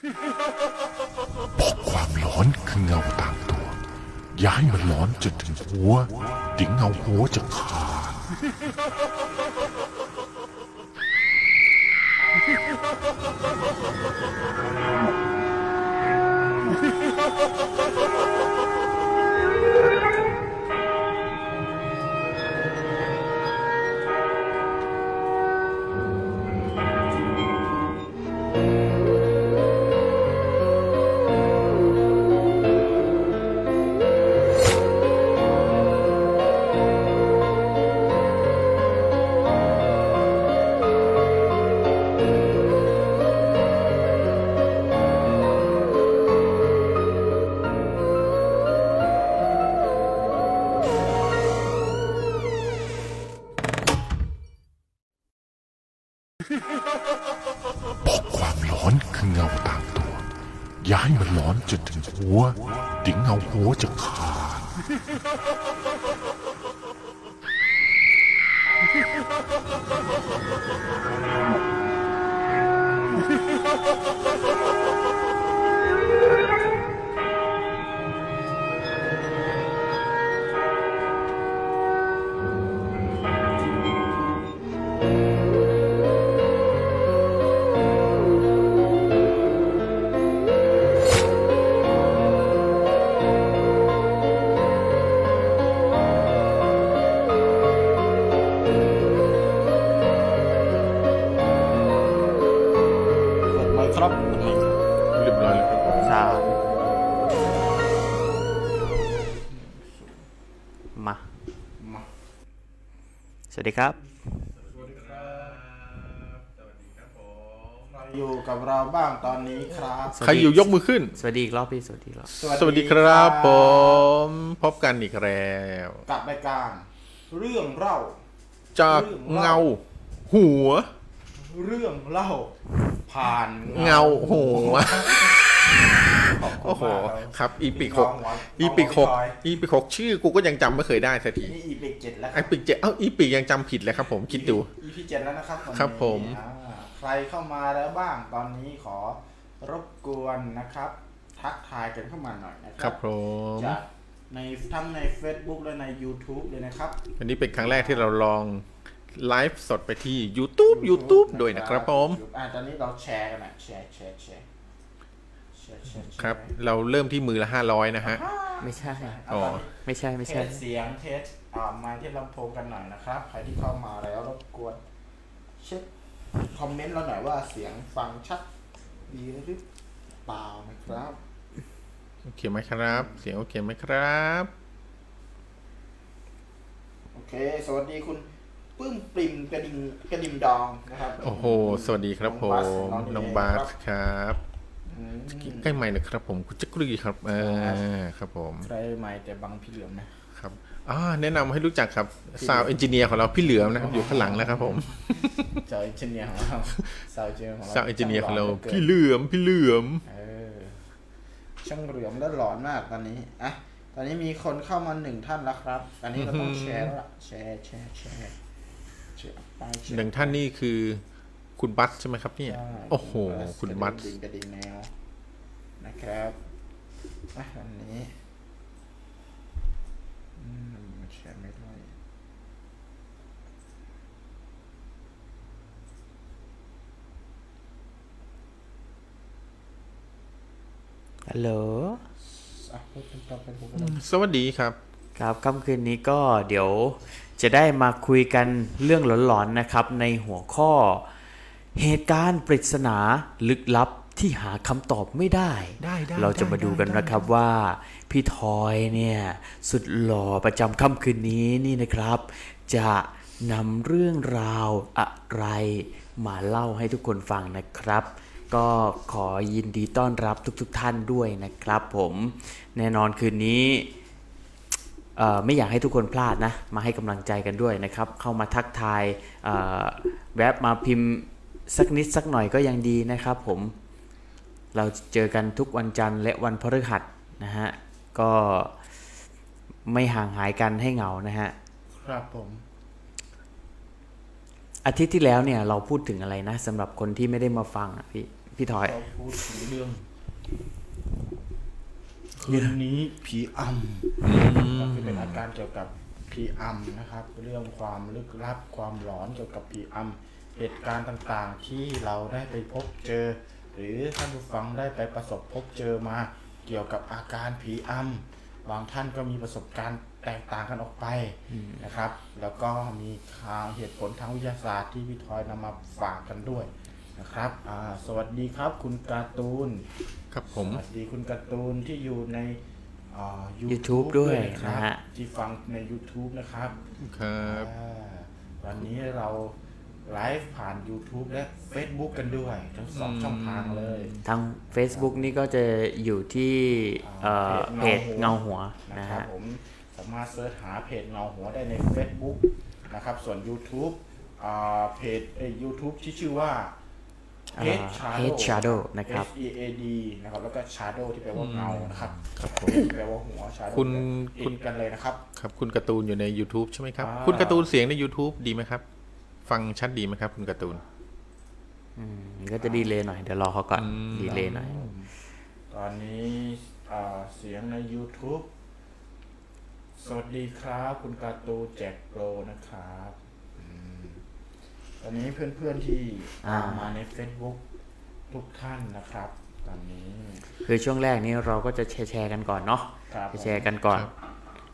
เพราะความร้อนคือเงาตามตัว ย้ายมันร้อนจนถึงหัวเดี๋ยวเงาหัวจะขาดเครับ ใครอยู่ยกมือขึ้น สวัสดีอีกรอบพี่สวัสดีอีกรอบ สวัสดีครับผม พบกันอีกแล้ว กับรายการ เรื่องเล่า จากเงา หัว เรื่องเล่า ผ่านเงาหัวขอบคุณโอ้โหมากครับ อีปิกหน้กงหัวอีปิกหกน้องอีปิกหกชื่อกูก็ยังจำไม่เคยได้สักทีนี่อีปิกเจ็ดแล้วไอปิกเจ็ดเอ้าอีปิกยังจำผิดเลยครับผมคิดดูอีพีเจ็ดแล้วนะครับวันนี้ครับผม อ่าใครเข้ามาแล้วบ้างตอนนี้ขอ รบกวนนะครับ ทักทายกันเข้ามาหน่อยนะคครัรับผมจากในทั้งใน Facebook และใน YouTube เลยนะครับ อันนี้เป็นครั้งแรกที่เราลองไลฟ์สดไปที่ YouTube YouTube ด้วยนะครับผม อ่าตอนนี้เราแชร์กันนะแชร์แชร์แชร์แชร์แชร์แชครับ เราเริ่มที่มือละห้าร้อยนะฮะ ไม่ใช่เอาตอนนี้ไม่ใช่ไม่เทใช่ สเสียงเทสอ่ามาที่ลำโพงกันหน่อยนะครับ ใครที่เข้ามาแล้วรบกวนเช็คคอมเมนต์เราหน่อยว่าเสียงฟังชัด ดีหรือเปล่านะครับโอเคไหมครับ เสียงโอเคไหมครับ โอเค สวัสดีคุณปื้มปริมกระดิ่งกระดิ่มดองนะครับโอ้โห สวัสดีครับผมน้องบาสครับอืมใกล้ใหม่หนะครับผมคุณจักรีครับเออครับผมใครใหม่แต่บังพี่เหลือมนะครับ อ่าแนะนำให้รู้จักครับซาวเอนจิเนียร์ของเราพี่เหลือมนะครับอยู่ข้างหลังนะครับผมเจอเอนจิเนียร์ของเราสาวเจอของเราซาวเอนจิเนียร์ของเราช่หลืพี่กินเหลือมพี่เหลือมเออช่างเหลือมและหลอนมากตอนนี้อะตอนนี้มีคนเข้ามาหนึ่งท่านแล้วครับตอนนี้เราต้องแชร์แล้วล่ะแชร์แชร์แชร์แชร์ไปแชร์หนึ่งท่านนี่คือ คุณบัสใช่ไหมครับเนี่ยใช่โอ้โห คุณบัสกระดิ่งกระดิ่งแนวนะครับอะอันนี้อืมแชร์ไม่ได้ ฮัลโหลอะพูดเป็นต่อเป็นผมก็ได้สวัสดีครับ ครับค่ำคืนนี้ก็เดี๋ยวจะได้มาคุยกันเรื่องหลอนๆนะครับ ในหัวข้อ เหตุการณ์ปริศนาลึกลับที่หาคำตอบไม่ได้ได้ได้เราจะมาได้ดูกันได้นะครับว่า พี่ทอยเนี่ย สุดหล่อประจำค่ำคืนนี้นี่นะครับ จะนำเรื่องราวอะไรมาเล่าให้ทุกคนฟังนะครับ ก็ขอยินดีต้อนรับทุกๆทท่านด้วยนะครับผมแน่นอนคืนนี้เอ่อไม่อยากให้ทุกคนพลาดนะ มาให้กำลังใจกันด้วยนะครับ เข้ามาทักทายเอ่อแวบมาพิมพ์สักนิดสักหน่อยก็ยังดีนะครับผม เราเจอกันทุกวันจันทร์และวันพฤหัสนะฮะ ก็ไม่ห่างหายกันให้เหงานะฮะ ครับผม อาทิตย์ที่แล้วเนี่ยเราพูดถึงอะไรนะสำหรับคนที่ไม่ได้มาฟังอะพี่ พพี่ทอย เราพูดถึงเรื่องคืนนี้ผีอำก็คือเป็นอาการเกี่ยวกับผีอำนะครับ เรื่องความลึกลับความหลอนเกี่ยวกับผีอำเหตุการณ์ต่างๆ ที่เราได้ไปพบเจอ หรือท่านผู้ฟังได้ไปประสบพบเจอมาเกี่ยวกับอาการผีอำบางท่านก็มีประสบการณ์แตกต่างกันออกไปนะครับ แล้วก็มีข่าวเหตุผลทางวิทยาศาสตร์ที่พี่ทอยนำมาฝากกันด้วย นะครับอ่าสวัสดีครับคุณการ์ตูน ครับผม สวัสดีคุณการ์ตูนที่อยู่ในอ่า YouTube ด้วยนะคนะรับฮะ ที่ฟังใน YouTube นะครับครับอ่าวันนี้เราไลฟ์ผ่าน YouTube และ Facebook กันด้วย ทั้งสองช่องทางเลย ทาง Facebook นี่ก็จะอยู่ที่เอ่อเพจเงาหัวนะนะครัฮะบผมสามารถเสิร์ชหาเพจเงาหัวได้ใน Facebook นะครับ ส่วน YouTube อ่าเพจเอ่อ YouTube ที่ชื่อว่าอ่า Head Shadow Head Shadow นะครับ H E A D นะครับแล้วก็ Shadow ที่แปลว่าเงานะครับครับผมแปลว่าหัว Shadow คุณติคุณดกันเลยนะครับครับคุณการ์ตูนอยู่ใน YouTube ใช่ไหมครับอ่าคุณการ์ตูนเสียงใน YouTube ดีไหมครับ ฟังชัดดีไหมครับ คุณการ์ตูนอืมก็จะดีเลยหน่อย เดี๋ยวรอเขาก่อนอืมดีเลยหน่อย ตอนนี้อ่าเสียงใน YouTube สวัสดีครับ คุณการ์ตูนแจกโปรนะครับอืม ตอนนี้เพื่อนๆที่อ่าตามมาใน Facebook ทุกท่านนะครับ ตอนนี้ คือช่วงแรกนี้เราก็จะแชร์แชร์กันก่อนเนาะครับแชร์กันก่อน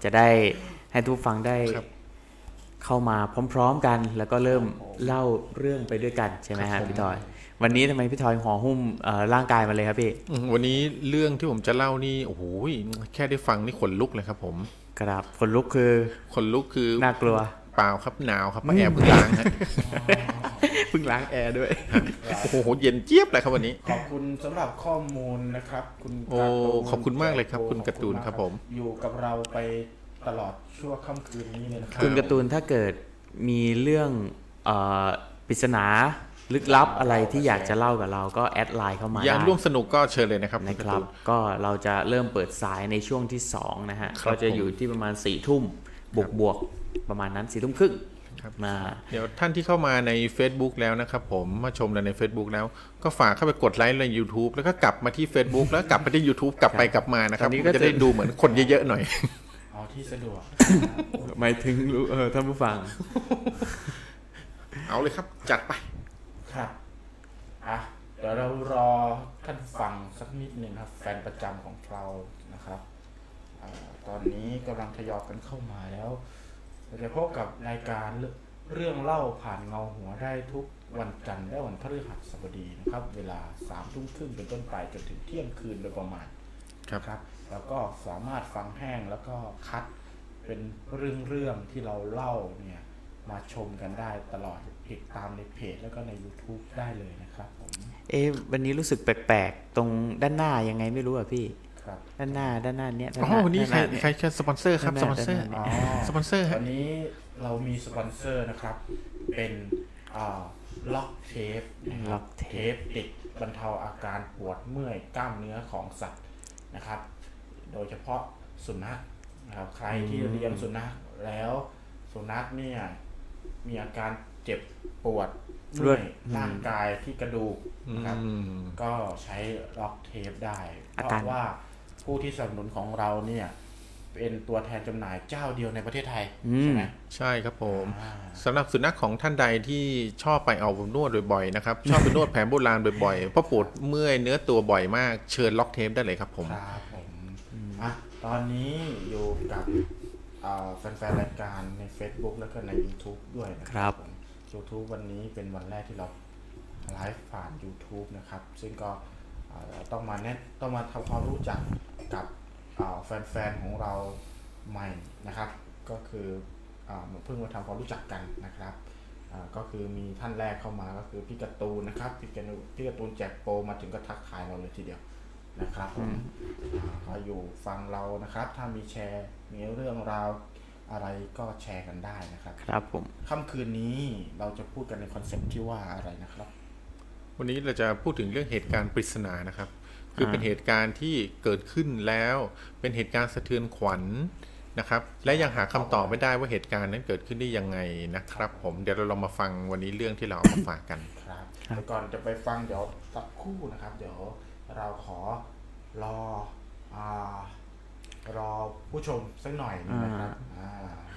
จะได้ให้ทุกฟังได้ครับเข้ามาพร้อม ๆกัน แล้วก็เริ่มเล่าเรื่องไปด้วยกันใช่ไหมฮะพี่ทอย วันนี้ทำไมพี่ทอยห่อหุ้มเอ่อร่างกายมาเลยครับพี่อืมวันนี้เรื่องที่ผมจะเล่านี่โอ้โหแค่ได้ฟังนี่ขนลุกเลยครับ ผม ครับคนลุกคือขนลุกคือน่ากลัว เปล่าครับหนาวครับแอร์เพิ่งล้างฮะเพิ่งล้างแอร์ด้วยโอ้โหเย็นเจี๊ยบเลยครับวันนี้ ขอบคุณสำหรับข้อมูลนะครับ คุณโอ้การ์ตูนขอบคุณมากเลยครับแจโปคุณการ์ตูนขอครับผม อยู่กับเราไปตลอดชั่วค่ำคืนนี้เลยนะครัคุณการ์ตูนถ้าเกิดมีเรื่องเอ่อปริศนาลึกลับอะไรที่อยากจะเล่ากับเราก็แอดไลน์เข้ามาอยากได้ร่วมสนุกก็เชิญเลยนะครับนะณคการับตูนก็เราจะเริ่มเปิดสายในช่วงที่ 2 นะฮะครับก็จะอยู่ที่ประมาณ4ี่ทุ่มบวกบวกๆ ประมาณนั้นสี่ทุ่มครึ่งครับมาเดี๋ยวท่านที่เข้ามาใน Facebook แล้วนะครับผมมาชมเราใน Facebook แล้วก็ฝากเข้าไปกดไลค์ใน YouTube แล้วก็กลับมาที่ Facebook แล้วกลับไปที่ YouTube กลับไปกลับมานะครับตอนนี้ก็จะได้ดูเหมือนคนเยอะๆหน่อยเอาที่สะดวกหมายถึงรู้เออท่านผู้ฟัง เอาเลยครับจัดไปครับอะเดี๋ยวเรารอท่านฟังสักนิดหนึ่งครับ แฟนประจำของเรานะครับอาตอนนี้กำลังทยอยกันเข้ามาแล้ว เราจะพบกับรายการเรื่องเรื่องเล่าผ่านเงาหัวได้ทุกวันจันทร์และวันพฤหัสบดีนะครับ เวลาสามทุ่มครึ่งเป็นต้นไปจนถึงเที่ยงคืนโดยประมาณครับครับ แล้วก็สามารถฟังแห้งแล้วก็คัดเป็นเรื่องเรื่องๆที่เราเล่าเนี่ยมาชมกันได้ตลอดติดตามในเพจแล้วก็ใน YouTube ได้เลยนะครับผมเอ๊ะวันนี้รู้สึกแปลกๆ ตรงด้านหน้ายังไงไม่รู้อะพี่ ครับด้านหน้าด้านหน้าเนี้ยด้าอ๋หาอวันนี้ใครด้าหาเยใครจะสปอนเซอร์ครับด้านหสน้าปอนเซอร์ ด้านหน้าอ๋อสปอนเซอร์ฮะ วันนี้เรามีสปอนเซอร์นะครับ เป็นอ่าล็อกเทปนะครับล็อกเทเทปติดบรรเทาอาการปวดเมื่อยกล้ามเนื้อของสัตว์นะครับ โดยเฉพาะสุนัขนะครับใครที่เลี้ยงสุนัขแล้วสุนัขเนี่ยมีอาการเจ็บปวดรวเมื่อดยร่างกายที่กระดูกนะครับอืมก็ใช้ล็อกเทปได้อาเพการ ราะว่า ผู้ที่สนับสนุนของเราเนี่ย เป็นตัวแทนจำหน่ายเจ้าเดียวในประเทศไทยใช่ไหมใช่ครับผมอ่าสำหรับสุนัขของท่านใดที่ชอบไปเอานวดบ่อยๆนะครับ ชอบไปนวดแผนโบราณบ่อยๆเพราะปวดเมื่อยเนื้อตัวบ่อยมากเชิญล็อกเทปได้เลยครับผมครับผมอะตอนนี้อยู่กับอ่าแฟนๆรายการใน Facebook แล้วก็ใน YouTube ด้วยนะครับผม YouTube วันนี้เป็นวันแรกที่เราไลฟ์ผ่าน YouTube นะครับ ซึ่งก็อ่าต้องมาแนะต้องมาทำความรู้จัก กับอ่าแฟนๆของเราใหม่นะครับ ก็คืออาเพิ่งมาทำความรู้จักกันนะครับอ่าก็คือมีท่านแรกเข้ามาก็คือพี่การ์ตูนนะครับพี่การ์ตูนพี่การ์ตูนแจกโปรมาถึงก็ทักทายเราเลยทีเดียวนะครับผมอ่าก็อยู่ฟังเรานะครับ ถ้ามีแชร์มีเรื่องราวอะไรก็แชร์กันได้นะครับ ครับผมค่ำคืนนี้เราจะพูดกันในคอนเซ็ปต์ที่ว่าอะไรนะครับ วันนี้เราจะพูดถึงเรื่องเหตุการณ์ปริศนานะครับ คืออ่าเป็นเหตุการณ์ที่เกิดขึ้นแล้ว เป็นเหตุการณ์สะเทือนขวัญนะครับ และยังหาคำตอบไม่ได้ว่าเหตุการณ์นั้นเกิดขึ้นได้ยังไงนะครับ ผมเดี๋ยวเราลองมาฟังวันนี้เรื่องที่เราเอามาฝากกันครับแต่ก่อนจะไปฟังเดี๋ยวสักครู่นะครับ เดี๋ยวเราขอรออ่ารอผู้ชมสักหน่อยหนึงนะครับอ่า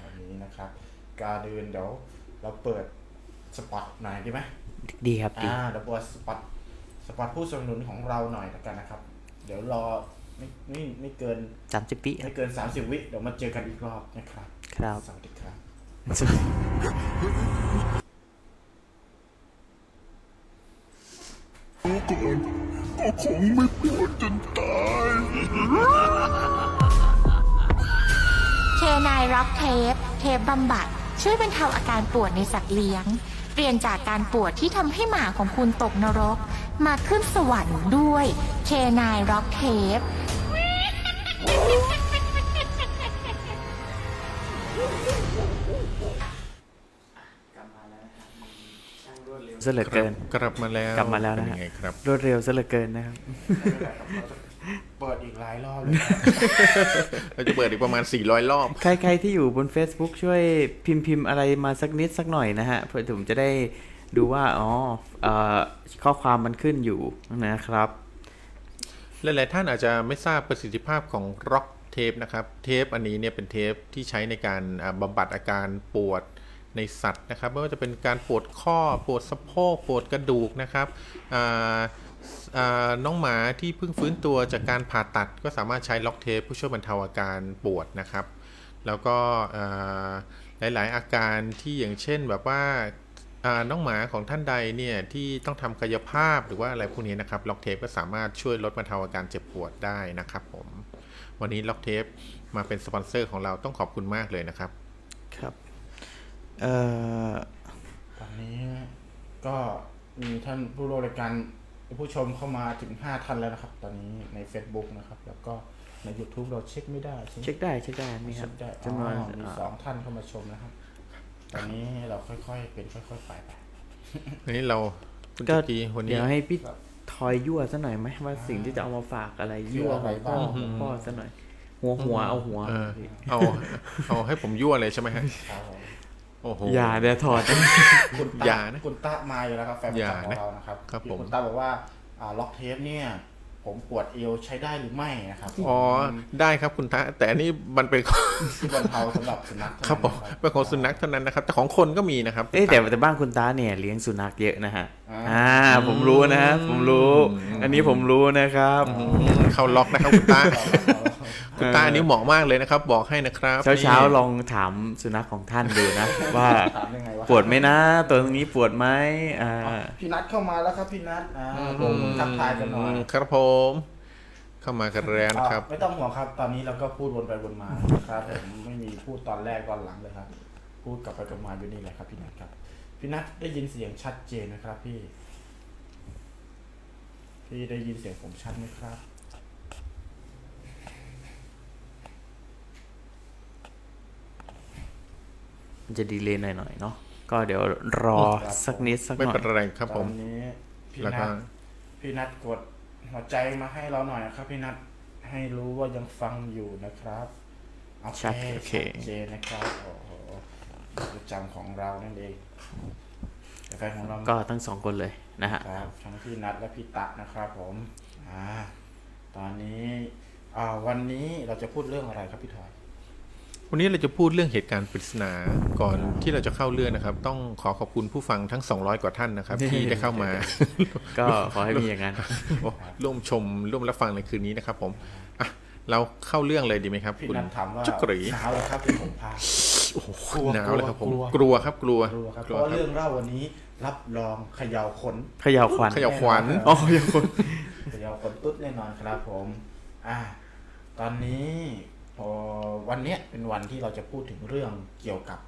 วันนี้นะครับ การเดินเดี๋ยวเราเปิดสปอตหน่อยดีไหมดีครับดีอ่าเดี๋ยวเปิดสปอต สปอตผู้สนับสนุนของเราหน่อยแล้วกันนะครับ เดี๋ยวรอไม่ไม่ไม่เกินสามสิบปีไม่เกิน30วิเดี๋ยวมาเจอกันอีกรอบนะครับ ครับ สวัสดีครับเคนายร็อกเทปเทปบำบัด ช่วยบรรเทาอาการปวดในสัตว์เลี้ยง เปลี่ยนจากการปวดที่ทำให้หมาของคุณตกนรก มาขึ้นสวรรค์ด้วยเคนายร็อกเทปซะเหลือเกิน กลับมาแล้วกลับมาแล้วนะเป็นฮะยังไงครับ รวดเร็วซะเหลือเกินนะครับ เปิดอีกหลายรอบเลยเราจะเปิดอีกประมาณ 400 รอบ ใครๆที่อยู่บน Facebook ช่วยพิมพ์พิมพ์อะไรมาสักนิดสักหน่อยนะฮะเพื่อผมจะได้ ดูว่าอ๋ออข้อความมันขึ้นอยู่นะครับ หลายๆท่านอาจจะไม่ทราบประสิทธิภาพของร็อกเทปนะครับ เทปอันนี้เนี่ยเป็นเทปที่ใช้ในการอ่าบำบัดอาการปวดในสัตว์นะครับไม่ว่าจะเป็นการปวดข้อปวดสะโพกปวดกระดูกนะครับน้องหมาที่เพิ่งฟื้นตัวจากการผ่าตัดก็สามารถใช้ล็อกเทปเพื่อช่วยบรรเทาอาการปวดนะครับ แล้วก็หลาย ๆ อาการที่อย่างเช่นแบบว่า น้องหมาของท่านใดเนี่ยที่ต้องทำกายภาพหรือว่าอะไรพวกนี้นะครับล็อกเทปก็สามารถช่วยลดบรรเทาอาการเจ็บปวดได้นะครับผมวันนี้ล็อกเทปมาเป็นสปอนเซอร์ของเราต้องขอบคุณมากเลยนะครับครับเอ่อตอนนี้ก็มีท่านผู้ร่วมรายการผู้ชมเข้ามาถึง 5 ท่านแล้วนะครับ ตอนนี้ใน Facebook นะครับ แล้วก็ใน YouTube เราเช็คไม่ได้ใช่ไหมเช็คได้เช็คได้นี่คเช็รับคได้จำนวนอ๋อมีอ่าสองท่านเข้ามาชมนะครับ ตอนนี้เราค่อยๆ เป็นค่อยๆไปไป วันนี้เราคุณก็ตะกี้วันนี้ เดี๋ยวให้พี่ครับทอยยั่วซะหน่อยไหมว่าสิ่งที่จะเอามาฝากอะไรยั่วคืออะไรหัวข้อบ้างหัวข้อซะหน่อย หัวหัวเอาหัวเออเอาเอาให้ผมยั่วเลยใช่ไหมฮะครับผมโอ้โห อย่าเดี๋ยวถอด คุณอตาย่านะคุณตามาอยู่แล้วครับแฟนประอย่าจำของนะเรานะครับครับที่ผม คุณตาบอกว่าอ่าล็อกเทปเนี่ย ผมปวดเอวใช้ได้หรือไม่นะครับอ๋อได้ครับคุณตาแต่อันนี้มันเป็นที่บรรเทาสำหรับสุนัขเท่านั้นครับผมนะเป็นของสุนัขเท่านั้นนะครับ แต่ของคนก็มีนะครับเอ้ยแต่แต่บ้านคุณตาเนี่ยเลี้ยงสุนัขเยอะนะฮะ อ่าอ่าผมรู้นะ ผมรู้ อันนี้ผมรู้นะครับอืมเข้าล็อกนะครับคุณตาคุณตาอันนี้เหมาะมากเลยนะครับ บอกให้นะครับเช้าเช้านี่ๆลองถามสุนัขของท่านดูนะ ว่าถามยังไงวะปวดไหมนะตัวตรงนี้ปวดไหมอ่าพี่นัทเข้ามาแล้วครับพี่นัทอ่าผมทักทายกันหน่อยมครับผมเข้ามากันแล้วนะครับอ่าไม่ต้องห่วงครับ ตอนนี้เราก็พูดวนไปวนมาครับผมไม่มีพูดตอนแรกตอนหลังเลยครับ พูดกลับไปกลับมาอยู่นี่แหละครับพี่นัทครับ พี่นัทได้ยินเสียงชัดเจนนะครับพี่ พี่ได้ยินเสียงผมชัดไหมครับ มันจะดีเลย์หน่อยๆเนาะก็เดี๋ยวรอสักนิดสักหไม่น่อเป็นยไรครับตผอม นนี้พี่แล้วนัก็ ทพี่นัทกดหัวใจมาให้เราหน่อยนะครับ พี่นัทให้รู้ว่ายังฟังอยู่นะครับโอเคชัดโอเคชัดเจนนะครับโอ้โหประจำของเรานั่นเอง แต่แฟนของเราก็ทั้งสองคนเลยนะฮะครับทั้งพี่นัทและพี่ตะนะครับผมอ่าตอนนี้อ่าวันนี้เราจะพูดเรื่องอะไรครับพี่ทอยวันนี้เราจะพูดเรื่องเหตุการณ์ปริศนาก่อนที่เราจะเข้าเรื่องนะครับ ต้องขอขอบคุณผู้ฟังทั้ง 200 กว่าท่านนะครับ ที่ได้เข้ามา ก็ขอให้มีอย่างนั้นโอ้ร่วมชมร่วมรับฟังในคืนนี้นะครับ ผมอะเราเข้าเรื่องเลยดีไหมครับพี่คุณนัทถามว่าจุกรีหนาวเลยครับเป็นผมพา โอ้โหกลัวหนาวเลยครับผมกลัวกลัวครับกลัวรู้ครับกเพลัวราะว่าครับเรื่องเล่าวันนี้รับรองเขย่าขนเขย่าขวัญเขย่าขวัญอ๋อเขย่าขวัญเขย่าขนตุ๊ดแน่นอนครับผม อ่า ตอนนี้พอวันเนี้ยเป็นวันที่เราจะพูดถึงเรื่องเกี่ยวกับ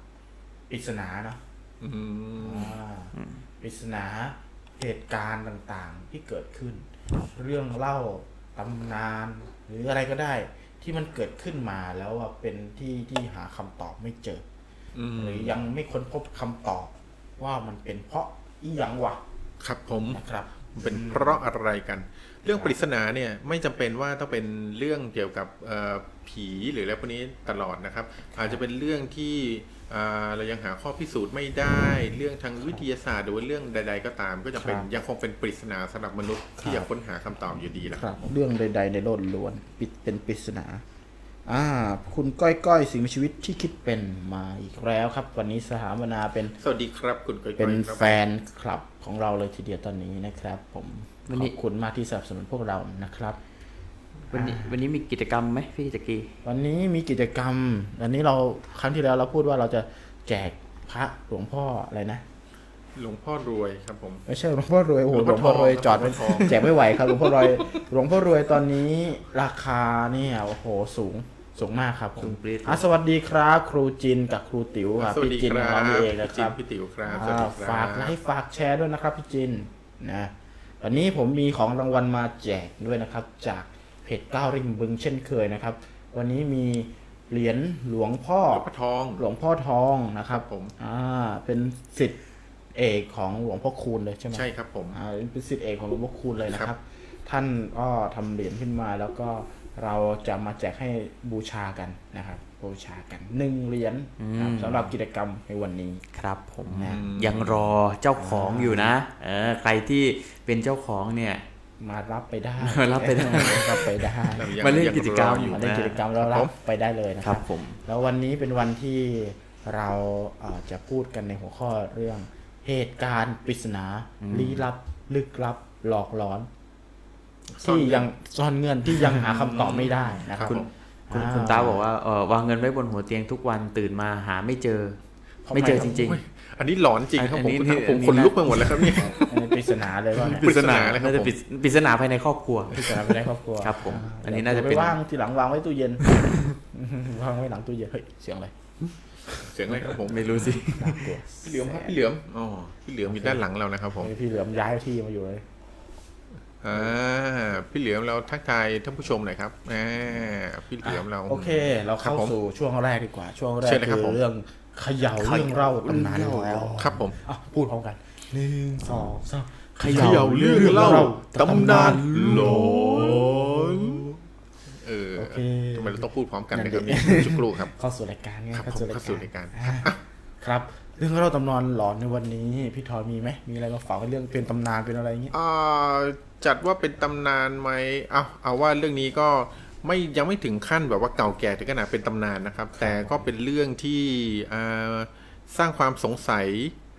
ปริศนาเนาะอืมอ่าปริศนาเหตุการณ์ต่างๆที่เกิดขึ้น เรื่องเล่าตำนาน หรืออะไรก็ได้ ที่มันเกิดขึ้นมาแล้วว่าเป็นที่ที่หาคำตอบไม่เจออืมหรือยังไม่ค้นพบคำตอบ ว่ามันเป็นเพราะอีหยังวะครับผมนะครับมันเป็นเพราะอะไรกัน เรื่องปริศนาเนี่ยไม่จำเป็นว่าต้องเป็นเรื่องเกี่ยวกับเอ่อผีหรืออะไรพวกนี้ตลอดนะครับ อาจจะเป็นเรื่องที่อ่า เรายังหาข้อพิสูจน์ไม่ได้เรื่องทางวิทยาศาสตร์หรือว่าเรื่องใด ๆ ก็ตาม ก็จะเป็นครับยังคงเป็นปริศนาสำหรับมนุษย์ที่ยังค้นหาคำตอบอยู่ดีแหละครับ เรื่องใด ๆ ในโลกล้วนปิดเป็นปริศนาอ่าคุณก้อยก้อยสิ่งมีชีวิตที่คิดเป็นมาอีกแล้วครับ วันนี้สถาปนาเป็นสวัสดีครับคุณก้อยๆเป็นครับ แฟนคลับของเราเลยทีเดียวตอนนี้นะครับ ผมวันขนี้ อบคุณมากที่สนับสนุนพวกเรานะครับ วันนี้วันนี้มีกิจกรรมไหมพี่จักรีวันนี้มีกิจกรรม อันนี้เราครั้งที่แล้วเราพูดว่าเราจะแจกพระหลวงพ่ออะไรนะหลวงพ่อรวยครับผมไม่ใช่หลวงพ่อรวยโอ้โหหหลลววงงพ่พ่ออทรองวยจอดหลวงพ่อทองแจกไม่ไหวครับหลวงพ่อรวยหลวงพ่อรวยตอนนี้ราคาเนี่ยโอ้โหสูงสูงมากครับผมสูงปรี๊ดอะสวัสดีครับ ครูจินกับครูติ๋วครับสวัสพี่ดีจินคขรัองบเรานี่เองนะคจิรันบพี่ติ๋วครับสวัสอ่าดีครับฝากไลค์ฝากแชร์ด้วยนะครับพี่จินนะวันนี้ผมมีของรางวัลมาแจกด้วยนะครับ จาก เพจก้าวริมบึงเช่นเคยนะครับ วันนี้มีเหรียญหลวงพ่อหลวงพ่อทองหลวงพ่อทองนะครับครับ ผมอ่าเป็นสิทธิ์เอกของหลวงพ่อคูณเลยใช่ไหมใช่ครับผมอ่าเป็นสิทธิ์เอกของหลวงพ่อคูณเลยนะคครัรับบท่านก็ทำเหรียญขึ้นมาแล้วก็เราจะมาแจกให้บูชากันนะครับ บูชากันหนึ่งเหรียญครับสำหรับกิจกรรมในวันนี้ครับ ผมนะยังรอเจ้าของอยู่นะเออใครที่เป็นเจ้าของเนี่ย มารับไปได้รับไปได้รับไปได้เรายังมาเล่นยังกิจกรรมออยู่มาเล่นกิจกรรมแล้วครัรับบผมไปได้เลยนะคครัรับบผมแล้ววันนี้เป็นวันที่เราเอ่อจะพูดกันในหัวข้อเรื่องเหตุการณ์ปริศนาลี้ลับ ลึกลับ หลอกหลอน ที่ยังซ่อนเงื่อนที่ยังหาคำตอบไม่ได้นะคครัรับบผมคุณคุณตาบอกว่าเออวางเงินไว้บนหัวเตียงทุกวันตื่นมาหาไม่เจอทำไมไม่เจอครับจริงโอ้ยอันนี้หลอนจริงครับอันผมนี้คุณนี่ผมอันนี้ขนนะลุกไปหมดแล้วครับเนี่ยอันนี้ปริศนาเลยว่าเนี่ยปริศนาเลยครับน่าจะผมปริศปริศนาภายในครอบครัวปริศนาไปในครอบครัวครับผมาอันนี้น่าจะไปเป็นว่างทีหลังวางไว้ตู้เย็นวางไว้หลังตู้เย็นเฮ้ยเสียงอะไรเสียงอะไรครับผมไม่รู้สิน่ากลัวพี่เหลือมครับพี่เหลือมอ๋อพี่เหลือมอยู่ด้านหลังเรานะครับผมเฮ้ยพี่เหลือมย้ายที่มาอยู่เลยอ่าพี่เหลือมเราทักทายท่านผู้ชมหน่อยครับอ่าพี่เหลือมเราโอเค เราเข้าครับผมสู่ช่วงแรกดีกว่าช่วงแรกเชิญเลยครับคืผอมเรื่อง เขย่าเรื่องเล่าตำนานของเราครับผมอะพูดพร้อมกันหนึ่งสองสามเขย่าเรื่องเล่าตำนานหลอนเออโอเคทำไมเราต้องพูดพร้อมกันนะครับเนี่ยจุกรูครับเข้าสู่รายการไงครับผมเข้าสู่รายการอะครับ เรื่องเล่าตำนานหลอนในวันนี้พี่ทอยมีไหมมีอะไรมาฝากเป็นเรื่องเป็นตำนานเป็นอะไรอย่างเงี้ยอ่าจัดว่าเป็นตำนานไหมเอาเอาว่าเรื่องนี้ก็ ไม่ยังไม่ถึงขั้นแบบว่าเก่าแก่ถึงขนาดเป็นตำนานนะครับ แต่ก็เป็นเรื่องที่อ่าสร้างความสงสัย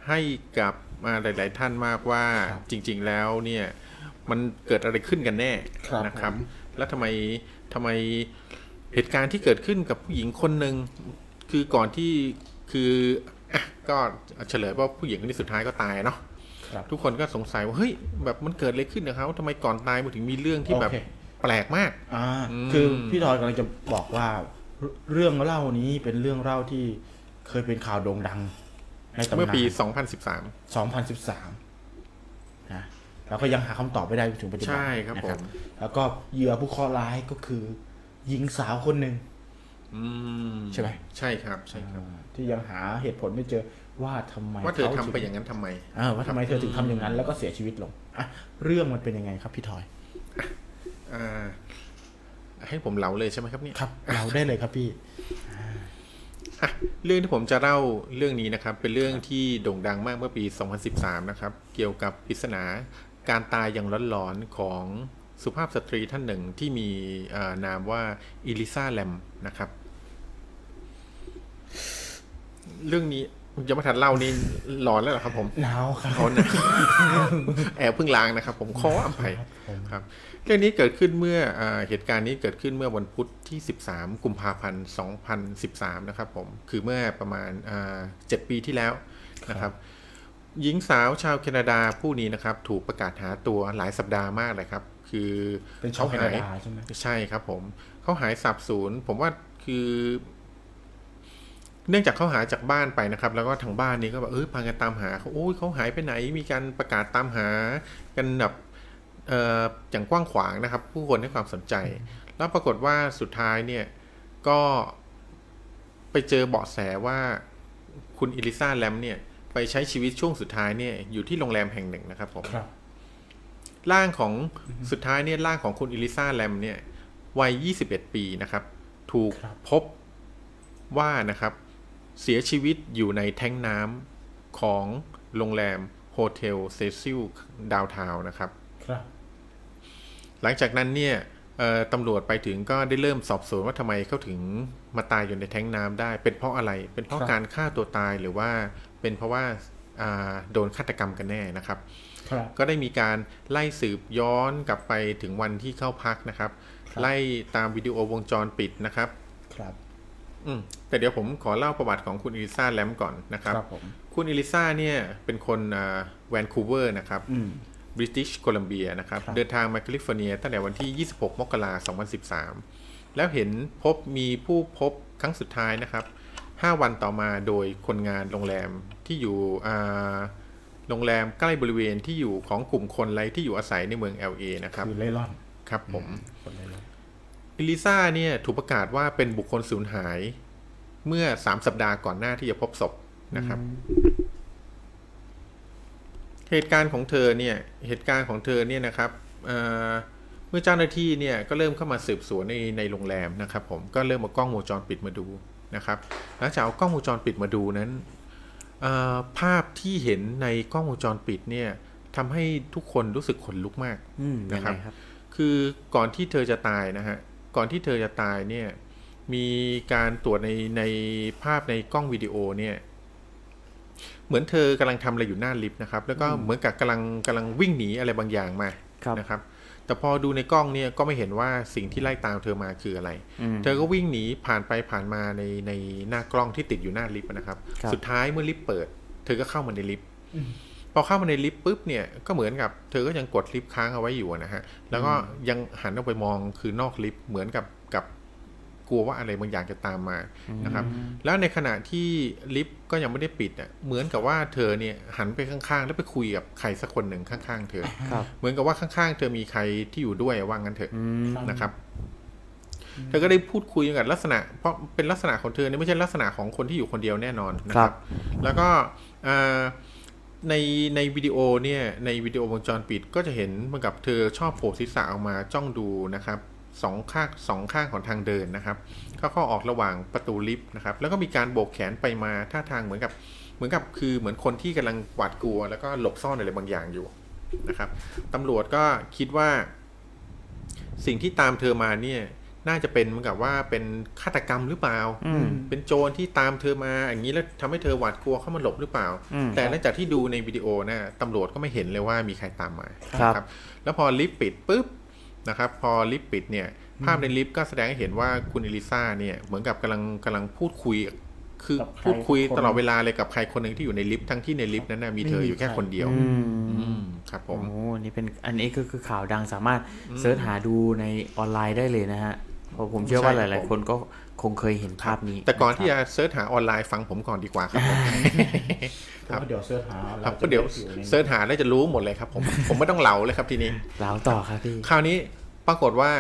ให้กับอ่าหลาย ๆ ท่านมากว่าจริง ๆ แล้วเนี่ยมันเกิดอะไรขึ้นกันแน่ครับนะครับ แล้วทำไมทำไมเหตุการณ์ที่เกิดขึ้นกับผู้หญิงคนหนึ่งคือก่อนที่คืออะก็เฉลยว่าผู้หญิงคนนี้สุดท้ายก็ตายเนาะครับทุกคนก็สงสัยว่าเฮ้ยแบบมันเกิดอะไรขึ้นกับเขาทำไมก่อนตายมันถึงมีเรื่องที่แบบโอเค แปลกมากอ่าอืมคือพี่ทอยกำลังจะบอกว่าเรเรื่องเล่านี้เป็นเรื่องเล่าที่เคยเป็นข่าวโด่งดัง ในตำนานเมื่อปี 2013 2013นะแล้วก็ยังหาคำตอบไม่ได้จนถึงปัจจุบันใช่ครับนะผมแล้วก็เหยื่อผู้เคราะห์ร้ายก็คือหญิงสาวคนหนึ่งอืมใช่ไหมใช่ครับ ใช่ครับอ่าที่ยังหาเหตุผลไม่เจอว่าทำไมว่าเธอทำถึไปอย่างนั้นทำไมอ่าว่าทำไมเธอถึงทำอย่างนั้น แล้วก็เสียชีวิตลงอะเรื่องมันเป็นยังไงครับพี่ทอย อ่าให้ผมเล่าเลยใช่ไหมครับเนี่ยครับเราได้เลยครับพี่อะเรื่องที่ผมจะเล่าเรื่องนี้นะครับ เป็นเรื่องที่โด่งดังมากเมื่อปี 2013 นะครับ เกี่ยวกับปริศนาการตายอย่างร้อนๆของสุภาพสตรีท่านหนึ่งที่มีเอ่อนามว่าอิลิซาแลมนะครับ เรื่องนี้ยังไม่ทันเล่านี่หลอนแล้วเหรอครับผมหนาวครับเขานะแอบเพิ่งล้างนะครับ ผมขออภัยครับ เรื่องนี้เกิดขึ้นเมื่ออาเหตุการณ์นี้เกิดขึ้นเมื่อวันพุธที่ 13 กุมภาพันธ์ 2013 นะครับผม คือเมื่อประมาณอ่า7ปีที่แล้วนะครับ หญิงสาวชาวแคนาดาผู้นี้นะครับ ถูกประกาศหาตัวหลายสัปดาห์มากเลยครับ คือเป็นชาวแคนาดาใช่ไหมใช่ครับผมเขาหายสับสูญผมว่าคือ เนื่องจากเขาหายจากบ้านไปนะครับ แล้วก็ทางบ้านนี้ก็แบบเออพากันตามหาเขาโอ้ยเขาหายไปไหน มีการประกาศตามหากันแบบเอ่ออย่างกว้างขวางนะครับ ผู้คนให้ความสนใจ แล้วปรากฏว่าสุดท้ายเนี่ยก็ไปเจอเบาะแสว่าคุณอิลิซาแลมเนี่ยไปใช้ชีวิตช่วงสุดท้ายเนี่ยอยู่ที่โรงแรมแห่งหนึ่งนะครับผมครับร่างของสุดท้ายเนี่ยร่างของคุณอิลิซาแลมเนี่ยวัย 21 ปีนะครับ ถูกครับพบว่านะครับ เสียชีวิตอยู่ในแท็งก์น้ำของโรงแรม Hotel Cecil Downtown นะครับ ครับ หลังจากนั้นเนี่ยเอ่อตำรวจไปถึงก็ได้เริ่มสอบสวนว่าทำไมเขาถึงมาตายอยู่ในแท็งก์น้ำได้ เป็นเพราะอะไร เป็นเพราะครับการฆ่าตัวตายหรือว่าเป็นเพราะว่าอ่าโดนฆาตกรรมกันแน่นะครับครับ ก็ได้มีการไล่สืบย้อนกลับไปถึงวันที่เข้าพักนะครับครับ ไล่ตามวิดีโอวงจรปิดนะครับ ครับอืมแต่เดี๋ยวผมขอเล่าประวัติของคุณอิลิซาแลมก่อนนะครับครับผมคุณอิลิซาเนี่ยเป็นคนแวนคูเวอร์นะครับอืม บริติชโคลัมเบียนะครับครับเดินทางมาแคลิฟอร์เนียตั้งแต่วันที่ 26 มกราคม 2013 แล้วเห็นพบมีผู้พบครั้งสุดท้ายนะครับ 5 วันต่อมาโดยคนงานโรงแรมที่อยู่อ่าโรงแรมใกล้บริเวณที่อยู่ของกลุ่มคนไร้ที่อยู่อาศัยในเมือง LA นะครับคือเร่ร่อนครับผมคนเร่ร่อนอิลิซาเนี่ยถูกประกาศว่าเป็นบุคคลสูญหาย เมื่อ3สัปดาห์ก่อนหน้าที่จะพบศพนะครับ เหตุการณ์ของเธอเนี่ยเหตุการณ์ของเธอเนี่ยนะครับเอ่อเมื่อเจ้าหน้าที่เนี่ยก็เริ่มเข้ามาสืบสวนในในโรงแรมนะครับผมก็เริ่มเอากล้องวงจรปิดมาดูนะครับหลังจากเอากล้องวงจรปิดมาดูนั้นเอ่อภาพที่เห็นในกล้องวงจรปิดเนี่ยทำให้ทุกคนรู้สึกขนลุกมากอืมยังนะคไงรับครับคือก่อนที่เธอจะตายนะฮะก่อนที่เธอจะตายเนี่ยมีการตรวจในในภาพในกล้องวิดีโอเนี่ย เหมือนเธอกำลังทำอะไรอยู่หน้าลิฟต์นะครับ แล้วก็เหมือนกับกำลังกำลังวิ่งหนีอะไรบางอย่างมาครับนะครับ แต่พอดูในกล้องเนี่ยก็ไม่เห็นว่าสิ่งที่ไล่ตามเธอมาคืออะไรอืมเธอก็วิ่งหนีผ่านไปผ่านมาในในหน้ากล้องที่ติดอยู่หน้าลิฟต์นะครับครับ สุดท้ายเมื่อลิฟต์เปิด เธอก็เข้ามาในลิฟต์พอเข้ามาในลิฟต์ปุ๊บเนี่ยก็เหมือนกับเธอก็ยังกดลิฟต์ค้างเอาไว้อยู่นะฮะแล้วก็ยังหันออกไปมองคือนอกลิฟต์เหมือนกับ กับกลัวว่าอะไรบางอย่างจะตามมานะครับแล้วในขณะที่ลิฟต์ก็ยังไม่ได้ปิดอะเหมือนกับว่าเธอเนี่ยหันไปข้างๆ แล้วไปคุยกับใครสักคนหนึ่งข้างๆ เธอครับเหมือนกับว่าข้างๆ เธอมีใครที่อยู่ด้วยว่างั้นเถอะอืมนะครับเธอก็ได้พูดคุยกันลักษณะ เพราะเป็นลักษณะของเธอเนี่ยไม่ใช่ลักษณะของคนที่อยู่คนเดียวแน่นอนนะคครัรับบแล้วก็อ่าในในวิดีโอเนี่ยในวิดีโอวงจรปิดก็จะเห็นเหมือนกับเธอชอบโผล่ศีรษะออกมาจ้องดูนะครับ สองข้างสองข้างของทางเดินนะครับเข้าเข้าออกระหว่างประตูลิฟต์นะครับแล้วก็มีการโบกแขนไปมาท่าทางเหมือนกับเหมือนกับคือเหมือนคนที่กำลังหวาดกลัว แล้วก็หลบซ่อนอะไรบางอย่างอยู่นะครับตำรวจก็คิดว่า สิ่งที่ตามเธอมาเนี่ยน่าจะเป็นเหมือนกับว่าเป็นฆาตกรรมหรือเปล่าอืมเป็นโจรที่ตามเธอมาอย่างนี้แล้วทำให้เธอหวาดกลัวเข้ามาหลบหรือเปล่าอืมแต่หลังจากที่ดูในวิดีโอนะตำรวจก็ไม่เห็นเลยว่ามีใครตามมาครับ แล้วพอลิฟต์ปิดปุ๊บ นะครับพอลิฟต์ปิดเนี่ยภาพในลิฟต์ก็แสดงให้เห็นว่าคุณเอลิซาเนี่ยเหมือนกับกำลังกำลังพูดคุย คือกับใครพูดคุยคนตลอดเวลาเลยกับใครคนหนึ่งที่อยู่ในลิฟต์ทั้งที่ในลิฟต์นั้นนะมีเธออยู่แค่คนเดียวอืมอืมครับผมโอ้นี่เป็นอันนี้ก็คือข่าวดังสามารถ search หาดูในออนไลน์ได้เลยนะฮะเพราะผมเชื่อว่าใช่หครับหลาย ๆ คนก็ คงเคยเห็นภาพนี้ แต่ก่อนที่จะครับ search หาออนไลน์ฟังผมก่อนดีกว่าครับผมเพราะว่าเดี๋ยว search หาครับจะก็เดี๋ยวใน search หาแล้วจะรู้หมดเลยครับ ผมผมไม่ต้องเล่าเลยครับทีนี้เล่าต่อครับพี่คราวนี้ปรากฏว่า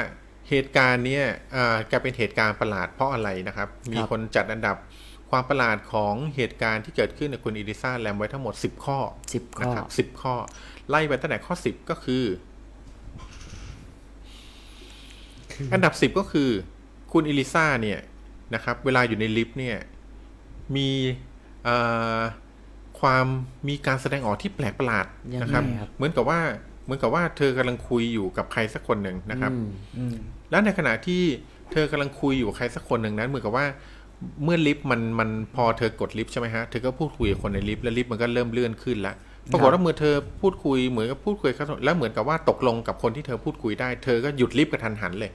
เหตุการณ์เนี้ยอ่ากลายเป็นเหตุการณ์ประหลาดเพราะอะไรนะครับ มีคนจัดอันดับความประหลาดของเหตุการณ์ที่เกิดขึ้นในคุณอิลิซาแลมไว้ทั้งหมด 10 ข้อสิบข้อนะครับสิบข้อ ไล่ไปตั้งแต่ข้อ 10 ก็คือ อันดับ 10 ก็คือ คุณอิลิซาเนี่ย นะครับ เวลาอยู่ในลิฟต์เนี่ย มีเอ่อความมีการแสดงออกที่แปลกประหลาดยังไงนะครับครับ เหมือนกับว่าเหมือนกับว่าเธอกำลังคุยอยู่กับใครสักคนหนึ่งนะครับอืมอืมแล้วในขณะที่เธอกำลังคุยอยู่กับใครสักคนหนึ่งนั้น เหมือนกับว่าเมื่อลิฟต์มันมันพอเธอกดลิฟต์ใช่ไหมฮะ เธอก็พูดคุยกับคนในลิฟต์แล้วลิฟต์มันก็เริ่มเลื่อนขึ้นแล้วปรากฏว่าเมื่อเธอพูดคุยเหมือนกับพูดคุยกับเขาแล้วเหมือนกับว่าตกลงกับคนที่เธอพูดคุยได้ เธอก็หยุดลิฟต์กะทันหันเลย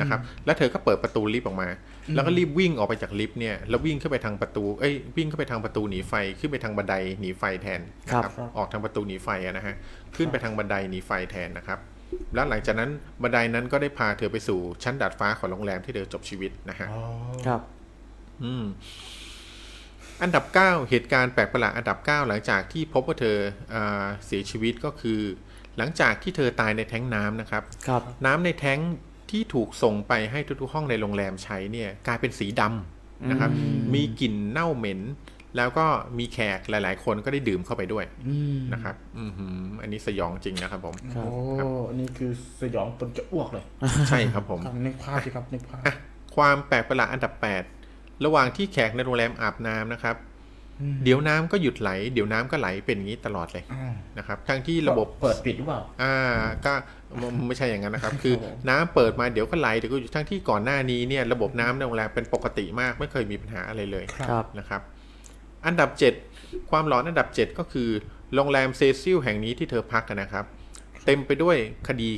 นะครับ แล้วเธอก็เปิดประตูลิฟต์ออกมา แล้วก็รีบวิ่งออกไปจากลิฟต์เนี่ยแล้ววิ่งขึ้นไปทางประตูเอ้ยวิ่งขึ้นไปทางประตูหนีไฟขึ้นไปทางบันไดหนีไฟแทนนะคครัรับบออกทางประตูหนีไฟอะนะฮะขึ้นไปทางบันไดหนีไฟแทนนะครับ แล้วหลังจากนั้นบันไดนั้นก็ได้พาเธอไปสู่ชั้นดาดฟ้าของโรงแรมที่เธอจบชีวิตนะฮะอ๋อครับ อืมอันดับ 9 เหตุการณ์แปลกประหลาดอันดับ 9 หลังจากที่พบว่าเธออาเสียชีวิตก็คือ หลังจากที่เธอตายในแท้งน้ำนะครับครับน้ำในแท้ง ที่ถูกส่งไปให้ทุกๆห้องในโรงแรมใช้เนี่ยกลายเป็นสีดำนะครับอืมมีกลิ่นเน่าเหม็น แล้วก็มีแขกหลาย ๆ คนก็ได้ดื่มเข้าไปด้วยอืมนะครับอือหืออันนี้สยองจริงนะครับผมโอ้อันนี่คือสยองปนจะอ้วกเลย ใช่ครับผมครับนึกภาพสิครับนึกภาพความแปลกประหลาดอันดับ 8 ระหว่างที่แขกในโรงแรมอาบน้ำนะครับ เดี๋ยวน้ำก็หยุดไหล เดี๋ยวน้ำก็ไหลเป็นอย่างนี้ตลอดเลยอ่านะครับทั้งที่ระบบเปิดปิดหรือเปล่าอ่าก็ไม่ไม่ใช่อย่างนั้นนะครับ คือผมน้ำเปิดมาเดี๋ยวก็ไหลเดี๋ยวก็อยู่ทั้งที่ก่อนหน้านี้เนี่ยระบบน้ำในโรงแรมเป็นปกติมากไม่เคยมีปัญหาอะไรเลยครับนะครับ อันดับ 7 ความหลอนอันดับ 7 ก็คือโรงแรมเซซิลแห่งนี้ที่เธอพักนะครับ เต็มไปด้วยคดี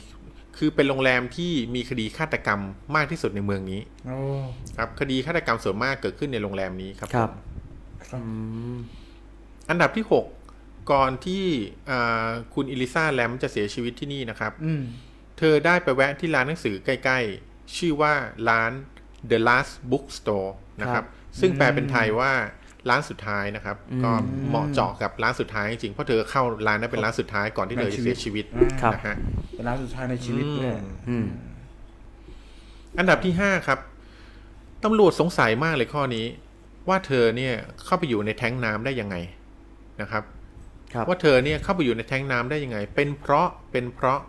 คือเป็นโรงแรมที่มีคดีฆาตกรรมมากที่สุดในเมืองนี้โอ้ครับคดีฆาตกรรมส่วนมากเกิดขึ้นในโรงแรมนี้ครับครับผม ครับอืมอันดับที่6ก่อนที่อ่าคุณอิลิซาแลมจะเสียชีวิตที่นี่นะครับอืมเธอได้ไปแวะที่ร้านหนังสือใกล้ ๆ ชื่อว่าร้าน The Last Bookstore นะครับ ซึ่งแปลเป็นไทยว่าร้านสุดท้ายนะครับ ก็เหมาะเจาะกับร้านสุดท้ายจริงๆเพราะเธอเข้าร้านนั้นเป็นร้านสุดท้ายก่อนที่เธอจะเสียชีวิตครับนะฮะเป็นร้านสุดท้ายในชีวิตเลยอืมอันดับที่5ครับตำรวจสงสัยมากเลยข้อนี้ ว่าเธอเนี่ยเข้าไปอยู่ในแท้งน้ำได้ยังไงนะครับครับว่าเธอเนี่ยเข้าไปอยู่ในแท้งน้ำได้ยังไง เป็นเพราะเป็นเพราะ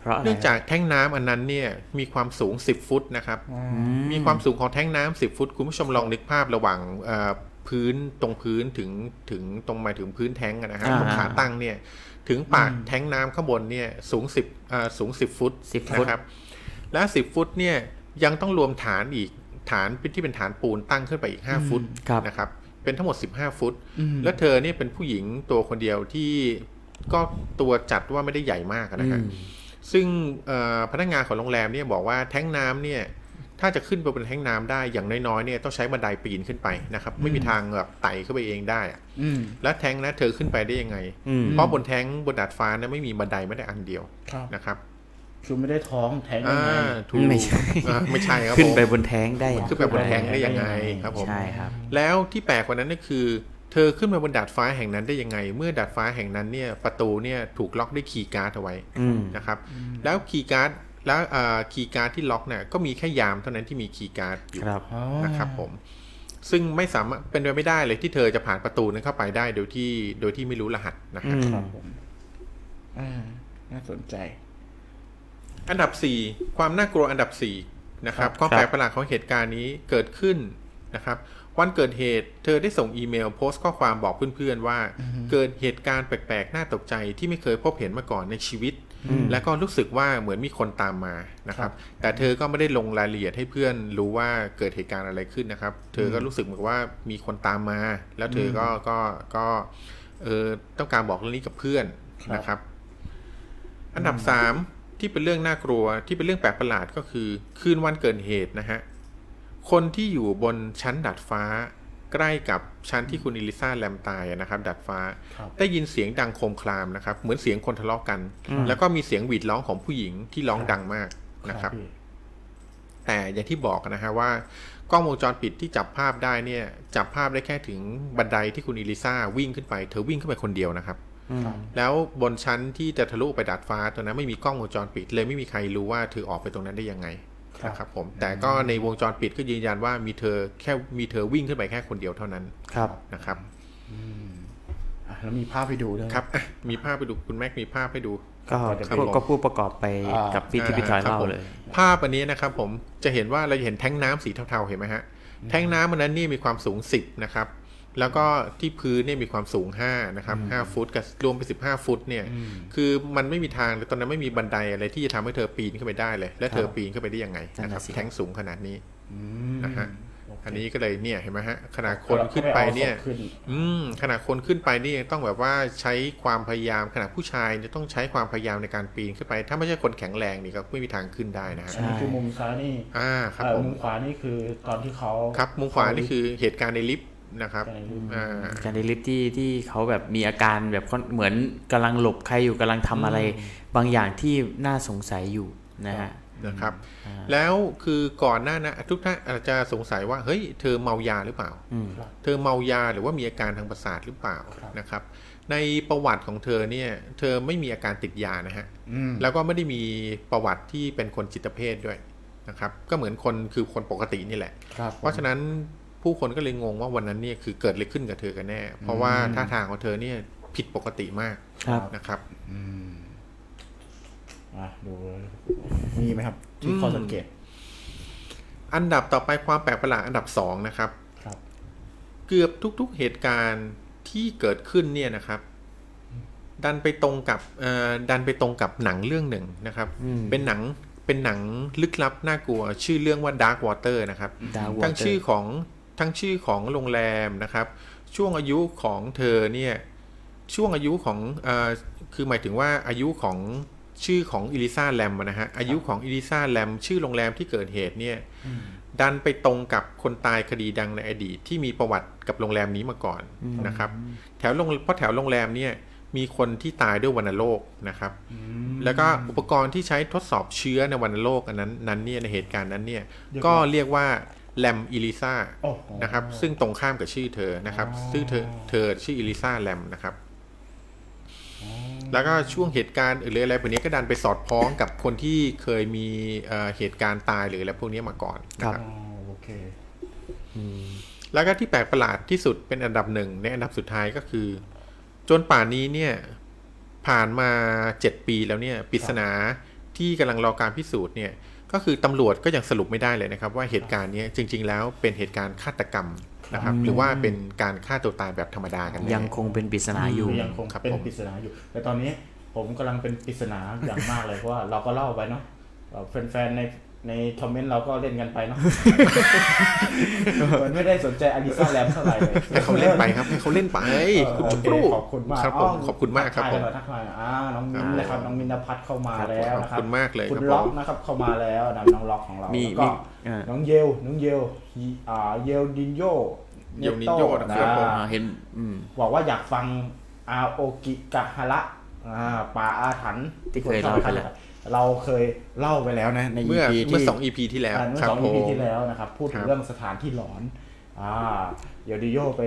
เพราะอะไรเนื่องจากแท้งน้ำอันนั้นเนี่ยมีความสูง10ฟุตนะครับ มีความสูงของแท้งน้ำ10ฟุต คุณผู้ชมลองนึกภาพระหว่างเอ่อพื้นตรงพื้นถึงถึงตรงหมายถึงพื้นแท้งอะนะฮะอ่าตรงขาตั้งเนี่ยถึงปากแท้งน้ำข้างบนเนี่ยสูง10เอ่อสูง10ฟุต10ฟุตนะครับ และ10ฟุตเนี่ยยังต้องรวมฐานอีก ฐานที่เป็นฐานปูนตั้งขึ้นไปอีก 5 ฟุตครับนะครับ เป็นทั้งหมด 15 ฟุต และเธอเนี่ยเป็นผู้หญิงตัวคนเดียวที่ก็ตัวจัดว่าไม่ได้ใหญ่มากอะนะฮะอืมซึ่งเอ่อพนักงานของโรงแรมเนี่ยบอกว่าแท้งน้ำเนี่ยถ้าจะขึ้นไปบนแท้งน้ำได้อย่างน้อยๆเนี่ยต้องใช้บันไดปีนขึ้นไปนะครับ ไม่มีทางแบบไต่ขึ้นไปเองได้อะอืมแล้วแท้งนะเธอขึ้นไปได้ยังไงอืมเพราะบนแท็งก์บนดาดฟ้านะไม่มีบันไดไม่ได้อันเดียวครับนะครับ คือไม่ได้ท้องแท็งยัอ่ายังไงถูกไม่ใช่อ่าไม่ใช่ครับขึ้นผมไปบนแท็งก์ได้อย่างขึ้นไปบนแท็งก์ได้ยังไงครับผมใช่ครับ แล้วที่แปลกกว่านั้นก็คือ เธอขึ้นมาบนดาดฟ้าแห่งนั้นได้ยังไง เมื่อดาดฟ้าแห่งนั้นเนี่ยประตูเนี่ยถูกล็อกด้วย key card เอาไว้อืมนะครับ แล้ว key card แล้วเอ่อ key card ที่ล็อกเนี่ยก็มีแค่ยามเท่านั้นที่มี key card อยู่ครับอ๋อนะครับผมซึ่งไม่สามารถเป็นไปไม่ได้เลยที่เธอจะผ่านประตูนั้นเข้าไปได้โดยที่โดยที่ไม่รู้รหัสนะฮะอืมครับผมอ่าน่าสนใจ อันดับ 4 ความน่ากลัวอันดับ4นะครับครับความแปลกประหลาดของเหตุการณ์นี้เกิดขึ้นนะครับ วันเกิดเหตุเธอได้ส่งอีเมลโพสต์ข้อความบอกเพื่อนๆว่า เกิดเหตุการณ์แปลกๆ น่าตกใจที่ไม่เคยพบเห็นมาก่อนในชีวิต และก็รู้สึกว่าเหมือนมีคนตามมานะครับ แต่เธอก็ไม่ได้ลงรายละเอียดให้เพื่อนรู้ว่าเกิดเหตุการณ์อะไรขึ้นนะครับ เธอก็รู้สึกเหมือนว่ามีคนตามมา แล้วเธอก็ก็ก็เออต้องการบอกเรื่องนี้กับเพื่อนครับนะครับ อันดับสาม ที่เป็นเรื่องน่ากลัวที่เป็นเรื่องแปลกประหลาดก็คือ คืนวันเกิดเหตุนะฮะ คนที่อยู่บนชั้นดาดฟ้า ใกล้กับชั้นที่คุณอิลิซาแลมตายอะนะครับดาดฟ้าครับได้ยินเสียงดังโครมครามนะครับ เหมือนเสียงคนทะเลาะกัน แล้วก็มีเสียงหวีดร้องของผู้หญิงที่ร้องดังมากนะครับพี่แต่อย่างที่บอกนะฮะว่ากล้องวงจรปิดที่จับภาพได้เนี่ย จับภาพได้แค่ถึงบันไดที่คุณอิลิซาวิ่งขึ้นไป เธอวิ่งขึ้นไปคนเดียวนะครับครับ แล้วบนชั้นที่จะทะลุไปดาดฟ้าตรงนั้นไม่มีกล้องวงจรปิด เลยไม่มีใครรู้ว่าเธอออกไปตรงนั้นได้ยังไงครับนะครับผมแต่ก็ในวงจรปิดก็ยืนยันว่ามีเธอแค่มีเธอวิ่งขึ้นไปแค่คนเดียวเท่านั้นครับนะครับอะแล้วมีภาพให้ดูด้วยครับอะมีภาพไปดูคุณแม็กมีภาพให้ดู ก็ครับพูดก็พูดประกอบไปอ่ากักับพี่ที่พี่ทอยครับเล่าผมเลย ภาพอันนี้นะครับผมจะเห็นว่าเราจะเห็นแท้งน้ำสีเทาๆเห็นไหมฮะแท้งน้ำอันนั้นนี่มีความสูง 10 นะครับ แล้วก็ที่พื้นเนี่ยมีความสูง5นะครับ5ฟุตกับรวมเป็น15 ฟุตเนี่ย คือมันไม่มีทางเลยตอนนั้นไม่มีบันไดอะไรที่จะทำให้เธอปีนขึ้นไปได้เลย และเธอปีนขึ้นไปได้ยังไงนะครับนั่นน่ะสิแท้งสูงขนาดนี้อืมนะฮะโเคอันนี้ก็เลยเนี่ยเห็นไหมฮะขนาดคนขึ้นไปเนี่ยอาศพขึ้นอืมขนาดคนขึ้นไปนี่ยังต้องแบบว่าใช้ความพยายามขนาดผู้ชายจะต้องใช้ความพยายามในการปีนขึ้นไป ถ้าไม่ใช่คนแข็งแรงนี่ก็ไม่มีทางขึ้นได้นะฮะอันนี้คือมุมซ้ายนี่อ่าครับเอ่อผมมุมขวานี่คือตอนที่เขาครับมุมขวานี่คือเหตุการณ์ในลิฟต์ นะครับในรูปอ่าการในลิฟต์ที่ที่เขาแบบมีอาการแบบค่อนเหมือนกำลังหลบใครอยู่กำลังทำอะไร บางอย่างที่น่าสงสัยอยู่นะฮะนะครับ แล้วคือก่อนหน้านะทุกท่านอาจจะสงสัยว่าเฮ้ยเธอเมายาหรือเปล่าอืมเธอเมายาหรือว่ามีอาการทางประสาทหรือเปล่านะครับ ในประวัติของเธอเนี่ย เธอไม่มีอาการติดยานะฮะอืมแล้วก็ไม่ได้มีประวัติที่เป็นคนจิตเภทด้วยนะครับ ก็เหมือนคนคือคนปกตินี่แหละครับเพราะฉะนั้น ผู้คนก็เลยงงว่าวันนั้นเนี่ยคือเกิดอะไรขึ้นกับเธอกันแน่ เพราะว่าท่าทางของเธอเนี่ยผิดปกติมากครับนะครับอืมอะดูมีไหมครับ ที่ข้อสังเกต อันดับต่อไปความแปลกประหลาดอันดับสองนะครับครับ เกือบทุก ๆเหตุการณ์ที่เกิดขึ้นเนี่ยนะครับดันไปตรงกับเอ่อดันไปตรงกับหนังเรื่องหนึ่งนะครับอืมเป็นหนังเป็นหนังลึกลับน่ากลัว ชื่อเรื่องว่า Dark Water นะครับ Dark ทั้ง Water ชื่อของ ทั้งชื่อของโรงแรมนะครับ ช่วงอายุของเธอเนี่ยช่วงอายุของเอ่อคือหมายถึงว่าอายุของชื่อของอิลิซาแลมนะฮะอายุของอิลิซาแลมชื่อโรงแรมที่เกิดเหตุเนี่ยดันไปตรงกับคนตายคดีดังในอดีตที่มีประวัติกับโรงแรมนี้มาก่อนนะครับ แถวโรงเพราะแถวโรงแรมเนี่ยมีคนที่ตายด้วยวัณโรคนะครับ แล้วก็อุปกรณ์ที่ใช้ทดสอบเชื้อในวัณโรคอันนั้นนั้นเนี่ยในเหตุการณ์นั้นเนี่ยเรียกว่าก็เรียกว่า แลมอิลิซาโอ้โหนะครับ ซึ่งตรงข้ามกับชื่อเธอนะครับอ๋อซึ่งเธอเธอชื่ออิลิซาแลมนะครับ แล้วก็ช่วงเหตุการณ์หรืออะไรพวกนี้ก็ดันไปสอดคล้องกับคนที่เคยมีเอ่อเหตุการณ์ตายหรืออะไรพวกนี้มาก่อนนะครับอ๋อโอเคแล้วก็ที่แปลกประหลาดที่สุดเป็นอันดับหนึ่งในอันดับสุดท้ายก็คือ จนป่านนี้เนี่ย ผ่านมาเจ็ดปีแล้วเนี่ยปริศนาที่กำลังรอการพิสูจน์เนี่ย ก็คือตำรวจก็ยังสรุปไม่ได้เลยนะครับ ว่าเหตุการณ์เนี้ยจริง ๆ แล้วเป็นเหตุการณ์ฆาตกรรมนะครับหรือว่าเป็นการฆ่าตัวตายแบบธรรมดากันแน่ยังคงเป็นปริศนาอยู่ยังคงครับเป็นผมปริศนาอยู่ แต่ตอนนี้ผมกำลังเป็นปริศนาอย่างมากเลยเพราะว่าเราก็เล่าไปเนาะเราแฟนๆใน ในคอมเมนต์เราก็เล่นกันไปเนาะ เหมือนไม่ได้สนใจอาริซาแลมเท่าไหร่เลยให้เขาเล่นไปครับให้เขาเล่นไปเออคุณโอจุ๊เคกรูขอบคุณมากครับผมขอบคุณมากครับผมทักทายหน่อยทักทายหน่อยอ่าน้องมิ้นนะครับน้องมินพัฒน์เข้ามาแล้วนะคขรัอบบคุณมากเลยคุณครับล็อกผมนะครับเข้ามาแล้วนะน้องล็อกของเรามีแล้วก็มีอ่าน้องเยลน้องเยลฮีอ่าเยลดินโยเยลดินโญ่นะครับผมอ่าเห็นอืมบอกว่าอยากฟังอาโอกิกะฮาระอ่าป่าอาถรรพ์ที่เคยเล่าไปแล้ว เราเคยเล่าไปแล้วนะในเมื่อ EP เมื่อที่สอง EP ที่แล้วอ่าเมื่อครัสบองผ EP มที่แล้วนะครับ พูดถึคงรับเรื่องสถานที่หลอน อ่า เดี๋ยวดิโยไป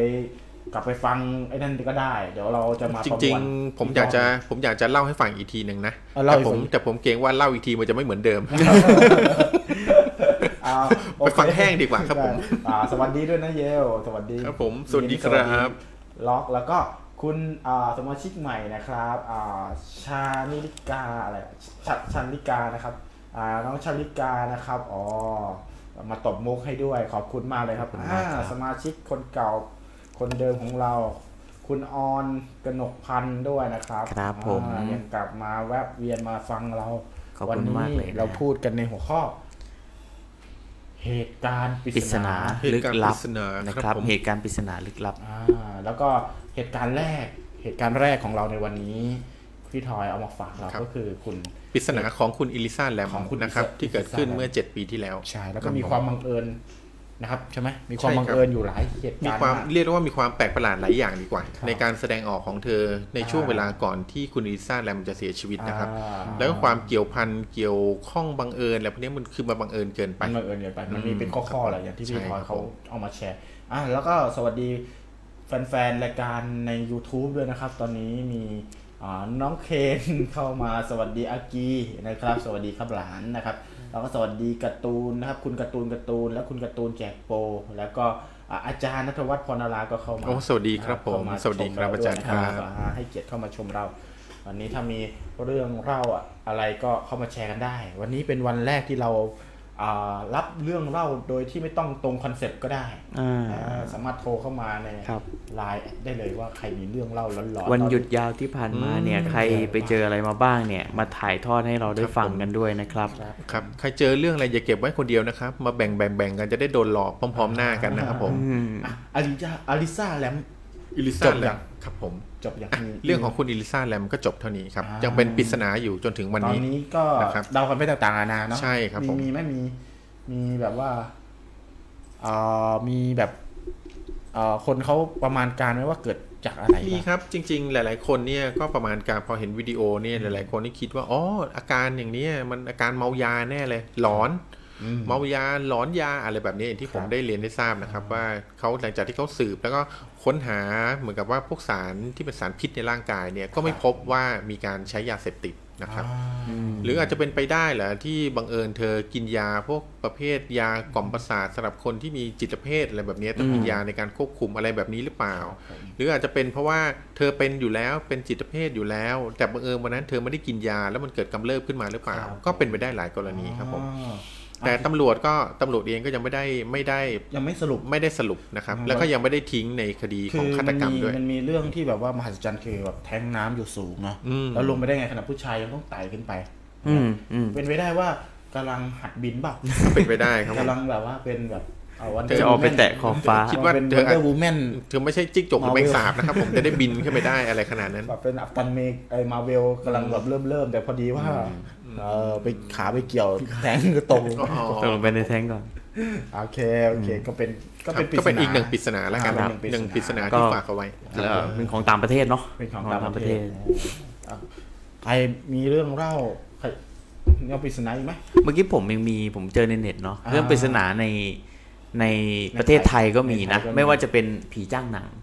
กลับไปฟังไอ้นั่นก็ได้ เดี๋ยวเราจะมาจประมริงวลๆผมอยากจะผมอยากจะเล่าให้ฟังอีกทีหนึ่งนะเออเล่าแต่อีกผมทีแต่ผมเกรงว่าเล่าอีกทีมันจะไม่เหมือนเดิมอ่าโอไปเคฟังแห้งดีกว่าครับผมอ่าสวัสดีด้วยนะเยลสวัสดีครับผมสวัสดีครับล็อกแล้วก็ คุณอ่าสมาชิกใหม่นะครับอ่าชานิลิกาอะไรชาชานิกานะครับอ่าน้องชาลิกานะครับอ๋อมาตบมุกให้ด้วยขอบคุณมากเลยครับขอบคุณมากครับอ่าสมาชิกคนเก่าคนเดิมของเรา คุณออนกนกพันธ์ด้วยนะครับครับผมอ่ายังกลับมาแวะเวียนมาฟังเราขอบวัคุณนี้มากเลยนะเราพูดกันในหัวข้อเหตุการณ์ปปริริศศนานาเหตุลึกการณ์ลับปริศนานะคครัรับบผมเหตุการณ์ปริศนาลึกลับอ่าแล้วก็ เหตุการณ์แรก เหตุการณ์แรกของเราในวันนี้พี่ทอยเอามาฝากเราก็คือคุณปริศนาของคุณอิลิซาแลมของคุณนะครับอิลิซาที่เกิดขึ้นอิลิซาแลมเมื่อ 7 ปีที่แล้ว ใช่ แล้วก็มีความบังเอิญนะครับใช่ไหมมีความใช่ครับบังเอิญอยู่หลายเหตุมีการณ์ความมากเรียกได้ว่ามีความแปลกประหลาดหลายอย่างดีกว่าครับในการแสดงออกของเธอในช่วงอ่าเวลาก่อนที่คุณอิลิซาแลมจะเสียชีวิตนะครับอ่าแล้วก็ความเกี่ยวพันเกี่ยวข้องบังเอิญอะไรพวกนี้มันคือมาบังเอิญเกินไปมันบังเอิญเกินไปมันมีเป็นข้อๆแหละอย่างที่พี่ใช่ทอยครับเขาเอามาแชร์อะแล้วก็สวัสดี แฟนๆ รายการใน YouTube ด้วยนะครับ ตอนนี้มีอ่าน้องเคนเข้ามาสวัสดีอากีนะครับ สวัสดีครับหลานนะครับแล้วก็สวัสดีการ์ตูนนะครับ คุณการ์ตูนการ์ตูน และคุณการ์ตูนแจกโปรแล้วก็อ่าอาจารย์นัทวัฒน์พรนาราก็เข้ามาโอ้สวัสดีครับผมเข้ามาชมสวัสดีครับอาจารย์ด้วครับนะอ่าให้เกียรติเข้ามาชมเรา วันนี้ถ้ามีเรื่องเล่าอะอะไรก็เข้ามาแชร์กันได้ วันนี้เป็นวันแรกที่เราอ่า รับเรื่องเล่าโดยที่ไม่ต้องตรง concept ก็ได้อ่าอ่าสามารถโทรเข้ามาในครับไลน์ได้เลยว่าใครมีเรื่องเล่าร้อนๆวันหยุดยาวที่ผ่านมาเนี่ยอืมใครไปเจออะไรมาบ้างเนี่ยมาถ่ายทอดให้เราได้ฟังกันด้วยนะครับครับใครเจอเรื่องอะไรอย่าเก็บไว้คนเดียวนะครับ มาแบ่งแบ่งแบ่งกันจะได้โดนหลอกพร้อม ๆ หน้ากันนะครับผมอืมอะอาริซาอาริซาแลมอิลิจซาบแลยัมงครับผม จบอย่างมีเรื่องของคุณอิลิซาแลมก็จบเท่านี้ครับอ่ายัยังเป็นปริศนาอยู่จนถึงวันตอนนี้นี้ก็นะครับเดากันไปต่างๆนานาเนาะใช่ครับผมมีไหมมีมีแบบว่าเอ่อมีแบบเอ่อคนเขาประมาณการไหมว่าเกิดจากอะไรมีบ้างครับจริง ๆ หลาย ๆ คนเนี่ยก็ประมาณการพอเห็นวิดีโอเนี่ยหลาย ๆ คนที่คิดว่าอ๋ออาการอย่างเนี้ยมันอาการเมายาแน่เลยหลอนอืม เมายาหลอนยาอะไรแบบนี้อย่างที่ผมครับได้เรียนได้ทราบนะครับว่าเขาหลังจากที่เขาสืบแล้วก็ค้นหาเหมือนกับว่าพวกสารที่เป็นสารพิษในร่างกายเนี่ยก็ไม่พบว่ามีการใช้ยาเสพติดนะครับหรืออาจจะเป็นไปได้เหรอที่บังเอิญเธอกินยาพวกประเภทยากล่อมประสาทสำหรับคนที่มีจิตเภทอะไรแบบนี้ต้องกินยาในการควบคุมอะไรแบบนี้หรือเปล่า หรืออาจจะเป็นเพราะว่าเธอเป็นอยู่แล้วเป็นจิตเภทอยู่แล้ว แต่บังเอิญวันนั้นเธอไม่ได้กินยาแล้วมันเกิดกำเริบขึ้นมาหรือเปล่าครับก็เป็นไปได้หลายกรณีครับผมอ๋อ แต่ตำรวจก็ตำรวจเองก็ยังไม่ได้ไม่ได้ยังไม่สรุปไม่ได้สรุปนะครับอืมแล้วก็ยังไม่ได้ทิ้งในคดีของฆาตกรรมมันมีด้วยมันมีเรื่องที่แบบว่ามหัศจรรย์คือแบบแท้งน้ำอยู่สูงเนาะอืมแล้วลงไปได้ไงขนาดผู้ชายยังต้องไต่ขึ้นไปอืมอืมเป็นไปได้ว่ากำลังหัดบินเปล่าเป็นไปได้ครับผมกำลังแบบว่าเป็นแบบเอาวันจะออกไปแตะขอบฟ้าคิดว่าเป็นเธเธอออาจวูแมนเธอไม่ใช่จิ้งจกหรือแมงสาบนะครับผมจะได้บินขึ้นไปได้อะไรขนาดนั้นแบบเป็นอัปตันเมกไอมาเวลกำลังแบบเริ่มเริ่มแต่พอดีว่า เออไปขาไปเกี่ยวแทงก็ตรงอ๋อตกลงไปในแท้งก่อน โอเคโอเคก็เป็นก็ครับเป็นก็เป็นริศาอีกหนึ่งปริศนาแล้วกันครับหนึ่งปริศนาก็ที่ฝากเอาไว้แล้วเป็นของต่างประเทศเนาะเป็นของต่างประเทศอะใครมีเรื่องเล่าใครเอาปริศนาอีกไหมเมื่อกี้ผมยังมีผมเจอในเน็ตเนาะอ่าเรื่องปริศนาในในประเทศไทยก็มีนะในไทยก็มีไม่ว่าจะเป็นผีจ้างหนังครับโอ้ผี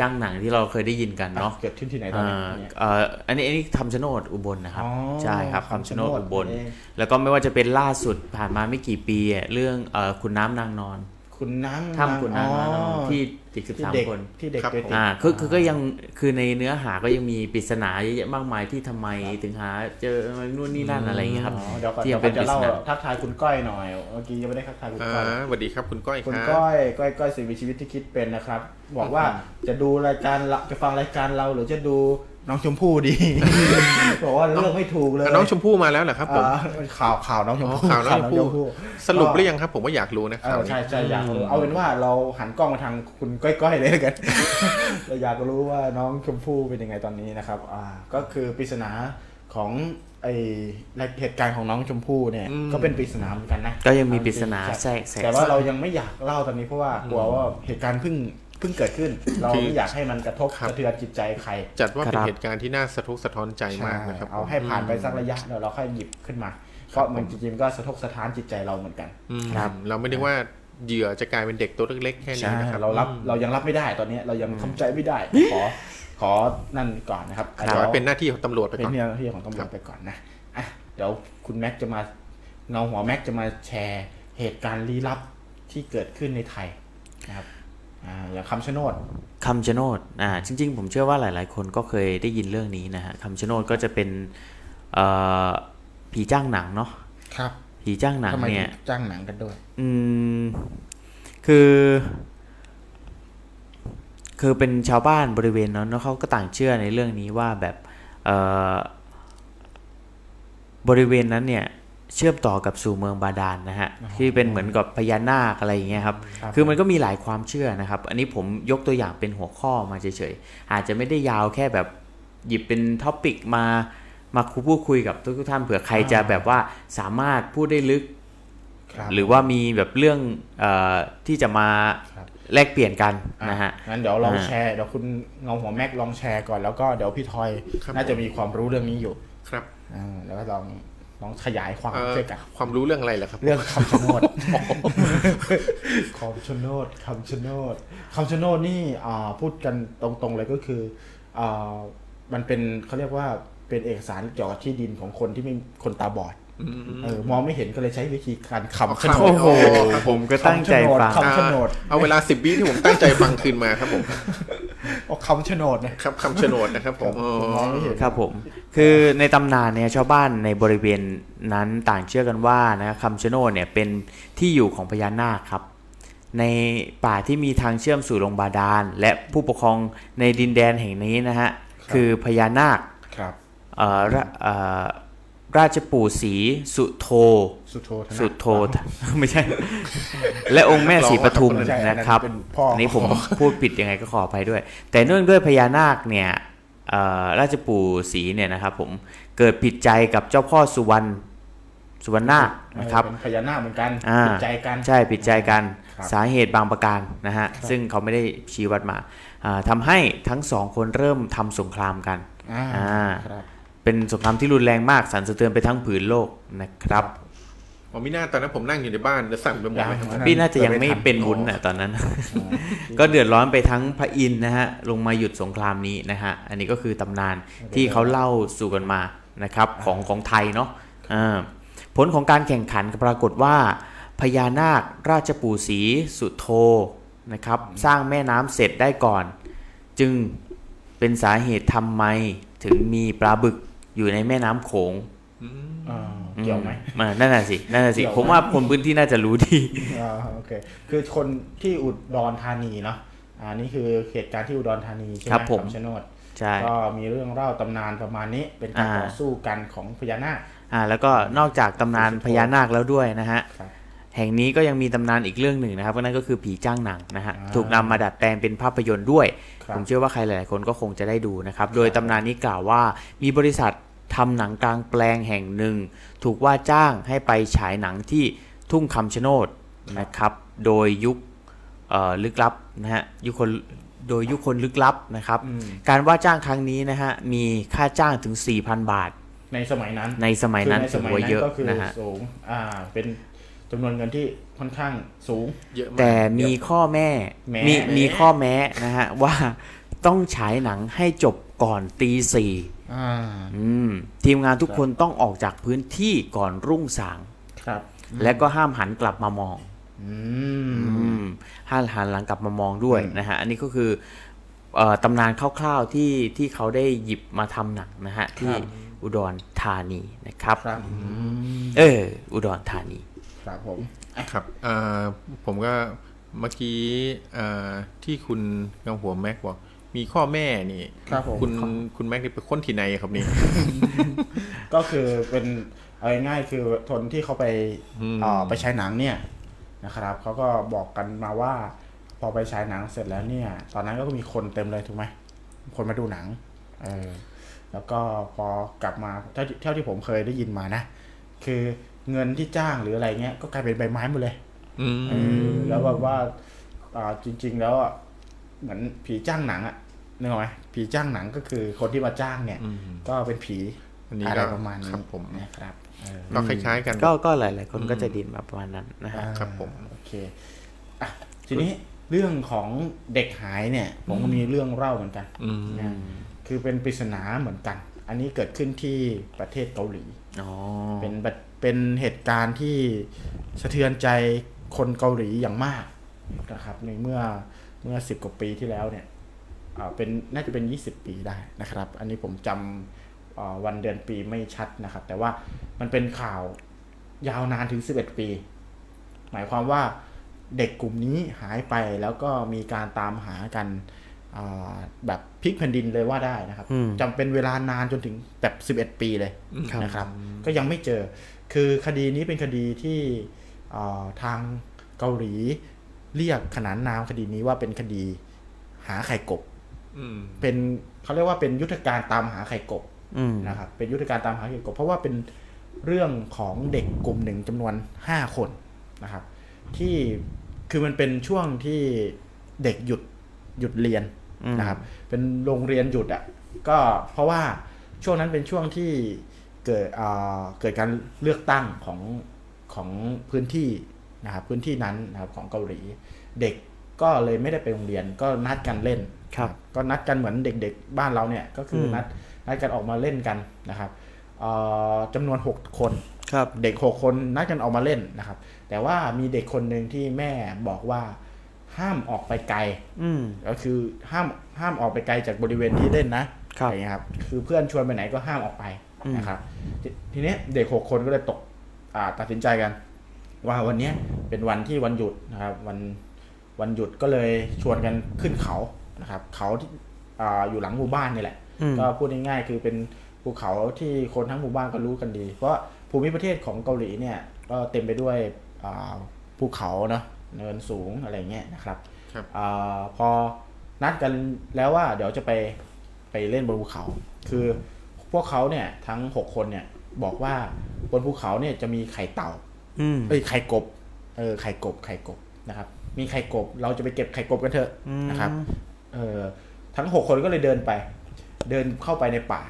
จ้างหนังที่เราเคยได้ยินกันเนาะเกิดขึ้นที่ไหนตอนอ่านี้เนี่ยเอ่ออันนี้อันนี้คำชะโนดอุบลนะครับอ๋อใช่ครับคำคำชะชะโนโนดดอุบลเองแล้วก็ไม่ว่าจะเป็นล่าสุดผ่านมาไม่กี่ปีอะเรื่องเอ่อคุณน้ำนางนอน คุณน้ำถ้ำคุณน้ำนางนอนที่ติดสิบที่สามเด็กคนที่เด็กครับไปติดอ่าคือคือก็ยังคือในเนื้อหาก็ยังมีปริศนาเยอะแยะมากมายที่ทำไมถึงหาเจอนู่นนี่นั่นอะไรอย่างเงี้ยครับ อ๋อเดี๋ยวก่อนที่เดี๋ยัยวงเป็นจะเล่าปริศนา ทักทายคุณก้อยหน่อยเมื่อกี้ยังไม่ได้ทักทายคุณอ่าก้อย สวัสดีครับคุณก้อยคคุณรับ ก้อยก้อยก้อยสิ่งมีชีวิตที่คิดเป็นนะครับ บอกว่าจะดูรายการเราจะฟังรายการเราหรือจะดู น้องชมพู่ดี บอกว่าเลือกไม่ถูกเลยอะน้องชมพู่มาแล้วเหรอครับผมอ่าข่าวข่าวน้องชมอ๋อพู่ข่าวน้องชมพู่ข่าวสรุปหรือยังครับ ผมว่าอยากรู้นะเอข่าวอนี้ใช่ใช่อยากรู้เอาเป็นว่าเราหันกล้องมาทางคุณก้อยๆเลยแล้วกันเราอยากรู้ว่าน้องชมพู่เป็นยังไงตอนนี้นะครับ อ่า ก็คือปริศนาของไอ้เหตุการณ์ของน้องชมพู่เนี่ย ก็เป็นปริศนาเหมือนกันนะก็ยังมีปริศนาแทรกแทรกแต่ว่าเรายังไม่อยากเล่าตอนนี้เพราะว่ากลัวว่าเหตุการณ์เพิ่ง เพิ่งเกิดขึ้น เราไม่อยากให้มันกระทบกระเทือนจิตใจใคร จัดว่าเป็นครับเหตุการณ์ที่น่าสะทุกสะท้อนใจมากนะครับเอาให้ผ่านไปสักระยะเดี๋ยวเราค่อยหยิบขึ้นมาเพราะมันจริงๆก็สะทกสะท้านจิตใจเราเหมือนกันอืมครับเราไม่ได้ว่าเหยื่อจะกลายเป็นเด็กตัวเล็กๆแค่นี้ใช่นะครับเรารับเรายังรับไม่ได้ตอนนี้เรายังทำใจไม่ได้ขอขอนั่นก่อนนะครับขอให้เป็นหน้าที่ของตำรวจไปเป็นก่อนหน้าที่ของตำรวจไปก่อนนะอะเดี๋ยวคุณแม็กจะมาเงาหัวแม็กจะมาแชร์เหตุการณ์ลี้ลับที่เกิดขึ้นในไทยนะครับ อ่าอย่างคำชะโนดคำชะโนดอ่าจริง ๆ ผมเชื่อว่าหลาย ๆ คนก็เคยได้ยินเรื่องนี้นะฮะคำชะโนดก็จะเป็นเอ่อผีจ้างหนังเนาะครับผีจ้างหนังทำไมเนี่ยถึงจ้างหนังกันด้วย อืม คือ คือเป็นชาวบ้านบริเวณนั้นแล้วเขาก็ต่างเชื่อในเรื่องนี้ว่าแบบเอ่อบริเวณนั้นเนี่ย เชื่อมต่อกับสู่เมืองบาดาลนนะฮะที่เป็นเหมือนกับพญานาคอะไรอย่างเงี้ยครับครับคือมันก็มีหลายความเชื่อนะครับ อันนี้ผมยกตัวอย่างเป็นหัวข้อมาเฉยๆอาจจะไม่ได้ยาวแค่แบบหยิบเป็น topic มามาพูดคุยกับทุกๆท่านเผื่อใครจะแบบว่าสามารถพูดได้ลึกครับหรือว่ามีแบบเรื่องเออที่จะมาครับแลกเปลี่ยนกันอ่นะฮะงั้นเดี๋ยวลองอ่าแชร์เดี๋ยวคุณเงาหัวแม็กลองแชร์ก่อนแล้วก็เดี๋ยวพี่ทอยครับน่าจะมีความรู้เรื่องนี้อยู่ครับอ่าแล้วก็ลอง ลองขยายความเอ่อช่วยกันความรู้เรื่องอะไรเหรอครับ เรื่องคำชะโนดคำชะโนดคำชะโนดคำชะโนดนี่อ่าพูดกันตรงๆเลยก็คืออ่ามันเป็นเขาเรียกว่าเป็นเอกสารเกี่ยวกับที่ดินของคนที่ไม่คนตาบอด เออมองไม่เห็นก็เลยใช้วิธีการคำชะโนโอ้ดโหผมก็ตั้งใจฟังคำชะโนดเอาเวลาสิบวิที่ผมตั้งใจฟังคืนมาครับผมเอาคำชะโนดนะครับคำชะโนดนะครับผมผมมองไม่เห็นครับผม คือในตำนานเนี่ยชาวบ้านในบริเวณนั้นต่างเชื่อกันว่านะคำชะโนดเนี่ยเป็นที่อยู่ของพญานาคครับ ในป่าที่มีทางเชื่อมสู่โรงบาดาล และผู้ปกครองในดินแดนแห่งนี้นะฮะคือพญานาคครับเอ่อ ราเอ่อราชปู่ศรีสุโธสุโธธนะสุโธไม่ใช่ และองค์แม่ศรีปทุมไม่ใช่อันนั้นนะครับเป็นพ่ออันนี้ผมพูดผิดยังไงก็ขออภัยด้วย แต่เนื่องด้วยพญานาคเนี่ยเอ่อราชปู่ศรีเนี่ยนะครับ ผมเกิดผิดใจกับเจ้าพ่อสุวรรณสุวรรณนาคนะครับเป็นพญานาคเหมือนกันอ่าติดใจกันใช่ผิดใจกันครับสาเหตุบางประการนะฮะซึ่งเขาไม่ได้ชี้วัดมาอ่าทำให้ทั้งสองคนเริ่มทำสงครามกันอ่าอ่าครับ เป็นสงครามที่รุนแรงมากสั่นสะเทือนไปทั้งผืนโลกนะครับอ๋อมิน่าตอนนั้นผมนั่งอยู่ในบ้านแล้วสั่นไปหมดเลยครับพี่น่าจะยังไม่เป็นวุ้นอะตอนนั้น ก็เดือดร้อนไปทั้งพระอินทร์นะฮะลงมาหยุดสงครามนี้นะฮะอันนี้ก็คือตำนานที่เขาเล่าสู่กันมานะครับของของไทยเนาะอ่าผลของการแข่งขันปรากฏว่า พญานาคราชปู่ศรีสุโธนะครับสร้างแม่น้ำเสร็จได้ก่อน จึงเป็นสาเหตุทำไมถึงมีปลาบึก อยู่ในแม่น้ำโขงอ่าเกี่ยวไหมอ่านั่นน่ะสินั่นน่ะสิเกี่ยวผมว่าคนพื้นที่น่าจะรู้ดีอ่าโอเค คือคนที่อุดรธานีเนาะอ่านี่คือเหตุการณ์ที่อุดรธานีใช่ไหมครับผมคำชะโนดใช่ก็มีเรื่องเล่าตำนานประมาณนี้ เป็นการอ่าต่อสู้กันของพญานาคอ่า แล้วก็นอกจากตำนานพญานาคแล้วด้วยนะฮะครับแห่งนี้ก็ยังมีตำนานอีกเรื่องหนึ่งนะครับก็นั่นก็คือผีจ้างหนังนะฮะอ่าถูกนำมาดัดแปลงเป็นภาพยนตร์ด้วยครับผมเชื่อว่าใครหลายๆคนก็คงจะได้ดูนะครับ โดยตำนานนี้กล่าวว่ามีบริษัท ทำหนังกลางแปลงแห่งหนึ่ง ถูกว่าจ้างให้ไปฉายหนังที่ทุ่งคำชะโนดนะครับ โดยยุคเอ่อลึกลับนะฮะยุคคนโดยยุคคนลึกลับนะครับอืมการว่าจ้างครั้งนี้นะฮะมีค่าจ้างถึง 4,000 บาท ในสมัยนั้น ในสมัยนั้นคือในสถือมัยว่านั้นเยอะก็คือนะฮะสูงอ่าเป็นจำนวนเงินที่ค่อนข้างสูงเยอะมากแต่มีข้อแม่แม้มีแม้มีข้อแม้นะฮะว่าต้องฉายหนังให้จบก่อนตีสี่อ่าอืม ทีมงานทุกคนต้องออกจากพื้นที่ก่อนรุ่งสางครับ และก็ห้ามหันกลับมามองอืมอืมห้ามหันหลังกลับมามองด้วยอืมนะฮะ อันนี้ก็คือเอ่อตำนานคร่าวๆที่ที่เขาได้หยิบมาทำหนังนะฮะ ที่อุดรธานีนะครับครับอืมเออ อุดรธานี ครับผมครับเอ่อผมก็เมื่อกี้เอ่อที่คุณเงาหัวแม็กบอก มีข้อแม่นี่ครับผมคุณคุณแม็กนี่เป็นคนที่ไหนครับนี่ ก็คือเป็นเอาง่ายๆคือทนที่เขาไปอืมเอ่อไปฉายหนังเนี่ยนะครับเขาก็บอกกันมาว่า พอไปฉายหนังเสร็จแล้วเนี่ย ตอนนั้นก็มีคนเต็มเลยถูกไหมคนมาดูหนังเออแล้วก็พอกลับมาเท่าที่เท่าที่ผมเคยได้ยินมานะ คือเงินที่จ้างหรืออะไรเงี้ย ก็กลายเป็นใบไม้หมดเลย อืมเออแล้วแบบว่าอ่าจริง ๆ แล้วอะ เหมือนผีจ้างหนังอะนึกออกไหมผีจ้างหนังก็คือคนที่มาจ้างเนี่ยอืมก็เป็นผีอันนี้อะไรก็ประมาณนี้ครับผมนะครับเออก็คล้ายๆกันก็ก็หลาย ๆ คนก็จะดินมาประมาณนั้นนะฮะครับผมโอเคอะทีนี้เรื่องของเด็กหายเนี่ย ผมก็มีเรื่องเล่าเหมือนกันอืมนะคือเป็นปริศนาเหมือนกัน อันนี้เกิดขึ้นที่ประเทศเกาหลีอ๋อเป็นแบบเป็นเหตุการณ์ที่สะเทือนใจคนเกาหลีอย่างมากนะครับ ในเมื่อ เมื่อสิบกว่าปีที่แล้วเนี่ยอ่าเป็นน่าจะเป็น 20 ปีได้นะครับ อันนี้ผมจำอ่าวันเดือนปีไม่ชัดนะครับ แต่ว่ามันเป็นข่าวยาวนานถึง 11 ปี หมายความว่าเด็กกลุ่มนี้หายไปแล้วก็มีการตามหากันอ่าแบบพลิกแผ่นดินเลยว่าได้นะครับอืมจำเป็นเวลานานจนถึงแบบ11ปีเลยครับนะครับ ก็ยังไม่เจอ คือคดีนี้เป็นคดีที่อ่าทางเกาหลี เรียกขนานนามคดีนี้ว่าเป็นคดีหาไข่กบอืมเป็นเขาเรียกว่าเป็นยุทธการตามหาไข่กบอืมนะครับ เป็นยุทธการตามหาไข่กบ เพราะว่าเป็นเรื่องของเด็กกลุ่มหนึ่งจำนวนห้าคนนะครับ ที่คือมันเป็นช่วงที่เด็กหยุดหยุดเรียนอืมนะครับ เป็นโรงเรียนหยุดอะ่ะก็เพราะว่าช่วงนั้นเป็นช่วงที่เกิดอ่าเกิดการเลือกตั้งของของพื้นที่ นะครับพื้นที่นั้นนะครับของเกาหลี เด็กก็เลยไม่ได้ไปโรงเรียนก็นัดกันเล่นครับก็นัดกันเหมือนเด็กๆ บ้านเราเนี่ยก็คืออมนัดนัดกันออกมาเล่นกันนะครับเอ่อจำนวน 6 คนครับเด็ก 6 คนนัดกันออกมาเล่นนะครับ แต่ว่ามีเด็กคนหนึ่งที่แม่บอกว่าห้ามออกไปไกลอืมก็คือห้ามห้ามออกไปไกลจากบริเวณที่เล่นนะครับอะไรเงี้ยครับ คือเพื่อนชวนไปไหนก็ห้ามออกไปอืมนะครับททีเนี้ยเด็ก6คนก็เลยตกอ่าตัดสินใจกัน ว่าวันเนี้ยเป็นวันที่วันหยุดนะครับวันวันหยุดก็เลยชวนกันขึ้นเขานะครับเขาที่อ่าอยู่หลังหมู่บ้านนี่แหละอืมก็พูดง่ายๆคือเป็นภูเขาที่คนทั้งหมู่บ้านก็รู้กันดี เพราะภูมิประเทศของเกาหลีเนี่ยก็เต็มไปด้วยอ่าภูเขาเนาะเนินสูงอะไรเงี้ยนะครับครับอาพอนัดกันแล้วว่าเดี๋ยวจะไปไปเล่นบนภูเขา คือพวกเขาเนี่ยทั้งหกคนเนี่ยบอกว่าบนภูเขาเนี่ยจะมีไข่เต่าอืม เอ้ยไข่กบ เออไข่กบไข่กบนะครับ มีไข่กบ เราจะไปเก็บไข่กบกันเถอะอืมนะครับ เออทั้งหกคนก็เลยเดินไป เดินเข้าไปในป่า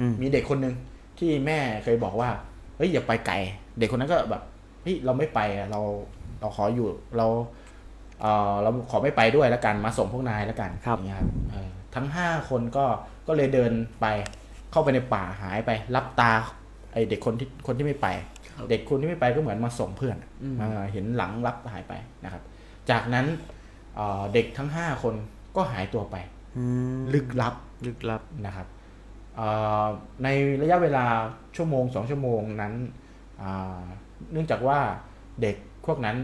อืมมีเด็กคนหนึ่งที่แม่เคยบอกว่าเฮ้ยอย่าไปไกลเด็กคนนั้นก็แบบเฮ้ยเราไม่ไปอะเราเราขออยู่เราเออเราขอไม่ไปด้วยแล้วกันมาส่งพวกนายแล้วกันครับอย่างเงี้ยครับเออทั้งห้าคนก็ก็เลยเดินไปเข้าไปในป่าหายไป รับตาไอเด็กคนที่คนที่ไม่ไป เด็กคนที่ไม่ไปก็เหมือนมาส่งเพื่อนมาเห็นหลังรับหายไปนะครับ จากนั้นเอ่อเด็กทั้งห้าคนก็หายตัวไปอืมลึกลับลึกลับนะครับเอ่อในระยะเวลาชั่วโมงสองชั่วโมงนั้นอ่าเนื่องจากว่าเด็กพวกนั้น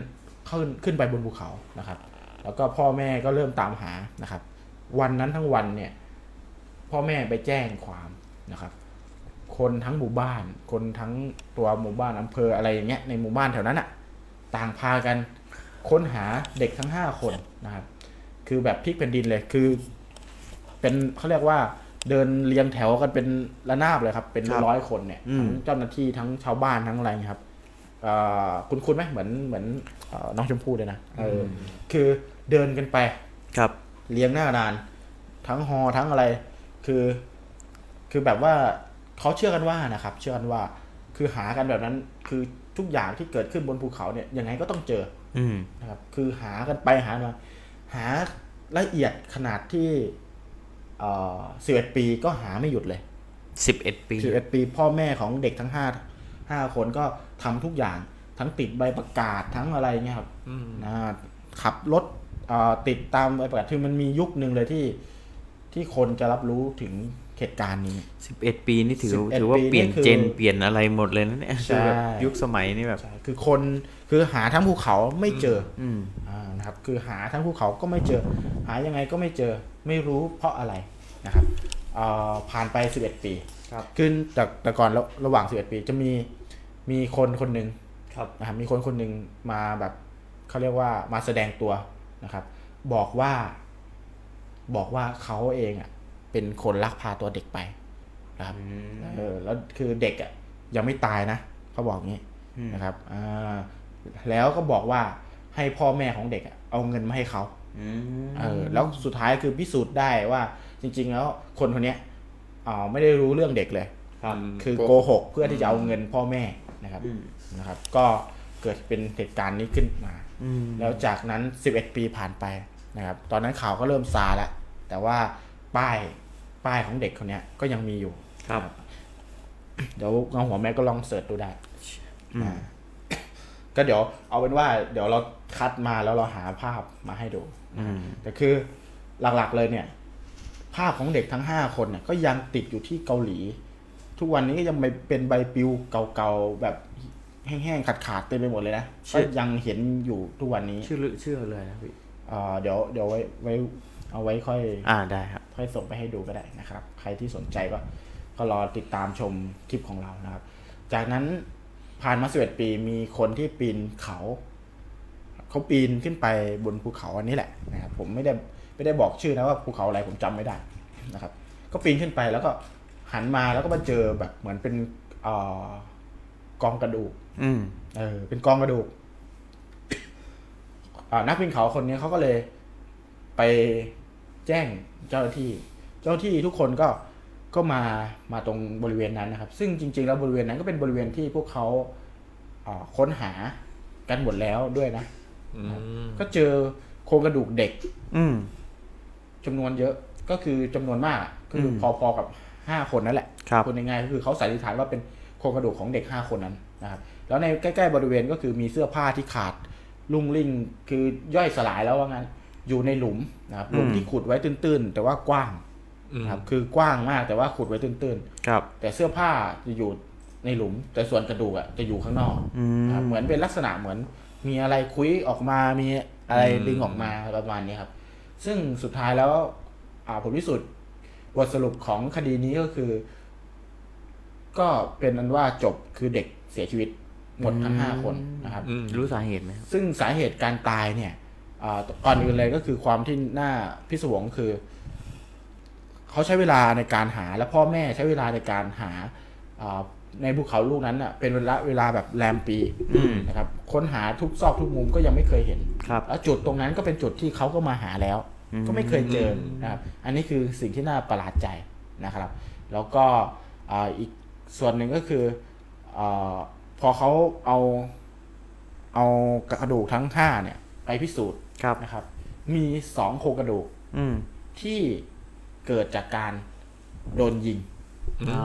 ขึ้นขึ้นไปบนภูเขานะครับ แล้วก็พ่อแม่ก็เริ่มตามหานะครับ วันนั้นทั้งวันเนี่ย พ่อแม่ไปแจ้งความนะครับ คนทั้งหมู่บ้าน คนทั้งตัวหมู่บ้านอำเภออะไรอย่างเงี้ยในหมู่บ้านแถวนั้นอะต่างพากันค้นหาเด็กทั้งห้าคนนะครับ คือแบบพลิกแผ่นดินเลยคือ เป็นเขาเรียกว่าเดินเรียงแถวกันเป็นระนาบเลยครับ เป็นครับร้อยคนเนี่ยอืม ทั้งเจ้าหน้าที่ทั้งชาวบ้านทั้งอะไรเงี้ยครับเอ่อคุณคุณไหมเหมือนเหมือนเอ่อน้องชมพู่เลยนะเอออคือเดินกันไป ครับ เลี้ยงหน้ากระดาน ทั้งฮอทั้งอะไร คือ คือแบบว่า เขาเชื่อกันว่านะครับ เชื่อกันว่า คือหากันแบบนั้น คือทุกอย่างที่เกิดขึ้นบนภูเขาเนี่ยยังไงก็ต้องเจอ อืมนะครับ คือหากันไปหามา หาละเอียดขนาดที่เอ่อสิบเอ็ดปีก็หาไม่หยุดเลยสิบเอ็ดปีสิบเอ็ดปี พ่อแม่ของเด็กทั้งห้าห้าคนก็ทำทุกอย่างทั้งติดใบประกาศทั้งอะไรเงี้ยครับนะขับรถเอ่อติดตามใบประกาศคือมันมียุคหนึ่งเลยที่ที่คนจะรับรู้ถึง เหตุการณ์นี้สิบเอ็ดปีนี่ถือ11ถือว่าเปลี่ยนปีนี่คือเจนเปลี่ยนอะไรหมดเลยนะเนี่ยใช่คือแบบยุคสมัยนี่แบบใช่คือคนคือหาทั้งภูเขาไม่เจออืมอ่านะครับคือหาทั้งภูเขาก็ไม่เจอ หายังไงก็ไม่เจอไม่รู้เพราะอะไรนะครับเอ่อผ่านไป 11 ปีครับคือแต่แต่ก่อนระระหว่าง 11 ปีจะมีมีคนคนหนึ่งครับนะครับมีคนคนหนึ่งมาแบบเขาเรียกว่ามาแสดงตัวนะครับ บอกว่า บอกว่าเขาเองอะ เป็นคนลักพาตัวเด็กไปนะครับเออแล้วคือเด็กอะยังไม่ตายนะเขาบอกงี้นะครับอ่าแล้วก็บอกว่าให้พ่อแม่ของเด็กอะเอาเงินมาให้เขาอืมเออแล้วสุดท้ายคือพิสูจน์ได้ว่า จริง ๆ แล้วคนคนเนี้ยอ่าไม่ได้รู้เรื่องเด็กเลยครับคือโกหกเพื่อที่จะเอาเงินพ่อแม่นะครับนะครับ ก็เกิดเป็นเหตุการณ์นี้ขึ้นมาอืมแล้วจากนั้น 11 ปีผ่านไปนะครับ ตอนนั้นข่าวก็เริ่มซาแล้วแต่ว่าป้าย ป้ายของเด็กคนเนี้ยก็ยังมีอยู่ครับ เดี๋ยวเงาหัวแม่ก็ลองเสิร์ชดูได้อ่าก็เดี๋ยวเอาเป็นว่า เดี๋ยวเราคัดมาแล้วเราหาภาพมาให้ดูอืมแต่คือหลักๆเลยเนี่ย ภาพของเด็กทั้งห้าคนเนี่ยก็ยังติดอยู่ที่เกาหลี ทุกวันนี้ก็ยังเป็นใบปลิวเก่าๆแบบแห้งๆขาดๆเต็มไปหมดเลยนะใช่ก็ยังเห็นอยู่ทุกวันนี้ชื่อลืชื่อเลยนะพี่เอ่อเดี๋ยวเดี๋ยวไว้ไว้ เอาไว้ค่อย อ่าได้ครับ ค่อยส่งไปให้ดูก็ได้นะครับ ใครที่สนใจก็ก็รอติดตามชมคลิปของเรานะครับ จากนั้นผ่านมาสิบเอ็ดปีมีคนที่ปีนเขาเขาปีนขึ้นไปบนภูเขาอันนี้แหละนะครับ ผมไม่ได้ไม่ได้บอกชื่อนะว่าภูเขาอะไรผมจำไม่ได้นะครับ ก็ปีนขึ้นไปแล้วก็หันมาแล้วก็มาเจอแบบเหมือนเป็นเออกองกระดูก อืมเออ เป็นกองกระดูกอ่านักปีนเขาคนนี้เขาก็เลยไป แจ้งเจ้าหน้าที่ เจ้าหน้าที่ทุกคนก็ก็มามาตรงบริเวณนั้นนะครับ ซึ่งจริง ๆ แล้วบริเวณนั้นก็เป็นบริเวณที่พวกเขาอ่าค้นหากันหมดแล้วด้วยนะก็เจอโครงกระดูกเด็ก อืมจำนวนเยอะก็คือจำนวนมากอะก็คืออมพอๆกับห้าคนนั่นแหละครับพูดง่ายๆก็คือเขาสันนิษฐานว่าเป็นโครงกระดูกของเด็กห้าคนนั้นนะครับ แล้วในใกล้ ๆ บริเวณก็คือมีเสื้อผ้าที่ขาดลุ่งลิ่งคือย่อยสลายแล้วว่างั้น อยู่ในหลุมนะครับหลุมอืมที่ขุดไว้ตื้นๆ แต่ว่ากว้างนะครับคือกว้างมากแต่ว่าขุดไว้ตื้นครับๆแต่เสื้อผ้าจะอยู่ในหลุม แต่ส่วนกระดูกอะจะอยู่ข้างนอกอืมนะครับเหมือนเป็นลักษณะเหมือน มีอะไรคุยออกมามีอะไรดึงออกมาประมาณนี้ครับ ซึ่งสุดท้ายแล้วอ่าผลพิสูจน์บทสรุปของคดีนี้ก็คือ ก็เป็นอันว่าจบคือเด็กเสียชีวิตหมดทั้งห้าคนนะครับรู้สาเหตุไหมครับซึ่งสาเหตุการตายเนี่ยอ่า ก่อนอื่นเลยก็คือความที่น่าพิศวงคือ เขาใช้เวลาในการหาและพ่อแม่ใช้เวลาในการหาอ่าในภูเขาลูกนั้นอะเป็นเวลาเวลาแบบแรมปีอืมนะครับค้นหาทุกซอกทุกมุมก็ยังไม่เคยเห็นครับแล้วจุดตรงนั้นก็เป็นจุดที่เขาก็มาหาแล้วอืมก็ไม่เคยเจอนะครับ อันนี้คือสิ่งที่น่าประหลาดใจนะครับ แล้วก็อ่าอีกส่วนหนึ่งก็คืออาพอเขาเอาเอากระดูกทั้งห้าเนี่ย ไปพิสูจน์ ครับนะครับ มีสองโครงกระดูกอืมที่เกิดจากการโดนยิง อ๋อ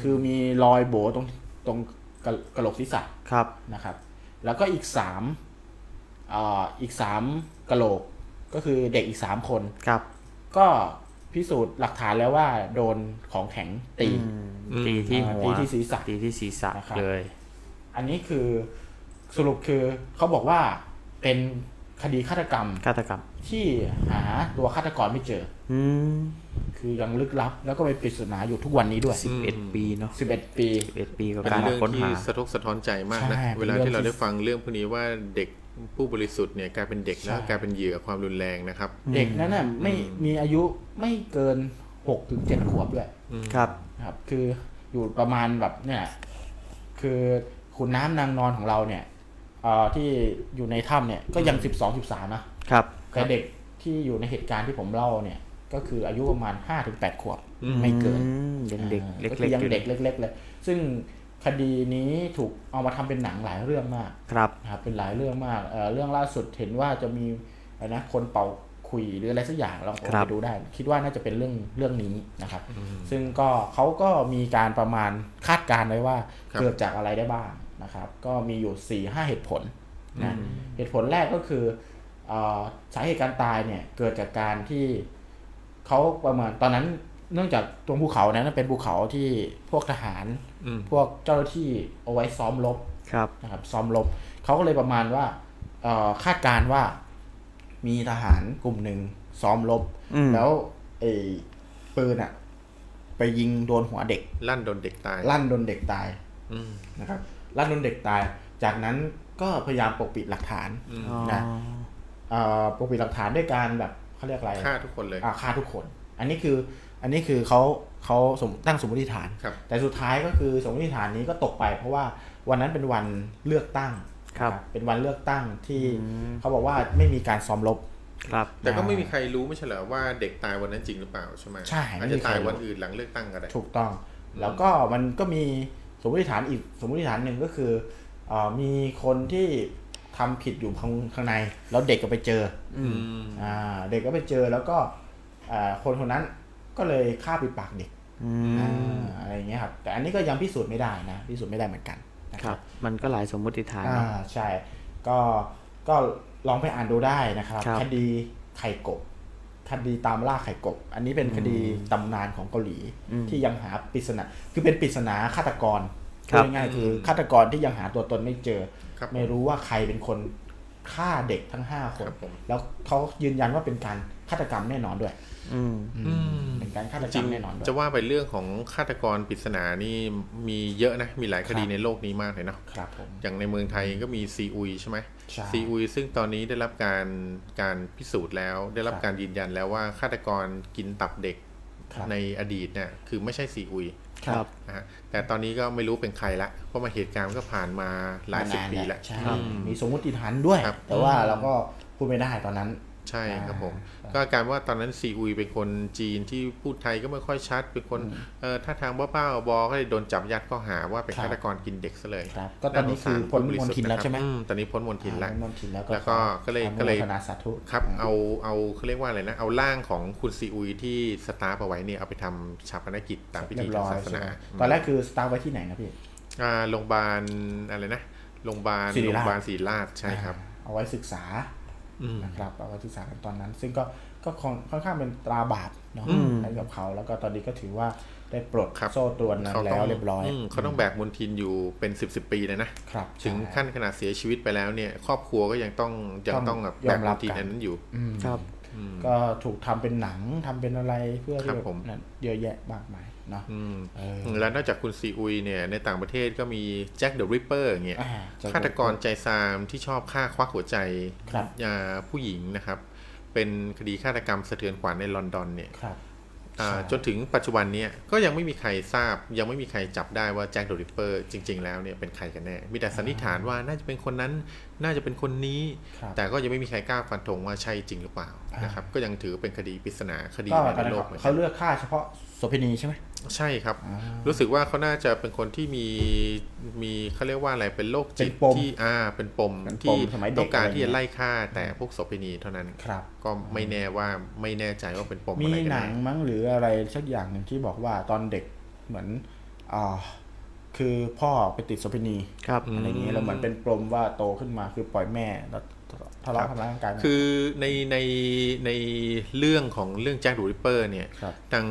คือมีรอยโบตรงตรงกระกระโหลกศีรษะครับ นะครับ แล้วก็อีกสามเอ่ออีกสามกระโหลกก็คือเด็กอีกสามคน ครับ ก็พิสูจน์หลักฐานแล้วว่าโดนของแข็งตี อืมตีที่หัวตีที่ศีรษะตีที่ศีรษะนะครับ เลย อันนี้คือสรุปคือเขาบอกว่าเป็น คดีฆาตกรรมฆาตกรรม ที่หาตัวฆาตกรไม่เจอ อืมคือยังลึกลับ แล้วก็เป็นปริศนาอยู่ทุกวันนี้ด้วยอืมเอ็ดปีเนาะ11ปีสิบเอ็ดปีกับเป็นการเรื่องค้นที่หา สะทกสะท้อนใจมากนะ ใช่เวลาเป็นเรื่องที่เราที่ได้ฟังเรื่องพวกนี้ว่าเด็กผู้บริสุทธิ์เนี่ยกลายเป็นเด็กแล้วใช่ กลายเป็นเหยื่อความรุนแรงนะครับ เด็กนั้นน่ะไม่มีอายุไม่เกิน6ถึง7ขวบด้วย ครับ นะครับคืออยู่ประมาณแบบเนี่ย คือขุนน้ำนางนอนของเราเนี่ยเอ่อ ที่อยู่ในถ้ำเนี่ยก็ยัง12 13นะครับ แต่เด็กที่อยู่ในเหตุการณ์ที่ผมเล่าเนี่ย ก็คืออายุประมาณ5ถึง8ขวบไม่เกินอืมยังเด็กอ่าเล็ก็คืกอๆยังอยู่เด็กเล็ก ๆ เลย ซึ่งคดีนี้ถูกเอามาทำเป็นหนังหลายเรื่องมากครับนะครับเป็นหลายเรื่องมากเอ่อเรื่องล่าสุดเห็นว่าจะมีอะไรนะคนเป่าคุยหรืออะไรสักอย่างลองครัไปบดูได้ คิดว่าน่าจะเป็นเรื่องเรื่องนี้นะครับ ซึ่งก็เขาก็มีการประมาณคาดการณ์ไว้ว่าครับเกิดจากอะไรได้บ้าง นะครับ ก็มีอยู่4ี่ห้าเหตุผลนะเหตุผลแรกก็คือเออสาเหตุการตายเนี่ยเกิดจากการที่เขาประมาณตอนนั้นเนื่องจากตรงภูเขานั้นเป็นภูเขาที่พวกทหารอืมพวกเจ้าหน้าที่เอาไว้ซ้อมรบครับนะครับซ้อมรบเขาก็เลยประมาณว่าเอ่อคาดการณ์ว่ามีทหารกลุ่มหนึ่งซ้อมรบอืมแล้วไอ้ปืนอะไปยิงโดนหัวเด็ก ลั่นโดนเด็กตาย ลั่นโดนเด็กตายอืมนะครับ ลั่นโดนเด็กตาย จากนั้นก็พยายามปกปิดหลักฐานอ๋อนะเอ่อปกปิดหลักฐานด้วยการแบบเขาเรียกอะไรฆ่าทุกคนเลยอ่าฆ่าทุกคน อันนี้คืออันนี้คือเขาเขาสมตั้งสมมติฐานครับแต่สุดท้ายก็คือสมมติฐานนี้ก็ตกไป เพราะว่าวันนั้นเป็นวันเลือกตั้งครับนะเป็นวันเลือกตั้งที่เขาบอกว่าไม่มีการซ้อมรบครับ แต่ก็ไม่มีใครรู้ไม่ใช่เหรอว่าเด็กตายวันนั้นจริงหรือเปล่าใช่ไหมใช่อาจไม่จะมีใครตายรู้วันอื่นหลังเลือกตั้งก็ได้ถูกต้อง แล้วก็มันก็มี สมมติฐานอีกสมมติฐานหนึ่งก็คือเออมีคนที่ทำผิดอยู่ข้างข้างใน แล้วเด็กก็ไปเจอ อืมอ่า เด็กก็ไปเจอแล้วก็อ่าคนคนนั้นก็เลยฆ่าปิดปากเด็กอืมอ่าอะไรอย่างเงี้ยครับ แต่อันนี้ก็ยังพิสูจน์ไม่ได้นะพิสูจน์ไม่ได้เหมือนกันนะคครัรับบมันก็หลายสมมติฐานอ่าเนาะใช่ ก็ก็ลองไปอ่านดูได้นะครับครับคดีไข่กบ คดีตามล่าไข่กบ อันนี้เป็นคดีตำนานของเกาหลีที่ยังหาปริศนาคือเป็นปริศนาฆาตกรครับพูดง่ายๆคือฆาตกรที่ยังหาตัวตนไม่เจอครับไม่รู้ว่าใครเป็นคนฆ่าเด็กทั้งห้าคนครับผมแล้วเขายืนยันว่าเป็นการฆาตกรรมแน่นอนด้วยอืมอืม เป็นการฆาตกจรริรมงแน่นอนด้วยจะว่าไปเรื่องของฆาตกรปริศนานี่มีเยอะนะ มีหลายคดีครับในโลกนี้มากเลยเนาะครับผมอย่างในเมืองไทยก็มีซีอุยใช่ไหมใช่ซีอุยซึ่งตอนนี้ได้รับการการพิสูจน์แล้ว ได้รับครับการยืนยันแล้วว่าฆาตกรกินตับเด็กครับในอดีตเนี่ยคือไม่ใช่ซีอุยครับนะฮะแต่ตอนนี้ก็ไม่รู้เป็นใครละเพราะมาเหตุการณ์มันก็ผ่านมาหลายสิบมนนปีแล้วใช่อืมมีสมมติฐานด้วยครับแต่ว่าเราก็พูดไม่ได้ตอนนั้น ใช่ครับผมอ่าก็กลารว่าตอนนั้นซีอุยเป็นคนจีนที่พูดไทยก็ไม่ค่อยชัด เป็นคนเออถ้าทางบ้าๆบอๆก็เลยโดนจับยัดข้อหาว่าเป็นครับฆาตกรกินเด็กซะเลยครับก็ตอนนี้คือพ้นมณฑินแล้วใช่ไหมอืตอนนี้พ้นมณฑินแล้วอ่าพ้นมณฑินแล้วแล้วก็ก็เลยอนุโมก็เลยทนาสาธุครับเอาเอาเขาเรียกว่าอะไรนะเอาร่างของคุณซีอุยที่สตาร์ฟเอาไว้เนี่ยเอาไปทำชาปนกิจตามพิเรีธียบร้ทางอยศาสใช่นาไหมตอนแรกคือสตาร์ทไว้ที่ไหนนะพี่อ่าโรงพยาบาลอะไรนะโรงพยาบาลศิริโรงราชพยาบาลศรีราชใช่ครับอ่าเอาไว้ศึกษาอืม นะครับเอาไว้ศึกษากันตอนนั้น ซึ่งก็ก็ค่อนค่อนข้างเป็นตราบาปเนาะอืมให้กับเขาแล้วก็ตอนนี้ก็ถือว่าได้ปลดครับโซ่ตรวนนั้นเขาต้แล้องวเรียบร้อยมเขาต้องแบกมลทินอยู่เป็นสิบสิบปีเลยนะครับ ถึงใช่ขั้นขนาดเสียชีวิตไปแล้วเนี่ยครอบครัวก็ยังต้องยังต้องต้องแบบยอมรับแบกมลทินกันอันนั้นอยู่อืมครับก็ถูกทำเป็นหนังทำเป็นอะไรเพื่อที่ครับผมนั่นเยอะแยะมากมายเนาะอืมเออแล้วนอกจากคุณซีอุยเนี่ยในต่างประเทศก็มีแจ็คเดอะริปเปอร์อย่างเงี้ยอ่าฆาตกรใจทรามที่ชอบฆ่าควักหัวใจครับอ่าผู้หญิงนะครับ เป็นคดีฆาตกรรมสะเทือนขวัญในลอนดอนเนี่ยครับอ่าใช่จนถึงปัจจุบันเนี้ก็ยังไม่มีใครทราบ ยังไม่มีใครจับได้ว่าแจ็คเดอะริปเปอร์จริง ๆ แล้วเนี่ยเป็นใครกันแน่ มีแต่สันนิษฐานว่าน่าจะเป็นคนนั้นน่าจะเป็นคนนี้ครับแต่ก็ยังไม่มีใครกล้าฟันธงว่าใช่จริงหรือเปล่าอ่านนะครับก็ยังถือเป็นคดีปริศนาคดีก็ใหม่ตอนในนั้นโลกเขาเหมือนกัเขานเลือกฆ่าเฉพาะ โสเภณีใช่ไหมใช่ครับอ่ารู้สึกว่าเขาน่าจะเป็นคนที่มีมีเขาเรียกว่าอะไรเป็นโรคจิตเป็นปมที่อ่าเป็นปมเป็นปมที่สมัยเด็กต้องการอะไรที่จะเงี้ยไล่ฆ่าแต่พวกโสเภณีเท่านั้นครับก็ไม่แน่ว่าไม่แน่ใจว่าเป็นปมมีอะไรกันหนัแน่งมั้งหรืออะไรสักอย่างหนึ่งที่บอกว่าตอนเด็กเหมือนอ่าคือพ่อไปติดโสเภณีครับอะไรอย่างเงี้ยแล้วเหมือนเป็นปมว่าโตขึ้นมาคือปล่อยแม่แล้ว ทะเลาะทำร้ายร่างกายแม่คือในในในเรื่องของเรื่อง Jack the Ripper เนี่ยครับทาง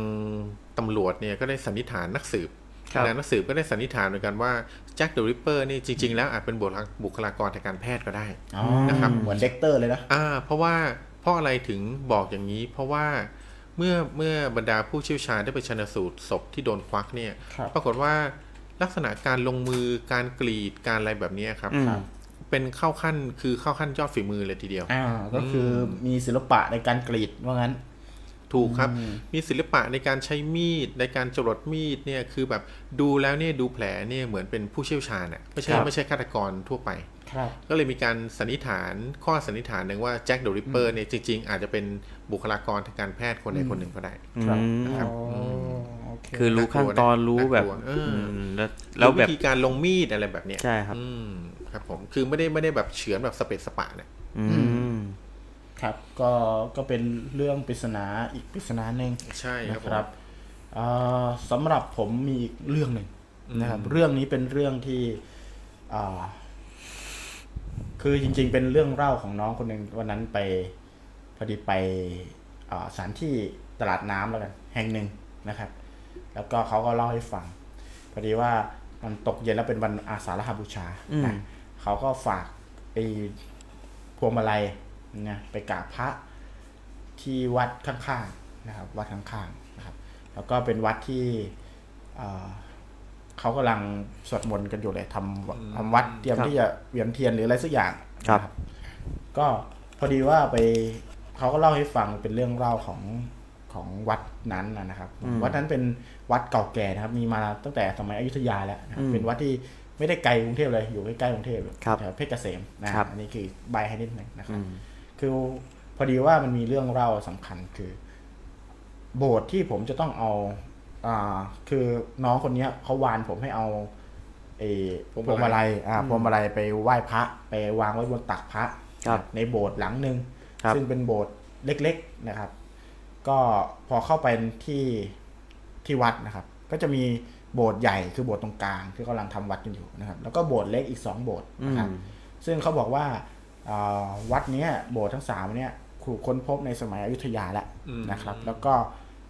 ตำรวจเนี่ยก็ได้สันนิษฐานนักสืบครับนะนักสืบก็ได้สันนิษฐานเหมือนกันว่า Jack the Ripper นี่จริง ๆ แล้วอาจเป็นบุคลาบุคลากรทางการแพทย์ก็ได้อ๋อนะครับเหมือน Dexter เลยนะอ่า เพราะว่าเพราะอะไรถึงบอกอย่างนี้ เพราะว่าเมื่อเมื่อบรรดาผู้เชี่ยวชาญได้ไปชันสูตรศพที่โดนควักเนี่ยครับปรากฏว่าลักษณะการลงมือการกรีดการอะไรแบบเนี้ยครับอืมครับ เป็นเข้าขั้นคือเข้าขั้นยอดฝีมือเลยทีเดียว อ่า ก็คือมีศิลปะในการกรีดว่างั้น ถูกครับ มีศิลปะในการใช้มีดในการจรดมีดเนี่ยคือแบบดูแล้วเนี่ยดูแผลเนี่ยเหมือนเป็นผู้เชี่ยวชาญอะไม่ใช่ครับไม่ใช่ฆาตกรทั่วไปครับก็เลยมีการสันนิษฐานข้อสันนิษฐานหนึ่งว่า Jack the Ripper เนี่ยจริง ๆ อาจจะเป็นบุคลากรทางการแพทย์คนใดคนหนึ่งก็ได้ครับอืมครับอ๋อโอเคคือรู้ขั้นตอนรู้แบบน่ากลัวเอออืมแล้วแล้วแบบวิธีการลงมีดอะไรแบบเนี้ยใช่ครับอืม ครับผมคือไม่ได้ไม่ได้แบบเฉือนแบบสเปซสปะเนี่ยอืมครับ ก็ก็เป็นเรื่องปริศนาอีกปริศนาหนึ่งใช่ครับนะผครับมเอ่อสำหรับผมมีอีกเรื่องหนึ่งนะครับ เรื่องนี้เป็นเรื่องที่อ่าคือจริง ๆ เป็นเรื่องเล่าของน้องคนหนึ่งวันนั้นไปพอดีไปอ่าสถานที่ตลาดน้ำแล้วกันแห่งหนึ่งนะครับ แล้วก็เขาก็เล่าให้ฟังพอดีว่ามันตกเย็นแล้วเป็นวันอาสาฬหบูชาอืมนะ เขาก็ฝากไอ้พวงมาลัยนะไปกราบพระที่วัดข้างๆนะครับ วัดข้างๆนะครับ แล้วก็เป็นวัดที่เอ่อเขากำลังสวดมนต์กันอยู่เลยทำทำวัดเตรียมครับที่จะเวียนเทียนหรืออะไรสักอย่างครับนะก็พอดีว่าไปเขาก็เล่าให้ฟังเป็นเรื่องเล่าของของวัดนั้นนะนะครับ วัดนั้นเป็นวัดเก่าแก่นะครับ มีมาตั้งแต่สมัยอยุธยาแล้วนะครับเป็นวัดที่ ไม่ได้ไกลกรุงเทพเลยอยู่ใกล้ๆกรุงเทพครับแถวเพชรเกษมนะครับอันนี้คือใบให้นิดหนึ่งนะครับคือพอดีว่ามันมีเรื่องเล่าสำคัญคือ โบสถ์ที่ผมจะต้องเอาอ่าคือน้องคนเนี้ยเขาวานผมให้เอาเออพพวงมาลัยวงมาลัยอ่าพวงมาลัยไปไหว้พระ ไปวางไว้บนตักพระครับในโบสถ์หลังหนึ่งครับซึ่งเป็นโบสถ์เล็ก ๆนะครับ ก็พอเข้าไปที่ที่วัดนะครับ ก็จะมี โบสถ์ใหญ่คือโบสถ์ตรงกลางที่กำลังทำวัดกันอยู่นะครับ แล้วก็โบสถ์เล็กอีกสองโบสถ์นะครับอืมซึ่งเขาบอกว่าอ่าวัดเนี้ยโบสถ์ทั้งสามเนี่ยถูกค้นพบในสมัยอยุธยาแล้วนะครับ แล้วก็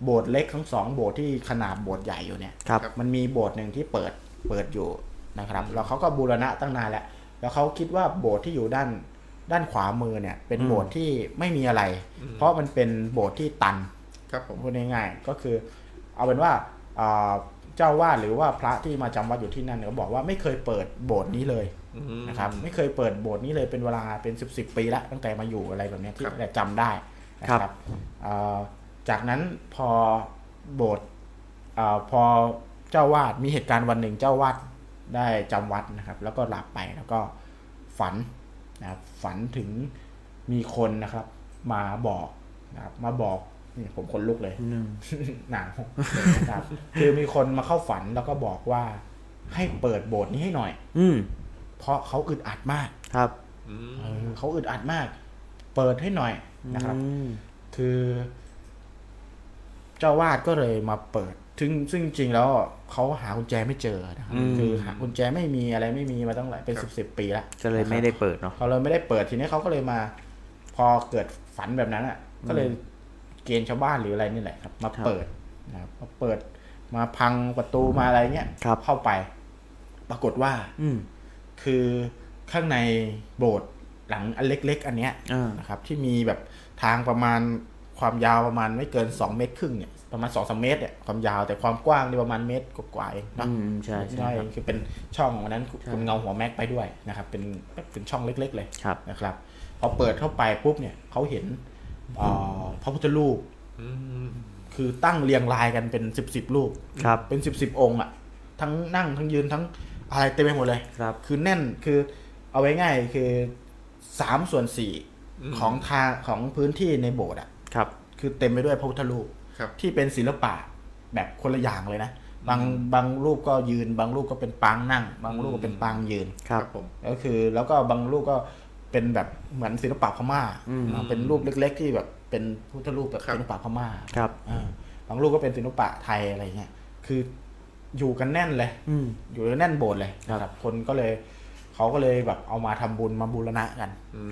โบสถ์เล็กทั้งสองโบสถ์ที่ขนาดโบสถ์ใหญ่อยู่เนี่ยครับมันมีโบสถ์หนึ่งที่เปิดเปิดอยู่นะครับแล้วเขาก็บูรณะตั้งนานแล้ว แล้วเขาคิดว่าโบสถ์ที่อยู่ด้านด้านขวามือเนี่ย เป็นโบสถ์ที่ไม่มีอะไร เพราะมันเป็นโบสถ์ที่ตันครับผมพูดง่ายๆก็คือ เอาเป็นว่าอ่า เจ้าวาดหรือว่าพระที่มาจำวัดอยู่ที่นั่นเนี่ยเขาบอกว่าไม่เคยเปิดโบสถ์นี้เลยนะครับไม่เคยเปิดโบสถ์นี้เลยเป็นเวลาเป็นสิบสิบปีแล้วตั้งแต่มาอยู่อะไรแบบเนี้ยที่ครับแต่จำได้นะคครัรับบเอ่อจากนั้นพอโบสถ์เอ่อพอเจ้าวาดมีเหตุการณ์วันหนึ่งเจ้าวาดได้จำวัดนะครับ แล้วก็หลับไปแล้วก็ฝันนะครับฝันถึงมีคนนะครับ มาบอกนะครับมาบอก นี่ผมขนลุกเลยหนาวนะครับคือมีคนมาเข้าฝันแล้วก็บอกว่า ให้เปิดโบสถ์นี้ให้หน่อย อืมเพราะเขาอึดอัดมากครับเออเขาอึดอัดมาก เปิดให้หน่อยนะครับอืมคือ เจ้าวาดก็เลยมาเปิดซึ่งซึ่งจริงๆแล้วเขาหากุญแจไม่เจอนะครับอืมคือหากุญแจไม่มีอะไรไม่มีมาตั้งหลายเป็นสิบสิบปีแล้วก็เลยไม่ได้เปิดเนาะเขาเลยไม่ได้เปิดทีนี้เขาก็เลยมา พอเกิดฝันแบบนั้นอะ ก็เลย เกณฑ์ชาวบ้านหรืออะไรนี่แหละครับ มาครับเปิดนะครับมาเปิดมาพังประตูมาอะไรเงี้ยครับเข้าไป ปรากฏว่า อืมคือข้างในโบสถ์หลังอันเล็ก ๆ อันเนี้ยอ่านะครับ ที่มีแบบทางประมาณความยาวประมาณไม่เกิน2เมตรครึ่งเนี่ยประมาณ2อสเมตรเนี่ยความยาวแต่ความกว้างนี่ประมาณเมตรกว่าๆเองเนอะอืมใช่ใช่ย่อยครับคือเป็นช่องวันนั้นใช่คุณเงาหัวแม็กไปด้วยนะครับ เป็นเป็นช่องเล็ก ๆ เลยครับนะครับ พอเปิดเข้าไปปุ๊บเนี่ยเขาเห็นเอ่อ พระพุทธรูปคือตั้งเรียงรายกันเป็นสิบสิบรูปครับเป็นสิบสิบองค์อะทั้งนั่งทั้งยืนทั้งอะไรเต็มไปหมดเลยครับ คือแน่นคือเอาไว้ง่ายคือสามส่วนสี่ของทางของพื้นที่ในโบสถ์อะครับ คือเต็มไปด้วยพระพุทธรูปครับที่เป็นศิลปะแบบคนละอย่างเลยนะบางบางรูปก็ยืน บางรูปก็เป็นปางนั่ง บางรูปก็เป็นปางยืนครับผมก็คือแล้วก็บางรูปก็ เป็นแบบเหมือนศิลปะพม่าอืมอ่าเป็นรูปเล็ก ๆ ที่แบบเป็นพุทธรูปแบบครับศิลปะพม่าครับอ่าบางรูปก็เป็นศิลปะไทยอะไรเงี้ยคืออยู่กันแน่นเลยอืมอยู่กันแน่นโบสถ์เลยครับนะครับ คนก็เลยเขาก็เลยแบบเอามาทำบุญมาบูรณะกัน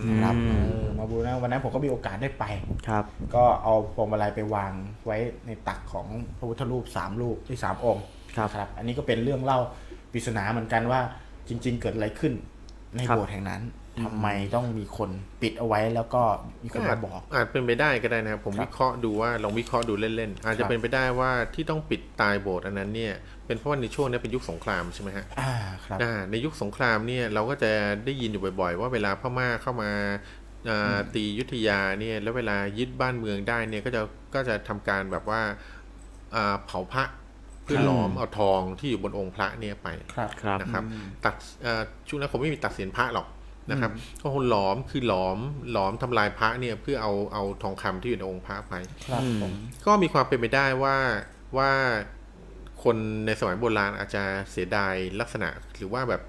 นะครับอืมเออมาบูรณะวันนั้นผมก็มีโอกาสได้ไปครับ ก็เอาพวงมาลัยไปวางไว้ในตักของพระพุทธรูปสามรูปที่สามองค์ครับนะครับอันนี้ก็เป็นเรื่องเล่าปริศนาเหมือนกันว่าจริง ๆ เกิดอะไรขึ้นในครับโบสถ์แห่งนั้น ทำไมต้องมีคนปิดเอาไว้แล้วก็มีคนอามาจบอก อาจเป็นไปได้ก็ได้นะครับ ผมครับวิเคราะห์ดูว่าลองวิเคราะห์ดูเล่นๆ อาจคจะรับเป็นไปได้ว่าที่ต้องปิดตายโบสถ์อันนั้นเนี่ย เป็นเพราะว่าในช่วงนี้เป็นยุคสงครามใช่ไหมฮะอ่าครับอ่าในยุคสงครามเนี่ยเราก็จะได้ยินอยู่บ่อย ๆ ว่าเวลาพม่าเข้ามาอ่าตีอยุธยาเนี่ยแล้วเวลายึดบ้านเมืองได้เนี่ยก็จะก็จะทำการแบบว่าอ่าเผาพระเพื่อหลอมเอาทองที่อยู่บนองค์พระเนี่ยไปครับครับนะครับ ตัดเอ่อช่วงนั้นผมไม่มีตัดเสียนพระหรอก นะครับก็หลอมคือหลอมหลอมทำลายพระเนี่ยเพื่อเอาเอาทองคำที่อยู่ในองค์พระไปครับผมก็มีความเป็นไปได้ว่าว่าคนในสมัยโบราณอาจจะเสียดายลักษณะหรือว่าแบบ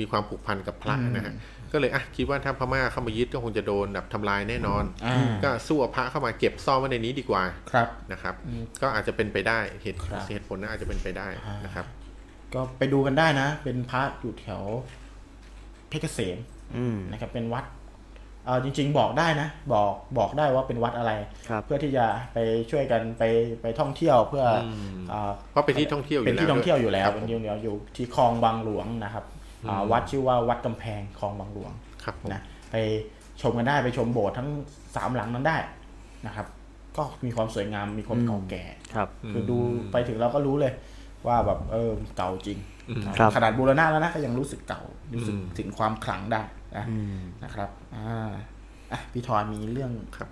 มีความผูกพันกับพระนะฮะก็เลยอะคิดว่าถ้าพม่าเข้ามายึดก็คงจะโดนแบบทำลายแน่นอนอ่าก็สู้เอาพระเข้ามาเก็บซ่อนไว้ในนี้ดีกว่าครับนะครับ ก็อาจจะเป็นไปได้เหตุครับเหตุผลนะอาจจะเป็นไปได้นะครับ ก็ไปดูกันได้นะ เป็นพระอยู่แถวเพชรเกษมอืม นะครับเป็นวัดเออจริง ๆ บอกได้นะ บอกบอกได้ว่าเป็นวัดอะไรครับเพื่อที่จะไปช่วยกันไปไปท่องเที่ยวเพื่อออ่าเพราะเป็นที่ท่องเที่ยวอยู่เป็นที่แล้วท่องเที่ยวอยู่แล้วครับเป็นที่ท่องเที่ยวอยู่ที่คลองบางหลวงนะครับอ่าวัดชื่อว่าวัดกำแพงคลองบางหลวงครับผมนะไปชมกันได้ไปชมโบสถ์ทั้งสามหลังนั้นได้นะครับ ก็มีความสวยงามมีความเก่าแก่ครับคือดูไปถึงเราก็รู้เลย ว่าแบบเออเก่าจริงครับขนาดบูรณะแล้วนะก็ยังรู้สึกเก่ารู้สึกถึงความขลังได้นะอืมนะครับอ่าอะพี่ทอยมีเรื่องครับ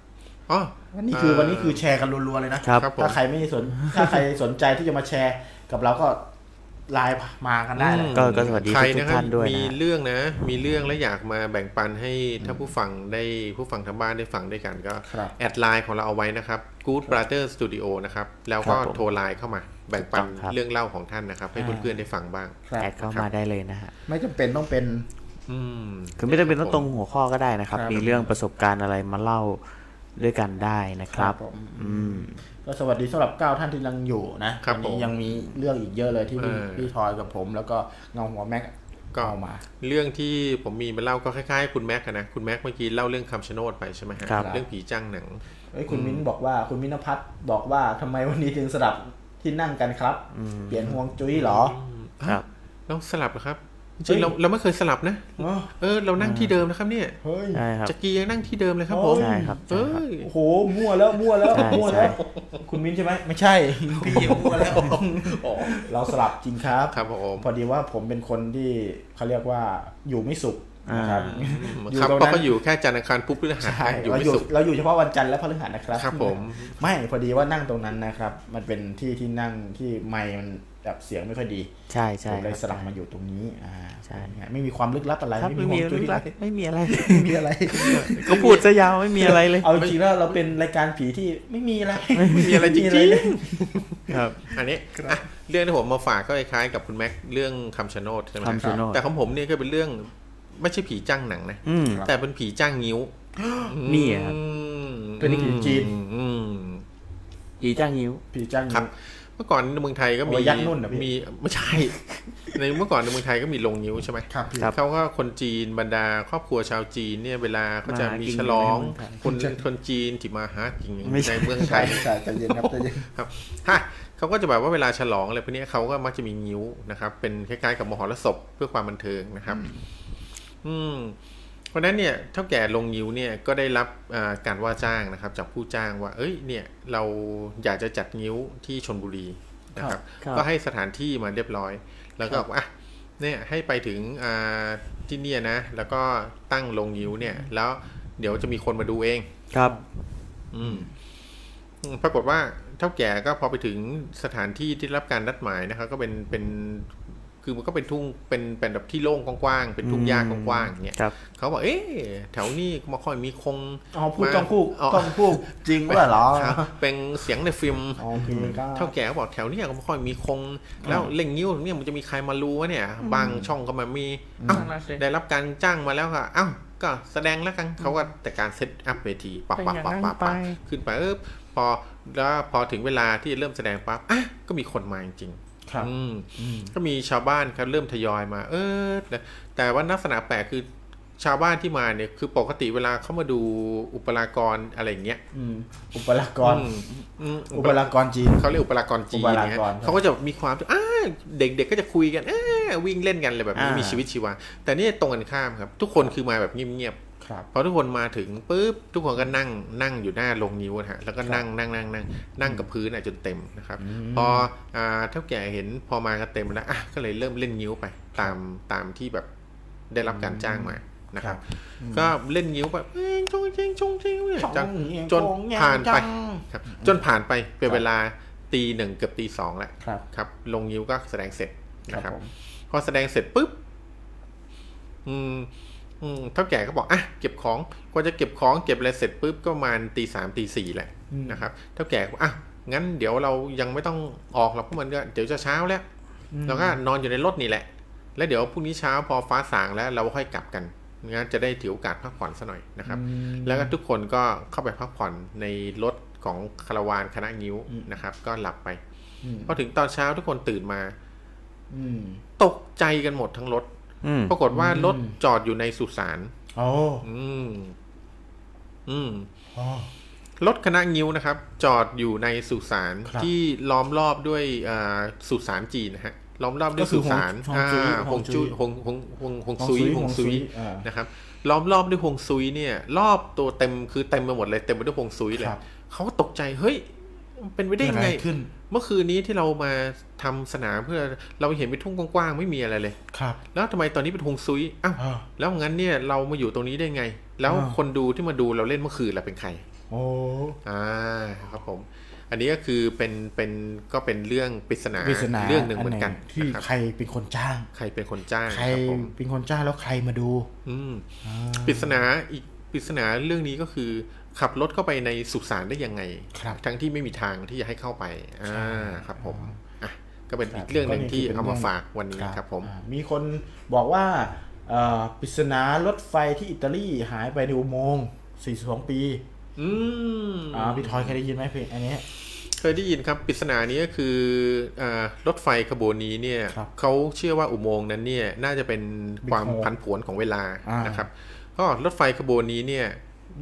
อ๋อวันนี้คือวันนี้คือแชร์กันรัวๆเลยนะครับครับผมถ้าใครไม่สนถ้าใครสนใจที่จะมาแชร์กับเราก็ไลน์มากันได้เลยก็ก็สวัสดีใครทุนะกครับท่านด้วยมีนะเรื่องนะ มีเรื่องและอยากมาแบ่งปันให้ท่านผู้ฟังได้ผู้ฟังทางบ้านได้ฟังด้วยกันก็ครับแอดไลน์ของเราเอาไว้นะครับ Good Brother Studio นะครับ แล้วก็ครับผมโทรไลน์เข้ามา แบ่งปันถูกต้องครับเรื่องเล่าของท่านนะครับ ให้เพื่อนๆได้ฟังบ้างครับแอดเข้ามาได้เลยนะฮะไม่จำเป็นต้องเป็นอืมคือไม่จำเป็นต้องตรงหัวข้อก็ได้นะครับครับ มีเรื่องประสบการณ์อะไรมาเล่าด้วยกันได้นะครับผมอืมก็สวัสดีสำหรับเก้าท่านที่ยังอยู่นะครับวันี้ผมยังมีเรื่องอีกเยอะเลยที่พี่เออพี่ทอยกับผม แล้วก็เงาหัวแม็กก็เอามา เรื่องที่ผมมีมาเล่าก็คล้ายๆ คุณแม็กอะนะคุณแม็กเมื่อกี้เล่าเรื่องคำชะโนดไปใช่ไหมฮะครับเรื่องผีจ้างหนังเอ้ยคุณมิ้นบอกว่าคุณมิ้นพัฒน์บอกว่าทำไมวันนี้ถึงสลับ ที่นั่งกันครับ เปลี่ยนห่วงจุ้ยเหรอครับเราสลับเหรอครับจเฮ้ริยงๆเราเราไม่เคยสลับนะอ๋อเออเรานั่งที่เดิมนะครับเนี่ยเฮ้ยใช่ครับจักรียังนั่งที่เดิมเลยครับโอ้ผมใช่ครับใช่เอ้ครับยโอ้โหมั่วแล้วมั่วแล้วใช่มั่วแล้วใช่คุณมิ้นใช่ไหมไม่ใช่พี่มั่วแล้วเราสลับจริงครับครับผมพอดีว่าผมเป็นคนที่เขาเรียกว่าอยู่ไม่สุข นะครับอยู่ครับตรงเพราะนั้นก็อยู่แค่จันทร์อังคารพุธพฤหัสใช่อยู่เราไม่อยู่สุขเราอยู่เฉพาะวันจันทร์และพฤหัสนะครับครับผมไม่พอดีว่านั่งตรงนั้นนะครับ มันเป็นที่ที่นั่งที่ไมค์มันแบบเสียงไม่ค่อยดี ใช่ใช่ผมเลยครับสลับมาอยู่ตรงนี้อ่าใช่ไม่มีความลึกลับอะไรครับไม่มีห่วงจุ้เรื่ยองลับไม่มีอะไรไม่มีอะไรก็พูดซะยาวไม่มีอะไรเลย เอาจริงๆแล้วเราเป็นรายการผีที่ไม่มีอะไรไม่มีอะไรจริงเลยๆครับ อันนี้อะเรื่องที่ผมมาฝากก็คล้ายๆกับคุณแม็กเรื่องคำชะโนดใช่ไหมคำชะโนดแต่ของผมเนี่ยก็เป็นเรื่อง ไม่ใช่ผีจ้างหนังนะอืมแต่เป็นผีจ้างงิ้วนี่อะครับ อืมเป็นผีจีน อืม ผีจ้างยิ้ว ผีจ้างครับเมื่อก่อนในเมืองไทยก็มีเอาไว้ยัดนุ่นเหรอพี่ มีไม่ใช่ ในเมื่อก่อนในเมืองไทยก็มีโรงงิ้วใช่ไหมครับพี่ ครับ เขาก็คนจีนบรรดาครอบครัวชาวจีนเนี่ยเวลาเขาจะมาหามีกินฉลองในเมืองไทยคนคนจีนที่มาหากินไม่ใช่ ในเมืองไทใช่ย ใช่ใจเย็นครับใจเย็น ครับฮะเขาก็จะแบบว่าเวลาฉลองอะไรพวกเนี้ยเขาก็มักจะมีงิ้วนะครับ เป็นคล้ายๆกับมหรสพเพื่อความบันเทิงนะครับ อืมเพราะฉะนั้นเนี่ยเท่าแก่ลงงิ้วเนี่ยก็ได้รับอ่าการว่าจ้างนะครับ จากผู้จ้างว่า เอ้ย เนี่ยเราอยากจะจัดงิ้วที่ชนบุรีนะครับครับก็ให้สถานที่มาเรียบร้อย แล้วก็บอกว่าอะเนี่ยให้ไปถึงอ่าที่เนี่ยนะ แล้วก็ตั้งลงงิ้วเนี่ย แล้วเดี๋ยวจะมีคนมาดูเองครับอืมอืมปรากฏว่าเท่าแก่ก็พอไปถึงสถานที่ที่รับการนัดหมายนะครับ ก็เป็นเป็น คือมันก็เป็นทุ่งเป็นเป็นแบบที่โล่งกว้างๆเป็นทุ่งหญ้ากว้างๆอย่างเงี้ยครับเขาบอกเอ๊ะแถวนี้มาค่อยมีคงอ๋อพูดมาต้องพูดอ๋อต้องพูดจริงว่าเหรอครับเป็นเสียงในฟิล์มอ๋อโอเคครับเถ้าแก่ก็บอกแถวเนี้ยก็ไม่ค่อยมีคง แล้วเล่งนิ้วเนี่ยมันจะมีใครมารู้วะเนี่ย บางช่องก็มามีเอ้าได้รับการจ้างมาแล้วค่ะเอ้าก็แสดงแล้วกันเขาก็แต่การ set up เวทีปับปับปับปับปับขึ้นไปเออพอแล้วพอถึงเวลาที่จะเริ่มแสดงปั๊บอะก็มีคนมาจริง ครับอืมก็มีชาวบ้านครับเริ่มทยอยมา เออ แต่แต่ว่าลักษณะแปลกคือชาวบ้านที่มาเนี่ยคือปกติเวลาเขามาดูอุปรากรอะไรอย่างเงี้ยอืมอุปรากรอืมอืมอุปรากรจีนเขาเรียกอุปรากรจีนอุปราเนี่ยกรเขาก็จะมีความอ้าเด็กๆก็จะคุยกันอ้าวิ่งเล่นกันอะไรแบบนี้อ่ามีมีชีวิตชีวาแต่นี่ตรงกันข้ามครับ ทุกคนคือมาแบบเงียบ ครับๆพอทุกคนมาถึงปุ๊บทุกคนก็นั่งนั่งอยู่หน้าโรงนิ้วนะฮะแล้วก็นั่งนั่งนั่งนั่งนั่งกับพื้นอะจนเต็มนะครับ พออ่าเท่าแก่เห็นพอมากันเต็มแล้วอะก็เลยเริ่มเล่นนิ้วไปตามตามที่แบบได้รับการจ้างมานะครับ ก็เล่นนิ้วแบบเอ้ยชงเชงชงเชงเนี่ยจนจนผ่านไปครับ จนผ่านไปเป็นเวลาตีหนึ่งเกือบตีสองแล้วครับครับลงนิ้วก็แสดงเสร็จครับนะครับผมพอแสดงเสร็จปุ๊บ อืม อืมเท่าแก่ก็บอกอะเก็บของกว่าจะเก็บของเก็บอะไรเสร็จปุ๊บก็ประมาณตีสามตีสี่แหละนะครับเท่าแก่ก็บอกอะงั้นเดี๋ยวเรายังไม่ต้องออกหรอกเพราะมันก็เดี๋ยวจะเช้าแล้วเราก็นอนอยู่ในรถนี่แหละ แล้วเดี๋ยวพรุ่งนี้เช้าพอฟ้าสางแล้วเราค่อยกลับกันงั้นจะได้ถือโอกาสพักผ่อนซะหน่อยนะครับ แล้วก็ทุกคนก็เข้าไปพักผ่อนในรถของคาราวานคณะงิ้วนะครับ ก็หลับไปอืมพอถึงตอนเช้าทุกคนตื่นมาอืมตกใจกันหมดทั้งรถอืม ปรากฏว่ารถจอดอยู่ในสุสานโอ้อืม อืมอ๋อรถคณะงิ้วนะครับ จอดอยู่ในสุสานครับที่ล้อมรอบด้วยอ่าสุสานจีนนะฮะล้อมรอบด้วยก็คือสุสานฮวงจุ้ยอ่าฮฮววงงจุ้จุ้ยยฮวงฮวงฮวงฮวงซุยฮฮววงงซุซุยยอ่านะครับล้อมรอบด้วยฮวงซุยเนี่ย รอบตัวเต็มคือเต็มไปหมดเลยเต็มไปด้วยฮวงซุยเลยครับเขาก็ตกใจเฮ้ยมัน เป็นไปได้ยังไงเกิดอะไรขึ้น เมื่อคืนนี้ที่เรามาทำสนามเพื่อเราเห็นเป็นทุ่งกว้างๆไม่มีอะไรเลยครับ แล้วทำไมตอนนี้เป็นฮวงซุยอ้าวอ่าแล้วงั้นเนี่ยเรามาอยู่ตรงนี้ได้ไง แล้วอ่าคนดูที่มาดูเราเล่นเมื่อคืนล่ะเป็นใครโอ้อ่าครับผม อันนี้ก็คือเป็นเป็นก็เป็นเรื่องปริศนาปริศนาเรื่องหนึ่งเหมือนกัน ที่นะครับใครเป็นคนจ้าง ใครเป็นคนจ้างใครครับผมเป็นคนจ้างแล้วใครมาดู อืมปริศนาอีกปริศนาเรื่องนี้ก็คือ ขับรถเข้าไปในสุสานได้ยังไงครับทั้งที่ไม่มีทางที่จะให้เข้าไปอ่าใช่ครับผมอะก็เป็นครัอีบกเรื่องหนึ่งก็นี่ที่คือเป็นเอามาเรื่องฝากวันนี้ครับผมอ่ามีคนบอกว่าเอ่อปริศนารถไฟที่อิตาลีหายไปในอุโมงค์42 ปี อืมอ่าพี่ทอยเคยได้ยินไหมเพลงอันนี้เคยได้ยินครับปริศนานี้ก็คืออารถไฟขบวนนี้เนี่ยครับเขาเชื่อว่าอุโมงค์นั้นเนี่ยน่าจะเป็นความ Big Hole ผันผวนของเวลาอ่านนะครับก็รถไฟขบวนนี้เนี่ย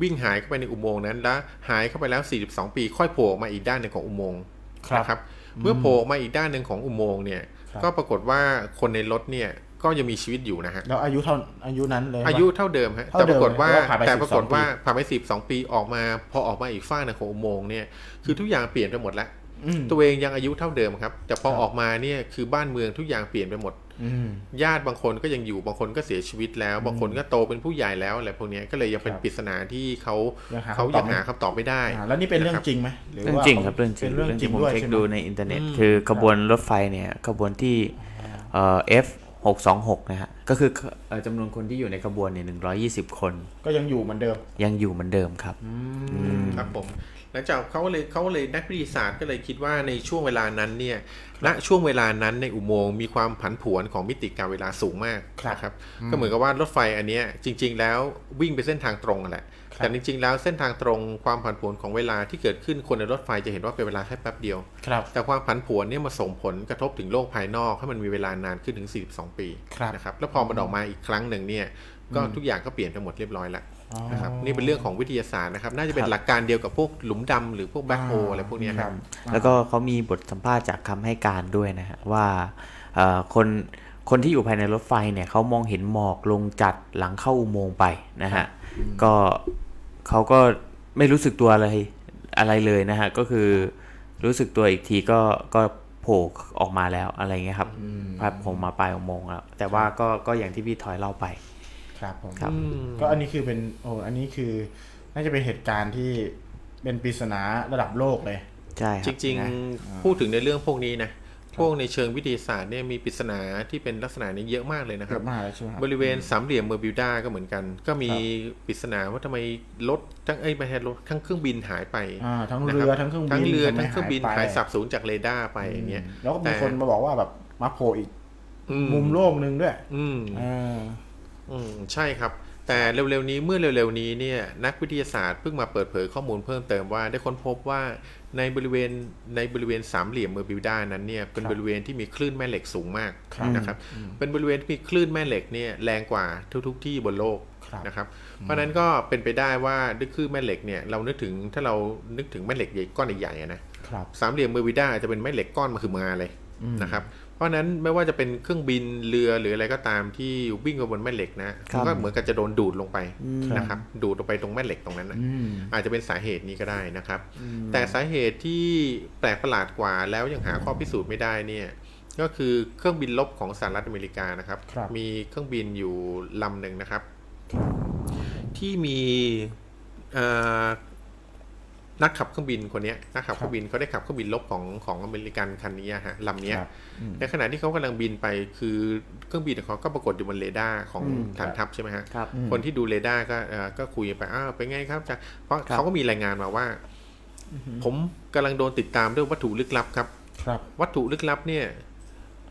วิ่งหายเข้าไปในอุโมงค์นั้น แล้วหายเข้าไปแล้ว 42 ปี ค่อยโผล่ออกมาอีกด้านหนึ่งของอุโมงค์ครับนะครับ เมื่อโผล่ออกมาอีกด้านหนึ่งของอุโมงค์เนี่ยครับก็ปรากฏว่าคนในรถเนี่ยก็ยังมีชีวิตอยู่นะฮะแล้วอายุเท่าอายุนั้นเลยอายุเท่าเดิมฮะเท่าแต่เดิปมรากฏว่าแต่ว่าผ่านไปแต่ปรากฏ12ว่าปีผ่านไปสิบสองปีออกมาพอออกมาอีกฝ้ากหนึงของอุโมงค์เนี่ยคือทุกอย่างเปลี่ยนไปหมดแล้วอืมตัวเองยังอายุเท่าเดิมครับ แต่พอครับออกมาเนี่ยคือบ้านเมืองทุกอย่างเปลี่ยนไปหมดอืม ญาติบางคนก็ยังอยู่บางคนก็เสียชีวิตแล้ว บางคนก็โตเป็นผู้ใหญ่แล้วอะไรพวกเนี้ยก็เลยยังเป็นครับปริศนาที่เขายังหาเขาคำตอบยังหาคำตอบไม่ได้อ่าแล้วนี่เป็นเรื่องะคบจริงไหมหรือเรื่องว่าจริงครับเรื่องจริงเป็นเรื่องจริงผมด้วยเช็คใช่ไหมดูในอินเทอร์เน็ตอืมคือขบวนรถไฟเนี่ยขบวนที่เอ่อ F หกสองหกนะฮะ ก็คือเอ่อจำนวนคนที่อยู่ในขบวนเนี่ยหนึ่งร้อยี่สิบคน ก็ยังอยู่เหมือนเดิม ยังอยู่เหมือนเดิมครับครับผม หลังจากเขาเลยเขาเลยนักวิทยาศาสตร์ก็เลยคิดว่าในช่วงเวลานั้นเนี่ยณช่วงเวลานั้นในอุโมงค์มีความผันผวนของมิติการเวลาสูงมากครับนะครับก็เหมือนกับว่ารถไฟอันเนี้ยจริง ๆ แล้ววิ่งไปเส้นทางตรงนั่นแหละครับแต่จริง ๆ แล้วเส้นทางตรงความผันผวนของเวลาที่เกิดขึ้นคนในรถไฟจะเห็นว่าเป็นเวลาแค่แป๊บเดียวครับแต่ความผันผวนเนี่ยมาส่งผลกระทบถึงโลกภายนอกให้มันมีเวลานานขึ้นถึง 42 ปีครับนะครับแล้วพอมันออกมาอีกครั้งหนึ่งเนี่ยก็ทุกอย่างก็เปลี่ยนไปหมดเรียบร้อยแล้วอ๋อ นะครับนี่เป็นเรื่องของวิทยาศาสตร์นะครับ น่าจะเป็นหลักการเดียวกับพวกหลุมดำหรือพวกแบ็คโฮอะไรพวกเนี้ยครับ แล้วก็เขามีบทสัมภาษณ์จากคำให้การด้วยนะฮะว่าเอ่อคนคนที่อยู่ภายในรถไฟเนี่ยเขามองเห็นหมอกลงจัดหลังเข้าอุโมงค์ไปนะฮะก็เขาก็ไม่รู้สึกตัวอะไรอะไรเลยนะฮะก็คือรู้สึกตัวอีกทีก็ก็โผล่ออกมาแล้วอะไรเงี้ยครับภาพผมมาปลายอุโมงค์แล้วแต่ว่าก็ก็อย่างที่พี่ทอยเล่าไป ครับผมครับ ก็อันนี้คือเป็นโอ้อันนี้คือน่าจะเป็นเหตุการณ์ที่เป็นปริศนาระดับโลกเลยใช่คจรับริงนะๆพูดถึงในเรื่องพวกนี้นะพวกในเชิงวิทยาศาสตร์เนี่ยมีปริศนาที่เป็นลักษณะนี้เยอะมากเลยนะคเกิรับดมากเลยใช่ไหมครับ บริเวณสามเหลี่ยมเมอร์บิวดาก็เหมือนกัน ก็มีปริศนาว่าทำไมรถทั้งเอ้ยไม่ใช่รถทั้งเครื่องบินหายไปอ่าทั้งนะเรืคอบทั้งเครื่องบินทั้งเรือทำไมทั้งเครื่องบินหายไปหายสับสูญจากเรดาร์ไปอย่างเงี้ยแล้วก็มีแต่คนมาบอกว่าแบบมาโผล่อีกอืมุมโลกหนึ่งด้วย อืม อ่าอืมใช่ครับ แต่เร็วๆนี้เมื่อเร็วๆนี้เนี่ยนักวิทยาศาสตร์เพิ่งมาเปิดเผยข้อมูลเพิ่มเติมว่าได้ค้นพบว่าในบริเวณในบริเวณสามเหลี่ยมเมอร์บิวดานั้นเนี่ยเป็นครับบริเวณที่มีคลื่นแม่เหล็กสูงมากครับนะครับเป็นบริเวณที่มีคลื่นแม่เหล็กเนี่ยแรงกว่าทุกๆที่บนโลกครับนะครับเพราะฉะนั้นก็เป็นไปได้ว่าด้วยคลื่นแม่เหล็กเนี่ยเรานึกถึงถ้าเรานึกถึงแม่เหล็กใหญ่ก้อนใหญ่ๆอะนะครับสามเหลี่ยมเมอร์วิด้าจะเป็นแม่เหล็กก้อนมาคือมาเลยนะครับเพ ราะฉะนั้นไม่ว่าจะเป็นเครื่องบินเรือหรืออะไรก็ตามที่วิ่งไปบนแม่เหล็กนะมันก็เหมือนกับจะโดนดูดลงไปนะครับ ดูดลงไปตรงแม่เหล็กตรงนั้นนะอืมอาจจะเป็นสาเหตุนี้ก็ได้นะครับ แต่สาเหตุที่แปลกประหลาดกว่าแล้วยังหาข้อพิสูจน์ไม่ได้เนี่ยก็คือเครื่องบินรบของสหรัฐอเมริกานะครับครับมีเครื่องบินอยู่ลำหนึ่งนะครับ ที่มีเอ่อ นักขับเครื่องบินคนเนี้ยนักขับเครื่องบินเขาได้ขับเครื่องบินรบของของอเมริกันคันนี้อะฮะลำเนี้ยครับในขณะที่เขากำลังบินไปคือเครื่องบินของเขาก็ปรากฏอยู่บนเรดาร์ของฐานทัพใช่ไหมฮะครับคนที่ดูเรดาร์ก็เอ่อก็คุยไปอ้าวเป็นไงครับอาจารย์เพราะครับเขาก็มีรายงานมาว่า ผมกำลังโดนติดตามด้วยวัตถุลึกลับครับ ครับ วัตถุลึกลับเนี่ย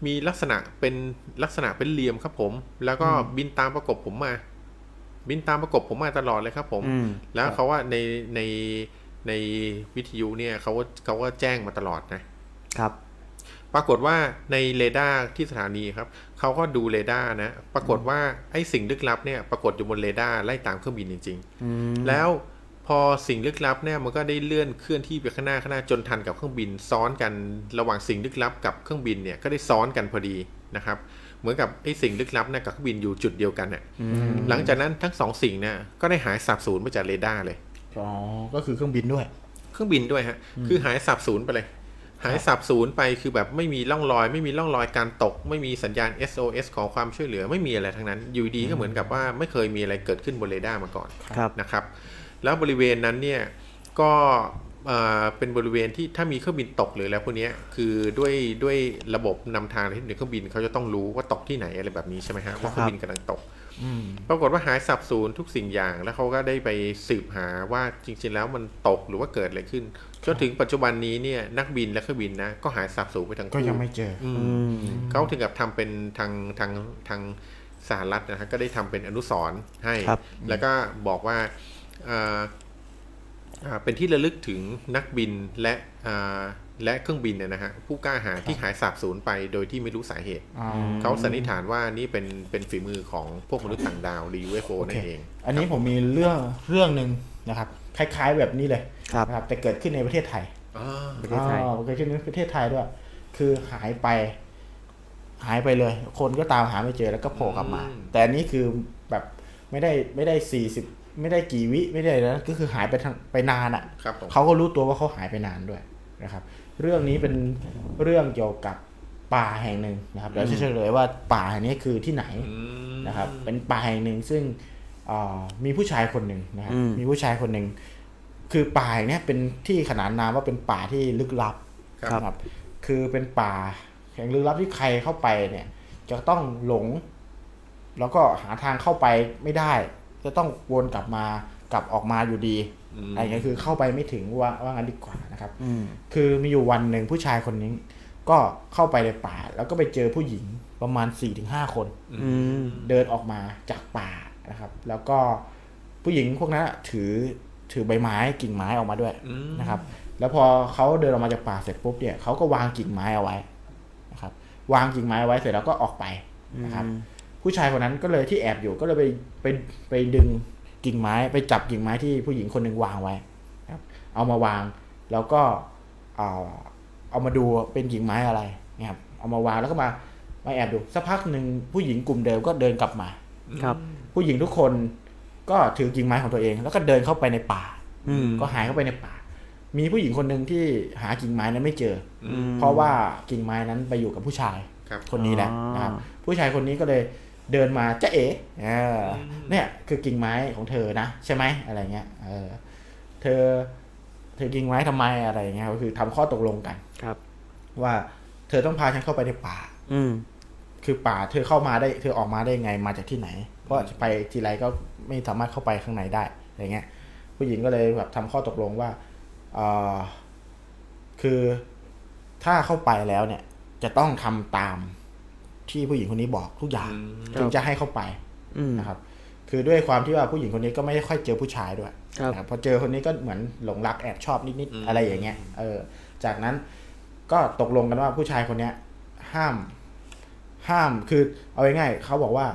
มีลักษณะเป็นลักษณะเป็นเหลี่ยมครับผม แล้วก็บินตามประกบผมมา บินตามประกบผมมาตลอดเลยครับผมอืมแล้วเขาว่าในใน ในวิทยุเนี่ยเขาก็เขาก็แจ้งมาตลอดนะ ครับ ปรากฏว่าในเรดาร์ที่สถานีครับเขาก็ดูเรดาร์นะ ปรากฏว่าไอ้สิ่งลึกลับเนี่ยปรากฏอยู่บนเรดาร์ไล่ตามเครื่องบินจริงๆแล้วพอสิ่งลึกลับเนี่ยมันก็ได้เลื่อนเคลื่อนที่ไปข้างหน้าข้างหน้าจนทันกับเครื่องบินซ้อนกันระหว่างสิ่งลึกลับกับเครื่องบินเนี่ยก็ได้ซ้อนกันพอดีนะครับ เหมือนกับไอ้สิ่งลึกลับเนี่ยกับเครื่องบินอยู่จุดเดียวกันเนี่ยหลังจากนั้นทั้งสองสิ่งเนี่ยก็ได้หายสาบสูญไปจากเรดาร์เลย อ๋อ ก็คือเครื่องบินด้วย เครื่องบินด้วยฮะ คือหายสาบสูญไปเลย หายสาบสูญไปคือแบบไม่มีร่องรอย ไม่มีร่องรอยการตก ไม่มีสัญญาณ SOS ขอความช่วยเหลือไม่มีอะไรทั้งนั้น อยู่ดีก็เหมือนกับว่าไม่เคยมีอะไรเกิดขึ้นบนเรดาร์มาก่อนครับนะครับ แล้วบริเวณนั้นเนี่ยก็เอ่อเป็นบริเวณที่ถ้ามีเครื่องบินตกหรืออะไรพวกเนี้ยคือด้วยด้วยระบบนำทางที่ในเครื่องบินเขาจะต้องรู้ว่าตกที่ไหนอะไรแบบนี้ใช่ไหมฮะว่าเครื่องบินกำลังตก ปรากฏว่าหายสับสูญทุกสิ่งอย่าง แล้วเขาก็ได้ไปสืบหาว่าจริง ๆ แล้วมันตกหรือว่าเกิดอะไรขึ้น จนถึงปัจจุบันนี้เนี่ยนักบินและเครื่องบินนะก็หายสับสูญไปทั้งก็คู่ยังไม่เจออืมเขาถึงกับทำเป็นทางทางทางสหรัฐนะฮะก็ได้ทำเป็นอนุสรณ์ให้ครับแล้วก็บอกว่าอ่าอ่าเป็นที่ระลึกถึงนักบินและอ่า และเครื่องบินเนี่ยนะฮะผู้กล้าหาญที่หายสาบสูญไปโดยที่ไม่รู้สาเหตุอ๋อเขาสันนิษฐานว่านี่เป็นเป็นฝีมือของพวกมนุษย์ต่างดาวหรือ UFO นั่นเอง อันนี้ผมมีเรื่องเรื่องหนึ่งนะครับ คล้าย ๆแบบนี้เลยครับนะครับแต่เกิดขึ้นในประเทศไทยอ่าประเทศไทยอ๋อเกิดขึ้นในประเทศไทยด้วย คือหายไป หายไปเลย คนก็ตามหาไม่เจอแล้วก็โผล่กลับมา แต่อันนี้คือแบบไม่ได้ไม่ได้สี่สิบไม่ได้กี่วิไม่ได้นะก็คือหายไปทางไปนานอะ่ะครับผมเขาก็รู้ตัวว่าเขาหายไปนานด้วยนะครับ เรื่องนี้เป็นเรื่องเกี่ยวกับป่าแห่งหนึ่งนะครับเดี๋ยวจะเฉลยว่าป่าแห่งนี้คือที่ไหนอืมนะครับ เป็นป่าแห่งหนึ่งซึ่งเอ่อมีผู้ชายคนหนึ่งนะครับอืมมีผู้ชายคนหนึ่งคือป่าแห่งเนี้ยเป็นที่ขนานนามว่าเป็นป่าที่ลึกลับครับนะครับ คือเป็นป่าแห่งลึกลับที่ใครเข้าไปเนี่ย จะต้องหลง แล้วก็หาทางเข้าไปไม่ได้ จะต้องวนกลับมากลับออกมาอยู่ดี อืมอะไรเงี้ยคือเข้าไปไม่ถึงว่าว่างั้นดีกว่านะครับอืมคือมีอยู่วันหนึ่งผู้ชายคนนี้ก็เข้าไปในป่า แล้วก็ไปเจอผู้หญิงประมาณ4ี่ถึงห้าคนอืมเดินออกมาจากป่านะครับ แล้วก็ผู้หญิงพวกนั้นอะถือถือใบไม้กิ่งไม้ออกมาด้วยอืมนะครับ แล้วพอเขาเดินออกมาจากป่าเสร็จปุ๊บเนี่ยเขาก็วางกิ่งไม้เอาไว้นะครับ วางกิ่งไม้เอาไว้เสร็จแล้วก็ออกไปนะครับ ผู้ชายคนนั้นก็เลยที่แอบอยู่ก็เลยไปไปไปดึง กิ่งไม้ไปจับกิ่งไม้ที่ผู้หญิงคนหนึ่งวางไว้ครับเอามาวางแล้วก็เอาเอามาดูเป็นกิ่งไม้อะไรนะครับเอามาวางแล้วก็มามาแอบดูสักพักหนึ่งผู้หญิงกลุ่มเดิมก็เดินกลับมาครับ ผู้หญิงทุกคนก็ถือกิ่งไม้ของตัวเอง แล้วก็เดินเข้าไปในป่า อืมก็หายเข้าไปในป่า มีผู้หญิงคนหนึ่งที่หากิ่งไม้นั้นไม่เจอออืมเพราะว่ากิ่งไม้นั้นไปอยู่กับผู้ชายครับคนนี้แหละอ๋อนะครับผู้ชายคนนี้ก็เลย เดินมาจะเอ๋เออเนี่ยคือกิ่งไม้ของเธอนะใช่ไหมอะไรเงี้ยเออเธอ เธอกิ่งไม้ทำไมอะไรเงี้ยก็คือทำข้อตกลงกันครับ ว่าเธอต้องพาฉันเข้าไปในป่า อืมคือป่าเธอเข้ามาได้ เธอออกมาได้ไงมาจากที่ไหน เพราะไปทีไรก็ไม่สามารถเข้าไปข้างในได้อะไรเงี้ย ผู้หญิงก็เลยแบบทำข้อตกลงว่าเออคือถ้าเข้าไปแล้วเนี่ย จะต้องทำตาม ที่ผู้หญิงคนนี้บอกทุกอย่างอืมถึงจะให้เข้าไปอืมนะครับ คือด้วยความที่ว่าผู้หญิงคนนี้ก็ไม่ได้ค่อยเจอผู้ชายด้วยครับนะพอเจอคนนี้ก็เหมือนหลงรักแอบชอบนิดๆอะไรอย่างเงี้ยเออ จากนั้นก็ตกลงกันว่าผู้ชายคนเนี้ย ห้าม ห้ามคือเอาง่ายๆเขาบอกว่า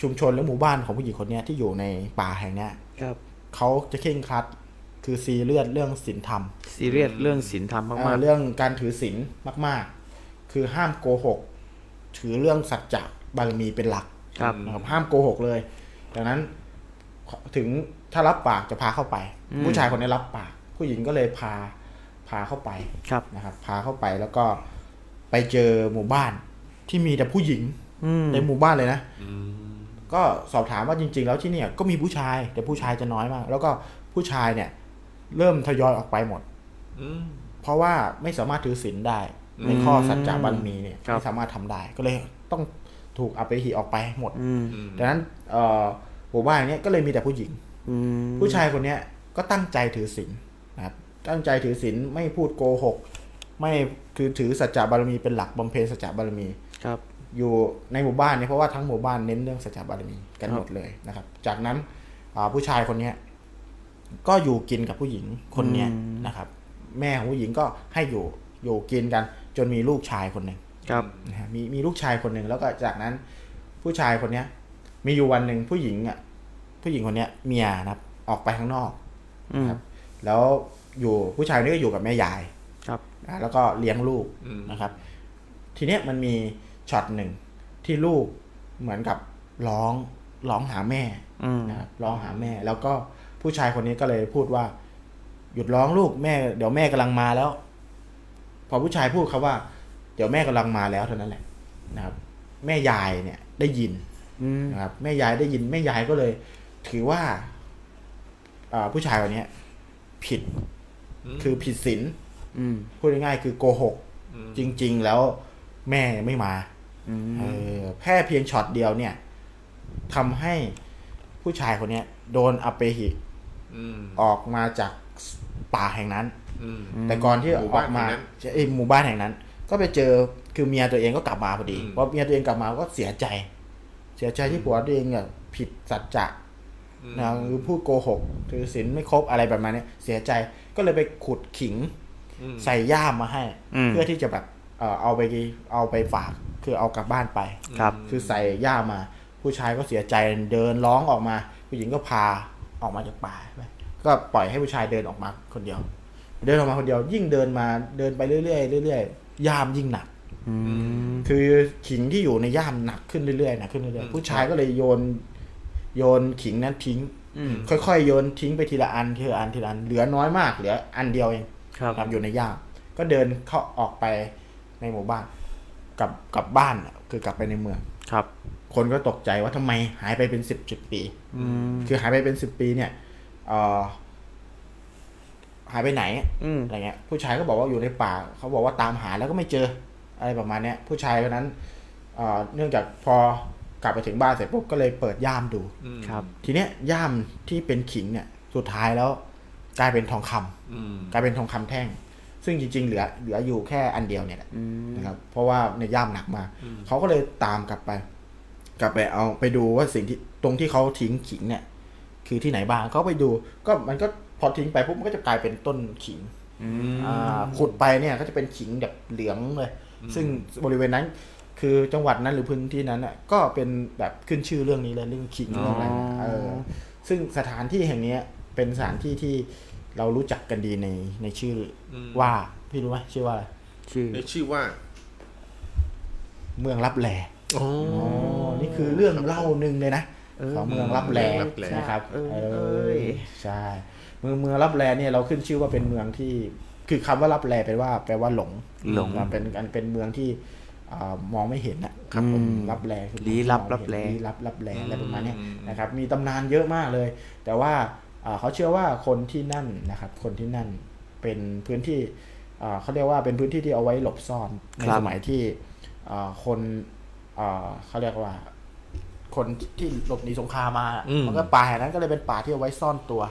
ชุมชนหรือหมู่บ้านของผู้หญิงคนเนี้ยที่อยู่ในป่าแห่งเนี้ยครับเขาจะเคร่งครัดคือซีเรียสเรื่องศีลธรรม ซีเรียสเรื่องศีลธรรมเอ่มาอกเรื่องการถือศีลมาก ๆ คือห้ามโกหก ถือเรื่องสัจจะบารมีเป็นหลักๆครับนะครับห้ามโกหกเลย ดังนั้นถึงถ้ารับปากจะพาเข้าไปอืมผู้ชายคนนี้รับปาก ผู้หญิงก็เลยพาพาเข้าไปครับนะครับ พาเข้าไปแล้วก็ไปเจอหมู่บ้านที่มีแต่ผู้หญิงอืมในหมู่บ้านเลยนะก็สอบถามว่าจริง ๆ แล้วที่เนี่ยก็มีผู้ชายแต่ผู้ชายจะน้อยมาก แล้วก็ผู้ชายเนี่ย เริ่มทยอยออกไปหมดเพราะว่าไม่สามารถถือศีลได้ ในข้อสัจจะบารมีเนี่ยครับไม่สามารถทำได้ก็เลยต้องถูกอัปไปหีออกไปหมดอืมดังนั้นเอ่อหมู่บ้านเนี้ยก็เลยมีแต่ผู้หญิงอืมผู้ชายคนเนี้ยก็ตั้งใจถือศีลนะครับตั้งใจถือศีลไม่พูดโกหก ไม่คือถือสัจจะบารมีเป็นหลักบำเพ็ญสัจจะบารมีครับ อยู่ในหมู่บ้านเนี่ยเพราะว่าทั้งหมู่บ้านเน้นเรื่องสัจจะบารมีกันหมดเลยนะครับ จากนั้นอ่าผู้ชายคนเนี้ยก็อยู่กินกับผู้หญิงคนเนี้ยอืมนะครับ แม่ของผู้หญิงก็ให้อยู่อยู่กินกัน จนมีลูกชายคนหนึ่งครับนะฮะมีมีลูกชายคนหนึ่งแล้วก็จากนั้นผู้ชายคนเนี้ย มีอยู่วันหนึ่งผู้หญิงอะ ผู้หญิงคนเนี้ยเมียนะครับ ออกไปข้างนอกอืมครับ แล้วอยู่ผู้ชายคนนี้ก็อยู่กับแม่ยายครับนะแล้วก็เลี้ยงลูกนะครับ ทีเนี้ยมันมีช็อตหนึ่งที่ลูกเหมือนกับร้องร้องหาแม่อืมนะครับร้องหาแม่ แล้วก็ผู้ชายคนนี้ก็เลยพูดว่า หยุดร้องลูกแม่ เดี๋ยวแม่กำลังมาแล้ว พอผู้ชายพูดคาว่า เดี๋ยวแม่กำลังมาแล้วเท่านั้นแหละนะครับ แม่ยายเนี่ยได้ยินอืมนะครับแม่ยายได้ยินแม่ยายก็เลย ถือว่าอ่าผู้ชายคนเนี้ยผิด คือผิดศีลอืมพูดง่ายๆคือโกหก จริง ๆ แล้วแม่ไม่มาอืมเออแค่เพียงช็อตเดียวเนี่ยทำให้ผู้ชายคนเนี้ยโดนอเปหิออกมาจาก ป่าแห่งนั้นแต่ก่อนที่หมู่อบ้าอนกมาแห่งนั้นเอ้ยหมู่บ้านแห่งนั้น ก็ไปเจอคือเมียตัวเองก็กลับมาพอดีพอเมียตัวเองกลับมาก็เสียใจ เสียใจที่ผัวตัวเองเนี่ยผิดสัจจะนะคือพูดโกหกถือศีลไม่ครบอะไรประมาณเนี้ยเสียใจก็เลยไปขุดขิง ใส่ย่ามมาให้อืมเพื่อที่จะแบบเอ่อเอาไปเอาไปฝาก คือเอากลับบ้านไปครับ คือใส่ย่ามมา ผู้ชายก็เสียใจเดินร้องออกมา ผู้หญิงก็พาออกมาจากป่าไป ก็ปล่อยให้ผู้ชายเดินออกมาคนเดียว เดินออกมาคนเดียว ยิ่งเดินมาเดินไปเรื่อยๆเรื่อยๆย่ามยิ่งหนักอืมคือขิงที่อยู่ในย่ามหนักขึ้นเรื่อยๆหนักขึ้นเรื่อยๆผู้ชายก็เลยโยน โยนขิงนั้นทิ้งอืมค่อยๆโยนทิ้งไปทีละอันทีละอันทีละอันเหลือน้อยมากเหลือ อันเดียวเองครับครับอยู่ในย่ามก็เดินเข้าออกไปในหมู่บ้านกลับกลับบ้านอะคือกลับไปในเมืองครับ คนก็ตกใจว่าทำไมหายไปเป็นสิบสิบปีอืมคือหายไปเป็นสิบปีเนี่ย เอ่อหายไปไหนอืมอะไรเงี้ย ผู้ชายก็บอกว่าอยู่ในป่า เขาบอกว่าตามหาแล้วก็ไม่เจอ อะไรประมาณเนี้ย ผู้ชายคนนั้นเอ่อเนื่องจากพอกลับไปถึงบ้านเสร็จปุ๊บก็เลยเปิดย่ามดูครับ ทีเนี้ยย่ามที่เป็นขิงเนี่ย สุดท้ายแล้ว กลายเป็นทองคำกลายเป็นทองคำแท่ง ซึ่งจริง ๆ เหลือเหลืออยู่แค่อันเดียวเนี่ยแหละ อืมนะครับเพราะว่าในย่ามหนักมากเขาก็เลยตามกลับไป กลับไปเอาไปดูว่าสิ่งที่ตรงที่เขาทิ้งขิงเนี่ย คือที่ไหนบ้างเขาไปดู ก็มันก็พอทิ้งไปปุ๊บมันก็จะกลายเป็นต้นขิงอืมอ่าขุดไปเนี่ยก็จะเป็นขิงแบบเหลืองเลย ซึ่งบริเวณนั้นคือจังหวัดนั้นหรือพื้นที่นั้นน่ะก็เป็นแบบขึ้นชื่อเรื่องนี้เลยเรื่องขิงเรื่องอะไรเนี่ยเออซึ่งสถานที่แห่งเนี้ยเป็นสถานที่ที่เรารู้จักกันดีในในชื่ออว่าพี่รู้ไหมชื่อว่าอะไรชื่อในชื่อว่า เมืองรับแลโอ้อ๋อนี่คือเรื่องเล่าหนึ่งเลยนะ ของเมืองรับแลเมืองลับแลนะครับเออเอเออใช่ เมืองเมืองรับแลเนี่ยเราขึ้นชื่อว่าเป็นเมืองที่คือคำว่ารับแลแปลว่าแปลว่าหลงหลงมันเป็นอันเป็นเมืองที่อ่ามองไม่เห็นนะครับผมรับแลคือลี้ลับมองไม่รับแลเห็นลี้ลับรับแลอะไรประมาณเนี้ยนะครับ มีตำนานเยอะมากเลย แต่ว่าอ่าเขาเชื่อว่าคนที่นั่นนะครับ คนที่นั่นเป็นพื้นที่อ่าเขาเรียกว่าเป็นพื้นที่ที่เอาไว้หลบซ่อนในครับสมัยที่อ่าคนอ่าเขาเรียกว่า คนที่หลบหนีสงครามมาอืมมันก็ป่าแห่งนั้นก็เลยเป็นป่าที่เอาไว้ซ่อนตัว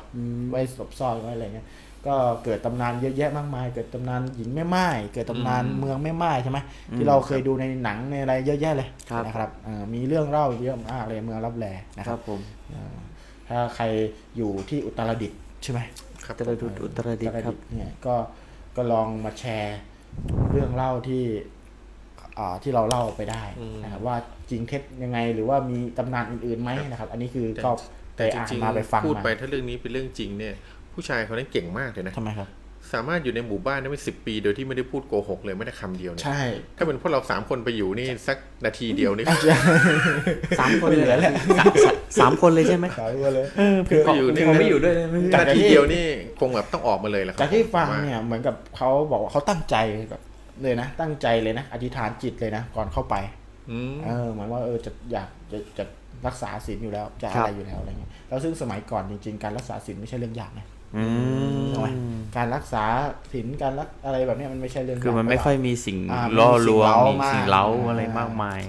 ไว้หลบซ่อนไว้อะไรเงี้ย ก็เกิดตำนานเยอะแยะมากมาย เกิดตำนานหญิงแม่ไม้เกิดตำนานเมืองแม่ไม้ใช่ไหมที่เราเคยดูในหนังในอะไรเยอะแยะเลยครับนะครับเอ่อมีเรื่องเล่าเยอะมากเลยเมืองรับแลนะคครัรับบผมเอ่อถ้าใครอยู่ที่อุตรดิตถ์ใช่ไหมครับอุตรดิตถ์อุตรดิตถ์ครับเนี่ยก็ก็ลองมาแชร์เรื่องเล่าที่อ่าที่เราเล่าไปได้นะครับว่า จริงเท็จยังไง หรือว่ามีตำนานอื่นๆไหมนะครับ อันนี้คือก็ไปแต่จอ่านริงมาไปฟังๆพูดมาไปถ้าเรื่องนี้เป็นเรื่องจริงเนี่ย ผู้ชายคนนั้นเก่งมากเลยนะทำไมครับสามารถอยู่ในหมู่บ้านได้ไม่สิบปี โดยที่ไม่ได้พูดโกหกเลยไม่ได้คำเดียวเนี่ยใช่ ถ้าเป็นพวกเราสามคนไปอยู่นี่สักนาทีเดียวนี่สามคนไม่เลเหลืยอแล้วสามสามสามคนเลยใช่ไหมขายมาเลยคือไปอยู่นี่ผมไม่อยู่ด้วยเลยไม่นาทีเดียวนี่คงแบบต้องออกมาเลยแหละครัจากที่ฟังผมว่าเนี่ยเหมือนกับเขาบอกว่าเขาตั้งใจแบบเลยนะ ตั้งใจเลยนะ อธิษฐานจิตเลยนะ ก่อนเข้าไปอืม เออเหมือนว่าเออจะอยากจะจะรักษาศีลอยู่แล้วจะอะไรอยู่แล้วอะไรเงี้ยแล้วซึ่งสมัยก่อนจริง ๆ การรักษาศีลไม่ใช่เรื่องยากนะอืมถูกไหมการรักษาศีลการรักอะไรแบบเนี้ยมันไม่ใช่เรื่องยากคือมันไม่ค่อยมีสิ่งอ่าล่อลวงมีมีสิ่สิ่งงเร้าเล้ามาอะไรมากมาย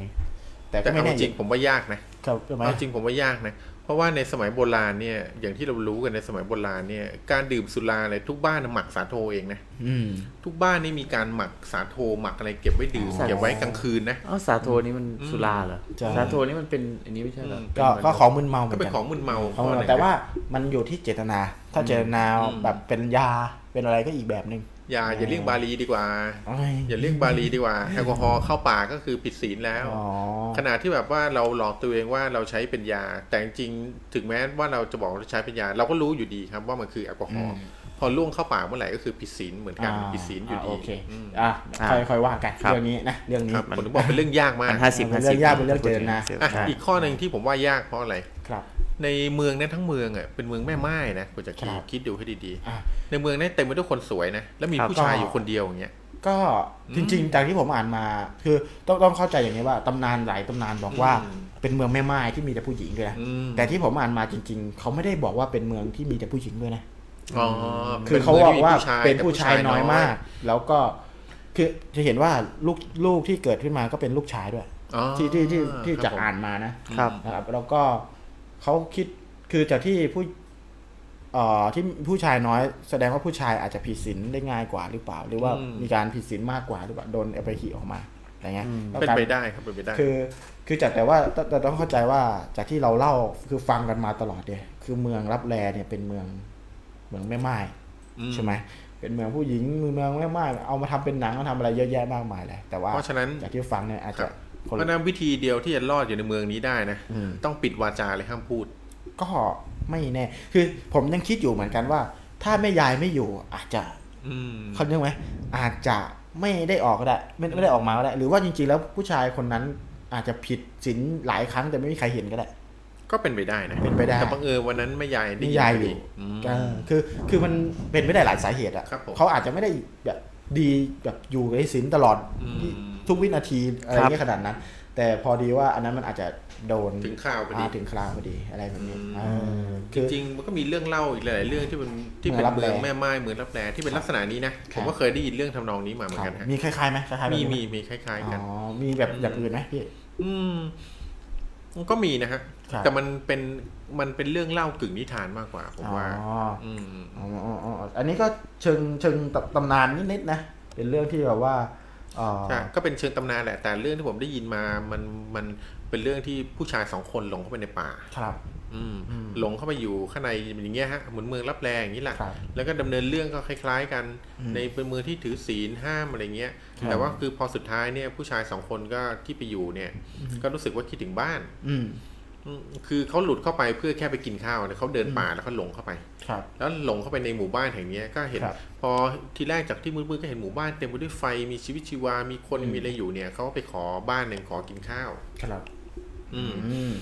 แต่ก็แต่ไม่เอาแน่จริงผมว่ายากนะครับใช่ไหมเอาจริงผมว่ายากนะเพ ราะว่าในสมัยโบราณเนี่ยอย่างที่เรารู้กันในสมัยโบราณเนี่ยการดื่มสุราอะไรทุกบ้านน่ะหมักสาโทเองนะอืมทุกบ้านนี่มีการหมักสาโทหมักอะไรเก็บไว้ดื่มอ๋อเก็บไว้กลางคืนนะอ๋อสาโทนี่มันสุราเหรอใช่สาโทนี่มันเป็นอันนี้ไม่ใช่เหรออืมก็ก็ของมึนเมาเหมืก็อนเป็นกันของมึนเมาของมึนเมาเพระแต่อะไรว่ามันอยู่ที่เจตนา ถ้าเจตนาอืมแบบเป็นยาเป็นอะไรก็อีกแบบหนึ่ง อย่าอย่าเรียกบาลีดีกว่าโอ้ยอย่าเรียกบาลีดีกว่าแอลกอฮอล์เข้าปากก็คือผิดศีลแล้วอ๋อขณะที่แบบว่าเราหลอกตัวเองว่าเราใช้เป็นยา แต่จริงๆถึงแม้ว่าเราจะบอกว่าเราใช้เป็นยา เราก็รู้อยู่ดีครับว่ามันคือแอลกอฮอล์พ อล่วงเข้าปากเมื่อไหร่ก็คือผิดศีลเหมือนกันอ่าผิดศีลอยู่ดีโอเคอืมอะอ่าค่อยค่อยว่ากันครับเรื่องนี้นะเรื่องนี้ครับผมถึงบอกเป็นเรื่องยากมากมันห้าสิบเป็ห้านเรื่สิอบงยากเป็นเรื่องเจตนาอะใช่อีกข้อหนึ่งที่ผมว่ายากเพราะอะไรครับในเมืองนั้นทั้งเมืองอะเป็นเมืองแม่ไม้นะคุณจะครับคิดดูให้ดีอะๆในเมืองนั้นเต็มไปด้วยคนสวยนะแล้วมีครับผู้ชายอยู่คนเดียวอย่างเงี้ยก็จริง ๆ จากที่ผมอ่านมา คือต้องต้องเข้าใจอย่างนี้ว่าตำนานหลายตำนานบอกว่าอืมเป็นเมืองแม่ไม้ที่มีแต่ผู้หญิงด้วยนะอืมแต่ที่ผมอ่านมาจริง ๆ เขาไม่ได้บอกว่าเป็นเมืองที่มีแต่ผู้หญิงด้วยนะ อ๋อคือเขาบอกว่าเป็เป็นนผู้ผู้ชาชายยน้อยมาก แล้วก็คือจะเห็นว่าลูกลูกที่เกิดขึ้นมาก็เป็นลูกชายด้วยอ๋อที่ที่ที่ที่ครับจะผมอ่านมานะครับนะครับ แล้วก็เขาคิดคือจากที่ผู้เอ่อที่ผู้ชายน้อยแสดงว่าผู้ชายอาจจะผิดศีลได้ง่ายกว่าหรือเปล่า หรือว่าอืมมีการผิดศีลมากกว่าหรือเปล่าโดนเอาไปขี่ออกมาอะไรเงี้ยแล้วเป็นการไปได้ครับเป็นไปได้คือ คือจากแต่ว่าแต่แต่ต้องเข้าใจว่าจากที่เราเล่าคือฟังกันมาตลอดเนี่ยคือเมืองรับแลเนี่ยเป็นเมือง เมืองแม่ไม้อืมใช่ไหมเป็นเมืองผู้หญิงเมืองแม่ไม้เอามาทำเป็นหนังมาทำอะไรเยอะแยะมากมายเลยแต่ว่าเพราะฉะนั้นจากที่ฟังเนี่ยอาจครัจะบคนเพราะฉะนั้นวิธีเดียวที่จะรอดอยู่ในเมืองนี้ได้นะอืมต้องปิดวาจาเลยห้ามพูด ก็ไม่แน่คือผมยังคิดอยู่เหมือนกันว่า ถ้าแม่ยายไม่อยู่อาจจะอืมเขาเรียกไหมอาจจะไม่ได้ออกก็ได้ ไม่ไม่ได้ออกมาก็ได้ หรือว่าจริงๆแล้วผู้ชายคนนั้นอาจจะผิดศีลหลายครั้งแต่ไม่มีใครเห็นก็ได้ ก็เป็นไปได้นะเป็นไปได้แต่บังเอิญวันนั้นไม่ยายได้แม่นยายพอยู่อืมเออคือคือมันเป็นไม่ได้หลายสาเหตุอะครับผมเขาอาจจะไม่ได้แบบดีแบบอยู่ในศีลตลอดอืมทุกวินาทีอะไรครับเงี้ยขนาดนั้น แต่พอดีว่าอันนั้นมันอาจจะโดนถึงข่าวพอดีอ่าถึงคราวพอดีอะไรแบบนี้อืมเออจคือริงๆมันก็มีเรื่องเล่าอีกหลายๆเรื่องที่มันที่เป็นเมืเมืององรับแลแม่ไม้เมืองรับแลที่เป็นลักษณะนี้นะคผรับมก็เคยได้ยินเรื่องทำนองนี้มาเหมือนกันฮะมีคล้ายๆไหมคล้ายๆแบบมีนี้ไหมีมีคล้าย ๆ กันอ๋อมีแบบอย่างอื่นไหมพี่อืมมันก็มีนะฮะครับ แต่มันเป็นมันเป็นเรื่องเล่ากึ่งนิทานมากกว่าผมว่าอ๋ออืมอ๋ออ๋ออ๋ออันนี้ก็เชิงเชิงตำตำนานนิดๆนะ เป็นเรื่องที่แบบว่าเอ่อใช่ก็เป็นเชิงตำนานแหละ แต่เรื่องที่ผมได้ยินมามันมันเป็นเรื่องที่ผู้ชายสองคนหลงเข้าไปในป่าครับอืมอืมหลงเข้าไปอยู่ข้างในอย่างเงี้ยฮะเหมือนเมืองรับแลอย่างนี้แหละครับแล้วก็ดำเนินเรื่องก็คล้าย ๆ กันอืมในเป็นเมืองที่ถือศีลห้ามอะไรเงี้ยครับแต่ว่าคือพอสุดท้ายเนี่ยผู้ชายสองคนก็ที่ไปอยู่เนี่ย ก็รู้สึกว่าคิดถึงบ้านอืมอืม คือเขาหลุดเข้าไปเพื่อแค่ไปกินข้าวเนี่ยเขาเดินป่าแล้วเขาหลงเข้าไปครับแล้วหลงเข้าไปในหมู่บ้านแห่งเนี้ยก็เห็นครับพอทีแรกจากที่มืดๆก็เห็นหมู่บ้านเต็มไปด้วยไฟมีชีวิตชีวา มีคนอืมมีอะไรอยู่เนี่ยเขาก็ไปขอบ้านหนึ่งขอกินข้าว ครับอืมอืม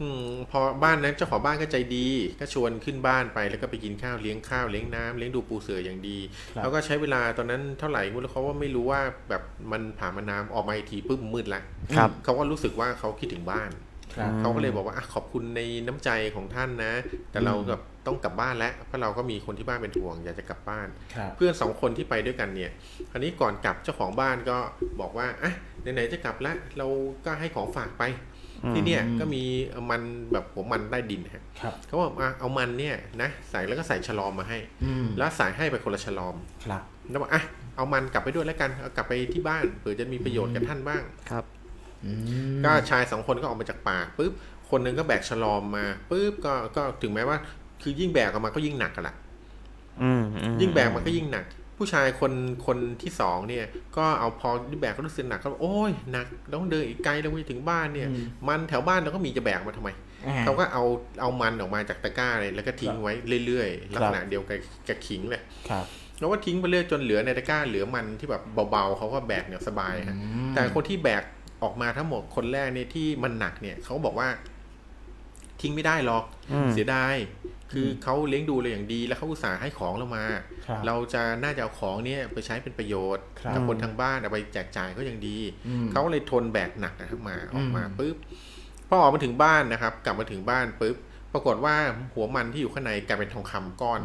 อืมพอบ้านนั้นเจ้าของบ้านก็ใจดี ก็ชวนขึ้นบ้านไปแล้วก็ไปกินข้าวเลี้ยงข้าวเลี้ยงน้ำเลี้ยงดูปูเสืออย่างดีครับแล้วก็ใช้เวลาตอนนั้นเท่าไหร่ไม่รู้เขาว่าไม่รู้ว่าแบบมันผ่านมานานออกมาอีกทีปุ๊บมืดละครับเขาก็รู้สึกว่าเขาคิดถึงบ้านครับ เขาก็เลยบอกว่าอะขอบคุณในน้ำใจของท่านนะ แต่เราแบบต้องกลับบ้านแล้วเพราะเราก็มีคนที่บ้านเป็นห่วงอยากจะกลับบ้านครับเพื่อนสองคนที่ไปด้วยกันเนี่ยอันนี้ก่อนกลับเจ้าของบ้านก็บอกว่าอะไหนๆจะกลับแล้วเราก็ให้ของฝากไปที่เนี่ยก็มีมันแบบหัวมันใต้ดินฮะครับเขาบอกอะเอามันเนี่ยนะใส่แล้วก็ใส่ฉลอมมาให้อืมแล้วใส่ให้ไปคนละฉลอมครับแล้วบอกอะเอามันกลับไปด้วยแล้วกันเอากลับไปที่บ้านเผื่อจะมีประโยชน์กับท่านบ้างครับอืม ก็ชายสองคนก็ออกมาจากป่าปุ๊บคนหนึงก็แบกฉลอมมาปุ๊บก็ก็ถึงแม้ว่า คือยิ่งแบกออกมาก็ยิ่งหนักกันละอืมอืมยิ่งแบกมันก็ยิ่งหนัก ผู้ชายคนคนที่สองเนี่ย ก็เอาพอยิ่งแบกก็รู้สึกหนักก็โอ้ยหนักต้องเดินอีกไกลแล้วไปถึงบ้านเนี่ย มันแถวบ้านเราก็มีจะแบกมาทำไมอ่าเขาก็เอาเอามันออกมาจากตะกร้าเลยแล้วก็ทิ้งไว้เรื่อยๆลักษณะเดียวกับกับขิงเลยครับแล้วว่าทิ้งไปเรื่อยจนเหลือในตะกร้าเหลือมันที่แบบเบาๆเขาก็แบกเนี่ยสบายฮะแต่คนที่แบก ออกมาทั้งหมดคนแรกเนี่ยที่มันหนักเนี่ยเขาบอกว่า ทิ้งไม่ได้หรอกอืมเสียดายคือเขาเลี้ยงดูเราอย่างดีแล้วเขาอุตส่าห์ให้ของเรามาครับเราจะน่าจะเอาของเนี่ยไปใช้เป็นประโยชน์ครับกับคนทางบ้านเอาไปแจกจ่ายก็ยังดีอืมเขาก็เลยทนแบกหนักนะครับมาออกมาอืมปุ๊บพอออกมาถึงบ้านนะครับ กลับมาถึงบ้านปุ๊บปรากฏว่าหัวมันที่อยู่ข้างในกลายเป็นทองคำก้อน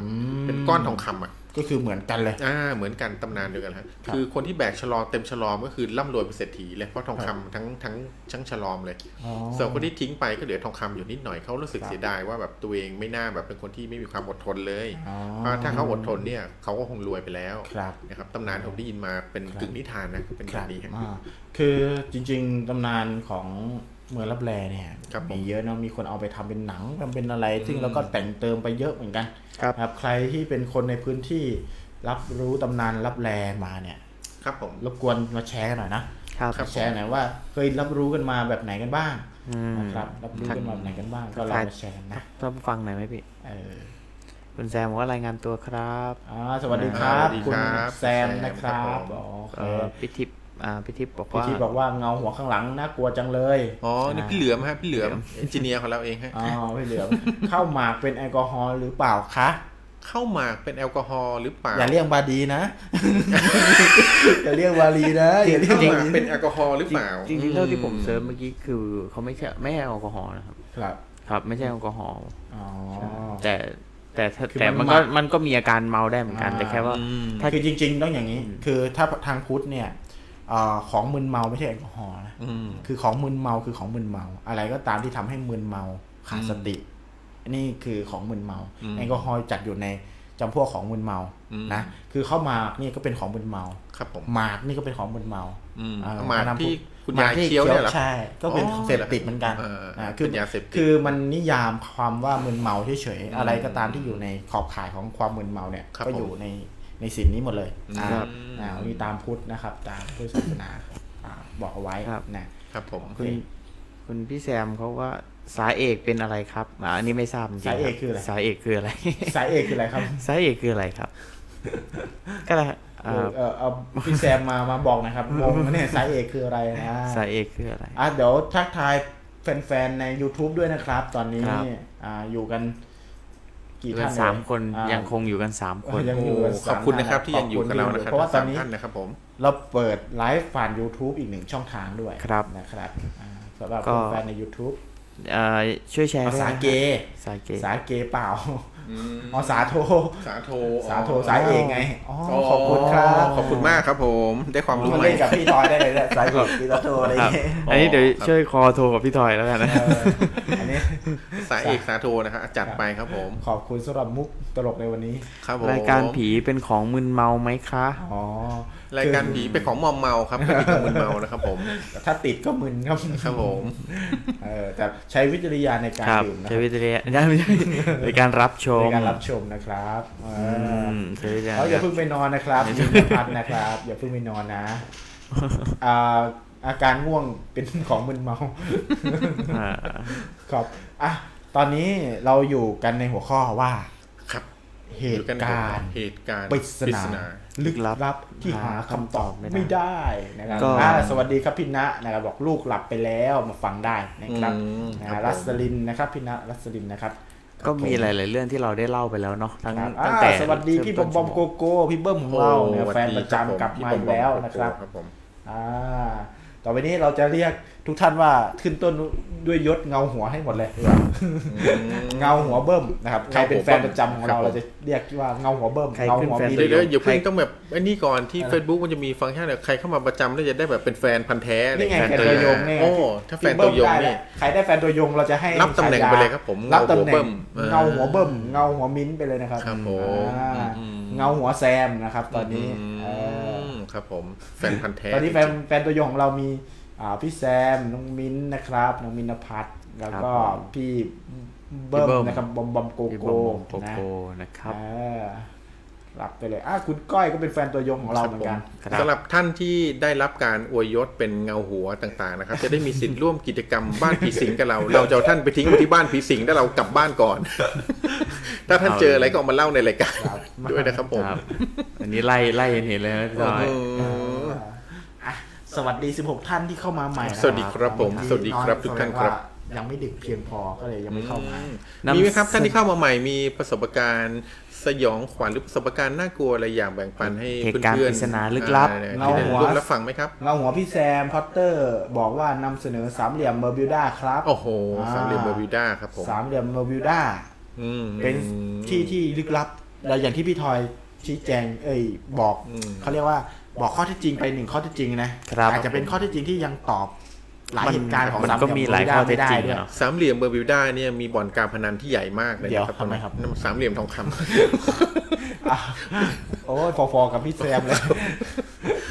เป็นก้อนทองคำอะ ก็คือเหมือนกันเลย อ่า เหมือนกันตำนานเดียวกันฮะครับคือคนที่แบกฉลอมเต็มฉลอมก็คือร่ำรวยเป็นเศรษฐีเลยเพราะทองคำทั้งทั้งทั้งฉลอมเลยอ๋อส่วนคนที่ทิ้งไปก็เหลือทองคำอยู่นิดหน่อยเขารู้สึกครับเสียดายว่าแบบตัวเองไม่น่าแบบเป็นคนที่ไม่มีความอดทนเลยอ๋อเพราะถ้าเขาอดทนเนี่ยเขาก็คงรวยไปแล้วครับนะครับตำนานผมได้ยินมาเป็นครับกึ่งนิทานนะเป็นคแบรับบนี้ฮะอ่าคือจริง ๆตำนานของ เมืองรับแลเนี่ยครับผมมีเยอะเนาะมีคนเอาไปทำเป็นหนังทำเป็นอะไร ซึ่งเราก็แต่งเติมไปเยอะเหมือนกันครับครับ ใครที่เป็นคนในพื้นที่รับรู้ตำนานรับแลมาเนี่ย ครับผมรบกวนมาแชร์กันหน่อยนะครับครับแชร์หน่อยว่า เคยรับรู้กันมาแบบไหนกันบ้างอืมนะครับรับรู้กันมาแบบไหนกันบ้างก็ลองมาแชร์กันนะต้องฟังหน่อยไหมพี่เออคุณแซมบอกว่ารายงานตัวครับอ่าสวัสดีครับสวัสดีคุณครับแซมนะครับแซมครับผมอ๋อโอเคเอ่อพิทิพย์ อ่าพิทิพย์บอกพี่ว่าที่บอกว่าเงาหัวข้างหลังน่ากลัวจังเลย อ๋อ นี่พี่เหลือมฮะพี่เหลือมเอนจิเนียร์ของเราเองฮะ อ๋อ พี่เหลือมเข้าหมากเป็นแอลกอฮอล์หรือเปล่าคะ เข้าหมากเป็นแอลกอฮอล์หรือเปล่า อย่าเรียกบาดีนะ อย่าเรียกบาลีนะ อย่าเรียกเข้าหบามาลีเป็นแอลกอฮอล์หรือเปล่า จริงๆเท่าที่ผมเซิร์ชเมื่อกี้คือเขาไม่ใช่ไม่ใช่แอลกอฮอล์นะครับ ครับ ครับไม่ใช่แอลกอฮอล์อ๋อแต่แต่ถ้าคือแต่มัมันนก็หมักมันก็มีอาการเมาได้เหมือนกันอ่าแต่แค่ว่าอืมถ้าคือจริง ๆ ต้องอย่างนี้ คือถ้าทางพุทธเนี่ยเอ่อของมึนเมาไม่ใช่แอลกอฮอล์นะอืมคือของมึนเมาคือของมึนเมา อะไรก็ตามที่ทำให้มึนเมาขาดสติ นี่คือของมึนเมาอืมแอลกอฮอล์จัดอยู่ในจำพวกของมึนเมาอืมนะคือข้าวหมากนี่ก็เป็นของมึนเมาครับผมหมากนี่ก็เป็นของมึนเมาอืมอ่หมากนำที่พุทธคุณหมยายที่เคี้ยวเนี่ยเหรอใช่ ก็เป็นอ๋อเสพติดเหมือนกันเอออ่าเป็นยาเสพติดคือมันนิยามความว่ามึนเมาเฉยๆอะไรก็ตามที่อยู่ในขอบข่ายของความมึนเมาเนี่ยครับก็ผมอยู่ใน ในสินนี้หมดเลยอืมอ่าครับอ่านี่ตามพุทธนะครับ ตามพุทธศาสนาอ่าบอกเอาไว้ครับนะครับผมโอคุเคณคุณพี่แซมเขาว่าสายเอกเป็นอะไรครับอ่าอันนี้ไม่ทราบจริงๆสายเอกรับคืออะไรสายเอกคืออะไรสายเอกคืออะไรครับสายเอกคืออะไรครับ ก็ได้เออ่าอเออเอาพี่แซมมามาบอกนะครับงงนะเนี่ยสายเอกคืออะไรนะสายเอกคืออะไรอะเดี๋ยวทักทายแฟนๆใน YouTube ด้วยนะครับ ตอนนี้ครับอ่าอยู่กัน กี่อยู่กัท่านนสามเลยคนอ่ายังคงอยู่กันสามคน ยังโอ้อยู่กันขอบคุณนะครับที่ยังอยู่กับเรานะครับเพราะว่าตอนนี้ ทั้งสมท่านนะครับผม เราเปิดไลฟ์ผ่าน YouTube อีกหนึ่งช่องทางด้วยครับนะครับอ่าสำหรับก็ แฟนๆใน YouTube เอ่อช่วยแชร์ภาด้วยษานะเกย์สายเกย์ สาเกย์เปล่า อืมอ๋อสาโท สาโทสาโทสายเอกไงอ๋ออ๋อขอบคุณครับขอบคุณมากครับผม ได้ความรู้มาใหม่เล่นกับพี่ทอยได้เลยเนี่ยสายเอกพี่สาโทอะไรอครัย่าบงเงี้ยอันนี้เดี๋ยวครับช่วยคอโทรกับพี่ทอยแล้วกันนะเอออันนี้สายเอกสาโทนะครับจัดไปครับผม ขอบคุณสำหรับมุกตลกในวันนี้ ครับผมรายการผีเป็นของมึนเมาไหมคะอ๋อรายการผีเป็นของมอมเมาครับไม่เป็นของมึนเมานะครับผม ถ้าติดก็มึนครับครับผมเออแต่ใช้วิจารณญาณในการครับดื่มนะคใช้รับวิจารณญาณไม่ใช่ในการรับชมในการรับชมนะครับเออือมใช้วิจารณเอาอย่าญาณเพิ่งไปนอนนะครับมีพัดนะครับ อย่าเพิ่งไปนอนนะอ่าอาการง่วงเป็นของมึนเมาอ่าครับอะตอนนี้เราอยู่กันในหัวข้อว่า ครับ เหตุการณ์เหตุการณ์ปริศนา ลึกลับที่หาคำตอบไม่ได้นะครับก็อ่าสวัสดีครับพี่ณะนะครับบอกลูกหลับไปแล้วมาฟังได้นะครับอืมนะครัรับสลินนะครับพี่ณะรัสลินนะครับก็มีหลาย ๆ เรื่องที่เราได้เล่าไปแล้วเนาะทั้งครับตั้งอ่าแต่สวัสดีพี่บอมบอมโกโก้พี่เบิ้มของเราเนี่ยโอ้แฟนประจำกลับมาอีกแล้วนะครับครับผมอ่า ต่อไปนี้เราจะเรียกทุกท่านว่าขึ้นต้นด้วยยศเงาหัวให้หมดเลย เงาหัวเบิ้มนะครับ ใครเป็นแฟนประจำของเราเราจะเรียกว่าเงาหัวเบิ้มใครเงาขึ้นหัวแฟนมีเดี๋ยวตัเดี๋ยวอย่าเพิ่งต้องแบบไอ้นี่ก่อนที่ Facebook มันจะมีฟังก์ชันแบบใครเข้ามาประจำแล้วจะได้แบบเป็นแฟนพันธ์แท้อะไรนี่ไงแฟนแฟนตัตัวยยงเนี่ยโอ้ถ้าแฟนตัวยงพี่เบิ้มได้นี่แล้วใครได้แฟนตัวยงเราจะให้รับตำแหน่งฉายาไปเลยครับผมรับตำแหน่เงาหัวเบิ้งมเงาหัวเบิ้มเงาหัวมิ้นท์ไปเลยนะครับครับผมอ่าอืมเงาหัวแซมนะครับ ตอนนี้อืมเออ ครับผมแฟนพันธ์แท้ตอนนี้แฟนแฟนตัวยงของเรามีอ่าพี่แซมน้องมิ้นท์นะครับน้องมินพัฒน์แล้วก็ครับผมพี่เบิ้พี่เบิ้มมนะครับบอมบอมโกพี่บโก้อมโกนะโก้นะครับอ่า รับไปเลยอะคุณก้อยก็เป็นแฟนตัวยงของเราเหมือนกันครับสำหรับท่านที่ได้รับการอวยยศเป็นเงาหัวต่างๆนะครับ จะได้มีสิทธิ์ร่วมกิจกรรมบ้านผีสิงกับเรา เราจะเอาท่านไปทิ้งไว้ที่บ้านผีสิงแล้วเรากลับบ้านก่อน ถ้าท่านเจออะไรก็เอามาเล่าในรายการครับด้วยนะครับผมครับอันนี้ไล่ไล่เห็นเลยนะพี่โอ้ต้อยโหอะสวัสดี 16 ท่านที่เข้ามาใหม่นะสวัสดีครับผมที่สวัสดีครับอยทุกท่านครับแสดงว่ยังไม่ดึกเพียงพอก็เลยยังไม่เข้ามานำมีไหมครับท่านที่เข้ามาใหม่มีประสบการณ์ สยองขวัญหรือประสบการณ์น่ากลัวอะไรอย่างแบ่งปันให้เหเพื่ตุการณ์อนปริศนาลึกลับอ่เงาหัวที่ได้ร่วมรับฟังไหมครับเงาหัวพี่แซมพอตเตอร์บอกว่านำเสนอสามเหลี่ยมเบอร์บิวด้าครับ โอ้โหอ่าสามเหลี่ยมเบอร์วิวด้าครับผมสามเหลี่ยมเบอร์บิวด้าอืมเป็นที่ที่ลึกลับแล้วอย่างที่พี่ทอยชี้แจง เอ้ยบอกอืมเขาเรียกว่าบอกข้อเท็จจริงไปหนึ่งข้อเท็จจริงนะครับอาจจะเป็นข้อเท็จจริงที่ยังตอบ หลายมันเหตุการณ์ของมันสามเหก็ลี่ยมมีหลายเบอร์บิวด้ข้อเท็จจริงไม่ได้ด้วยเนาะสามเหลี่ยมเบอร์วิวด้าเนี่ยมีบ่อนการพนันที่ใหญ่มากเลยเดี๋ยวนะครับทำไมครับนั่นมันสามเหลี่ยมทองคำอะโอ้ยฟอๆกับพี่แซมเลย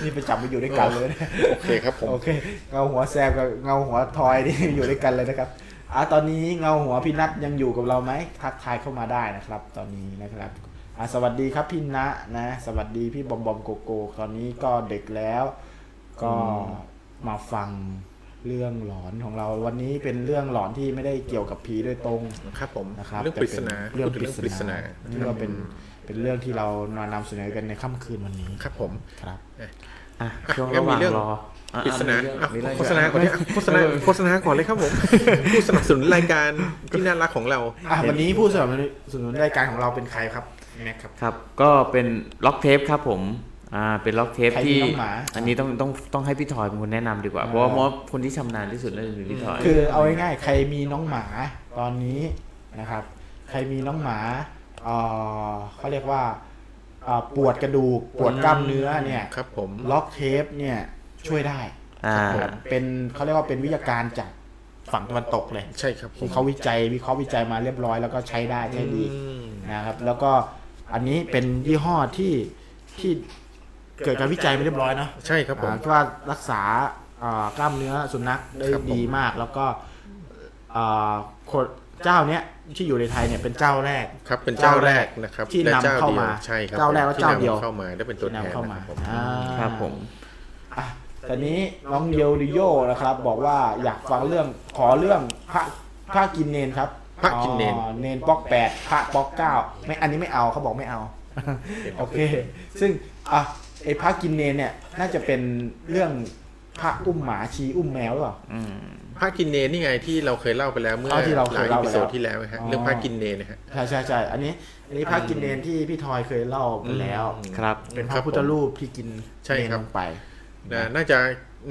นี่ไปจับไปอยู่ด้วยกันเลยนะโอเคครับผมโอเคเงาหัวแซมกับเงาหัวทอยนี่อยู่ด้วยกันเลยนะครับอะตอนนี้เงาหัวพี่นัทยังอยู่กับเราไหมทักทายเข้ามาได้นะครับ ตอนนี้นะครับอะสวัสดีครับพี่ณะนะ สวัสดีพี่บอมบอมโกโก้ตอนนี้ก็เด็กแล้ว ก็มาฟัง เรื่องหลอนของเราวันนี้เป็นเรื่องหลอนที่ไม่ได้เกี่ยวกับผีโดยตรงครับผมนะครับเรื่องปริศนาแต่เป็นเรื่องพูดปถึริงศปริศนานานี่ก็เป็นเป็นเรื่องที่เรามานำเสนอกันในค่ำคืนวันนี้ครับผมครับอะช่วงงั้ระนหมีว่างเรื่องรออะปริศนาอะอะมีเรื่องโฆษณาก่อนเนี่ยโฆษณาโฆษณาก่อนเลยครับผมผู้สนับสนุนรายการที่น่ารักของเราอะวันนี้ผู้สนับสนุนรายการของเราเป็นใครครับแม็กครับครับ ก็เป็นล็อกเทปครับผม อ่าเป็นล็อกเทปใครมีที่น้องหมาอันนี้ต้องต้องต้องให้พี่ทอยเป็นคนแนะนำดีกว่า เพราะว่าเพราะว่าคนที่ชำนาญที่สุดนั่นคือพี่ทอยคือเอาง่ายๆใครมีน้องหมาตอนนี้นะครับ ใครมีน้องหมาเอ่อเขาเรียกว่าเอ่อปวดกระดูกปวดกล้ามเนื้อเนี่ยครับผมล็อกเทปเนี่ยช่วยได้อ่าครับเป็นเขาเรียกว่าเป็นวิทยาการจากฝั่งตะวันตกเลยใช่ครับผมที่เขาวิจัยวิเคราะห์วิจัยมาเรียบร้อยแล้วก็ใช้ได้ใช้ดีอืมนะครับ แล้วก็อันนี้เป็นยี่ห้อที่ที่ เกิดการวิจัยมาเรียบร้อยเนาะใช่ครับผมอ่าว่ารักษาอ่ากล้ามเนื้อสุนัขได้ครับผมดีมากแล้วก็อ่าคนเจ้าเนี้ยที่อยู่ในไทยเนี่ยเป็นเจ้าแรกครับเป็นเจ้าแรกนะครับที่และนำเข้ามาใช่ครับเจ้าแรกและเจ้าเดียวที่นำเข้ามาได้เป็นตัวแทนที่นำเข้ามานะครับผมอ่าครับผมอะตอนนี้น้องเยลดิโยนะครับ บอกว่าอยากฟังเรื่องขอเรื่องพระพระกินเนนครับพระกินเนนอ๋อเนนป๊อกแปดพระป๊อกเก้าไม่อันนี้ไม่เอาเขาบอกไม่เอาโอเค ซึ่งอะ ไอ้พระกินเนนเนี่ย น่าจะเป็นเรื่องพระอุ้มหมาชีอุ้มแมวหรือเปล่า อืมพระกินเนนนี่ไงที่เราเคยเล่าไปแล้วเมื่อเอาที่เราเคหลายยอีเล่าไปพิโซดแล้วที่แล้วนะฮะอ๋อเรื่องพระกินเนนนะฮะ ใช่ใช่ใช่อันนี้ อันนี้พระกินเนนที่พี่ทอยเคยเล่าไปแล้ว ครับ เป็นพครัระบพุทธรูปที่กินใช่เนนครับลงไป นะน่าจะ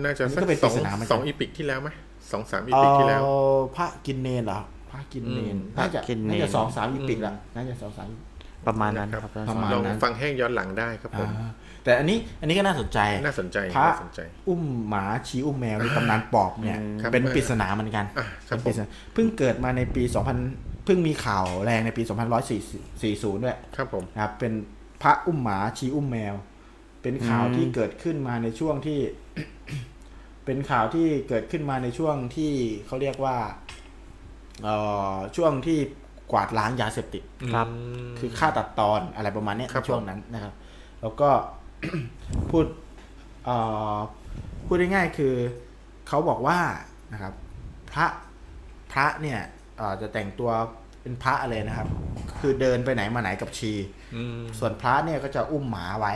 น่าจะอันนี้สักก็เป็นสองปริศนาเหมือนกัน สองอีพิกที่แล้วไหมสองสามอีเอ่พิกที่แล้วอพระกินเนนเหรอพระกินเนนอืม น่าจะพระกินเนน น่าจะสองสามอีปิกละน่าจะสองสาม ประมาณนั้นนะครับครับ ประมาณลองนั้น ฟังแห้งย้อนหลังได้ครับผม อ่า แต่อันนี้อันนี้ก็น่าสนใจน่าสนใจพระน่าสนใจอุ้มหมาชี้อุ้มแมวในตำนานปอบเนี่ยครับเป็นปริศนาเหมือนกันอะครับเป็นปริศนาเพิ่งเกิดมาในปี 2000 เพิ่งมีข่าวแรงในปี 2140 ด้วยครับผมนะครับเป็นพระอุ้มหมาชี้อุ้มแมว เป็นข่าวอืมที่เกิดขึ้นมาในช่วงที่ เป็นข่าวที่เกิดขึ้นมาในช่วงที่เขาเรียกว่าเอ่อช่วงที่กวาดล้างยาเสพติดครับ คือฆ่าตัดตอนอะไรประมาณเนี้ยครับในช่วงนั้นนะครับ แล้วก็ พูดเอ่อพูดง่ายๆคือเขาบอกว่านะครับ พระพระเนี่ยเอ่อจะแต่งตัวเป็นพระอะไรนะครับ คือเดินไปไหนมาไหนกับชีอืมส่วนพระเนี่ยก็จะอุ้มหมาไว้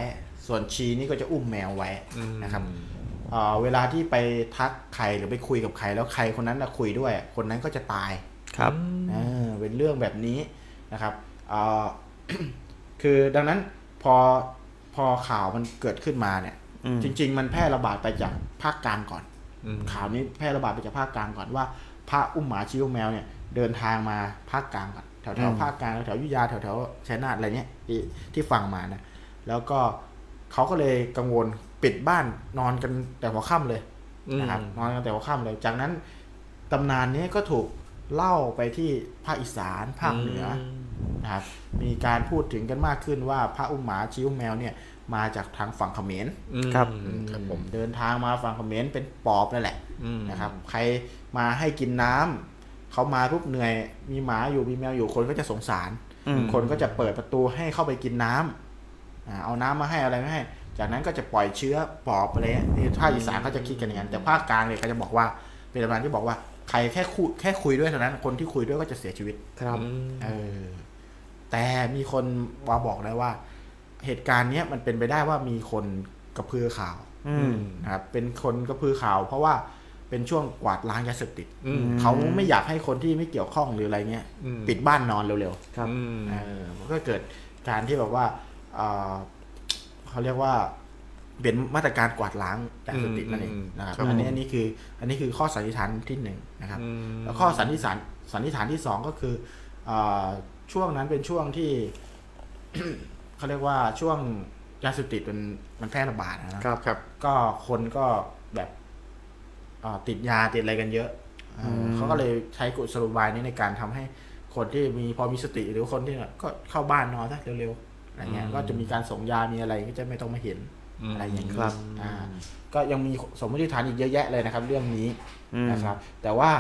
ส่วนชีนี่ก็จะอุ้มแมวไว้อืมนะครับเอ่อเวลาที่ไปทักใครหรือไปคุยกับใคร แล้วใครคนนั้นนะคุยด้วย คนนั้นก็จะตายครับเออเป็นเรื่องแบบนี้นะครับเอ่อคือดังนั้นพอ พอข่าวมันเกิดขึ้นมาเนี่ยอืมจริง ๆ มันแพร่ระบาดไปจากภาคกลางก่อนอืมข่าวนี้แพร่ระบาดไปจากภาคกลางก่อนว่าพระอุ้มหมาชิวแมวเนี่ยเดินทางมาภาคกลางก่อนแถวแถวภาคกลางแถวอยุธยาแถวแถวชัยนาทอะไรเนี้ยที่ที่ฟังมานะแล้วก็เขาก็เลยกังวลปิดบ้านนอนกันแต่หัวค่ำเลยนะครับนอนกันแต่หัวค่ำเลย จากนั้นตำนานนี้ก็ถูกเล่าไปที่ภาคอีสานภาคเหนืออ นะครับมีการพูดถึงกันมากขึ้นว่าพระอุ้มหมาชี้อุ้มแมวเนี่ยมาจากทางฝั่งเขมรอืมครับครับผมเดินทางมาฝั่งเขมรเป็นปอบนั่นแหละอืมนะครับ ใครมาให้กินน้เขามาปุ๊บเหนื่อย มีหมาอยู่มีแมวอยู่คนก็จะสงสารอืมคนก็จะเปิดประตูให้เข้าไปกินน้ำอ่าเอาน้ำมาให้อะไรไม่ให้ จากนั้นก็จะปล่อยเชื้อปอบอะไรเงี้ยนี่ภาคอีสานเขาจะคิดกันอย่างนั้นแต่ภาคกลางเนี่ยเขาจะบอกว่าเป็นประมาณที่บอกว่าใครแค่คุยแค่คุยด้วยเท่านั้นคนที่คุยด้วยก็จะเสียชีวิตครับเออ แต่มีคนมาบอกได้ว่า เหตุการณ์เนี้ยมันเป็นไปได้ว่ามีคนกระพือข่าวอืมนะครับเป็นคนกระพือข่าว เพราะว่าเป็นช่วงกวาดล้างยาเสพติดอืมเขาไม่อยากให้คนที่ไม่เกี่ยวข้องหรืออะไรเงี้ยอืมปิดบ้านนอนเร็วครับอืมๆเออมันก็เกิดการที่แบบว่าเอ่อเขาเรียกว่าเป็นมาตรการกวาดล้างยาเสพติดนั่นเองอืมนะครับครับอันนี้อันนี้คือ อันนี้คือข้อสันนิษฐานที่หนึ่งนะครับอืมแล้วข้อสันนิษฐานสันนิษฐานที่สองก็คือเออ ช่วงนั้นเป็นช่วงที่เขาเรียกว่าช่วงยาเสพติดมันมันแพร่ระบาดนะครับครับก็คนก็แบบเอ่อติดยาติดอะไรกันเยอะเอออเขาก็เลยใช้กุศโลบายนี้ในการทำให้คนที่มีพอมีสติหรือคนที่ก็เข้าบ้านนอนซะเร็วๆอะไรเงี้ยอืมก็จะมีการส่งยามีอะไรก็จะไม่ต้องมาเห็นอืมอะไรอย่างนี้ครับอ่าก็ยังมีสมมติฐานอีกเยอะแยะเลยนะครับ เรื่องนี้อืมนะครับ แต่ว่า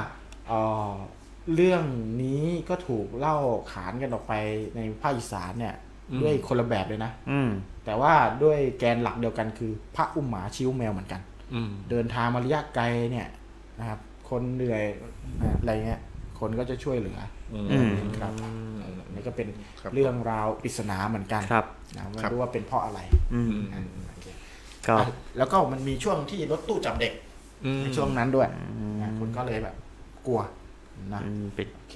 เอ่อเรื่องนี้ก็ถูกเล่าขานกันออกไปในภาคอีสานเนี่ยอืมด้วยคนละแบบเลยนะอืมแต่ว่าด้วยแกนหลักเดียวกันคือพระอุ้มหมาชิ้วแมวเหมือนกันอืมเดินทางมาระยะไกลเนี่ยนะครับ คนเหนื่อยนะอะไรเงี้ย คนก็จะช่วยเหลืออืมอืมครับเออนี่ก็เป็นครับเรื่องราวปริศนาเหมือนกันครับนะไม่ครับรู้ว่าเป็นเพราะอะไรอืมอืมโอเคก็อะแล้วก็มันมีช่วงที่รถตู้จับเด็กอืมในช่วงนั้นด้วยนะคุณก็เลยแบบ กลัว นะอืมเป็นโอเค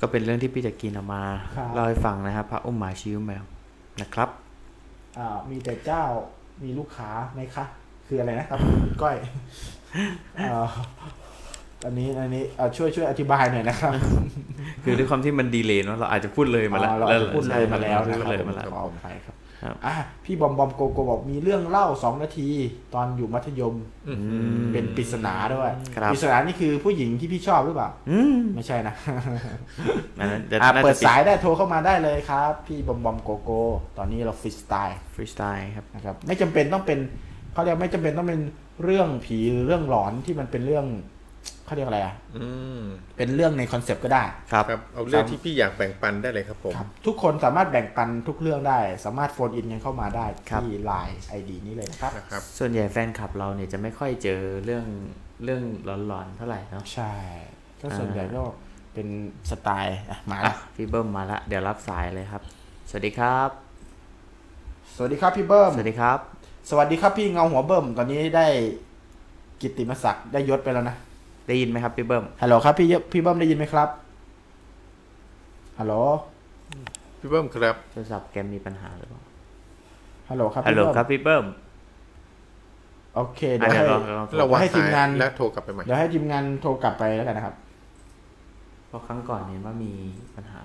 ก็เป็นเรื่องที่พี่จักรีนเอามาครับเล่าให้ฟังนะครับ พระอุ้มหมาชิวแมวนะครับอ่ามีแต่เจ้ามีลูกค้าไหมคะ คืออะไรนะครับคุณก้อยอ่าอันนี้อันนี้อ่าช่วยช่วยอธิบายหน่อยนะครับ คือด้วยความที่มันดีเลย์เนอะเราอาจจะพูดเลยมาแล้วอ๋อเราอาจจะพูดเลยมาแล้วใช่นะคพูรับดเลยมาแล้วขออภัยครับครับ อะพี่บอมบอมโกโกบอกมีเรื่องเล่าสองนาที ตอนอยู่มัธยมอืมเป็นปริศนาด้วยครับปริศนานี่คือผู้หญิงที่พี่ชอบหรือเปล่าอืมไม่ใช่นะอันนั้นจะอะน่าเปิจะดสายได้โทรเข้ามาได้เลยครับ พี่บอมบอมโกโก้ตอนนี้เรา freestyle freestyle ครับนะครับ ไม่จำเป็นต้องเป็นเขาเรียกไม่จำเป็นต้องเป็นเรื่องผีหรือเรื่องหลอนที่มันเป็นเรื่อง เขาเรียกอะไรอะอืมเป็นเรื่องใน concept ก็ได้ ครับ ครับเอาเรื่องที่พี่อยากแบ่งปันได้เลยครับผมครับทุกคนสามารถแบ่งปันทุกเรื่องได้ สามารถ phone in กันเข้ามาได้ครับ ที่ Line ID นี้เลยนะครับ นะครับ ส่วนใหญ่แฟนคลับเราเนี่ยจะไม่ค่อยเจอเรื่องเรื่องหลอนๆเท่าไหร่เนาะ ใช่ ก็ส่วนใหญ่ก็เป็นสไตล์อะมาอะละพี่เบิ้มมาละ เดี๋ยวรับสายเลยครับ สวัสดีครับ สวัสดีครับพี่เบิ้ม สวัสดีครับ สวัสดีครับพี่เงาหัวเบิ้ม ตอนนี้ได้กิตติมศักดิ์ได้ยศไปแล้วนะ ได้ยินไหมครับพี่เบิ้มฮัลโหลครับพี่เยพี่เบิ้มได้ยินไหมครับฮัลโหลพี่เบิ้มครับโทรศัพท์แกมีปัญหาหรือเปล่าฮัลโหลครับฮัลพี่โหลเบิ้มครับพี่เบิ้มโอเคอะเดี๋ยวเดี๋ยวให้ลองลองเราให้วางทีสามยงานแล้วโทรกลับไปใหม่เดี๋ยวให้ทีมงานโทรกลับไปแล้วกันนะครับเพราะครั้งก่อนเนี่ยว่ามีปัญหา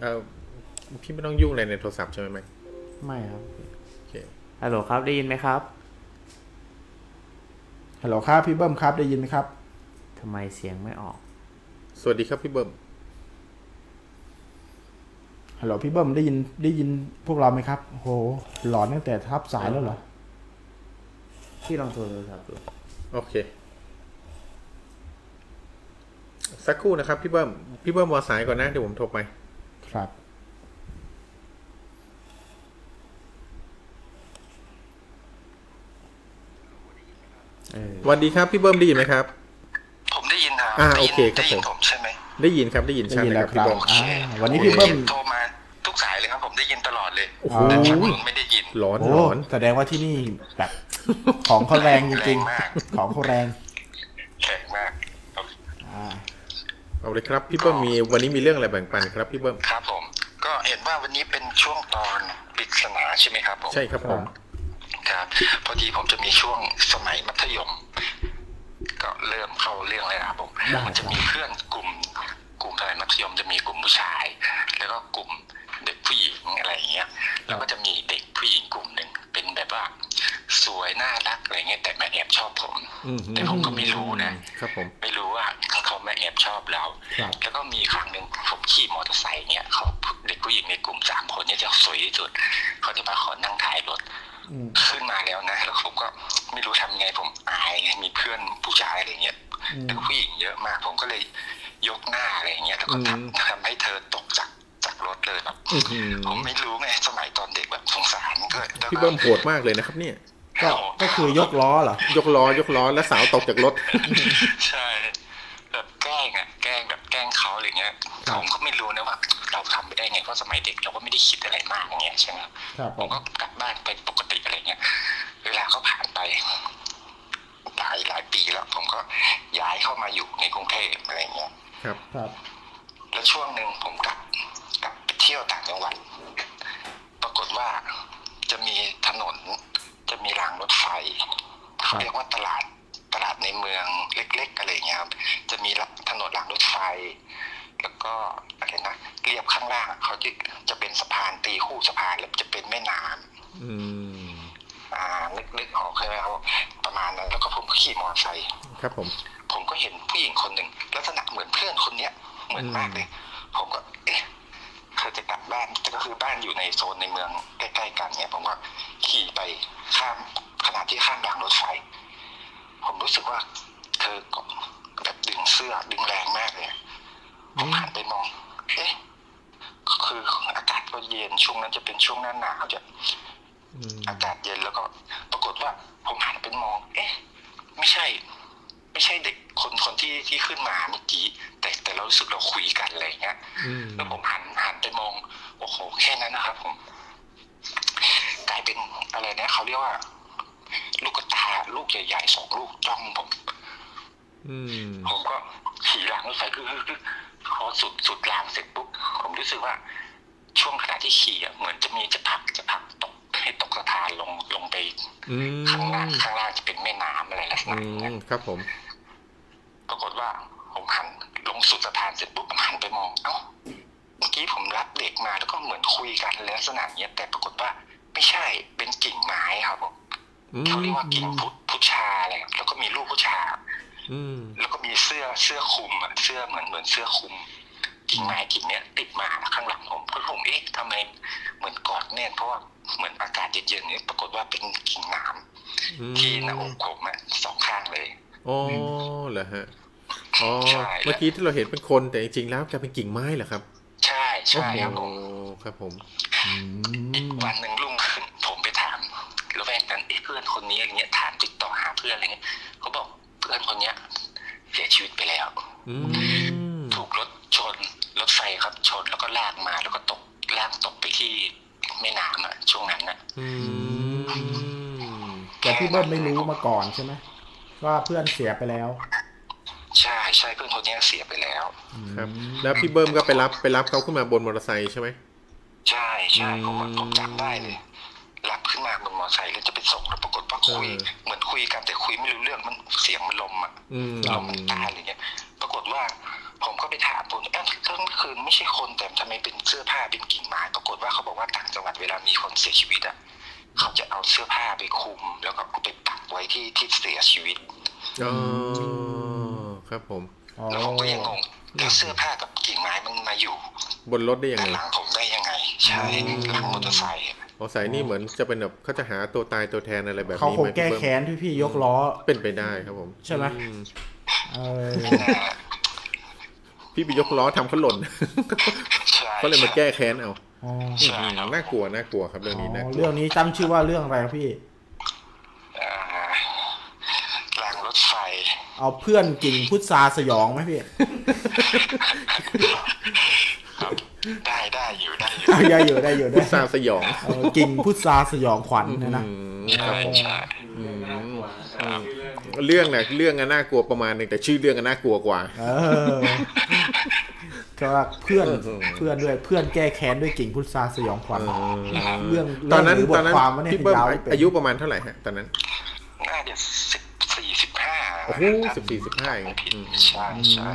เออพี่ไม่ต้องยุ่งอะไรในโทรศัพท์ใช่ไหมไหมไม่ครับโอเคฮัลโหลครับได้ยินไหมครับ ฮัลโหลครับพี่เบิ้มครับได้ยินไหมครับทำไมเสียงไม่ออก สวัสดีครับพี่เบิ้มฮัลโหลพี่เบิ้มได้ยินได้ยินพวกเราไหมครับโอ้โหหลอนตั้งแต่ทับสายแล้วเหรอพี่ลองโทรโทรศัพท์ดูโอเค สักครู่นะครับพี่เบิ้มพี่เบิ้มวางสายก่อนนะเดี๋ยวผมโทรไปครับ เออ สวัสดีครับพี่เบิ้มได้ยินไหมครับ ผมได้ยินครับอ่าได้ยินโอเคครับได้ยินผมผมใช่ไหมได้ยินครับได้ยินได้ชัดยินเลยแล้ควรับคพี่รับเบิ้มอ่าวันนี้พี่เบิ้มโทรมาทุกสายเลยครับผมได้ยินตลอดเลยโอ้โหแต่ทางนู้นไม่ได้ยินร้อนโอ้ร้อนแสดงว่าที่นี่แบบของเขาแรงจริงแรงมากๆของเขาแรงแข็งมากครับอ่าเอาเลยครับพี่เบิ้มมีวันนี้มีเรื่องอะไรแบ่งปันครับพี่เบิ้มครับผม ก็เห็นว่าวันนี้เป็นช่วงตอนปริศนาใช่ไหมครับผมใช่ครับผม ครับ พอดีผมจะมีช่วงสมัยมัธยม ก็เริ่มเข้าเรื่องเลยนะครับผมได้ มันจะมีเพื่อนกลุ่ม กลุ่มสมัยมัธยมจะมีกลุ่มผู้ชาย แล้วก็กลุ่มเด็กผู้หญิงอะไรอย่างเงี้ย แล้วก็จะมีเด็กผู้หญิงกลุ่มหนึ่งเป็นแบบว่า สวยน่ารักอะไรเงี้ยแต่มาแอบชอบผม อืมแต่ผมก็ไม่รู้นะ ครับผม ไม่รู้ว่าเขามาแอบชอบเรา ครับ แล้วก็มีครั้งหนึ่งผมขี่มอเตอร์ไซค์เนี่ยเขาเด็กผู้หญิงในกลุ่มสามคนเนี่ยจะสวยที่สุด เขาจะมาขอนั่งท้ายรถ ขึ้นมาแล้วนะ แล้วผมก็ไม่รู้ทำไงผมอายไงมีเพื่อนผู้ชายอะไรเงี้ยแล้วก็ผู้หญิงเยอะมาก ผมก็เลยยกหน้าอะไรเงี้ยแล้วก็ทำทำให้เธอตกจากจากรถเลยแบบอื้อหือผมไม่รู้ไงสมัยตอนเด็กแบบสงสารก็แล้วพี่เบิ้มโหดมากเลยนะครับ เนี่ยก็ก็คือยกล้อเหรอยกล้อยกล้อแล้วสาวตกจากรถ ใช่แบบแกล้งอะแกล้งแบบแกล้งเขาอะไรเงี้ยครับผมก็ไม่รู้นะว่า เราทำไปได้ไงเพราะสมัยเด็กเราก็ไม่ได้คิดอะไรมากอย่างเงี้ยใช่ไหมครับผผมมก็กลับบ้านไปปกติอะไรเงี้ยเวลาเขาผ่านไปหลายหลายปีแล้วผมก็ย้ายเข้ามาอยู่ในกรุงเทพอะไรเงี้ยครับครับแล้วช่วงหนึ่งผมกลับกลับไปเที่ยวต่างจังหวัดปรากฏว่าจะมีถนนจะมีรางรถไฟเขาเรียกว่าตลาดตลาดในเมืองเล็ก ๆ อะไรเงี้ยครับจะมีถนนรางรถไฟ แล้วก็อะไรนะเรียบข้างล่างอะเขาจะจะเป็นสะพานตีคู่สะพานแล้วจะเป็นแม่น้ำอืมอ่านึกนึกออกใช่ไหมครับประมาณนั้น แล้วก็ผมก็ขี่มอเตอร์ไซค์ครับผม ผมก็เห็นผู้หญิงคนหนึ่งลักษณะเหมือนเพื่อนคนเนี้ยเหมือนมากเลย ผมก็เอ๊ะเธอจะกลับบ้านแต่ก็คือบ้านอยู่ในโซนในเมืองใกล้ๆกันเนี่ยผมก็ขี่ไปข้ามขณะที่ข้ามรางรถไฟผมรู้สึกว่า เธอก็แบบดึงเสื้อดึงแรงมากเลย ผมหันไปมอง เอ๊ะ คืออากาศก็เย็นช่วงนั้นจะเป็นช่วงหน้าหนาวจะอืมอากาศเย็นแล้วก็ ปรากฏว่าผมหันไปมอง เอ๊ะ ไม่ใช่ ไม่ใช่เด็กคนคนที่ที่ขึ้นมาเมื่อกี้แต่แต่เรารู้สึกเราคุยกันอะไรอย่างเงี้ยอืมแล้วผมหันหันไปมอง โอ้โห แค่นั้นนะครับ ผมกลายเป็นอะไรนะเขาเรียกว่า ลูกกระตาลูกใหญ่ๆสองลูกจ้องผมอืม ผมก็ขี่รางรถไฟคือคือคือพอสุดสุดรางเสร็จปุ๊บผมรู้สึกว่า ช่วงขณะที่ขี่อะเหมือนจะมีจะผลักจะผลักตกให้ตกสะพานลงลงไปอืมข้างล่างข้างล่างจะเป็นแม่น้ำอะไรลักษอืณะนั้นมครับผม ปรากฏว่าผมหันลงสุดสะพานเสร็จปุ๊บผมหันไปมอง เอ้าเมื่อกี้ผมรับเด็กมาแล้วก็เหมือนคุยกันลักษณะเนี้ยแต่ปรากฏว่าไม่ใช่เป็นกิ่งไม้ครับผมอืมเขาเรียกว่ากิ่งพุทพุชาอะไรครับแล้วก็มีลูกพุชาอืม แล้วก็มีเสื้อเสื้อคลุมอะเสื้อเหมือนเหมือนเสื้อคลุมกิ่งไม้กิ่งเนี้ยติดมาข้างหลังผมก็ผมเอ๊ะทำไมเหมือนกอดแน่นเพราะว่าเหมือนอากาศเย็นๆเนี่ยปรากฏว่าเป็นกิ่งน้ำอืมที่หน้าอกผมอะสองข้างเลยอ๋อเหรอฮะอ๋อใช่เมื่อกี้ที่เราเห็นเป็นคนแต่จริงๆแล้วกลายเป็นกิ่งไม้เหรอครับ ใช่ใช่ครับผโอ้มครับผมอีกวันหนึ่งรุ่งขึ้นผมไปถามแล้วแวกนั้นเอ๊ะเพื่อนคนนี้อะไรเงี้ยถามติดต่อหาเพื่อนอะไรเงี้ยเขาบอกเพื่อนคนเนี้ย เสียชีวิตไปแล้ว อืมถูกรถชน รถไฟครับชนแล้วก็ลากมาแล้วก็ตกลากตกไปที่แม่น้ำอะช่วงนั้นนะอืมแต่พี่เบิ้มไม่รู้มาก่อนใช่ไหมว่าเพื่อนเสียไปแล้วใช่ใช่เพื่อนคนเนี้ยเสียไปแล้ว ครับ แล้วพี่เบิ้มก็ไปรับไปรับเขาขึ้นมาบนมอเตอร์ไซค์ใช่ไหม ใช่ใช่อืมผมว่าผมจำได้เลย รับขึ้นมาบนมอเตอร์ไซค์แล้วจะไปส่งแล้วปรากฏว่าคุยเออเหมือนคุยกันแต่คุยไม่รู้เรื่องมันเสียงมันลมอะอืมลมมันตายอะไรเงี้ย ปรากฏว่า ผมก็ไปถามผมเอ๊ะเมื่อคืนไม่ใช่คนแต่ทำไมเป็นเสื้อผ้าเป็นกิ่งไม้ปรากฏว่าเขาบอกว่าต่างจังหวัดเวลามีคนเสียชีวิตอะเขาจะเอาเสื้อผ้าไปคลุม แล้วก็เอาไปปักไว้ที่ที่เสียชีวิตอ๋อครับผมอ๋อแล้วผมก็ยังงง แล้วเสื้อผ้ากับกิ่งไม้มันมาอยู่ บนรถได้ยังด้านไงหลังผมได้ยังไง ใช่หลังมอเตอร์ไซค์อะมอเตอร์ไซค์นี่เหมือนจะเป็นแบบเขาจะหาตัวตายตัวแทนอะไรแบบเขานี้คงไหมแก้พี่เบิ้มแค้นที่พี่ยกล้อเป็นไปได้ครับผม ใช่ไหมอืเออไม่น่าพี่ไปยกล้อทำเขาหล่นใช่เขาเลยมาแก้แค้นเอาอ๋อใช่ครับน่ากลัวน่ากลัวครับเรื่องนี้น่ากลัวเรื่องนี้จำชื่อว่าเรื่องอะไรครับพี่ อ่ารางรถไฟ เอาเพื่อนกิ่งพุทราสยองไหมพี่ครับ ได้ได้อยู่ได้อยู่ได้อยู่ได้อยู่ได้ซาสยองเออกิ่งพุทราสยองขวัญเนยนะ อืมคใช่รับผมใช่อืมอืมเรื่องน่ะเรื่องอะน่ากลัวประมาณหนึงแต่ชื่อเรื่องอะน่ากลัวกว่า เออก็ว่าเพื่อนเออเพื่อนด้วยเพื่อนแก้แค้นด้วยกิ่งพุทราสยองขวัญเออเรื่องตอนนั้นเรื่งหรืตอนนั้นบทความวะเนี่ยพี่เบิ้มยาวไม่เป็นอายุประมาณเท่าไหร่ฮะตอนนั้น น่าจะสิบสี่สิบห้า โอ้โหสิบสี่สิบห้าเองไม่ผิดอืมใช่ใช่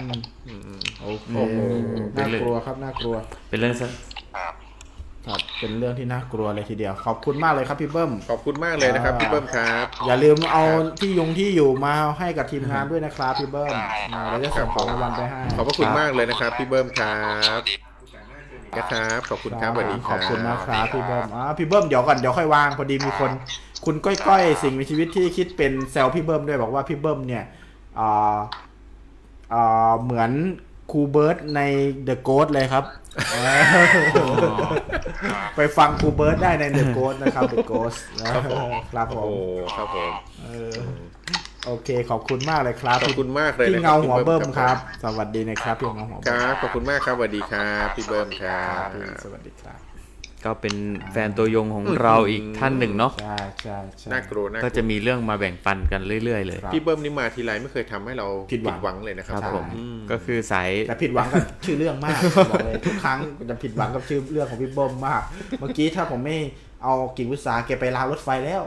อืมโอ้โอ้โหเป็น่านเรื่องกลัวครับน่ากลัวเป็นเรื่องสะครับ ครับเป็นเรื่องที่น่ากลัวเลยทีเดียว ขอบคุณมากเลยครับพี่เบิ้ม ขอบคุณมากเลยนะครับอ่าพี่เบิ้มครับ อย่าลืมเอาที่ยงที่อยู่มาให้กับทีมงานด้วยนะครับพี่เบิ้มได้ครับอ่าเราจะส่งของรางวัลไปให้ขอบพระคุณมากเลยนะครับพี่เบิ้มครัสบวัสดีนะครับ ขอบคุณครับสวัสดีขครัอบ บคุณนะครับพี่เบิ้มอ่าพี่เบิ้มเดี๋ยวก่อนเดี๋ยวค่อยวางพอดีมีคน คุณก้อยๆสิ่งมีชีวิตที่คิดเป็นแซลพี่เบิ้มด้วยบอกว่าพี่เบิ้มเนี่ยอ่าอ่าเหมือนครูเบิร์ตใน The Ghost เลยครับเออไปฟังครูเบิร์ตได้ใน The Ghost นะครับ The Ghost ครับผมครับผโอ้มครับผมเออโอเค ขอบคุณมากเลยครับขอบคุณมากเลยพี่นะเงาหัวเบิ้มพี่ครับ สวัสดีนะครับพี่เงาหัวคเบิ้มรับขอบคุณมากครับสวัสดีครับพี่เบิ้มครัครับบพี่สวัสดีครับ ก็เป็นแฟนตัวยงของเราอีกท่านหนึ่งเนาะใช่ใช่ใช่ น่ากลัวน่ากก็ลัวจะมีเรื่องมาแบ่งปันกันเรื่อย ๆ เลยครับพี่เบิ้มนี่มาทีไรไม่เคยทำให้เราผิดหวังหวังเลยนะคครัรับบผมอืมก็คือสาย แต่ผิดหวังกับชื่อเรื่องมากบอกเลยทุกครั้งจะผิดหวังกับชื่อเรื่องของพี่เบิ้มมาก เมื่อกี้ถ้าผมไม่ เอากิ่งวุษาแกไปล้างรถไฟแล้ว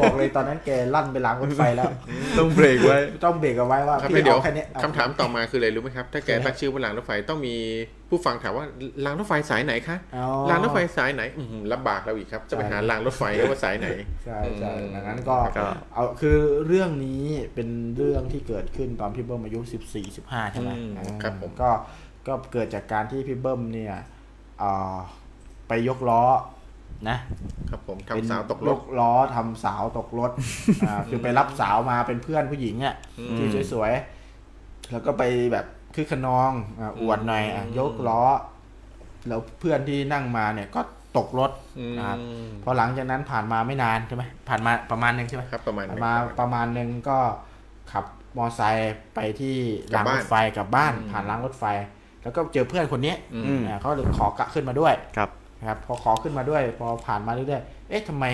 บอกเลยตอนนั้นแกลั่นไปล้างรถไฟแล้ว ต้องเบรกไว้ ต้องเบรกเอาไว้ว่าครับพี่เดี๋ยวเอาแค่นี้เอคำถามต่อมาคืออะไรรู้ไหมครับ ถ้าแกตั้งชื่อว่ารางรถไฟต้องมีผู้ฟังถามว่ารางรถไฟสายไหนคะอ๋อรางรถไฟสายไหนอื้อหือลำบากเราอีกครับ จะไปหารางรถไฟว่าสายไหนใช่ใช่อืมดังนั้นก็ก็เอาคือเรื่องนี้เป็นเรื่องที่เกิดขึ้นตอนพี่เบิ้มอายุ 14 15ใช่ไหมอืมอ่าครับผมก็ก็เกิดจากการที่พี่เบิ้มเนี่ยอ่าไปยกล้อ นะครับผมเป็นทำสาวตกรยถ กล้อทำสาวตกรถอ่าคือไปรับสาวมาเป็นเพื่อนผู้หญิงอะอืมที่สวยๆ แล้วก็ไปแบบคือขนองอะอวดหน่อยอะอืมยกล้อ แล้วเพื่อนที่นั่งมาเนี่ยก็ตกรถอืม นะครับพอหลังจากนั้นผ่านมาไม่นานใช่ไหมผ่านมาประมาณหนึงใช่ไหม ครับประมาณผ่านนั้นมาครับประมาณหนึงก็ขับมอไซค์ไปที่กลัราบงบ้ารนถไฟกลับบ้านอืมผ่านรางรถไฟ แล้วก็เจอเพื่อนคนนี้อืม อ่าเขาเลยขอกะขึ้นมาด้วย ครับ นะครับพอขอขึ้นมาด้วย พอผ่านมาเรื่อยๆเอ๊ะทำไม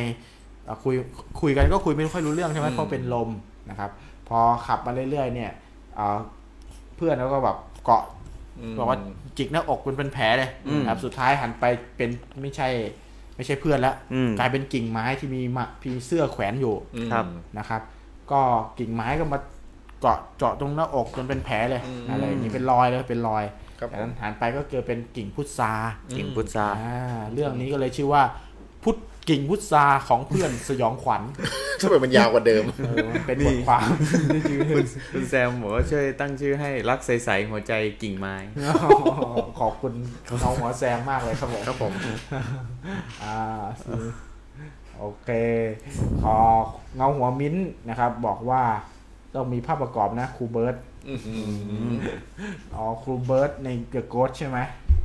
เอ่อคุยคุยกันก็คุยไม่ค่อยรู้เรื่องใช่ไหมอืมเพราะเป็นลมนะครับ พอขับมาเรื่อยๆ เนี่ยเอ่อเพื่อนเขาก็แบบเกาะมบอกว่าจิกหน้าอกมันเป็นแผลเลยอืมครับสุดท้ายหันไปเป็นไม่ใช่ไม่ใช่เพื่อนแล้วอืมกลายเป็นกิ่งไม้ที่มีมะมีเสื้อแขวนอยู่อืมครับนะครับ ก็กิ่งไม้ก็มาเกาะเจาะตรงหน้าอกจนเป็นแผลเลยอืมอะไรอย่างนี้เป็นรอยเลยเป็นรอย ครับจากผนั้มนหันไปก็เจอเป็นกิ่งพุทรากิ่งพุทราอ่าเรื่องนี้ก็เลยชื่อว่า พุทธกิ่งพุทราของเพื่อนสยองขวัญทำไมมันยาวกว่าเดิมเออมันเป็นบทความคุณแซมบอกว่าช่วยตั้งชื่อให้รักใสๆหัวใจกิ่งไม้ขอบคุณน้องหัวแซมมากเลยครับผมครับผมอ่าสิโอเคขอเงาหัวมิ้นท์นะครับ บอกว่าต้องมีภาพประกอบนะครูเบิร์ต อื้อหืออ๋อครูเบิร์ตในเดอะโกสใช่ไหม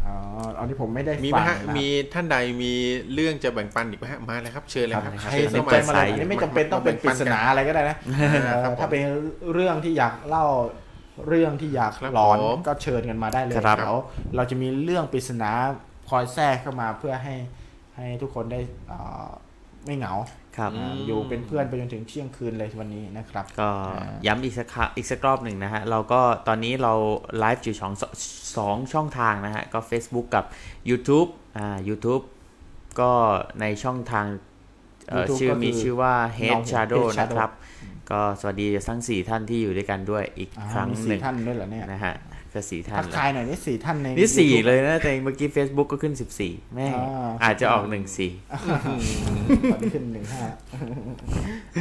อ๋ออันนี้ผมไม่ได้มีไหมฟังฮะ นะมีท่านใดมีเรื่องจะแบ่งปันอีกไหมฮะ มาเลยครับ เชิญเลยครับใครเชิญสนเข้าใจมามาเลยอันนี้ไม่จำเป็นต้องเป็นปริศนาอะไรก็ได้นะเออครับผมถ้าเป็นเรื่องที่อยากเล่าเรื่องที่อยากครับหลอนผมก็เชิญกันมาได้เลยครับ เดี๋ยวเราจะมีเรื่องปริศนาคอยแทรกเข้ามาเพื่อให้ให้ทุกคนได้เอ่อไม่เหงา ครับอ่าอยู่เป็นเพื่อนไปจนถึงเที่ยงคืนเลยวันนี้นะครับ ก็อ่าย้ำอีกสักครั้งอีกสักรอบหนึ่งนะฮะ เราก็ตอนนี้เราไลฟ์อยู่สองสองช่องทางนะฮะ ก็ Facebook กับ YouTube อ่า YouTube ก็ในช่องทางเอ่อ YouTube ชื่อก็คือมีชื่อว่า Head เงาหัว Shadow Head Shadow นะครับ ก็สวัสดีทั้ง 4 ท่านที่อยู่ด้วยกันด้วยอีกอ่าครั้งมีหสี่นึ่งท่านด้วยเหรอเนี่ยนะฮะ ก็สี่ท่านทักทายหน่อยนี่สี่ท่านในนี่สี่ YouTube เลยนะแต่เมื่อกี้ Facebook ก็ขึ้น14แม่อ่าอาจจะออก1 4ตอนนี้ขึ้นหนึ่งห้า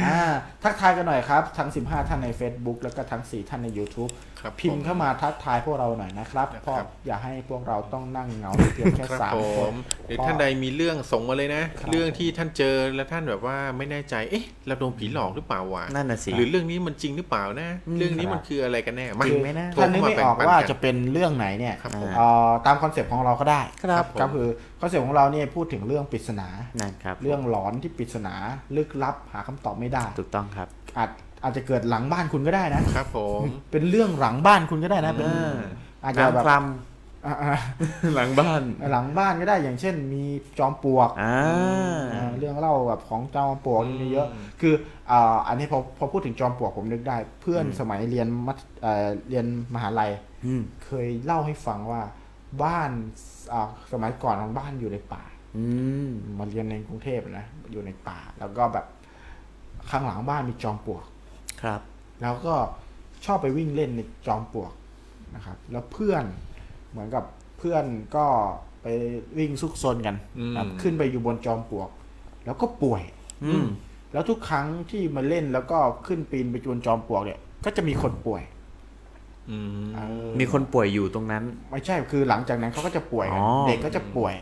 อ่าทักทายกันหน่อยครับ ทั้ง15ท่านใน Facebook แล้วก็ทั้ง4ท่านใน YouTube ครับ พิมผพ์เข้ามาทักทายพวกเราหน่อยนะครับนะครับเพราะอย่าให้พวกเราต้องนั่งเหงาเพียงแค่ครับสามผคมนหรือท่านใดมีเรื่องส่งมาเลยนะครับเรื่องที่ท่านเจอแล้วท่านแบบว่าไม่แน่ใจเอ๊ะเราโดนผีหลอกหรือเปล่าวะนั่นน่ะสิหรือเรื่องนี้มันจริงหรือเปล่านะ เรื่องนี้มันคืออะไรกันแน่มาจริงไหมนะโทรท่านนึกเข้ามาไม่แบ่องอกปันว่ากันจะเป็นเรื่องไหนเนี่ยครับผมเอ่อตามคอนเซปต์ของเราก็ได้ครับก็คือคอนเซปต์ของเราเนี่ยพูดถึงเรื่องปริศนานั่นครับเรื่องหลอนที่ปริศนาลึกลับหาคำตอบไม่ได้ถูกต้องครับอาจ อาจจะเกิดหลังบ้านคุณก็ได้นะครับผมเป็นเรื่องหลังบ้านคุณก็ได้นะเป็นอ่าอาจจะแบบน้ำคลอ่าำหลังบ้านๆหลังบ้านก็ได้อย่างเช่น มีจอมปลวกอ่าอ่าเรื่องเล่าแบบของจอมปลวกนี่มีเยอะ คืออ่าอันนี้พอพอพูดถึงจอมปลวกผมนึกได้ เพื่อนสมัยเรียนมัธเอ่อเรียนมหาลัยอืมเคยเล่าให้ฟังว่าบ้านอ่าสมัยก่อนของบ้านอยู่ในป่า อืมมาเรียนในกรุงเทพนะอยู่ในป่า แล้วก็แบบข้างหลังบ้านมีจอมปลวก ครับ แล้วก็ชอบไปวิ่งเล่นในจอมปลวกนะครับ แล้วเพื่อนเหมือนกับเพื่อนก็ไปวิ่งซุกซนกันอืมครับขึ้นไปอยู่บนจอมปลวก แล้วก็ป่วย อืมแล้วทุกครั้งที่มาเล่นแล้วก็ขึ้นปีนไปจวนจอมปลวกเนี่ย ก็จะมีคนป่วยอืมเออมีคนป่วยอยู่ตรงนั้น ไม่ใช่คือหลังจากนั้นเขาก็จะป่วยกันอ๋อเด็กก็จะป่วย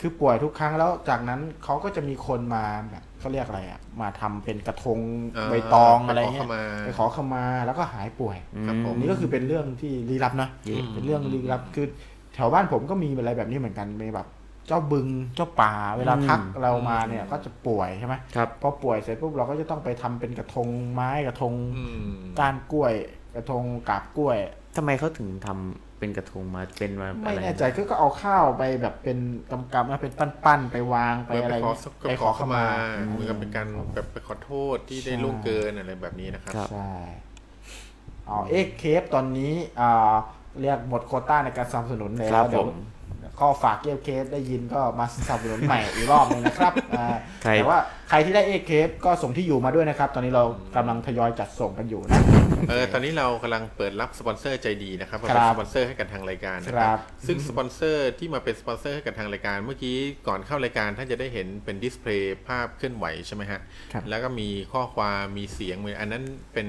คือป่วยทุกครั้งแล้วจากนั้นเขาก็จะมีคนมาแบบเขาเรียกอะไรอะมาทำเป็นกระทงอ่าใบตองไปอะไรขอเงี้ยขมาไปขอขมาแล้วก็หายป่วยครับผมอันนี้ก็คือเป็นเรื่องที่ลี้ลับนะอืมเป็นเรื่องลี้ลับคือแถวบ้านผมก็มีอะไรแบบนี้เหมือนกันมีแบบเจ้าบึงเจ้าป่าเวลาทักเรามาเนี่ยก็จะป่วยใช่ไหมครับพอป่วยเสร็จปุ๊บเราก็จะต้องไปทำเป็นกระทงไม้กระทงอืมก้านกล้วย กระทงกาบกล้วยทำไมเขาถึงทำ เป็นกระทงมาเป็นมาไม่อะไรแน่ใจก็ก็เอาข้าวไปแบบเป็นกำกำมาเป็นปั้นๆไปวางไปไปอะไรขอไปขอเข้ามาเหมือนกับเป็นการแบบไปขอโทษที่ได้ใช่ล่วงเกินอะไรแบบนี้นะครับครับใช่อ๋อเอ็กเคฟตอนนี้อ่าเรียกหมดโควต้าในการสนับสนุนเลยครับเดี๋ยวผมก็ฝากเอ็กเคฟได้ยินก็มาสนับสนุนใหม่อีกรอบหนึงนะครับอ่าใครแต่ว่า ใครที่ได้เอ็กเคฟก็ส่งที่อยู่มาด้วยนะครับ ตอนนี้เรากำลังทยอยจัดส่งกันอยู่นะ เออตอนนี้เรากำลังเปิดรับสปอนเซอร์ใจดีนะครับมาคเป็นรับสปอนเซอร์ให้กับทางรายการนะคครัรับบ ซึ่งสปอนเซอร์ที่มาเป็นสปอนเซอร์ให้กับทางรายการ เมื่อกี้ก่อนเข้ารายการท่านจะได้เห็นเป็น display ภาพเคลื่อนไหวใช่ไหมฮะครับ แล้วก็มีข้อความมีเสียงมืออันนั้นเป็น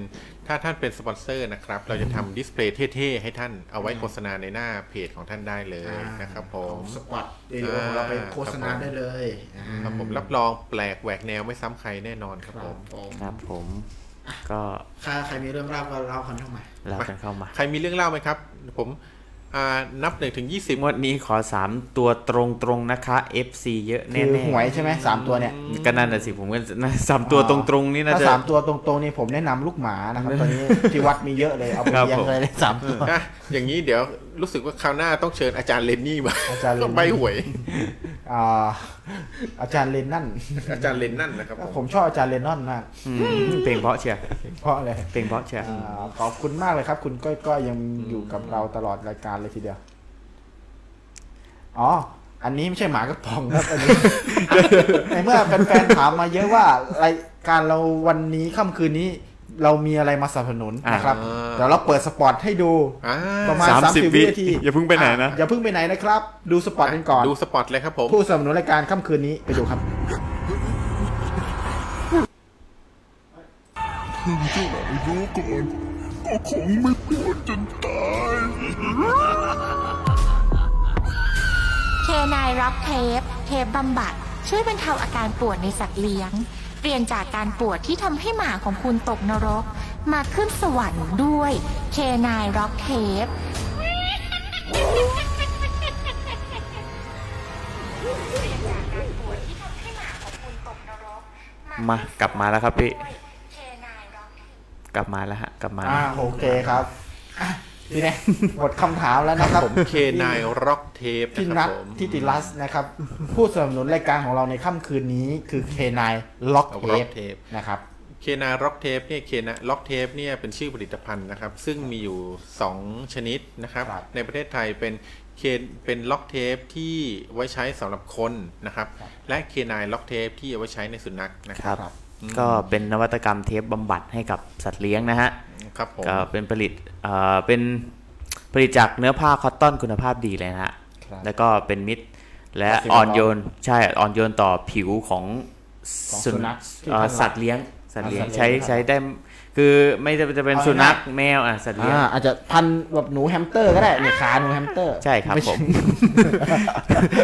ถ้าท่านเป็นสปอนเซอร์นะครับเราจะทำ display เท่ๆให้ท่านเอาไว้โฆษณาในหน้าเพจของท่านได้เลยนะครับผมสปอตเดียวของเราไปโฆษณาได้เลยครับผมรับรองแปลกแหวกแนวไม่ซ้ำใครแน่นอนครับผม ครับผม ก็ใครใครมีเรื่องเล่าก็เล่ากันเข้ามาเล่ากันเข้ามา ใครมีเรื่องเล่าไหมครับ ผมอ่านับหนึ่งถึงยี่สิบงวดนี้ขอสามตัวตรงๆนะคะ FC เยอะแน่ๆคือหวยใช่ไหมสามตัวเนี่ยก็นั่นน่ะสิผมก็น่าสามตัวตรงๆนี่น่าถ้าจะสามตัวตรงๆนี่ผมแนะนำลูกหมานะครับตอนนี้ที่วัดมีเยอะเลยเอาไปครับเลี้ยงผมเลยเลยสามตัวอะอย่างนี้เดี๋ยว รู้สึกว่าคราวหน้าต้องเชิญอาจารย์เลนนี่มาอาจารย์เลนนี่ ใบหวย อ่าอาจารย์เลนนั่น อาจารย์เลนนั่นนะครับผมชอบอาจารย์เลนนอนมากอืมเพลงเพราะเชียร์เพราะอะไรเพลงเพราะเชียร์อ่าขอบคุณมากเลยครับ คุณก้อยก้อยยังอยู่กับเราตลอดรายการเลยทีเดียว อ๋อ อันนี้ไม่ใช่หมากระป๋องครับอันนี้ ในเมื่อแฟนๆถามมาเยอะว่ารายการเราวันนี้ค่ำคืนนี้ เรามีอะไรมาสนับสนุนนะครับเดี๋ยวเราเปิดสปอตให้ดูอ่าประมาณ 30 30วิวินาที อย่าเพิ่งไปไหนนะ อย่าเพิ่งไปไหนนะครับ ดูสปอตกันก่อน ดูสปอตเลยครับผม ผู้สนับสนุนรายการค่ำคืนนี้ไปดูครับเคนายร็อกเทป เทปบำบัด ช่วยบรรเทาอาการปวดในสัตว์เลี้ยง เปลี่ยนจากการปวดที่ทำให้หมาของคุณตกนรก มาขึ้นสวรรค์ด้วยเคนายร็อกเทปมากลับมาแล้วครับพี่ กลับมาแล้วฮะ กลับมา อ่าโอเคครับอะ ทีนี้หมดคำถามแล้วนะครับผม K9 Rock Tape พี่นัทนะคนัรับผมทิติรัสนะครับ ผู้สนับสนุนรายการของเราในค่ำคืนนี้คือเคนายล็อกเท Rock ป Tape นะครับ K9 Rock Tape เนี่ย K9 Rock Tape เนี่ยเป็นชื่อผลิตภัณฑ์นะครับ ซึ่งมีอยู่ 2 ชนิดนะครับครับ ในประเทศไทยเป็นเคนเป็น Rock Tape ที่ไว้ใช้สำหรับคนนะครับ และ K9 Rock Tape ที่เอาไว้ใช้ในสุนัขนะคครับก็เป็นนวัตกรรมเทปบำบัดให้กับสัตว์เลี้ยงนะฮะ ครับผมก็เป็นผลิตเอ่อเป็นผลิตจากเนื้อผ้า cotton คุณภาพดีเลยนะฮะครับแล้วก็เป็นมิตรและปลอดสิ่งแวดล้อมอ่อนโยนใช่อ่อนโยนต่อผิวของของสุนัขที่เอ่อท่านรักสัตว์เลี้ยงสัตว์เลี้ยงอ่าสัตว์ใช้เลี้ยงใช้ได้คือไม่จะจะเป็นเอาสุนัขง่ายแมวอะสัตว์เลี้ยงอ่าอาจจะพันแบบหนูแฮมสเตอร์ก็ได้เนี่ยขาหนูแฮมสเตอร์ ใช่ครับผม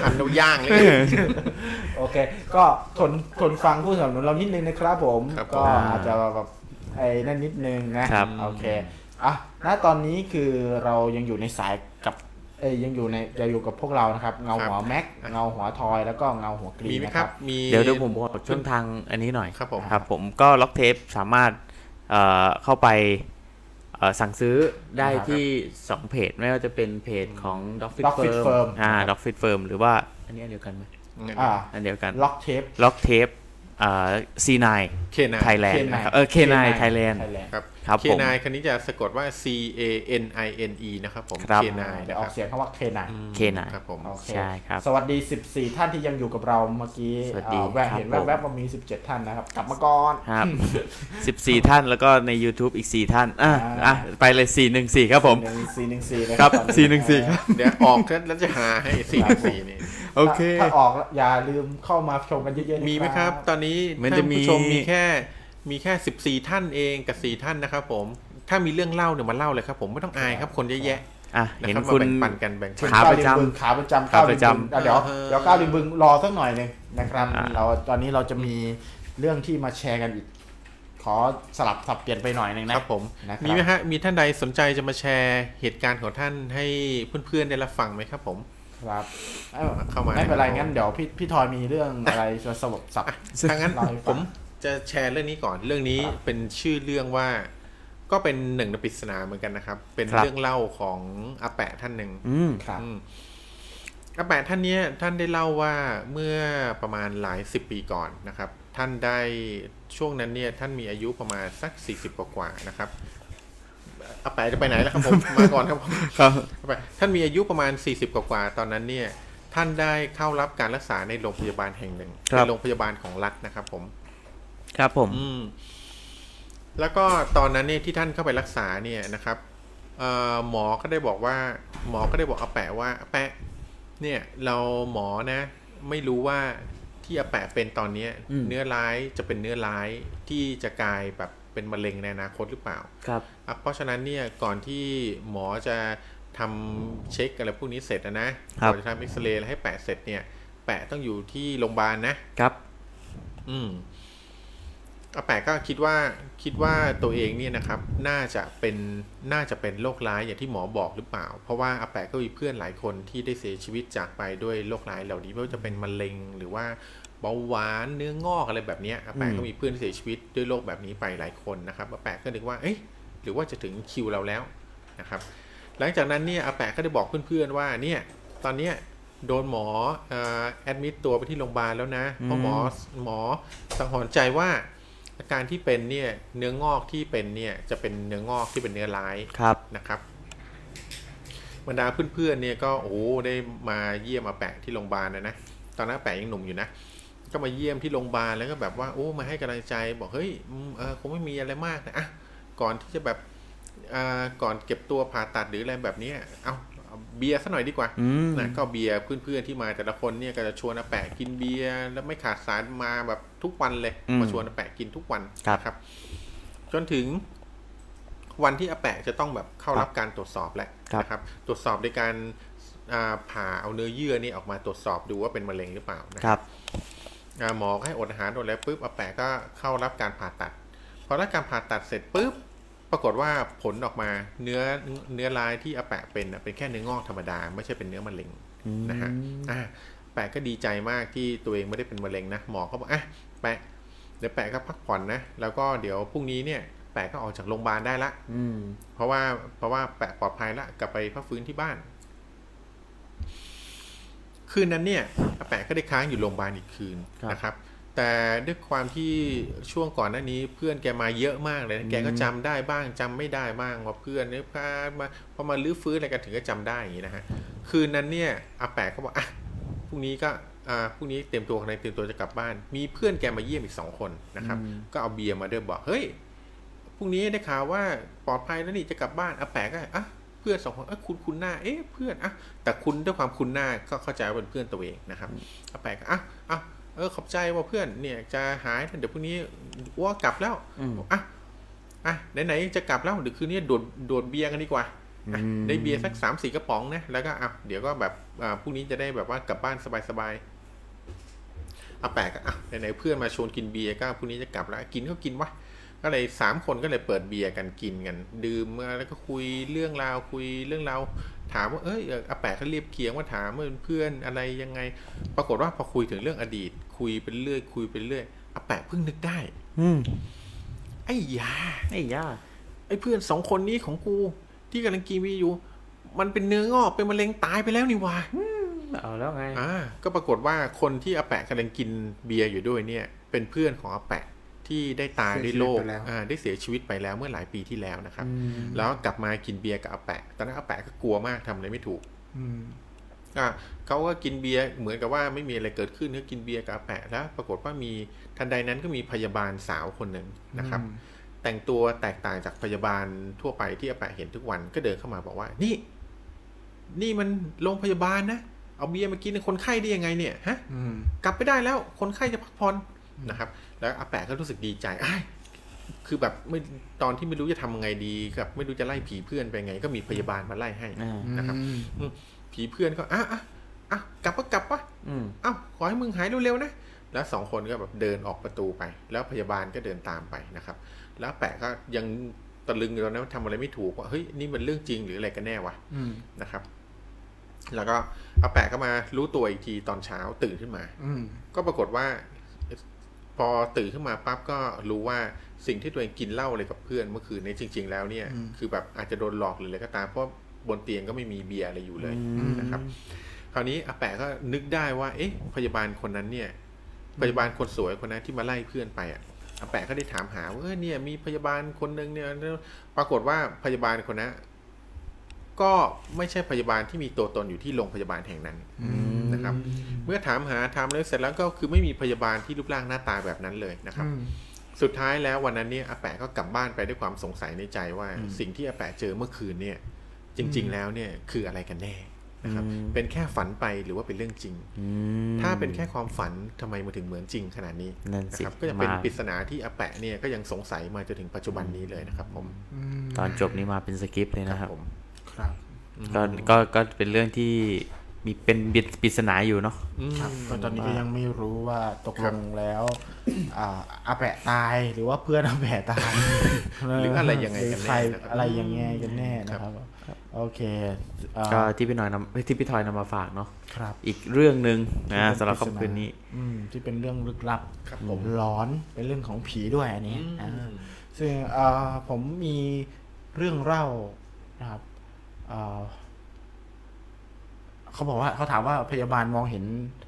หั่นแล้วย่างเลยโอเค ก็ทนทนฟังผู้สนับสนุนเรานิดนึงนะครับผมครับผมก็อาจจะแบบ ไอ้นั่นนิดนึงนะครับ โอเคอะณตอนนี้คือเรายังอยู่ในสายกับเอ้ยยังอยู่ในจะอยู่กับพวกเรานะครับ เงาหัวแม็กเงาหัวทอยแล้วก็เงาหัวกรีมีนไหมนะคครัรับ บ มี เดี๋ยวเดี๋ยวผมบอกช่องทางอันนี้หน่อยครับผม ครับผมก็ล็อกเทปสามารถเอ่อเข้าไปเอ่อสั่งซื้อได้ครับที่ 2 เพจ ไม่ว่าจะเป็นเพจของ Dog Fit Dog Fit Firm Firm อ่า Dog Fit Firm หรือว่าอันนี้อันเดียวกันไหมอ่าอันเดียวกันล็อกเทปล็อกเทป อ่า C9 เคนาย Thailand K9 นะครับเออ K9 Thailand ครับครับเคผมนายคันนี้จะสะกดว่า C A N I N E นะครับผมครับเคนายเดี๋ยนะวอคอรักบเสียงคำว่าเคนาย K9 ครับผมโอเคใช่ครับ สวัสดี 14 ท่านที่ยังอยู่กับเราเมื่อกี้สวัสดีเอ่อแวะครับเห็นผมแวบๆว่ามี 17 ท่านนะครับ กลับมาก่อนครับ14 ท่านแล้วก็ใน YouTube อีก 4 ท่าน อะอ่าอะไปเลย 414 ครับผมหนึ่งสี่หนึ่งสี่นะครับตอนนี้414 ครับ เดี๋ยวออกแล้วจะหาให้สี่สี่นี่ โอเค ถ้าถ้าออกแล้วอย่าลืมเข้ามาชมกันเยอะๆนะมีไหมครับ ตอนนี้มันท่าจะนมีผู้ชมมีแค่มีแค่สิบสี่ท่านเองกับสี่ท่านนะครับผม ถ้ามีเรื่องเล่าเนี่ยมาเล่าเลยครับผมไม่ต้องอายครับคนเยอะแยะอะนะเห็นครับมาคุณแบ่งปันกันแบ่งปันขาประจำก้วริมบึงขาประจำขาประจำก้วริมบึงอะเดี๋ยวเออเดี๋ยวก้าวริมบึงรอสักหน่อยหนึ่งนะครับอ่าเราตอนนี้เราจะมีเรื่องที่มาแชร์กันอีก ขอสลับสับเปลี่ยนไปหน่อยหนึ่งนะครับผมนะครับมีไหมฮะมีท่านใดสนใจจะมาแชร์เหตุการณ์ของท่านให้เพื่อนๆได้รับฟังไหมครับผม ครับเอ้าเข้ามาไม่เป็นไรงั้นเดี๋ยวพี่พี่ทอยมีเรื่องอะไรจะสรุปสับถ้างั้นเล่าให้ฟังผมจะแชร์เรื่องนี้ก่อนเรื่องนี้เป็นชื่อเรื่องว่า ก็เป็นหนึ่งในปริศนาเหมือนกันนะครับ เป็นครับเรื่องเล่าของอาแปะท่านหนึ่งอืมครับอืมอาแปะท่านเนี้ยท่านได้เล่าว่าเมื่อประมาณหลายสิบปีก่อนนะครับ ท่านได้ช่วงนั้นเนี่ยท่านมีอายุประมาณสักสี่สิบกว่าๆนะครับ อาแปะจะไปไหนแล้วครับผม มาก่อนครับผมครับอาแปะท่านมีอายุประมาณสี่สิบกว่าๆตอนนั้นเนี่ย ท่านได้เข้ารับการรักษาในโรงพยาบาลแห่งหนึ่งครับ เป็นโรงพยาบาลของรัฐนะครับผม ครับผม อืม แล้วก็ตอนนั้นเนี่ยที่ท่านเข้าไปรักษาเนี่ยนะครับเอ่อหมอก็ได้บอกว่า หมอก็ได้บอกอาแปะว่าอาแปะ เนี่ย เราหมอนะ ไม่รู้ว่าที่อาแปะเป็นตอนเนี้ย อืม เนื้อร้ายจะเป็นเนื้อร้ายที่จะกลายแบบ เป็นมะเร็งในอนาคตหรือเปล่าครับอะเพราะฉะนั้นเนี่ยก่อนที่หมอจะทำเช็คอะไรพวกนี้เสร็จนะนะครับก่อนจะทำเอ็กซเรย์แล้วให้แปะเสร็จเนี่ย แปะต้องอยู่ที่โรงพยาบาลนะครับ อืมอาแปะก็คิดว่าคิดว่าตัวเองเนี่ยนะครับ น่าจะเป็นน่าจะเป็นโรคร้ายอย่างที่หมอบอกหรือเปล่า เพราะว่าอาแปะก็มีเพื่อนหลายคนที่ได้เสียชีวิตจากไปด้วยโรคร้ายเหล่านี้ไม่ว่าจะเป็นมะเร็งหรือว่าเบาหวานเนื้องอกอะไรแบบเนี้ยอาแปะก็มีเพื่อนที่เสียชีวิตด้วยโรคแบบนี้ไปหลายคนนะครับอาแปะก็นึกว่าเอ๊ะหรือว่าจะถึงคิวเราแล้วนะครับ หลังจากนั้นเนี่ยอาแปะก็ได้บอกเพื่อนๆว่าเนี่ยตอนเนี้ยโดนหมอแอดมิดตัวไปที่โรงพยาบาลแล้วนะเพราะหมอหมอสังหรณ์ใจว่าอาการที่เป็นเนี่ยเนื้องอกที่เป็นเนี่ยจะเป็นเนื้องอกที่เป็นเนื้อร้ายครับนะครับบรรดาเพื่อนๆเนี่ยก็โอ้โหได้มาเยี่ยมอาแปะที่โรงพยาบาลนะนะตอนนั้นอาแปะยังหนุ่มอยู่นะ ก็มาเยี่ยมที่โรงพยาบาลแล้วก็แบบว่าโอ้มาให้กำลังใจบอกเฮ้ยอืมเออคงไม่มีอะไรมากนะอะก่อนที่จะแบบอ่าก่อนเก็บตัวผ่าตัดหรืออะไรแบบเนี้ยเอาเอาเบียร์ซะหน่อยดีกว่าอืมนะก็เบียร์เพื่อนๆที่มาแต่ละคนเนี่ยก็จะชวนอาแปะกินเบียร์แล้วไม่ขาดสารมาแบบทุกวันเลยอืมมาชวนอาแปะกินทุกวันครับนะครับ จนถึงวันที่อาแปะจะต้องแบบเข้ารับการตรวจสอบแล้วครับนะครับ ตรวจสอบโดยการอ่าผ่าเอาเนื้อเยื่อนี่ออกมาตรวจสอบดูว่าเป็นมะเร็งหรือเปล่านะครับอ่า หมอก็ให้อดอาหารอดแล้วปุ๊บอาแปะก็เข้ารับการผ่าตัด พอรับการผ่าตัดเสร็จปุ๊บปรากฏว่าผลออกมาเนื้อเนื้อร้ายที่อาแปะเป็นน่ะเป็นแค่เนื้องอกธรรมดา ไม่ใช่เป็นเนื้อมะเร็งนะฮะอะแปะก็ดีใจมากที่ตัวเองไม่ได้เป็นมะเร็งนะหมอก็บอกอะแปะเดี๋ยวแปะก็พักผ่อนนะแล้วก็เดี๋ยวพรุ่งนี้เนี่ยแปะก็ออกจากโรงพยาบาลได้ละ อืมเพราะว่าเพราะว่าแปะปลอดภัยละกลับไปพักฟื้นที่บ้าน คืนนั้นเนี่ยอาแปะก็ได้ค้างอยู่โรงพยาบาลอีกคืนครับนะครับ แต่ด้วยความที่ช่วงก่อนหน้านี้เพื่อนแกมาเยอะมากเลยนะแกก็จำได้บ้างจำไม่ได้บ้างว่าเพื่อนเนี่ยพามาพอมาลื้อฟื้นอะไรกันถึงก็จำได้อย่างนี้นะฮะคืนนั้นเนี่ยอาแปะก็บอกอะพรุ่งนี้ก็อ่าพรุ่งนี้เตรียมตัวอะไรเตรียมตัวจะกลับบ้าน มีเพื่อนแกมาเยี่ยมอีกสองคนนะครับ ก็เอาเบียร์มาด้วยบอกเฮ้ยพรุ่งนี้ได้ข่าวว่าปลอดภัยแล้วนี่จะกลับบ้านอาแปะก็อะเพื่อนสองคนเอ้ยคุณคุณหน้าเอ๊ะเพื่อนอะแต่คุณด้วยความคุณหน้าก็เข้าใจว่าเป็นเพื่อนตัวเองนะครับอาแปะก็อะอะเออขอบใจว่าเพื่อนเนี่ยจะหายเดี๋ยวพรุ่งนี้อ้วกลับแล้วอืมอะอะไหนๆจะกลับแล้วเดี๋ยวคืนนี้โดดโดดเบียร์กันดีกว่าอะอืมได้เบียร์สักสามสี่กระป๋องนะแล้วก็อะเดี๋ยวก็แบบอ่าพรุ่งนี้จะได้แบบว่ากลับบ้านสบายๆอาแปะก็อะไหนๆเพื่อนมาชวนกินเบียร์ก็พรุ่งนี้จะกลับแล้วกินก็กินวะ ก็เลยสามคนก็เลยเปิดเบียร์กันกินกันดื่มมาแล้วก็คุยเรื่องราวคุยเรื่องราวถามว่าเอ้ยเอออาแปะเขาเรียบเคียงว่าถามว่าเป็นเพื่อนอะไรยังไง ปรากฏว่าพอคุยถึงเรื่องอดีต คุยไปเรื่อย คุยไปเรื่อยอาแปะเพิ่งนึกได้ อืมไอ้ยาไอ้ย่าไอ้เพื่อนสองคนนี้ของกู ที่กำลังกินวีอยู่ มันเป็นเนื้องอกเป็นมะเร็งตายไปแล้วนี่หวะเอาแล้วไงอ่าก็ปรากฏว่าคนที่อาแปะกำลังกินเบียร์อยู่ด้วยเนี่ย เป็นเพื่อนของอาแปะ ที่ได้ตายด้วยโรคเสียชีวิตไปแล้วอ่าได้เสียชีวิตไปแล้วเมื่อหลายปีที่แล้วนะครับ แล้วกลับมากินเบียร์กับอาแปะ ตอนนั้นอาแปะก็กลัวมากทำอะไรไม่ถูกอืมอะเขาก็กินเบียร์เหมือนกับว่าไม่มีอะไรเกิดขึ้นเขากินเบียร์กับอาแปะแล้ว ปรากฏว่ามีทันใดนั้นก็มีพยาบาลสาวคนหนึ่งนะครับ แต่งตัวแตกต่างจากพยาบาลทั่วไปที่อาแปะเห็นทุกวันก็เดินเข้ามาบอกว่า นี่ นี่มันโรงพยาบาลนะเอาเบียร์มากินในคนไข้ได้ยังไงเนี่ยฮะอืมกลับไปได้แล้วคนไข้จะพักผ่อนนะครับ แล้วอาแปะก็รู้สึกดีใจอ้ายคือแบบไม่ตอนที่ไม่รู้จะทำยังไงดีกับไม่รู้จะไล่ผีเพื่อนไปไง ก็มีพยาบาลมาไล่ให้อ่านะครับอืมผีเพื่อนก็อะอะอะกลับก็กลับวะอืมเอ้าขอให้มึงหายเร็วๆนะแล้วสองคนก็แบบเดินออกประตูไป แล้วพยาบาลก็เดินตามไปนะครับ แล้วแปะก็ยังตะลึงอยู่ตอนนั้นว่าทำอะไรไม่ถูกว่าเฮ้ยนี่มันเรื่องจริงหรืออะไรกันแน่วะอืมนะครับ แล้วก็อาแปะก็มารู้ตัวอีกทีตอนเช้าตื่นขึ้นมาอืมก็ปรากฏว่า พอตื่นขึ้นมาปั๊บก็รู้ว่าสิ่งที่ตัวเองกินเหล้าอะไรกับเพื่อนเมื่อคืนนี้จริง ๆ แล้วเนี่ย คือแบบอาจจะโดนหลอกหรืออะไรก็ตามเพราะบนเตียงก็ไม่มีเบียร์อะไรอยู่เลยนะครับ คราวนี้อาแปะก็นึกได้ว่า เอ๊ะ พยาบาลคนนั้นเนี่ย พยาบาลคนสวยคนนั้นที่มาไล่เพื่อนไปอะอาแปะก็ได้ถามหาว่าเออเนี่ยมีพยาบาลคนหนึ่งเนี่ย ปรากฏว่าพยาบาลคนนั้น ก็ไม่ใช่พยาบาลที่มีตัวตนอยู่ที่โรงพยาบาลแห่งนั้นนะครับ เมื่อถามหาถามแล้วเสร็จแล้วก็คือไม่มีพยาบาลที่รูปร่างหน้าตาแบบนั้นเลยนะครับ สุดท้ายแล้ววันนั้นเนี่ยอาแปะก็กลับบ้านไปด้วยความสงสัยในใจว่า สิ่งที่อาแปะเจอเมื่อคืนเนี่ยจริง ๆ แล้วเนี่ยคืออะไรกันแน่นะครับเป็นแค่ฝันไปหรือว่าเป็นเรื่องจริงอืมถ้าเป็นแค่ความฝันทำไมมันถึงเหมือนจริงขนาดนี้นั่นสินะครับก็จะเป็นมาปริศนาที่อาแปะเนี่ยก็ยังสงสัยมาจนถึงปัจจุบันนี้เลยนะครับผมตอนจบนี้มาเป็นสคริปต์เลยนะครับผม ครับก็ก็ก็เป็นเรื่องที่มีเป็นบิดปริศนาอยู่เนาะครับก็ตอนนี้ก็ยังไม่รู้ว่าตกลงแล้วอ่าอาแปะตายหรือว่าเพื่อนอาแปะตายหรืออะไรยังไงหรืกันใครแน่นะครับอะไรยังไงกันแน่นะครับโอเคอ่าก็ที่พี่หน่อยนำเอ้ยที่พี่ทอยนำมาฝากเนาะครับ อีกเรื่องหนึ่งนะที่เป็นสำหรับปริศนาค่ำคืนนี้อืมที่เป็นเรื่องลึกลับครับผมร้อนเป็นเรื่องของผีด้วยอันนี้อืมอ่าซึ่งเอ่อผมมีเรื่องเล่านะครับ เอ่อเขาบอกว่าเขาถามว่าพยาบาลมองเห็น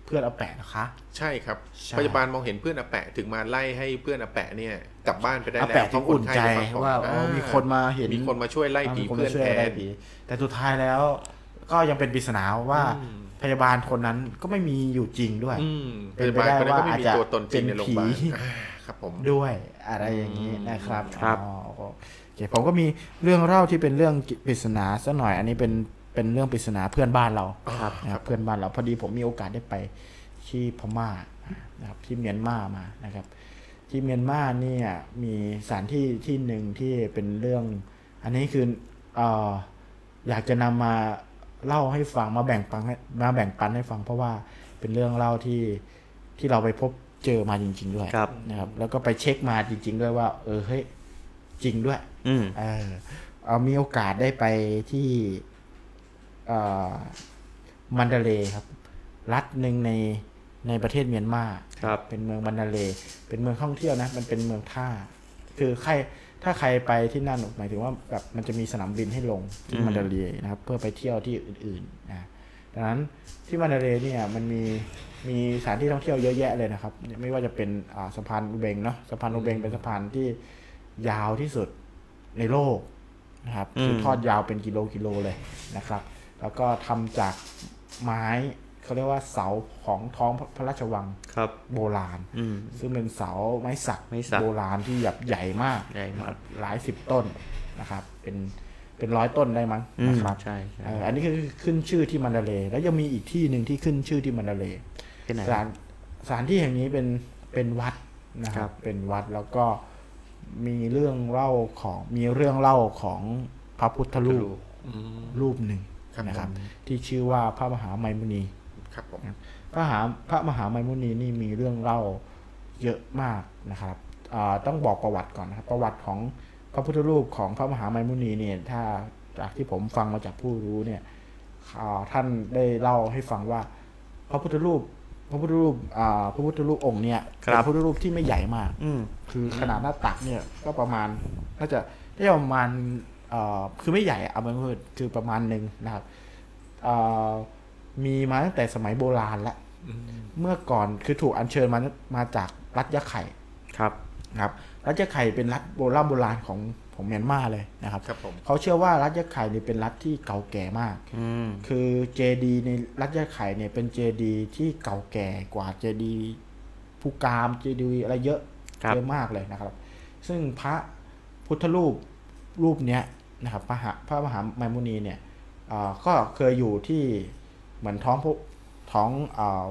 เพื่อนอาแปะนะคะ ใช่ครับใช่พยาบาลมองเห็นเพื่อนอาแปะถึงมาไล่ให้เพื่อนอาแปะเนี่ยกลับบ้านไปได้อาแล้วแปะถึงอุ่นใจเพระคไข้ว่าจะอ๋อมีคนมาเห็นมีคนมาช่วยไล่ผีมีคนเพื่อนมาช่วยแทไล่นผีแต่สุดท้ายแล้วก็ยังเป็นปริศนาว่าอืมพยาบาลคนนั้นก็ไม่มีอยู่จริงด้วยอืมเป็พนยาไปบาลได้คนนั้นก็ไม่ว่าอาจมีจะตัวตนจริงในเป็นโรงพยาบาลผีอ่าครับผมด้วยอะไรอย่างนี้นะครับครับอ๋อโอ เคผมก็มีเรื่องเล่าที่เป็นเรื่องปริศนาสักหน่อย อันนี้เป็นเป็นเรื่องปริศนาเพื่อนบ้านเราครับนะครับเพื่อนบ้านเราพอดีผมมีโอกาสได้ไปที่พม่านะครับที่เมียนมามานะครับ ที่เมียนมาเนี่ยมีสถานที่ที่หนึ่งที่เป็นเรื่อง อันนี้คือเอ่ออยากจะนำมาเล่าให้ฟังมาแบ่งปันให้มาแบ่งปันให้ฟัง เพราะว่าเป็นเรื่องเล่าที่ที่เราไปพบเจอมาจริง ๆ ด้วยครับนะครับ แล้วก็ไปเช็คมาจริง ๆ ด้วยว่า เออเฮ้ยจริงด้วย อืมเออเอามีโอกาสได้ไปที่เอ่อมันดาเลย์ครับ รัฐหนึ่งในในประเทศเมียนมาครับเป็นเมืองมันดาเลย์เป็นเมืองท่องเที่ยวนะ มันเป็นเมืองท่า คือใครถ้าใครไปที่นั่นหมายถึงว่าแบบมันจะมีสนามบินให้ลงที่อืมมันดาเลย์นะครับ เพื่อไปเที่ยวที่อื่นๆนะดังนั้นที่มันดาเลย์เนี่ยมันมีมีสถานที่ท่องเที่ยวเยอะแยะเลยนะครับ ไม่ว่าจะเป็นอ่าสะพานอุเบงเนาะสะพานอุเบงเป็นสะพานที่ยาวที่สุด ในโลกนะครับคือทอดยาวเป็นกิโลกิโลเลยนะครับ แล้วก็ทำจากไม้เขาเรียกว่าเสาของท้องพระราชวังครับโบราณอืมซึ่งเป็นเสาไม้สักไม้สักโบราณที่แบบใหญ่มากใหญ่มากหลายสิบต้นนะครับ เป็นเป็นร้อยต้นได้มั้งอืมนะครับใช่ใช่เอ่ออันนี้คือขึ้นชื่อที่มันดาเลย์แล้วยังมีอีกที่หนึ่งที่ขึ้นชื่อที่มันดาเลย์ที่ไหนสถานสถานที่แห่งนี้เป็นเป็นวัดนะคครัรับบเป็นวัดแล้วก็ มีเรื่องเล่าของมีเรื่องเล่าของพระพุทธรูปอืมรูปหนึ่งครับนะครับ ที่ชื่อว่าพระมหาไมมุนีครับผมพระมหาพระมหาไมมุนีนี่มีเรื่องเล่าเยอะมากนะครับอ่าต้องบอกประวัติก่อนนะครับ ประวัติของพระพุทธรูปของพระมหาไมมุนีเนี่ยถ้าจากที่ผมฟังมาจากผู้รู้เนี่ยอ่าท่านได้เล่าให้ฟังว่า พระพุทธรูป พระพุทธรูปอ่าพระพุทธรูปองค์เนี่ยครัเป็นบพระพุทธรูปที่ไม่ใหญ่มาก อืม คือขนาดหน้าตักเนี่ยก็ประมาณน่าจะได้ประมาณเอ่อคือไม่ใหญ่อะเอาเป็นว่าคือประมาณหนึ่งนะครับเอ่อมีมาตั้งแต่สมัยโบราณละเมื่อก่อนคือถูกอัญเชิญมามาจากรัฐยะไข่ครับ นะครับรัฐยะไข่เป็นรัฐโบราณโบราณของ ของเมียนมาเลยนะครับครับผมเขาเชื่อว่ารัฐยะไข่นี่เป็นรัฐที่เก่าแก่มากอืมคือเจดีในรัฐยะไข่เนี่ยเป็นเจดีที่เก่าแก่กว่าเจดีภูกามเจดีอะไรเยอะครับเยอะมากเลยนะครับ ซึ่งพระพุทธรูปรูปเนี้ยนะครับพระหาพระมหาไมมุนีเนี่ยเอ่อก็เคยอยู่ที่เหมือนท้องพวกท้องเอ่อ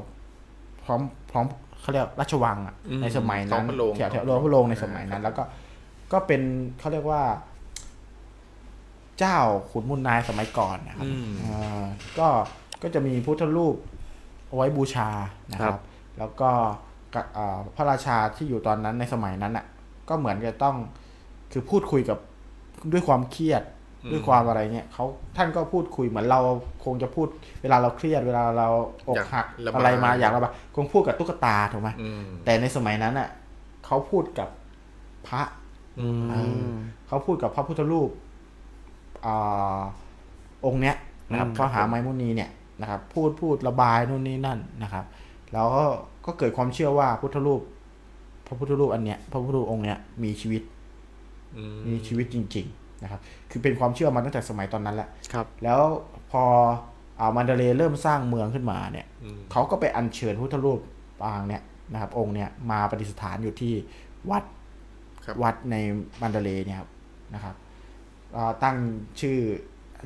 ท้องท้องเขาเรียกราชวังอะอืมในสมัยท้อนั้งนพระโรงแถวแถวท้องพระโรงในสมัยนั้น แล้วก็ ก็เป็นเขาเรียกว่า เจ้าขุนมูลนายสมัยก่อนนะครับอืมอ่าก็ก็จะมีพุทธรูปเอาไว้บูชานะคครัรับบแล้วก็กะอ่าพระราชาที่อยู่ตอนนั้นในสมัยนั้นอะ ก็เหมือนจะต้องคือพูดคุยกับด้วยความเครียดด้วยความอะไรเนี่ยเขาท่านก็พูดคุยเหมือนเราคงจะพูดเวลาเราเครียดเวลาเราอกหักอยากระบายอะไรมาอยากระบายคงพูดกับตุ๊กตาถูกไหมอืมแต่ในสมัยนั้นอะเขาพูดกับพระอืม เออเขาพูดกับพระพุทธรูปอ่าองค์เนี้ยนะครับอืมพระมหาไมมุนีเนี่ยนะครับ พูดพูดระบายนู่นนี่นั่นนะครับ แล้วก็ก็เกิดความเชื่อว่าพุทธรูป พระพุทธรูปอันเนี้ยพระพุทธรูปองค์เนี้ยมีชีวิตอืมมีชีวิตจริง ๆ นะครับ คือเป็นความเชื่อมาตั้งแต่สมัยตอนนั้นแหละครับ แล้วพออ่ามันเดเลย์เริ่มสร้างเมืองขึ้นมาเนี่ยอืมเขาก็ไปอัญเชิญพุทธรูปปางเนี่ยนะครับ องค์เนี่ยมาประดิษฐานอยู่ที่วัดครับ วัดในมันเดเลย์เนี่ยครับนะครับอ่าตั้งชื่อ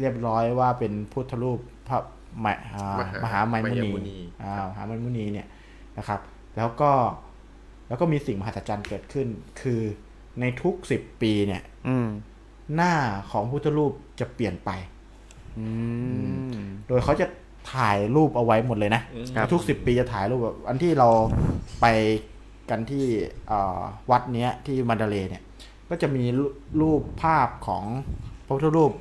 เรียบร้อยว่าเป็นพุทธรูปพระมหอ่ามหามหาไมมุไมยมุนีนีอ่ามหาไมมุนีเนี่ยนะครับ แล้วก็แล้วก็มีสิ่งมหัศจรรย์เกิดขึ้น คือในทุกสิบปีเนี่ยอืมหน้าของพุทธรูปจะเปลี่ยนไปอืมโดยเขาจะถ่ายรูปเอาไว้หมดเลยนะครับทุกสิบปีจะถ่ายรูปแบบอันที่เราไป กันที่เอ่อวัดเนี้ยที่มันดาเลย์เนี่ยก็จะมีรูรูปภาพของพระพุทธรูป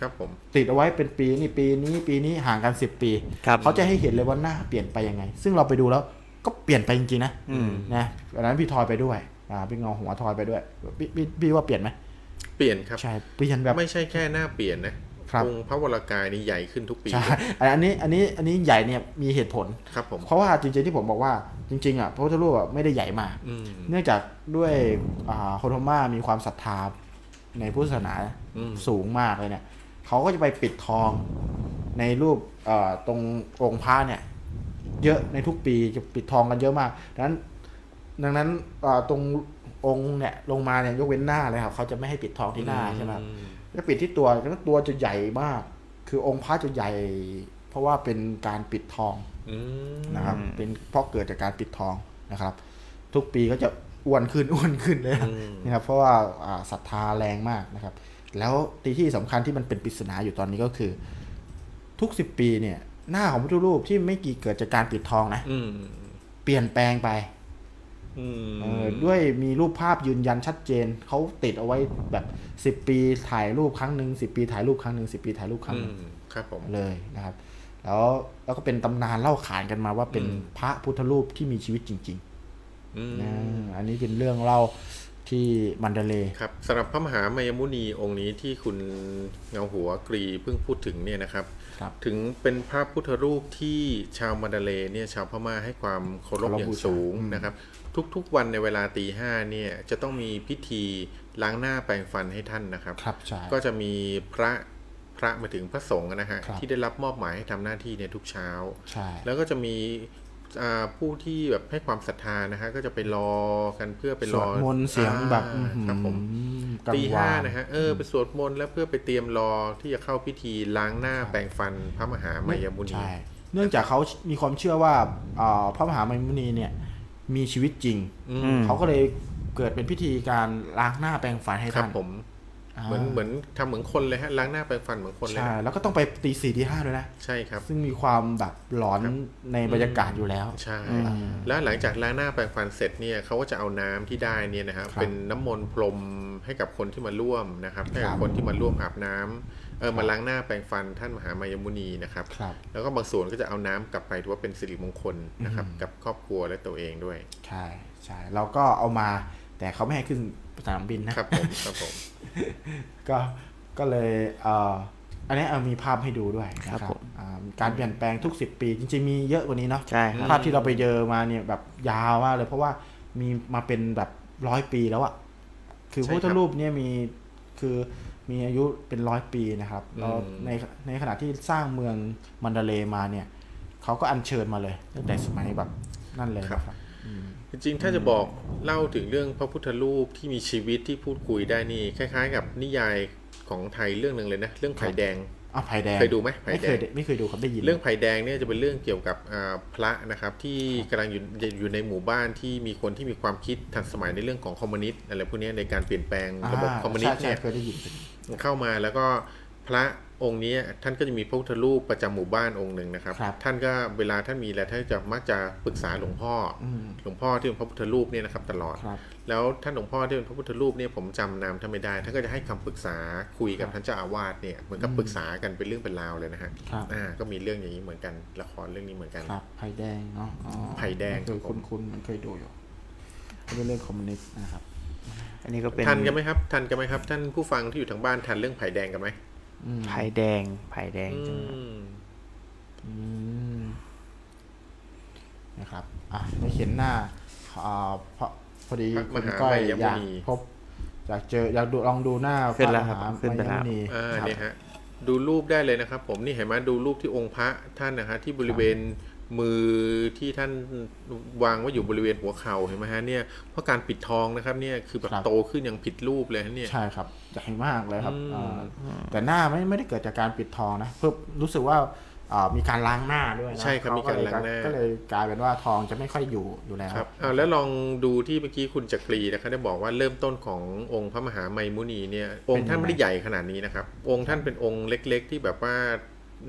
ครับผมติดเอาไว้เป็นปีนี่ปีนี้ปีนี้ห่างกันสิบปีครับเขาจะให้เห็นเลยว่าหน้าเปลี่ยนไปยังไง ซึ่งเราไปดูแล้วก็เปลี่ยนไปจริงๆนะอืมนะวันนั้นพี่ทอยไปด้วยอ่าพี่เงาหัวทอยไปด้วยพี่พี่พี่ว่าเปลี่ยนไหมเปลี่ยนครับใช่เปลี่ยนแบบไม่ใช่แค่หน้าเปลี่ยนนะครับ องค์พระวรากายนี่ใหญ่ขึ้นทุกปีใช่อันนี้อันนี้อันนี้ใหญ่เนี่ยมีเหตุผลครับผมเพราะว่าจริงๆที่ผมบอกว่าจริงๆอะพระพุทธรูปอะไม่ได้ใหญ่มากอืมเนื่องจากด้วยอ่าโคโทมามีความศรัทธาในพุทธศาสนาอืมสูงมากเลยเนี่ยเขาก็จะไปปิดทองในรูปเอ่อตรงองค์พระเนี่ยเยอะในทุกปีจะปิดทองกันเยอะมากดังนั้นดังนั้นเอ่อตรงองค์เนี่ยลงมาเนี่ยยกเว้นหน้าเลยครับเขาจะไม่ให้ปิดทองที่หน้าใช่ไหม ครับอืมจะปิดที่ตัวแล้วตัวจะใหญ่มาก คือองค์พระจะใหญ่ เพราะว่าเป็นการปิดทองอืมนะครับ เป็นเพราะเกิดจากการปิดทองนะครับ ทุกปีก็จะอ้วนขึ้นอ้วนขึ้นเลยครับอืมนะครับ เพราะว่าอ่าศรัทธาแรงมากนะครับ แล้วที่ที่สำคัญที่มันเป็นปริศนาอยู่ตอนนี้ก็คือ ทุกสิบปีเนี่ย หน้าของพระพุทธรูปที่ไม่กี่เกิดจากการปิดทองนะอืมเปลี่ยนแปลงไปอืมเออ ด้วยมีรูปภาพยืนยันชัดเจน เขาติดเอาไว้แบบสิบปีถ่ายรูปครั้งหนึ่งสิบปีถ่ายรูปครั้งหนึ่งสิบปีถ่ายรูปครั้งอืหนึ่งมครับผมเลยนะครับ แล้วแล้วก็เป็นตำนานเล่าขานกันมาว่าเป็นอืมพระพุทธรูปที่มีชีวิตจริงอืมๆนะอันนี้เป็นเรื่องเล่าที่มันเดเลย์ครับสำหรับพระมหามายมุนีองค์นี้ที่คุณเงาหัวกรีเพิ่งพูดถึงเนี่ยนะครับครับถึงเป็นพระพุทธรูปที่ชาวมาดาเลย์เนี่ยชาวพม่าให้ความเคารพเคารพอย่าบูงชาสูงอืมนะครับ ทุกๆวันในเวลาตีห้าเนี่ยจะต้องมีพิธีล้างหน้าแปรงฟันให้ท่านนะครับ ครับใช่ ก็จะมีพระพระมาถึงพระสงฆ์นะฮะครับที่ได้รับมอบหมายให้ทำหน้าที่ในทุกเช้า ใช่ แล้วก็จะมีอ่าผู้ที่แบบให้ความศรัทธานะฮะก็จะไปรอกันเพื่อไปสรวอดมนต์เสียงแบบอ่าครับผมกังตีวห้าานนะฮะเออไปสวดมนต์แล้วเพื่อไปเตรียมรอที่จะเข้าพิธีล้างหน้าแปรงฟันพระมหามายมุนี ใช่ เนื่องจากเขามีความเชื่อว่าอ่าพระมหาไมมุนีเนี่ย มีชีวิตจริงอือืมมเขาก็เลยเกิดเป็นพิธีการล้างหน้าแปรงฟันให้ครับท่านผมเหมือนเหมือนทำเหมือนคนเลยฮะล้างหน้าแปรงฟันเหมือนคนเลยใช่นะแล้วก็ต้องไปตีสี่ตีห้าด้วยนะใช่ครับ ซึ่งมีความแบบหลอนครับในบรรยากาศอยู่แล้วใช่อืมแล้วหลังจากล้างหน้าแปรงฟันเสร็จเนี่ยเขาก็จะเอาน้ำที่ได้เนี่ยนะครับครับเป็นน้ำมนต์พรมให้กับคนที่มาร่วมนะครับให้กับครับคนที่มาร่วมอาบน้ำ เออมาล้างหน้าแปรงฟันท่านมหามายมุนีนะครับครับแล้วก็บางส่วนก็จะเอาน้ำกลับไปถือว่าเป็นสิริมงคลนะครับอืมกับครอบครัวและตัวเองด้วย ใช่ใช่เราก็เอามาแต่เขาไม่ให้ขึ้นสนามบินนะครับผมครับผมก็ก็เลยเอ่ออันนี้เอามีภาพให้ดูด้วยนะคครัรับบผมอ่าการเปลี่ยนแปลงทุก 10 ปี จริงๆมีเยอะกว่านี้เนาะใช่ครับภาพที่เราไปเจอมาเนี่ยแบบยาวมากเลย เพราะว่ามีมาเป็นแบบร้อยปีแล้วอะคือใช่พระพุทธครับรูปเนี่ยมีคือ มีอายุเป็นร้อยปีนะครับแล้วอืมในในขณะที่สร้างเมืองมันดาเลย์มาเนี่ยเขาก็อัญเชิญมาเลยตั้งแต่สมัยแบบนั่นเลยนะครับอืมจริงๆ ถ้าจะบอกเล่าถึงเรื่องพระพุทธรูปที่มีชีวิตที่พูดคุยได้นี่คล้าย ๆ กับนิยายของไทยเรื่องหนึ่งเลยนะเรื่องไผ่แดงอ้าวไผ่แดงเคยดูไหมไผ่ไม่แดเคงยได้ไม่เคยดูครับได้ยินเรื่องไผ่แดงเนี่ยจะเป็นเรื่องเกี่ยวกับอ่าพระนะครับที่กำลังอยู่อยู่ในหมู่บ้านที่มีคนที่มีความคิดทันสมัยในเรื่องของคอมมิวนิสต์อะไรพวกเนี้ยในการเปลี่ยนแปลงระบบคอมมิวนิสต์ใช่เนี่ยใช่เคยได้ยิน เข้ามาแล้วก็พระองค์นี้ท่านก็จะมีพระพุทธรูปประจำหมู่บ้านองค์หนึ่งนะครับครับท่านก็เวลาท่านมีอะไรท่านจะมักจะปรึกษาหลวงพ่ออมหลวงพ่อที่เป็นพระพุทธรูปเนี่ยนะครับตลอดครับแล้วท่านหลวงพ่อที่เป็นพระพุทธรูปเนี่ยผมจำนามท่านไม่ได้ท่านก็จะให้คำปรึกษาคุยกับท่านเจ้าอาวาสเนี่ยเหมือนกับปรึกษากันเป็นเรื่องเป็นราวเลยนะฮะครับอ่าก็มีเรื่องอย่างนี้เหมือนกันละครเรื่องนี้เหมือนกันครับไผ่แดงเนาะอ๋อไผ่แดงเคยครับผมคุ้นๆมันเคยดูอยู่ก็เป็นเรื่องคอมมิวนิสต์นะครับ อันนี้ก็เป็นทันกันไหมครับ ทันกันไหมครับ ท่านผู้ฟังที่อยู่ทางบ้านทันเรื่องไผ่แดงกันไหมไผ่แดงไผ่แดงอืจังมอืมนะครับ อะได้เห็นหน้าอ่าพอพอดีพระมคุณหาก้อยไมยอมุยากนีพบอยากเจออยากดูลองดูหน้าขึ้นแล้วครับพะมหาขึ้นไปแล้วมยมุนีอ่าครับเนี่ยฮะดูรูปได้เลยนะครับ ผมนี่เห็นไหมดูรูปที่องค์พระท่านนะฮะที่บริเวณ มือที่ท่านวางไว้อยู่บริเวณหัวเข่าเห็นไหมฮะเนี่ยเพราะการปิดทองนะครับเนี่ยคือแบบครับโตขึ้นอย่างผิดรูปเลยฮะเนี่ยใช่ครับใหญ่มากเลยครับอืมอ่าแต่หน้าไม่ไม่ได้เกิดจากการปิดทองนะเพิ่มรู้สึกว่าอ่ามีการล้างหน้าด้วยนะใช่ครับมีการเขล้างหน้าก็เลยกลายเป็นว่าทองจะไม่ค่อยอยู่อยู่แล้วครับเอาแล้วลองดูที่เมื่อกี้คุณจักรีนะครับได้บอกว่าเริ่มต้นขององค์พระมหาไมมุนีเนี่ยองค์ท่านไม่ได้ใหญ่ขนาดนี้นะครับองค์ท่านเป็นองค์เล็ก ๆ ที่แบบว่า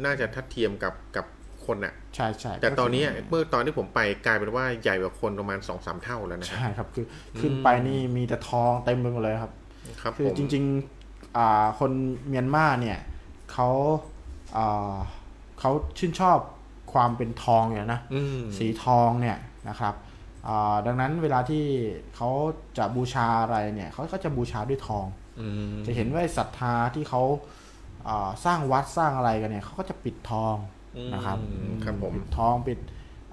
น่าจะทัดเทียมกับกับ คนอะใช่ใช่แต่ตอนนี้เมื่อตอนที่ผมไปกลายเป็นว่าใหญ่กว่าคนประมาณสองสามเท่าแล้วนะครัใช่ครับคือขึ้นไปนี่มีแต่ทองเต็มไปหมดเลยครับครับคือผมจริงๆอ่าคนเมียนมาเนี่ยเขาอ่าเขาชื่นชอบความเป็นทองอยู่นะอืมสีทองเนี่ยนะครับอ่าดังนั้นเวลาที่เขาจะบูชาอะไรเนี่ยเขาก็จะบูชาด้วยทองอืมจะเห็นว่าศรัทธาที่เขาอ่าสร้างวัดสร้างอะไรกันเนี่ยเขาก็จะปิดทอง นะครับอืมครับผมปิดทองปิด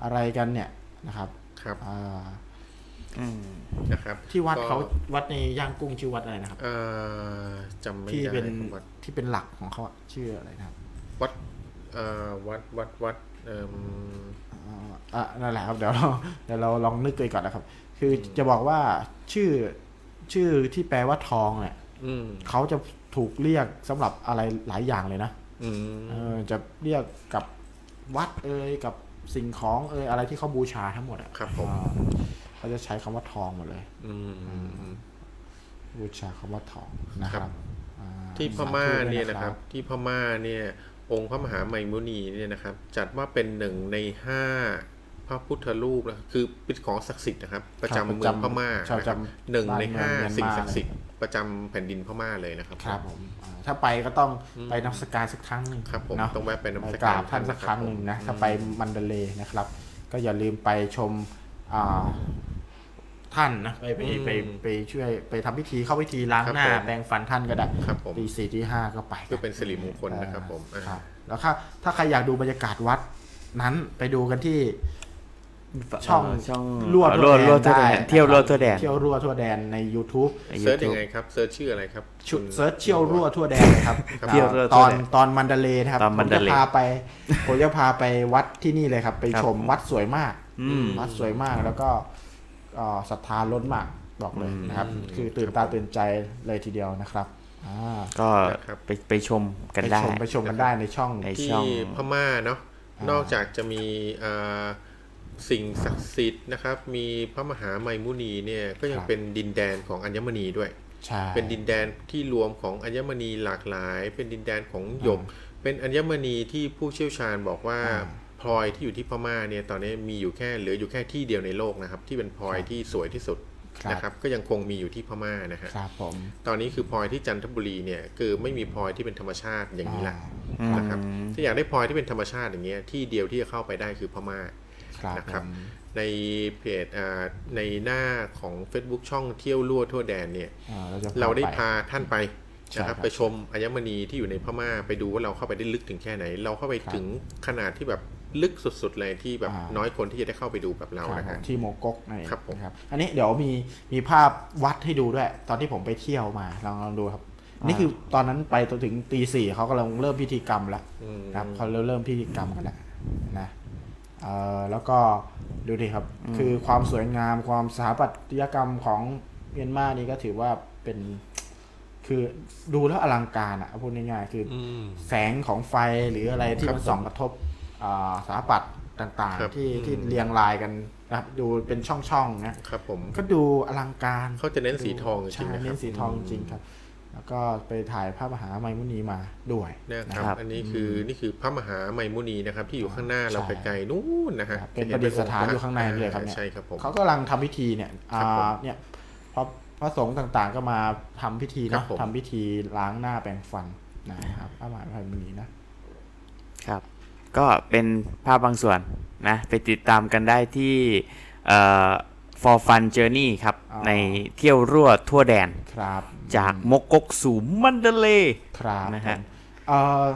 อะไรกันเนี่ยนะครับครับอ่าอืมนะครับ ที่วัดก็เขาวัดในย่างกุ้งชื่อวัดอะไรนะครับ เอ่อจำไม่ที่ได้เป็นครับวัดที่เป็นหลักของเขาอะชื่ออะไรนะครับ วัดเอ่อวัดวัดวัดเอ่มอ่าอะนั่นแหละครับเดี๋ยวเราเดี๋ยวเราลองนึกกันก่อนนะครับ คือจะบอกว่าชื่อชื่อที่แปลว่าทองเนี่ยอืมเขาจะถูกเรียกสำหรับอะไรหลายอย่างเลยนะอืม เออจะเรียกกับวัดเอ่ยกับสิ่งของเอ่ยอะไรที่เขาบูชาทั้งหมดอะครับผมอ่าเขาจะใช้คำว่าทองหมดเลย อืมบูชาคำว่าทองนะครับอ่าที่พม่าสธุด้วเนี่ยนะครับ ที่พม่าเนี่ย องค์พระมหาไมมุนีเนี่ยนะครับ จัดว่าเป็นหนึ่งในห้าพระพุทธรูปนะคือเป็นของศักดิ์สิทธิ์นะครับ ประจำเมืองพม่าใช่นะครับประจำหนึ่งในห้าบ้านเมืองสิ่งเมียนมาศักดิ์สิทธิ์ ประจำแผ่นดินพม่าเลยนะครับ ครับผมอ่าถ้าไปก็ต้องไปนมัสการสักครั้งหนึ่งครับผมเนาะต้องแวะไปนมัสไปการกราบท่านสักครั้งหนึ่งนะถ้าไปมันเดเลย์นะครับ ก็อย่าลืมไปชมอ่าท่านนะไปไปไปไปช่วยไปทำพิธีเข้าพิธีล้างหน้าแปรงฟันท่านก็ได้ครับผมตีสี่ตีห้าก็ไปเพื่อเป็นสิริมงคลนะครับผมอ่าอ่าครับแล้วถ้าถ้าใครอยากดูบรรยากาศวัดนั้นไปดูกันที่ ช่องช่องรั่วรั่วทั่รั่ววแดทั่วนแดได้นเที่ยวรั่วทั่วแดนเที่ยวรั่วทั่วแดนใน YouTube ในเซิร์ชยัง YouTube ไงครับเซิร์ชชื่ออะไรครับชุดคุณเซิร์ชเที่ยวรั่วทั่วแดนนะครับเที่ยวรั่วตทั่วอนแดนตอนมันเดเลย์นะครับตอนผมัมนเดจะเลย์พาไปผมจะพาไปวัดที่นี่เลยครับ ไปครับชมวัดสวยมากอืมวัดสวยมากแล้วก็เอ่อศรัทธาล้นมากบอกเลยนะครับ คือตื่นตาตื่นใจเลยทีเดียวนะครับอ่าก็นะครับไปไปชมกันไปได้ชมไปชมกันได้ในช่องในที่ช่องพม่าเนาะอ่านอกจากจะมีอ่า สิ่งศักดิ์สิทธิ์นะครับ มีพระมหาไมมุนีเนี่ยก็ยังเป็นดินแดนของอัญมณีด้วยใช่เป็นดินแดนที่รวมของอัญมณีหลากหลาย เป็นดินแดนของหยก เป็นอัญมณีที่ผู้เชี่ยวชาญบอกว่าอ่าพลอยที่อยู่ที่พม่าเนี่ยตอนนี้มีอยู่แค่เหลืออยู่แค่ที่เดียวในโลกนะครับ ที่เป็นพลอยที่สวยที่สุดครับนะครับก็ยังคงมีอยู่ที่พม่านะฮะครับผมตอนนี้คือพลอยที่จันทบุรีเนี่ยคือไม่มีพลอยที่เป็นธรรมชาติอย่างนี้ละอืมนะครับถ้าอยากได้พลอยที่เป็นธรรมชาติอย่างเงี้ยที่เดียวที่จะเข้าไปได้คือพม่าครับ นะครับผมในเพจอ่าในหน้าของ Facebook ช่องเที่ยวลั่วทั่วแดนเนี่ยอ่าเราจะเราได้ปพาท่านไปใช่นะครับครับไปชมอัญมณีที่อยู่ในพม่าไปดูว่าเราเข้าไปได้ลึกถึงแค่ไหน เราเข้าไปครับถึงขนาดที่แบบลึกสุดๆเลยที่แบบอ่าน้อยคนที่จะได้เข้าไปดูแบบเราครับนะผฮะมที่โมกกนั่นเองครับผมนะครับอันนี้เดี๋ยวมีมีภาพวัดให้ดูด้วย ตอนที่ผมไปเที่ยวมาลองลองดูครับ นี่คือตอนนั้นไปจนถึงตีสี่เขากำลังเริ่มพิธีกรรมแล้วอืมนะครับเขาเริ่มเริ่มพิธีกรรมกันแล้วนะ เอ่อแล้วก็ดูดิครับ คือความสวยงามความสถาปัตยกรรมของเมียนมานี่ก็ถือว่าเป็นคคือดูแล้วอลังการอะพูดง่ายๆคือออืมแสงของไฟหรืออะไรที่ครับมันส่องกระทบอ่าสถาปัตย์ต่างครับๆที่อืมที่เรียงรายกันนะครับดูเป็นช่องๆนะครับผมก็ดูอลังการเขาจะเน้นสีทองจริงๆใช่นะครับเน้นสีทองจริงๆครับ แล้วก็ไปถ่ายภาพมหาไมมุนีมาด้วยนะนะคครัรับบอันนี้คืออนี่คือพระมหาไมมุนีนะครับ ที่อยู่ข้างหน้าเราใช่ไกลๆนู่นนะฮะครับเป็นประดิษฐานอยู่ข้างในเลยครับเนี่ยใช่ครับผมเขากำลังทำพิธีเนี่ยครับผมอ่าเนี่ยพระพระสงฆ์ต่างๆก็มาทำพิธีครัเนาะบผมทำพิธีล้างหน้าแปรงฟันนะครับพระมหาไมมุนีนะครับ ก็เป็นภาพบางส่วนนะ ไปติดตามกันได้ที่เอ่อ for fun journey ครับอ๋อในเที่ยวรั่วทั่วแดนครับ จากมกกกสู่มันเดเลย์ครับนะฮะผมเอ่อ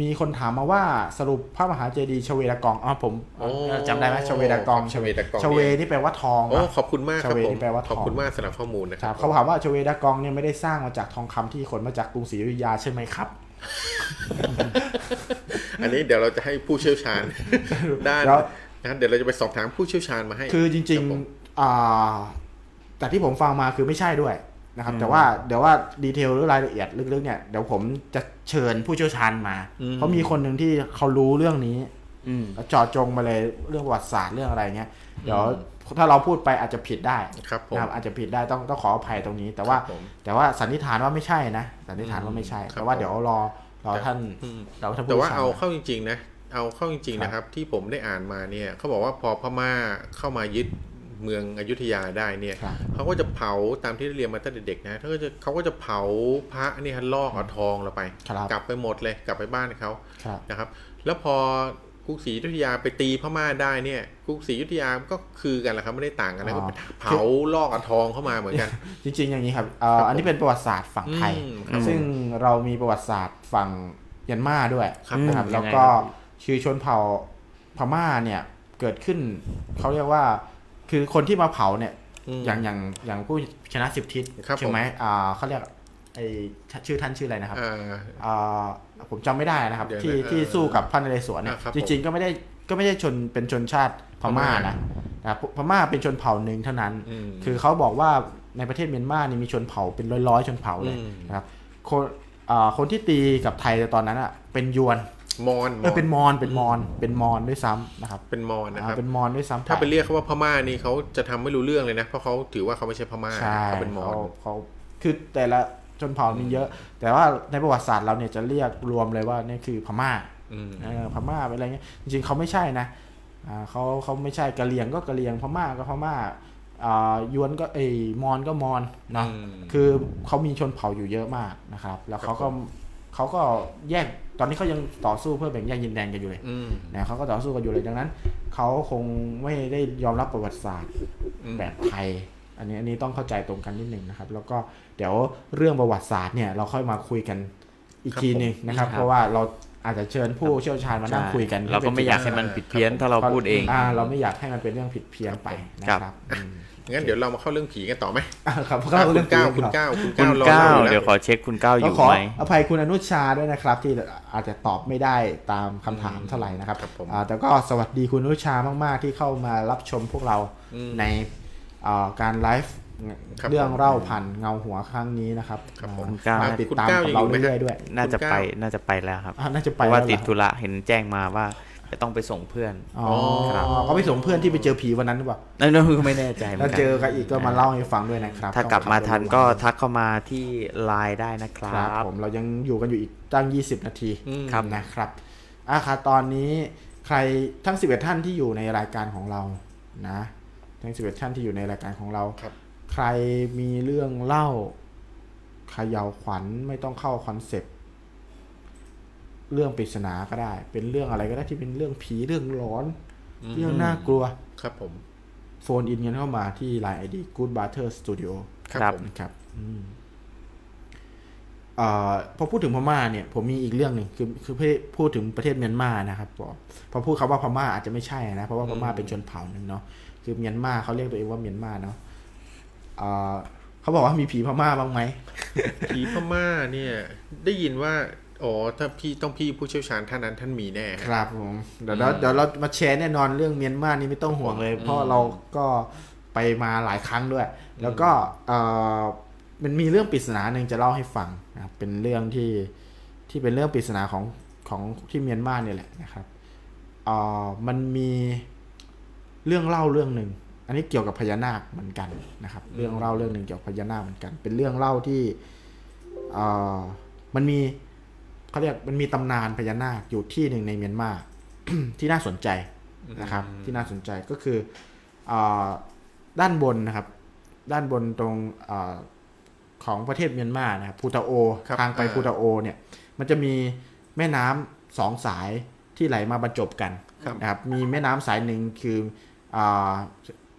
มีคนถามมาว่าสรุปพระมหาเจดีย์ชเวดากองอ๋อผมโอ้จำได้ไหมชเวดากองชเวดากองชเวนี่แปลว่าทองโอ้ปะขอบคุณมากครับชเวผมนี่แปลว่าทองขอบคุณมากสำหรับข้อมูลนะคครัรับบเขาถามว่าชเวดากองเนี่ยไม่ได้สร้างมาจากทองคำที่ขนมาจากกรุงศรีอยุธยาใช่ไหมครับ อันนี้เดี๋ยวเราจะให้ผู้เชี่ยวชาญด้านแล้วนะเดี๋ยวเราจะไปสอบถามผู้เชี่ยวชาญมาให้ คือจริงครับผมๆอ่าแต่ที่ผมฟังมาคือไม่ใช่ด้วย นะครับ แต่ว่าเดี๋ยวว่าดีเทลหรือรายละเอียดลึกๆเนี่ยเดี๋ยวผมจะเชิญผู้เชี่ยวชาญมาเพราะมีคนหนึ่งที่เขารู้เรื่องนี้อืมแล้วเจาะจงมาเลยเรื่องประวัติศาสตร์เรื่องอะไรเงี้ยเดี๋ยวถ้าเราพูดไปอาจจะผิดได้ครับผมนะครับอาจจะผิดได้ต้องต้องขออภัยตรงนี้ แต่ว่าครับผมแต่ว่าสันนิษฐานว่าไม่ใช่นะสันนิษฐานว่าไม่ใช่ครับแต่ว่าผมเดี๋ยวรอรอแต่ท่านอืมเราท่านแต่ผู้ว่าชาญเอาเข้าจริง ๆ นะ เอาเข้าจริง ๆ นะครับ ที่ผมได้อ่านมาเนี่ยเขาบอกว่าพอพม่าเข้ามายึด เมืองอยุธยาได้เนี่ยครับเขาก็จะเผาตามที่ได้เรียนมาตั้งแต่เด็กนะเขาก็จะเขาก็จะเผาพระเนี่ยฮะลอกเอาทองเราไปครับกลับไปหมดเลยกลับไปบ้านเขาครับนะครับ แล้วพอกรุงศรีอยุธยาไปตีพม่าได้เนี่ยกรุงศรีอยุธยาก็คือกันแหละครับไม่ได้ต่างกันนะอ๋ก็อไปเผาลอกเอาทองเข้ามาเหมือนกัน จริง ๆ อย่างนี้ครับเอ่อครับผมอันนี้เป็นประวัติศาสตร์ฝั่งไทยอืมครับซึ่งเรามีประวัติศาสตร์ฝั่งเมียนมาด้วยครับนะครับอืมแล้วยังไงก็ครับคือชนเผ่าพม่าเนี่ยเกิดขึ้นเขาเรียกว่า คือคนที่มาเผาเนี่ยมอย่างอย่างอย่างผู้ชนะสิบทิศครับใช่ไหมอ่าเขาเรียกไอชื่อท่านชื่ออะไรนะครับอ่าอ่าผมจำไม่ได้นะครับเดี๋ยวนะที่เออที่สู้กับพระนเรศวรเนี่ยอ่าครับจริง ๆ ก็ไม่ได้ก็ไม่ใช่ชนเป็นชนชาติพม่าพม่านะนะครับพม่าเป็นชนเผ่าหนึ่งเท่านั้นอืมคือเขาบอกว่าในประเทศเมียนมานี่มีชนเผ่าเป็นร้อยๆชนเผ่าเลยอืมนะครับคนอ่าคนที่ตีกับไทยตอนนั้นอะเป็นยวน มอนเออเป็นมอนเป็นมอนเป็นมอนด้วยซ้ำนะครับเป็นมอนนะครับ อ่าเป็นมอนด้วยซ้ำถ้าไปเรียกเขาว่าพม่านี่เขาจะทำไม่รู้เรื่องเลยนะ เพราะเขาถือว่าเขาไม่ใช่พม่าใช่เขาเป็นมอเขาญเขาคือแต่ละชนเผ่ามีเยอะ แต่ว่าในประวัติศาสตร์เราเนี่ยจะเรียกรวมเลยว่านี่คือพม่าอืม เออพม่าเป็นอะไรเงี้ยจริงๆเขาไม่ใช่นะอ่าเขาเขาไม่ใช่กะเหรี่ยงก็กะเหรี่ยงพม่าก็พม่าอ่ายวนก็เอยมอนก็มอนเนาะอืม คือเขามีชนเผ่าอยู่เยอะมากนะครับ แล้วเขาก็เขาก็แยก ตอนนี้เขายังต่อสู้เพื่อแบ่งแยกยินแดนกันอยู่เลยอืมนะเขาก็ต่อสู้กันอยู่เลยดังนั้นเขาคงไม่ได้ยอมรับประวัติศาสตร์อืมแบบไทยอันนี้อันนี้ต้องเข้าใจตรงกันนิดหนึ่งนะครับ แล้วก็เดี๋ยวเรื่องประวัติศาสตร์เนี่ยเราค่อยมาคุยกันอีกทีหนึ่งนะครับครับ เพราะว่าเราอาจจะเชิญผู้เชี่ยวชาญมานั่งคุยกัน เราก็ไม่อยากให้มันผิดเพี้ยนถ้าเราพูดเองอ่าเราไม่อยากให้มันเป็นเรื่องผิดเพี้ยนไปนะครับอืม งั้นเดี๋ยวเรามาเข้าเรื่องผีกันต่อไหมอะครับอะเข้าคุเรื่อณงก้าวผีคุณรับก้าวคุณคุก้าวณรอก้าวอยู่เดี๋แล้ยววขอเช็คคุณก้าวอก็ยู่ขอไหมอภัยคุณอนุชาด้วยนะครับ ที่อาจจะตอบไม่ได้ตามคำถามเท่าไหร่นะครับครับผมอ่าแต่ก็สวัสดีคุณอนุชามากๆ ที่เข้ามารับชมพวกเราอืมในอ่าการไลฟ์ครับเรื่องเล่าผ่านเงาหัวครั้งนี้นะครับครับผมอ่าคุณก้าวมาติดคุณตามก้าวกับยังเราอยู่ไหมเรื่อยๆด้วย น่าจะไปคุณก้าวน่าจะไปแล้วครับอ่าน่าจะเพไปราะว่าแล้วเหรอติดธุระเห็นแจ้งมาว่า จะต้องไปส่งเพื่อนอ๋อครับเขาไปส่งเพื่อนที่ไปเจอผีวันนั้นหรือเปล่านั่นคือไม่แน่ใจเหมืถ้าอนกัเจอกันอีกก็มาเล่าให้ฟังด้วยนะครับ ถ้ากลับมาทันก็ทักเข้ามาที่ไลน์ได้นะครัครับบผมเรายังอยู่กันอยู่อีกตั้ง 20 นาทีอืมครับนะครับอะค่ะตอนนี้ใครทั้ง 11 ท่านที่อยู่ในรายการของเรานะ ทั้ง 11 ท่านที่อยู่ในรายการของเราครับ ใครมีเรื่องเล่าเขยาวขวัญไม่ต้องเข้าคอนเซปต์ เรื่องปริศนาก็ได้ เป็นเรื่องอะไรก็ได้ที่เป็นเรื่องผีเรื่องหลอน เรื่องน่ากลัว ครับผม โฟนอินกันเข้ามาที่ Line ID Good Butter Studio ครับผมนะครับอืมเอ่อพอพูดถึงพม่าเนี่ยผมมีอีกเรื่องหนึ่งคือคือพูดถึงประเทศเมียนมานะครับพอพอพูดคำว่าพม่าอาจจะไม่ใช่นะเพราะว่าพม่าเป็นชนเผ่าหนึ่งเนาะคือเมียนมาเขาเรียกตัวเองว่าเมียนมาเนาะเอ่อเขาบอกว่ามีผีพม่าบ้างไหมผีพม่าเนี่ย ได้ยินว่า อ๋อถ้าพี่ต้องพี่ผู้เชี่ยวชาญท่านนั้นท่านมีแน่ ครับผมเดี๋ยวเราเดี๋ยวเรามาแชร์แน่นอนเรื่องเมียนมานี่ไม่ต้องห่วงเลย เพราะเราก็ไปมาหลายครั้งด้วย แล้วก็เอ่อมันมีเรื่องปริศนาหนึ่งจะเล่าให้ฟังนะครับเป็นเรื่องที่ที่เป็นเรื่องปริศนาของของที่เมียนมาเนี่ยแหละนะครับเอ่อมันมีเรื่องเล่าเรื่องหนึ่งอันนี้เกี่ยวกับพญานาคเหมือนกันนะครับ เรื่องเล่าเรื่องหนึ่งเกี่ยวกับพญานาคเหมือนกัน เป็นเรื่องเล่าที่เอ่อมันมี เขาเรียกมันมีตำนานพญานาคอยู่ที่หนึ่งในเมียนมาที่น่าสนใจนะครับ ที่น่าสนใจก็คือเออด้านบนนะครับ ด้านบนตรงเออของประเทศเมียนมานะครับพูตาโอครับทางไปอ่าพูตาโอเนี่ยมันจะมีแม่น้ำสองสายที่ไหลมาบรรจบกันครับนะครับ มีแม่น้ำสายหนึ่งคืออา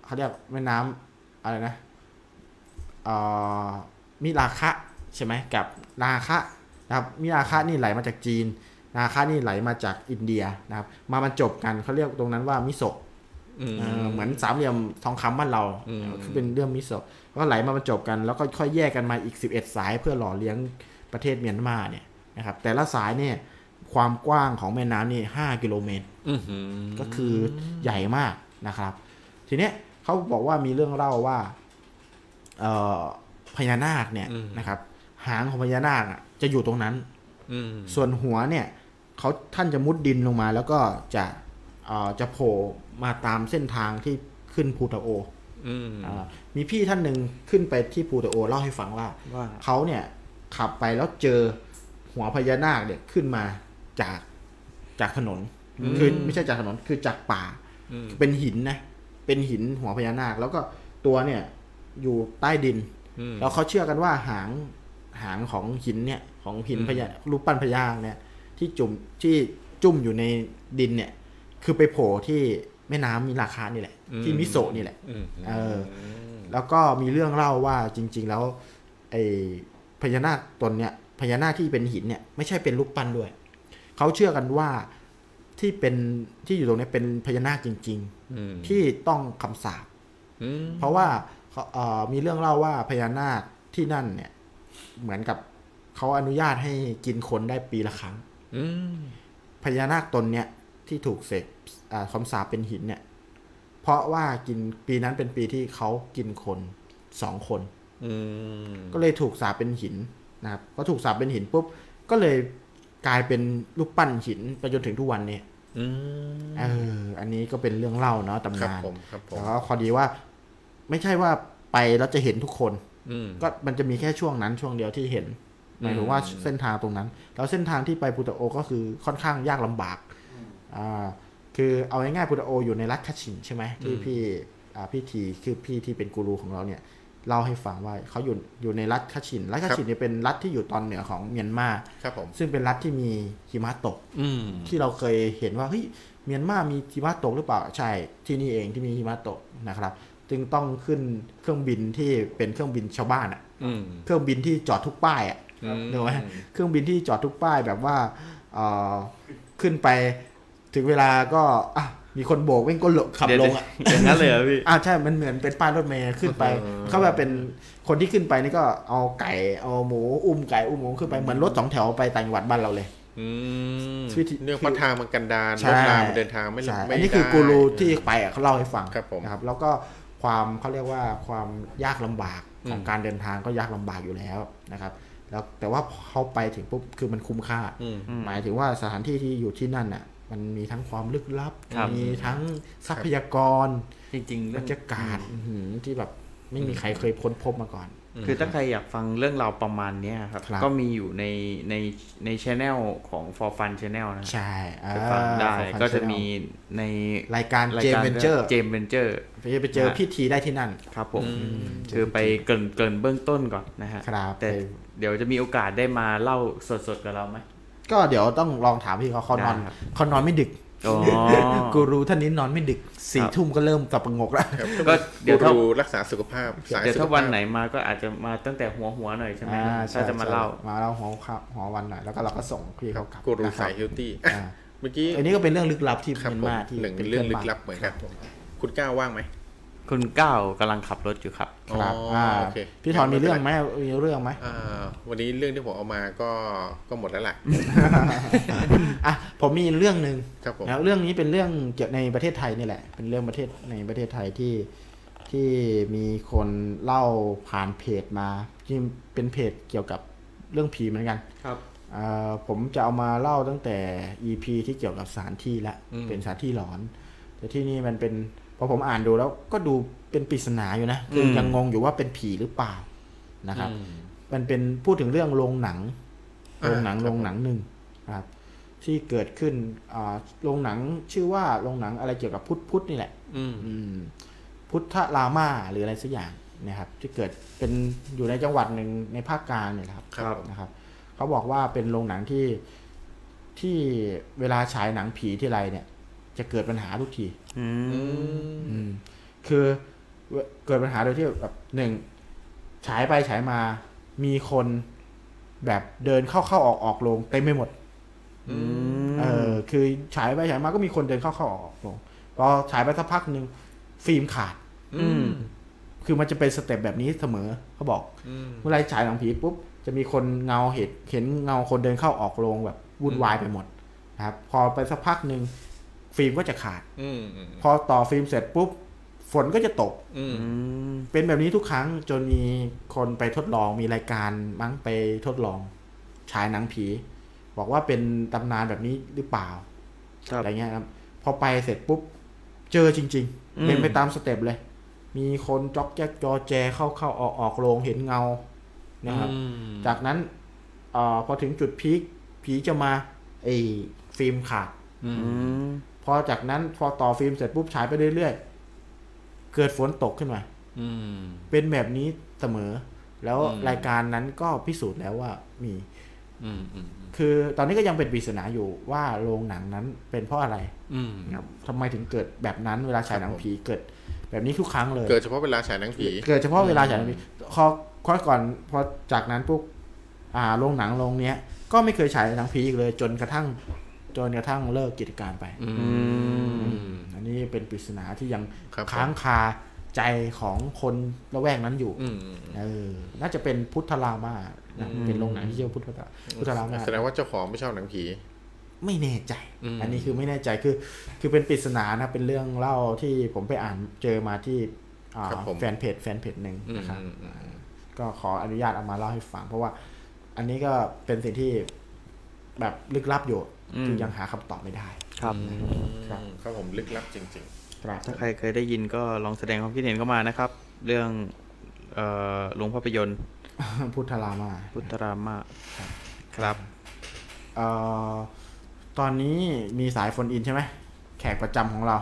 เขาเรียกแม่น้ำอะไรนะอ่ามิราคะใช่ไหมกับนาคะ นะครับมิราคะนี่ไหลมาจากจีนนาคะนี่ไหลมาจากอินเดียนะครับ มาบรรจบกันเขาเรียกตรงนั้นว่ามิโซะอืมเออเหมือนสามเหลี่ยมทองคำบ้านเราอืมคือเป็นเรื่องมิโซะแล้วก็ไหลมาบรรจบกันแล้วก็ค่อยแยกกันมาอีก 11 สายเพื่อหล่อเลี้ยงประเทศเมียนมาเนี่ยนะครับแต่ละสายเนี่ยความกว้างของแม่น้ำนี่5กิโลเมตรอื้อหือก็คือใหญ่มากนะครับ ทีเนี้ยเขาบอกว่ามีเรื่องเล่าว่าเอ่อพญานาคเนี่ยนะครับ หางของพญานาคอะจะอยู่ตรงนั้น อืมส่วนหัวเนี่ยเขาท่านจะมุดดินลงมาแล้วก็จะเอ่อจะโผล่มาตามเส้นทางที่ขึ้นภูตะโออืมอ่ามีพี่ท่านหนึ่งขึ้นไปที่ภูตะโอเล่าให้ฟังว่า ว่าเขาเนี่ยขับไปแล้วเจอหัวพญานาคเนี่ยขึ้นมาจากจากถนนคือไม่ใช่จากถนนคือจากป่า อืมเป็นหินนะ เป็นหินหัวพญานาค แล้วก็ตัวเนี่ยอยู่ใต้ดิน อืมแล้วเขาเชื่อกันว่าหาง หางของหินเนี่ย ของหินอืมพญารูปปั้นพญานาคเนี่ย ที่จุ่มที่จุ่มอยู่ในดินเนี่ย คือไปโผล่ที่แม่น้ำมิราคานี่แหละ ที่มิโซะนี่แหละอืมเออ แล้วก็มีเรื่องเล่าว่าจริง ๆ แล้ว ไอ้พญานาคตนเนี่ยพญานาคที่เป็นหินเนี่ยไม่ใช่เป็นรูปปั้นด้วยเขาเชื่อกันว่าที่เป็นที่อยู่ตรงเนี้ยเป็นพญานาคจริงอืมๆที่ต้องคำสาปอืมเพราะว่าเขาเอ่อมีเรื่องเล่าว่าพญานาคที่นั่นเนี่ย เหมือนกับเขาอนุญาตให้กินคนได้ปีละครั้งอืมพญานาคตนเนี่ยที่ถูกเสกอ่าคำสาปเป็นหินเนี่ย เพราะว่ากินปีนั้นเป็นปีที่เขากินคนสองคนอืมก็เลยถูกสาปเป็นหินนะครับก็ถูกสาปเป็นหินปุ๊บก็เลยกลายเป็นรูปปั้นหินไปจนถึงทุกวันนี้อืมเออ อันนี้ก็เป็นเรื่องเล่าเนาะตำครับนานผมครับผมแต่ว่าพอดีว่า ไม่ใช่ว่าไปแล้วจะเห็นทุกคนอืม ก็มันจะมีแค่ช่วงนั้นช่วงเดียวที่เห็นหมายถึงว่าอืมเส้นทางตรงนั้น แล้วเส้นทางที่ไปพุตโอก็คือค่อนข้างยากลำบากอ่าคือเอาง่ายๆพุตโออยู่ในรัฐคัชชินใช่ไหมที่พี่อ่าพี่ทีคือพี่ที่เป็นกูรูของเราเนี่ยเล่าให้ฟังว่าเขาอยู่อยู่ในรัฐคัชชิน รัฐคัชชินเนี่ยเป็นรัฐที่อยู่ตอนเหนือของเมียนมาครับผมซึ่งเป็นรัฐที่มีหิมะตก อืมที่เราเคยเห็นว่าเฮ้ยเมียนมามีหิมะตกหรือเปล่าใช่ที่นี่เองที่มีหิมะตกนะครับ จึงต้องขึ้นเครื่องบินที่เป็นเครื่องบินชาวบ้านอะอืมเครื่องบินที่จอดทุกป้ายอะอืมเห็นไหมเครื่องบินที่จอดทุกป้ายแบบว่าเอ่อขึ้นไปถึงเวลาก็อะมีคนโบกเว้งก็หลบขับลงอะอย่างนั้นเลยเหรอพี่อ่าใช่ มันเหมือนเป็นป้ายรถเมย์ขึ้นไป เขาแบบเป็นคนที่ขึ้นไปนี่ก็เอาไก่เอาหมูอุ้มไก่อุ้มหมูขึ้นไปเหมือนรถสองแถวไปต่างจังหวัดบ้านเราเลยอืมวิธีเนื่องเพราะทางมันกันดารใช่รถรางมันเดินทางไม่ใช่ไม่อันนี้ได้คือกูรูที่ไปอะเขาเล่าให้ฟังครับผมนะครับ แล้วก็ ความเขาเรียกว่าความยากลำบากของอืมการเดินทางก็ยากลำบากอยู่แล้วนะครับ แล้วแต่ว่าพอเขาไปถึงปุ๊บคือมันคุ้มค่าอืมหมายถึงว่าสถานที่ที่อยู่ที่นั่นน่ะ มันมีทั้งความลึกลับครับ มีทั้งทรัพยากร จริงๆบเรื่รองรยากาศอื้อหือที่แบบไม่มีใครเคยค้นพบมาก่อน คือถ้าใครอยากฟังเรื่องราวประมาณเนี้ยครับครับ ก็มีอยู่ในในในช anel ของ for fun channel นะ ใช่อ่าไปฟังได้ For Fun ก็จะ Channel มีในรายการรายเจมการเวนเจอร์เจมเวนเจอร์ไปไปเจอฮะพี่ทีได้ที่นั่นครับผมอืมคือไปเกรินเกรินเบื้องต้นก่อนนะฮะครับแต่ไปเดี๋ยวจะมีโอกาสได้มาเล่าสดๆกับเราไหมก็เดี๋ยวต้องลองถามพี่เขาเขานอนได้ครับเขานอนไม่ดึกอ๋อ กูรู้ท่านนี้นอนไม่ดึกสี่ครับทุ่มก็เริ่มสับประงกแล้วครับก็เดี๋ยวกูถ้ารูรักษาสุขภาพสายเดี๋ยวสุขถ้าภาพวันไหนมาก็อาจจะมาตั้งแต่หัวหัวๆหน่อยใช่ไหมอ่าถ้าจะมาเล่าใช่มาเล่าหัวครับหัววันหน่อยแล้วก็เราก็ส่งพี่เขากลับกูรูนะครับสายเฮลตี้อ่าเมื่อกี้อันนี้ก็เป็นเรื่องลึกลับที่ครับเมียนผมมาที่หนึ่งป็เรื่องลึกพื่ลับเหมือนกันคุณก้าวว่างไหม คุณก้าวกำลังขับรถอยู่ครับครับอ๋ออ่อ่าโอเคพี่ถอนมีเรื่องไหมมีเรื่องไหมอ่าวันนี้เรื่องที่ผมเอามาก็ก็หมดแล้วแหละอะผมมีเรื่องหนึ่งครับผมแล้วเรื่องนี้เป็นเรื่องเกี่ยวในประเทศไทยนี่แหละ เป็นเรื่องประเทศในประเทศไทยที่ที่มีคนเล่าผ่านเพจมาที่เป็นเพจเกี่ยวกับเรื่องผีเหมือนกันครับเอ่อผมจะเอามาเล่าตั้งแต่ EP ที่เกี่ยวกับสถานที่ละอืมเป็นสถานที่หลอน แต่ที่นี่มันเป็น พอผมอ่านดูแล้วก็ดูเป็นปริศนาอยู่นะคือยังงงอยู่ว่าเป็นผีหรือเปล่านะครับ มันเป็นพูดถึงเรื่องโรงหนังอ่าโรงหนังครับโรงหนังหนึ่งนะครับที่เกิดขึ้นอ่าโรงหนังชื่อว่าโรงหนังอะไรเกี่ยวกับพุทธพุทธนี่แหละ อืมอืมพุทธรามาหรืออะไรสักอย่างนะครับ ที่เกิดเป็นอยู่ในจังหวัดหนึ่งในภาคกลางเนี่ยแหละครับครับนะครับ เขาบอกว่าเป็นโรงหนังที่ที่เวลาฉายหนังผีที่ไรเนี่ย จะเกิดปัญหาทุกทีอืมอืมคือเวเกิดปัญหาโดยที่แบบหนึ่งฉายไปฉายมามีคนแบบเดินเข้าเข้าออกออกโรงเต็มไปหมดอืมเออ คือฉายไปฉายมาก็มีคนเดินเข้าเข้าออกออกโรงพอฉายไปสักพักหนึ่งฟิล์มขาด อืมคือมันจะเป็น step แบบนี้เสมอเขาบอกอืมเมื่อไรฉายหนังผีปุ๊บจะมีคนเงาเห็นเห็นเงาคนเดินเข้าออกโรงแบบวุ่นวายไปหมดนะครับ พอไปสักพักหนึ่ง ฟิล์มก็จะขาดอืมอืมพอต่อฟิล์มเสร็จปุ๊บฝนก็จะตกอืมอืมเป็นแบบนี้ทุกครั้งจนมีคนไปทดลองมีรายการมั้งไปทดลองฉายหนังผี บอกว่าเป็นตำนานแบบนี้หรือเปล่าครับอะไรเงี้ยครับ พอไปเสร็จปุ๊บ เจอจริงอืมๆเป็นไปตาม step เลย มีคนจ็อกแจ๊กจอแจเข้าเข้าออกออกโรงเห็นเงานะครับอืมจากนั้นเออพอถึงจุด peak ผีจะมาไอ้ฟิล์มขาดอืมอืม พอจากนั้นพอต่อฟิล์มเสร็จปุ๊บฉายไปเรื่อยๆ เกิดฝนตกขึ้นมา อืม เป็นแบบนี้เสมอ แล้วอืม รายการนั้นก็พิสูจน์แล้วว่ามี อืมอืมคือตอนนี้ก็ยังเป็นปริศนาอยู่ว่าโรงหนังนั้นเป็นเพราะอะไรอืมครับทำไมถึงเกิดแบบนั้นเวลาฉายหนังผีเกิด แบบนี้ทุกครั้งเลย เกิดเฉพาะเวลาฉายหนังผี เกิดเฉพาะเวลาฉายหนังผีพอพอก่อนพอจากนั้นปุ๊บอ่าโรงหนังโรงเนี้ย ก็ไม่เคยฉายหนังผีอีกเลย จนกระทั่ง จนกระทั่งเลิกกิจการไปอืมอันนี้เป็นปริศนาที่ยังครับผมค้างคาใจของคนละแวกนั้นอยู่อืมเออน่าจะเป็นพุทธรามานะเป็นโรงหนังที่ชื่อว่าพุทธราพุทธรามาแสดงว่าเจ้าของไม่ชอบหนังผีไม่แน่ใจอืมอันนี้คือไม่แน่ใจคือ คือเป็นปริศนานะเป็นเรื่องเล่าที่ผมไปอ่านเจอมาที่อ่าครับผมแฟนเพจแฟนเพจหนึ่งอืมนะครับอืมอืมก็ขออนุญาตเอามาเล่าให้ฟัง เพราะว่า อันนี้ก็เป็นสิ่งที่แบบลึกลับอยู่ อืมคือยังหาคำตอบไม่ได้ ครับครับครับผมลึกลับจริงครับถ้าใครเคยได้ยินก็ลองแสดงความคิดเห็นเข้ามานะครับ เรื่องเอ่อโรงภาพยนตร์ พุทธรามาพุทธรามาครับเอ่อตอนนี้มีสายโฟนอินใช่ไหม แขกประจำของเรา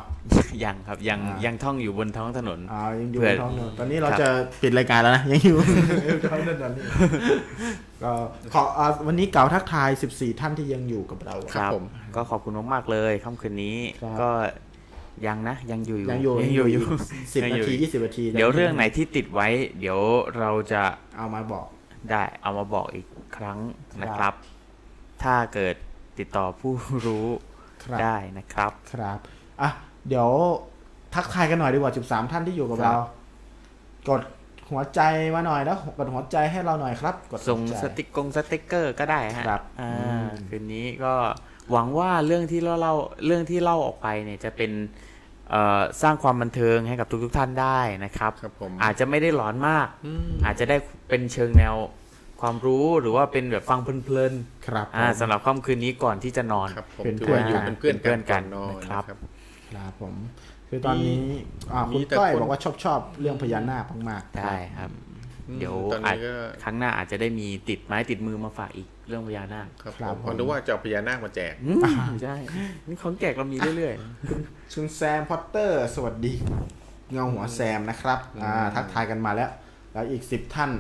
ยังครับยังอ่ายัยังท่องอยู่บนท้องถนนอ่ายังอยู่เผื่อในท้องถนนตอนนี้เราครับจะปิดรายการแล้วนะยังอยู่ท้องถนนนี่ก็ขออ่าวันนี้กล่าวทักทาย 14 ท่านที่ยังอยู่กับเราครับผมก็ขอบคุณมากๆเลยค่ำคืนนี้ครับก็ยังนะยังอยู่ยังอยู่ยังอยู่อยู่สิบยังนาอยู่ทียี่สิบนาทีเดี๋ยวเรื่องไหนที่ติดไว้ เดี๋ยวเราจะเอามาบอกได้เอามาบอกอีกครั้งนะครับ ถ้าเกิดติดต่อผู้รู้ครับ ได้นะครับครับอะเดี๋ยวทักทายกันหน่อยดีกว่า 13 ท่านที่อยู่กับครับเรา กดหัวใจมาหน่อยแล้วกดหัวใจให้เราหน่อยครับ กดหัวส่งใจสติกกงสติกเกอร์ก็ได้ฮะครับอ่าอืมคืนนี้ก็หวังว่าเรื่องที่เราเล่าเรื่องที่เล่าออกไปเนี่ยจะเป็นเอ่อสร้างความบันเทิงให้กับทุกๆท่านได้นะครับครับผมอาจจะไม่ได้หลอนมากอืมอาจจะได้เป็นเชิงแนว ความรู้หรือว่าเป็นแบบฟังเพลินครับๆอ่าผมสำหรับค่ำคืนนี้ก่อนที่จะนอน ครับผมเป็นถือว่าอยู่เพื่อนเป็นเพื่อนเป็นเพื่อนกักันนนอนนะครับ นะครับ ครับผม คือตอนนี้ อ่ามีคุณแต่ก้อยคน บอกว่าชอบชอบเรื่องพญานาคมากๆ ได้ครับอืมเดี๋ยวตอนนี้ก็อาจครั้งหน้าอาจจะได้มีติดไม้ติดมือมาฝากอีกเรื่องพญานาคครับครับผมผม ผมนึกว่าจะเอาพญานาคมาแจก อืมใช่นี่ของแจกเรามีเรื่อยคุณแซมพอตเตอร์ สวัสดี เงาหัวแซมนะครับ อ่า ทักทายกันมาแล้ว แล้วอีกสิบท่าน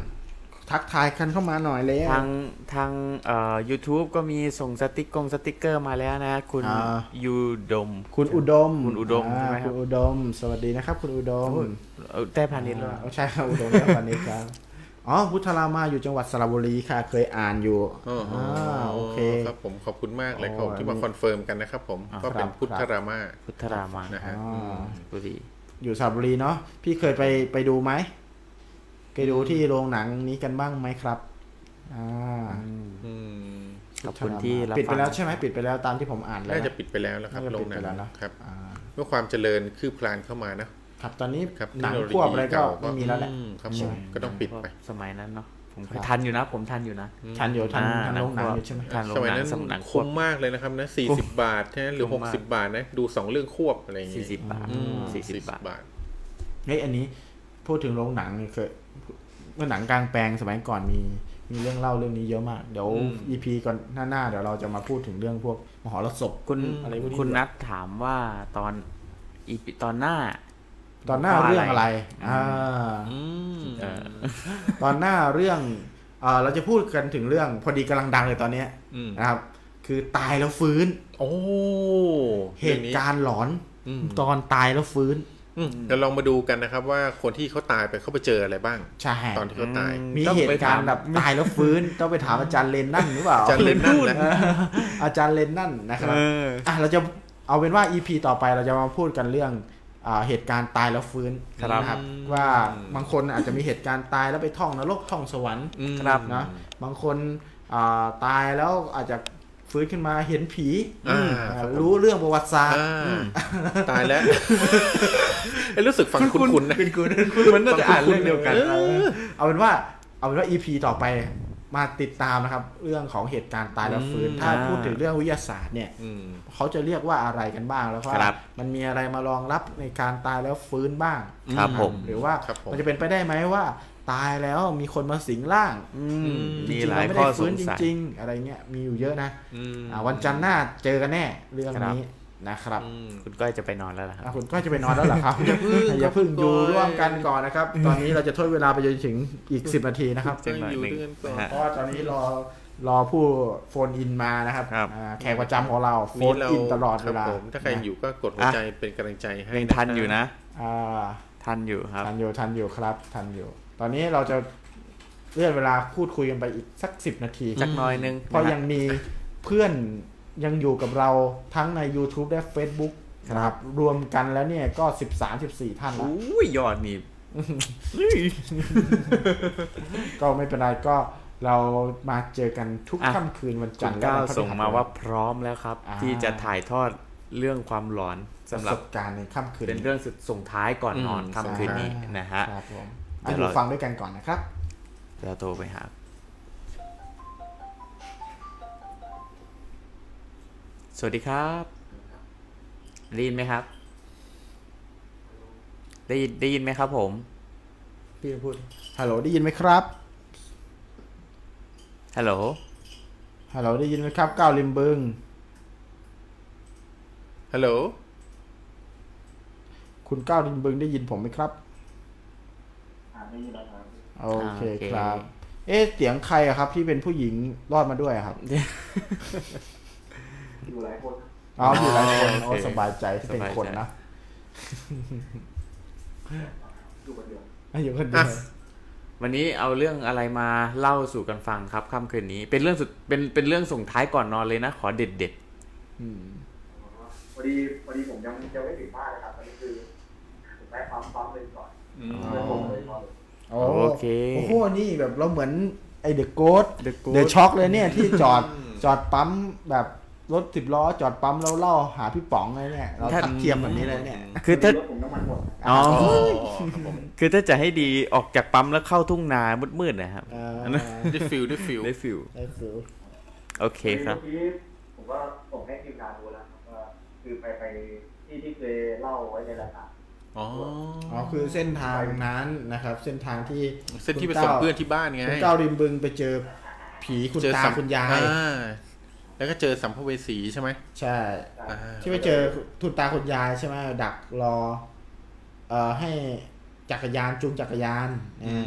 ทักทายกันเข้ามาหน่อยเลยๆทางทางเอ่อ YouTube ก็มีส่งสติกส่งสติกเกอร์มาแล้วนะ คุณอ่ายูดม คุณอุดม คุณอุดมาใช่ไหมครับคุณอุดม สวัสดีนะครับ คุณอุดมเอ่อแต่พาณิชย์แล้วอ่าใช่ครับอุดมและพานิชครับอ๋อพุทธรามาอยู่จังหวัดสระบุรีค่ะ เคยอ่านอยู่อ๋ออ๋ออ่าโอเคครับผมขอบคุณมากเลยอ๋อครับที่มาคอนเฟิร์มกันนะครับผมอ่าก็เป็นครับพุทธรามาพุทธรามานะฮะอ๋อบุรีอยู่สระบุรีเนาะพี่เคยไปไปดูไหม เคยดูที่โรงหนังนี้กันบ้างไหมครับ อ่าอืมขอบคุณที่รับปิดไปแล้วฟังใช่ไหมปิดไปแล้วตามที่ผมอ่านแล้วน่านะจะปิดไปแล้วแล้วครับน่าจะโรปิงดหนัไปงแล้วเนอะครับอ่าเมื่อความเจริญคืบคลานเข้ามานะครับตอนนี้ครับหนังเทคโนโลยีควบอะไรก็เก่าไม่มีแล้วแหละอืมครับผใช่มก็ต้องปิดไปสมัยนั้นเนาะผมครับทันอยู่นะ ผมทันอยู่นะทันอยู่ทันอ่าทันโรงหนังอยู่ใช่ไหมทันโรงสมัยหนังนั้นสำนักควคุ้บมมากเลยนะครับนะสี่สิบบาทใช่ไหมหรือคุ้หมกมากสิบบาทนะดูสองเรื่องควบอะไรอย่างสี่งี้สิบบาทอืมสี่สิบบาทบาทเฮ้ยอันนี้พูดถึงโรงหนังนี่เคย เมื่อหนังกลางแปลงสมัยก่อนมีมีเรื่องเล่าเรื่องนี้เยอะมาก เดี๋ยวอืม EP ก่อนหน้าหน้าๆเดี๋ยวเราจะมาพูดถึงเรื่องพวกมหรสพคุณอะไรพวกนี้คุณด้วยนัทถามว่าตอนอีพีตอนหน้า ตอนหน้าเรื่องอะไรอ่าอืมเออตอนหน้าเรื่องเอ่อเราจะพูดกันถึงเรื่องพอดีกำลังดังเลยตอนเนี้ยอืมนะครับ คือตายแล้วฟื้น โอ้เหตุการณ์หลอนอืมตอนตายแล้วฟื้นอืม เดี๋ยวลองมาดูกันนะครับ ว่าคนที่เขาตายไปเขาไปเจออะไรบ้าง ใช่ตอนที่เขาตาย มีต้องเหไปตุการณ์ถามแบบตายแล้วฟื้น ต้องไปถามอาจารย์เลนนั่นหรือเปล่าอาจารย์เลนนั่นนะเอออาจารย์เลนนั่นนะครับเอออะเราจะเอาเป็นว่า EP ต่อไปเราจะมาพูดกันเรื่องอ่าเหตุการณ์ตายแล้วฟื้นครับนะครับ ว่าบางคนอาจจะมีเหตุการณ์ตายแล้วไปท่องนรกท่องสวรรค์อืมครับนะบางคนอ่าตายแล้วอาจจะ ฟื้นขึ้นมาเห็นผีอ่าอ่ารู้เรื่องประวัติศาสตร์อ่าตายแล้วเอ้ยรู้สึกฟังคุ้นๆนะคุณมันน่าจะอ่านเรื่องเดียวกันเออเอาเป็นว่า เอาเป็นว่า EP ต่อไปมาติดตามนะครับ เรื่องของเหตุการณ์ตายแล้วฟื้นอืมถ้าอ่าพูดถึงเรื่องวิทยาศาสตร์เนี่ยอืมเขาจะเรียกว่าอะไรกันบ้างแล้วว่าครับมันมีอะไรมารองรับในการตายแล้วฟื้นบ้างครับผมหรือว่าครับผมมันจะเป็นไปได้ไหมว่า ตายแล้วมีคนมาสิงร่าง อืมจมีริงๆหลายเรไม่ข้อได้สฟื้นงจสัยริง ๆ อะไรเงี้ยมีอยู่เยอะนะอืมอ่าวันจันทร์หน้าเจอกันแน่ เรื่องครับนี้นะครับอืมคุณก้อยจะไปนอนแล้วเหรอคอะรับคุณก็จะไปนอนแล้วเหรอครับอย่าเพิ่งอย่าเพิ่งอยู่ร่วมกันก่อนนะครับ ตอนนี้เราจะทดเวลาไปจนถึงอีก10นาทีนะครับจังหน่อยหนึ่งอยู่ด้วยกันก่อนนะฮะเพราะว่าตอนนี้รอรอผู้โฟนอินมานะครับครับอ่าแขกประจำของเราโฟนี่นเราอินตลอดคเวรับลาผมถ้าใครอยู่ก็กดหัวใจเป็นกำลังใจให้ยังทันอยู่นะอ่าทันอยู่ครับทันอยู่ทันอยู่ครับทันอยู่ ตอนนี้เราจะเลื่อนเวลาพูดคุยกันไปอีกสักสิบนาทีสักหน้อยนึงเพราะนฮยังมีเพื่อนยังอยู่กับเราทั้งใน YouTube และ Facebook นะครับ รวมกันแล้วเนี่ยก็13-14ท่านแล้วอุ้ยยอดนี่ก็ไม่เป็นไรก็เรามาเจอกันทุกอะค่ำคืนวันคุจันณทร์และก้าววันพฤหัสส่งมาว่าพร้อมแล้วครับอ่าที่จะถ่ายทอดเรื่องความหลอนปสำระหรัสบบการณ์ในค่ำคืนเป็นเรื่องสุดส่งท้ายก่อนนอนอืมค่ำคืนนี้นะฮะครับผม เดี๋อะยวดูเราฟังด้วยกันก่อนนะครับเราโทรไปหา สวัสดีครับได้ยินไหมครับ ได้ยินได้ยินไหมครับ ผม พี่พูดฮัลโหลได้ยินไหมครับฮัลโหลฮัลโหลได้ยินไหมครับก้าวริมบึงฮัลโหลคุณก้าวริมบึงได้ยินผมไหมครับ โอเคโอเค ครับ เอ๊ะเสียงใครอะครับ ที่เป็นผู้หญิงรอดมาด้วยอะครับอยู่หลายคนอ๋ออยู่หลายคนโอโอ้เคสบายใจที่เป็นสบายใจคนนะอยู่คนเดียวอยู่คนเดียววันนี้เอาเรื่องอะไรมาเล่าสู่กันฟังครับค่ำคืนนี้ เป็นเรื่องสุดเป็นเป็นเรื่องส่งท้ายก่อนนอนเลยนะ ขอเด็ดเด็ดอืม พอดีพอดีผมยังยังไม่ถึงบ้านเลยครับตอนนี้คือผมได้ปั๊มปั๊มเลยก่อนเพื่อนผมเลยก่อนโอ้ โอเค โอ้โห นี่แบบเราเหมือนไอเดอะโกด The เดอะ Ghost ช็อกเลยเนี่ยที่จอดจอดปั๊มแบบรถสิบล้อจอดปั๊มแล้วเล่าหาพี่ป๋องเลยเนี่ยเราถ้าทัดเทียมแบบนี้เลยเนี่ยคือถ้ารถผมน้ำมันหมดอ๋ออ๋อครับผมคือถ้าจะให้ดีออกจากปั๊มแล้วเข้าทุ่งนามืดๆนะครับเออได้ฟิลได้ฟิลได้ฟิลได้ฟิลโอเคครับเมื่อกี้ผมก็ส่งให้ทีมงานดูแล้วครับว่าคือไปไปที่ที่เคยเล่าไว้ในรายการ อ๋ออ๋อคือเส้นทางนั้นนะครับ เส้นทางที่เส้นที่ไปคุณส่งก้าวเพื่อนที่บ้านไงคุณก้าวริมบึงไปเจอผีคุณเจอตาสัมคุณยายอ่แล้วก็เจอสัมภเวสีใช่ไหมใช่อ่าที่ไปเจอคุณตาคุณยายใช่ไหมดักรอ เอ่อให้จักรยานจูงจักรยานอือ่า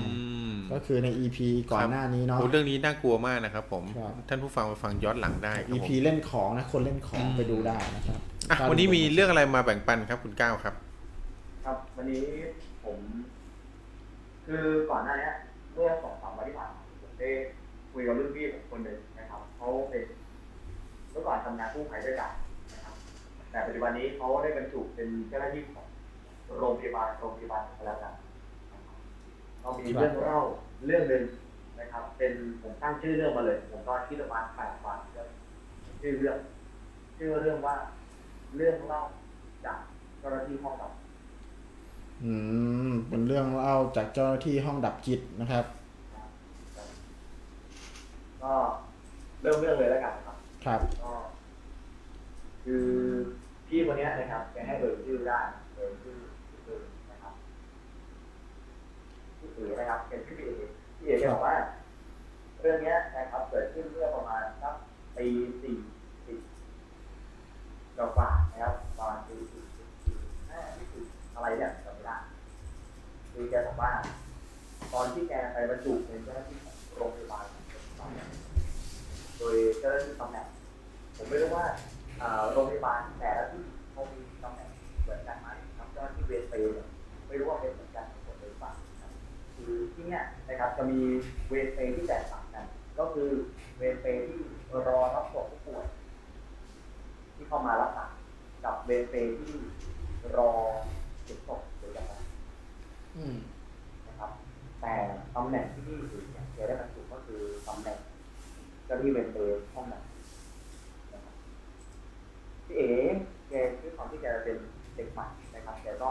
มก็คือใน EP ก่อนหน้านี้เนาะโอ้เรื่องนี้น่ากลัวมากนะครับผมครับท่านผู้ฟังไปฟังย้อนหลังได้ครับผม EP เล่นของนะคนเล่นของอืมไปดูได้นะครับอะวันนี้มีเรื่องอะไรมาแบ่งปันครับคุณก้าวครับ ครับ วันนี้ผม คือก่อนหน้านี้เมื่อสองสามวันที่ผ่านมาผมได้คุยกับรุ่นพี่ผมคนหนึ่งนะครับเขาเป็นเมื่อก่อนทำงานกู้ภัยด้วยกันนะครับ แต่ปัจจุบันนี้เขาได้บรรจุเป็นเจ้าหน้าที่ของโรงพยาบาลโรงพยาบาลแล้วกันเรามีเรื่องเล่าเรื่องหนึ่งนะครับ เป็นผมตั้งชื่อเรื่องมาเลย ผมก็คิดประมาณแปดวันชื่อเรื่องชื่อเรื่องว่าเรื่องเล่าจากเจ้าหน้าที่ห้องดับ อืม เป็นเรื่องเล่าจากเจ้าหน้าที่ห้องดับจิตนะครับ ก็เริ่มเรื่องเลยแล้วกันครับ ครับ ก็คือพี่คนเนี้ยนะครับแกให้เอ่ยชื่อได้เอ่ยชื่อชื่อนะครับพี่เอ๋นะครับเป็นพี่เอ๋พี่เอ๋แกบอกว่า เรื่องเนี้ยนะครับ เกิดขึ้นเมื่อประมาณสักปีสี่สิบกว่าๆนะครับประมาณปีสี่สิบสี่ห้าที่สิบ อะไรเนี่ยจำไม่ได้คือแกบอกว่า ตอนที่แกไปบรรจุเป็นเจ้าหน้าที่ของโรงพยาบาลโดยเจ้าหน้าที่ตำแหน่งผมไม่รู้ว่าโรงพยาบาลแต่ละที่เขามีตำแหน่งเหมือนกันไหมครับเจ้าหน้าที่เวรเปรย์ไม่รู้ว่าเป็นเหมือนกันทั้งหมดหรือเปล่างคือที่เนี่ยนะครับจะมีเวรเปรย์ที่แตกต่างกัน ก็คือเวรเปรย์ที่รอรับส่งผู้ป่วย ที่เข้ามารักษากับเวรเปรย์ที่รอ เก็บศพหรืออะไรนะครับ แต่ตำแหน่งที่พี่ถือเนี่ยแกได้บรรจุก็คือตำแหน่งเจ้าที่เวรเปรย์ห้องนั้นพี่เอ๋แกด้วยความที่แกเป็นเด็กใหม่นะครับแกก็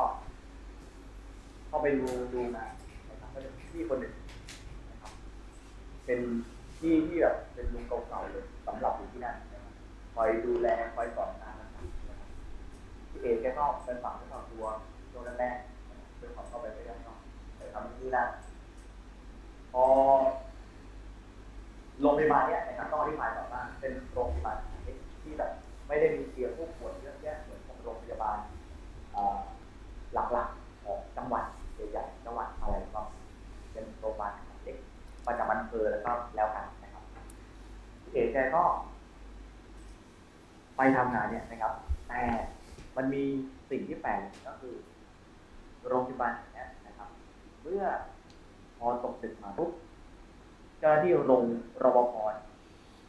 เข้าไปดูดูมานะครับก็จะมีพี่คนหนึ่งนะครับ เป็นพี่ที่แบบเป็นลุงเก่าๆเลยสำหรับอยู่ที่นั่นนะครับคอยดูแลคอยสอนงานนะครับพี่เอ๋แกก็เป็นฝั่งที่ครอบครัว ช่วงแรกๆนครับด้วยความเข้าไปไม่ได้ก็ไปทำที่นั่นพอโรงพยาบาลเนี่ยนะครับต้องอธิบายก่อนว่าเป็นโรงพยาบาลที่แบบไม่ได้มีเตียงผู้ป่วยเยอะแยะเหมือนของโรงพยาบาลหลักๆของจังหวัดใหญ่ๆจังหวัดอะไรก็เป็นโรงพยาบาลขนาดเล็กประจำอำเภอแล้วก็แล้วกันนะครับพี่เอกแกก็ ไปทำงานเนี่ยนะครับ แต่มันมีสิ่งที่แปลกก็คือ โรงพยาบาลเนี่ยนะครับ เมื่อพอตกดึกมาปุ๊บเจ้าหน้าที่โรงรปภ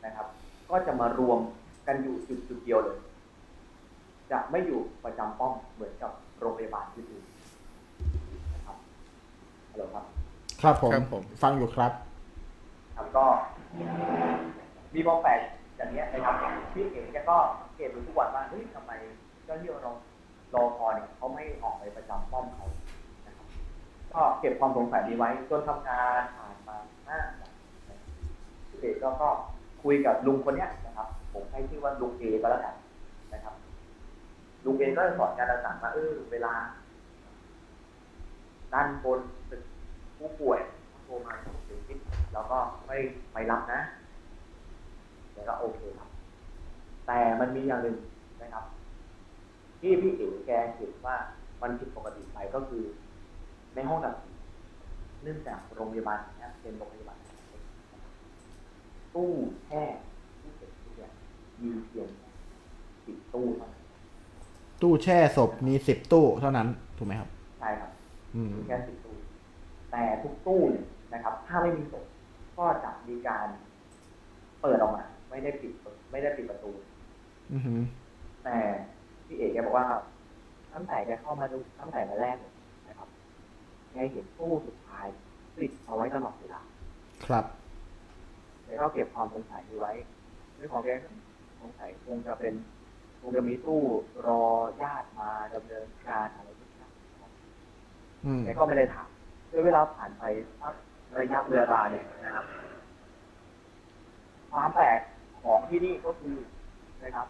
นะครับ ก็จะมารวมกันอยู่จุดจุดเดียวเลย จะไม่อยู่ประจำป้อมเหมือนกับโรงพยาบาลอื่นๆนะครับฮัลโหลครับครับผมครับผมฟังอยู่ครับครับก็มีความแปลกอย่างเนี้ยนะครับพี่เก๋แกก็สังเกตดูทุกวันว่าเฮ้ยทำไมเจ้าหน้าที่เรา รอพอเนี่ยเขาไม่ออกไปประจำป้อมเขานะครับก็เก็บความสงสัยนี้ไว้จนทำงานผ่านมาห้าปีเก๋ก็ก็คุยกับลุงคนเนี้ยนะครับ ผมให้ชื่อว่าลุงเอก็แล้วกันนะครับลุงเอก็สอนการต่างๆว่าเออเวลา ด้านบนตึกผู้ป่วยโทรมาถึงที่แล้วก็ไม่ไปรับนะแล้วก็โอเคครับ แต่มันมีอย่างหนึ่งนะครับ ที่พี่เอ๋แกเห็นว่ามันผิดปกติไปก็คือ ในห้องดับจิตเนื่องจากโรงพยาบาลเนี้ยเป็นโรงพยาบาลขนาดเล็กนะครับตู้แช่ที่เก็บที่เนี่ยมีเพียงสิบตู้เท่านั้นตู้แช่ศพมีสิบตู้เท่านั้นถูกไหมครับ ใช่ครับอืมมีแค่สิบตู้ แต่ทุกตู้เนี่ยนะครับ ถ้าไม่มีศพก็จะมีการเปิดออกมา ไม่ได้ปิด ไม่ได้ปิดประตูอือหือแต่ พี่เอกแกบอกว่าตั้งแต่แกเข้ามาดูตั้งแต่วันแรกเลยนะครับแกเห็นตู้สุดท้ายปิดเอาไว้ตลอดเวลาครับแล้วก็เก็บความสงสัยนี้ไว้ด้วยของแกก็สงสัยคงจะเป็นคงจะมีตู้รอญาติมาดำเนินการอะไรทุกอย่างนะครับอืมแกก็ไม่ได้ถามด้วยเวลาผ่านไปสักระยะเวลาเนี่ยนะครับ ความแปลกของที่นี่ก็คือนะครับ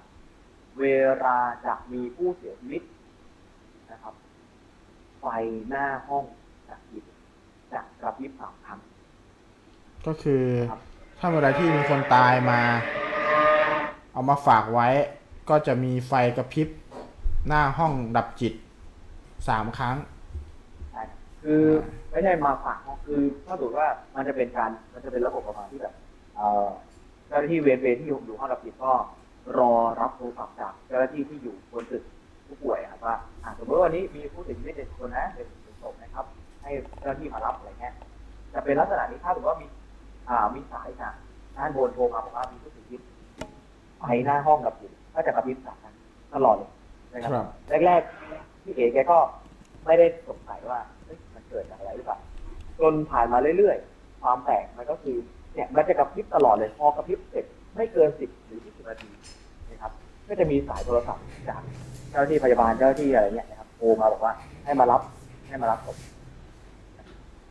เวลาจะมีผู้เสียชีวิตนะครับ ไฟหน้าห้องจะหยิบจะกระพริบสามครั้งก็คือครับถ้าเวลาที่มีคนตายมา เอามาฝากไว้ ก็จะมีไฟกระพริบหน้าห้องดับจิตสามครั้งใช่ครับคือไม่ใช่มาฝากห้องคือถ้าสมมติว่ามันจะเป็นการมันจะเป็นระบบประมาณที่แบบเอ่อเจ้าหน้าที่เวรเวรที่อยู่อยู่ห้องรับผิดก็ รอรับโทรศัพท์จากเจ้าหน้าที่ที่อยู่บนตึกผู้ป่วยอะครับว่าอะสมมติว่าวันนี้มีผู้เสียชีวิตหนึ่งคนนะเป็นเป็นศพนะครับ ให้เจ้าหน้าที่มารับอะไรเงี้ยจะเป็นลักษณะนี้ถ้าสมมติว่ามีอ่ามีสายจากด้านบนโทรมาบอกว่ามีผู้เสียชีวิตไปหน้าห้องกับอยู่ก็จะกระพริบสามครั้งตลอดเลยนะครับครับ แรกๆพี่เอ๋แกก็ไม่ได้สงสัยว่าเฮ้ยมันเกิดจากอะไรหรือเปล่าจนผ่านมาเรื่อยๆ ความแปลกมันก็คือเนี่ยมันจะกระพริบตลอดเลยพอกระพริบเสร็จไม่เกินสิบหรือยี่สิบนาทีนะครับ ก็จะมีสายโทรศัพท์จากเจ้าหน้าที่พยาบาลเจ้าหน้าที่อะไรเนี่ยนะครับโทรมาบอกว่าให้มารับให้มารับศพ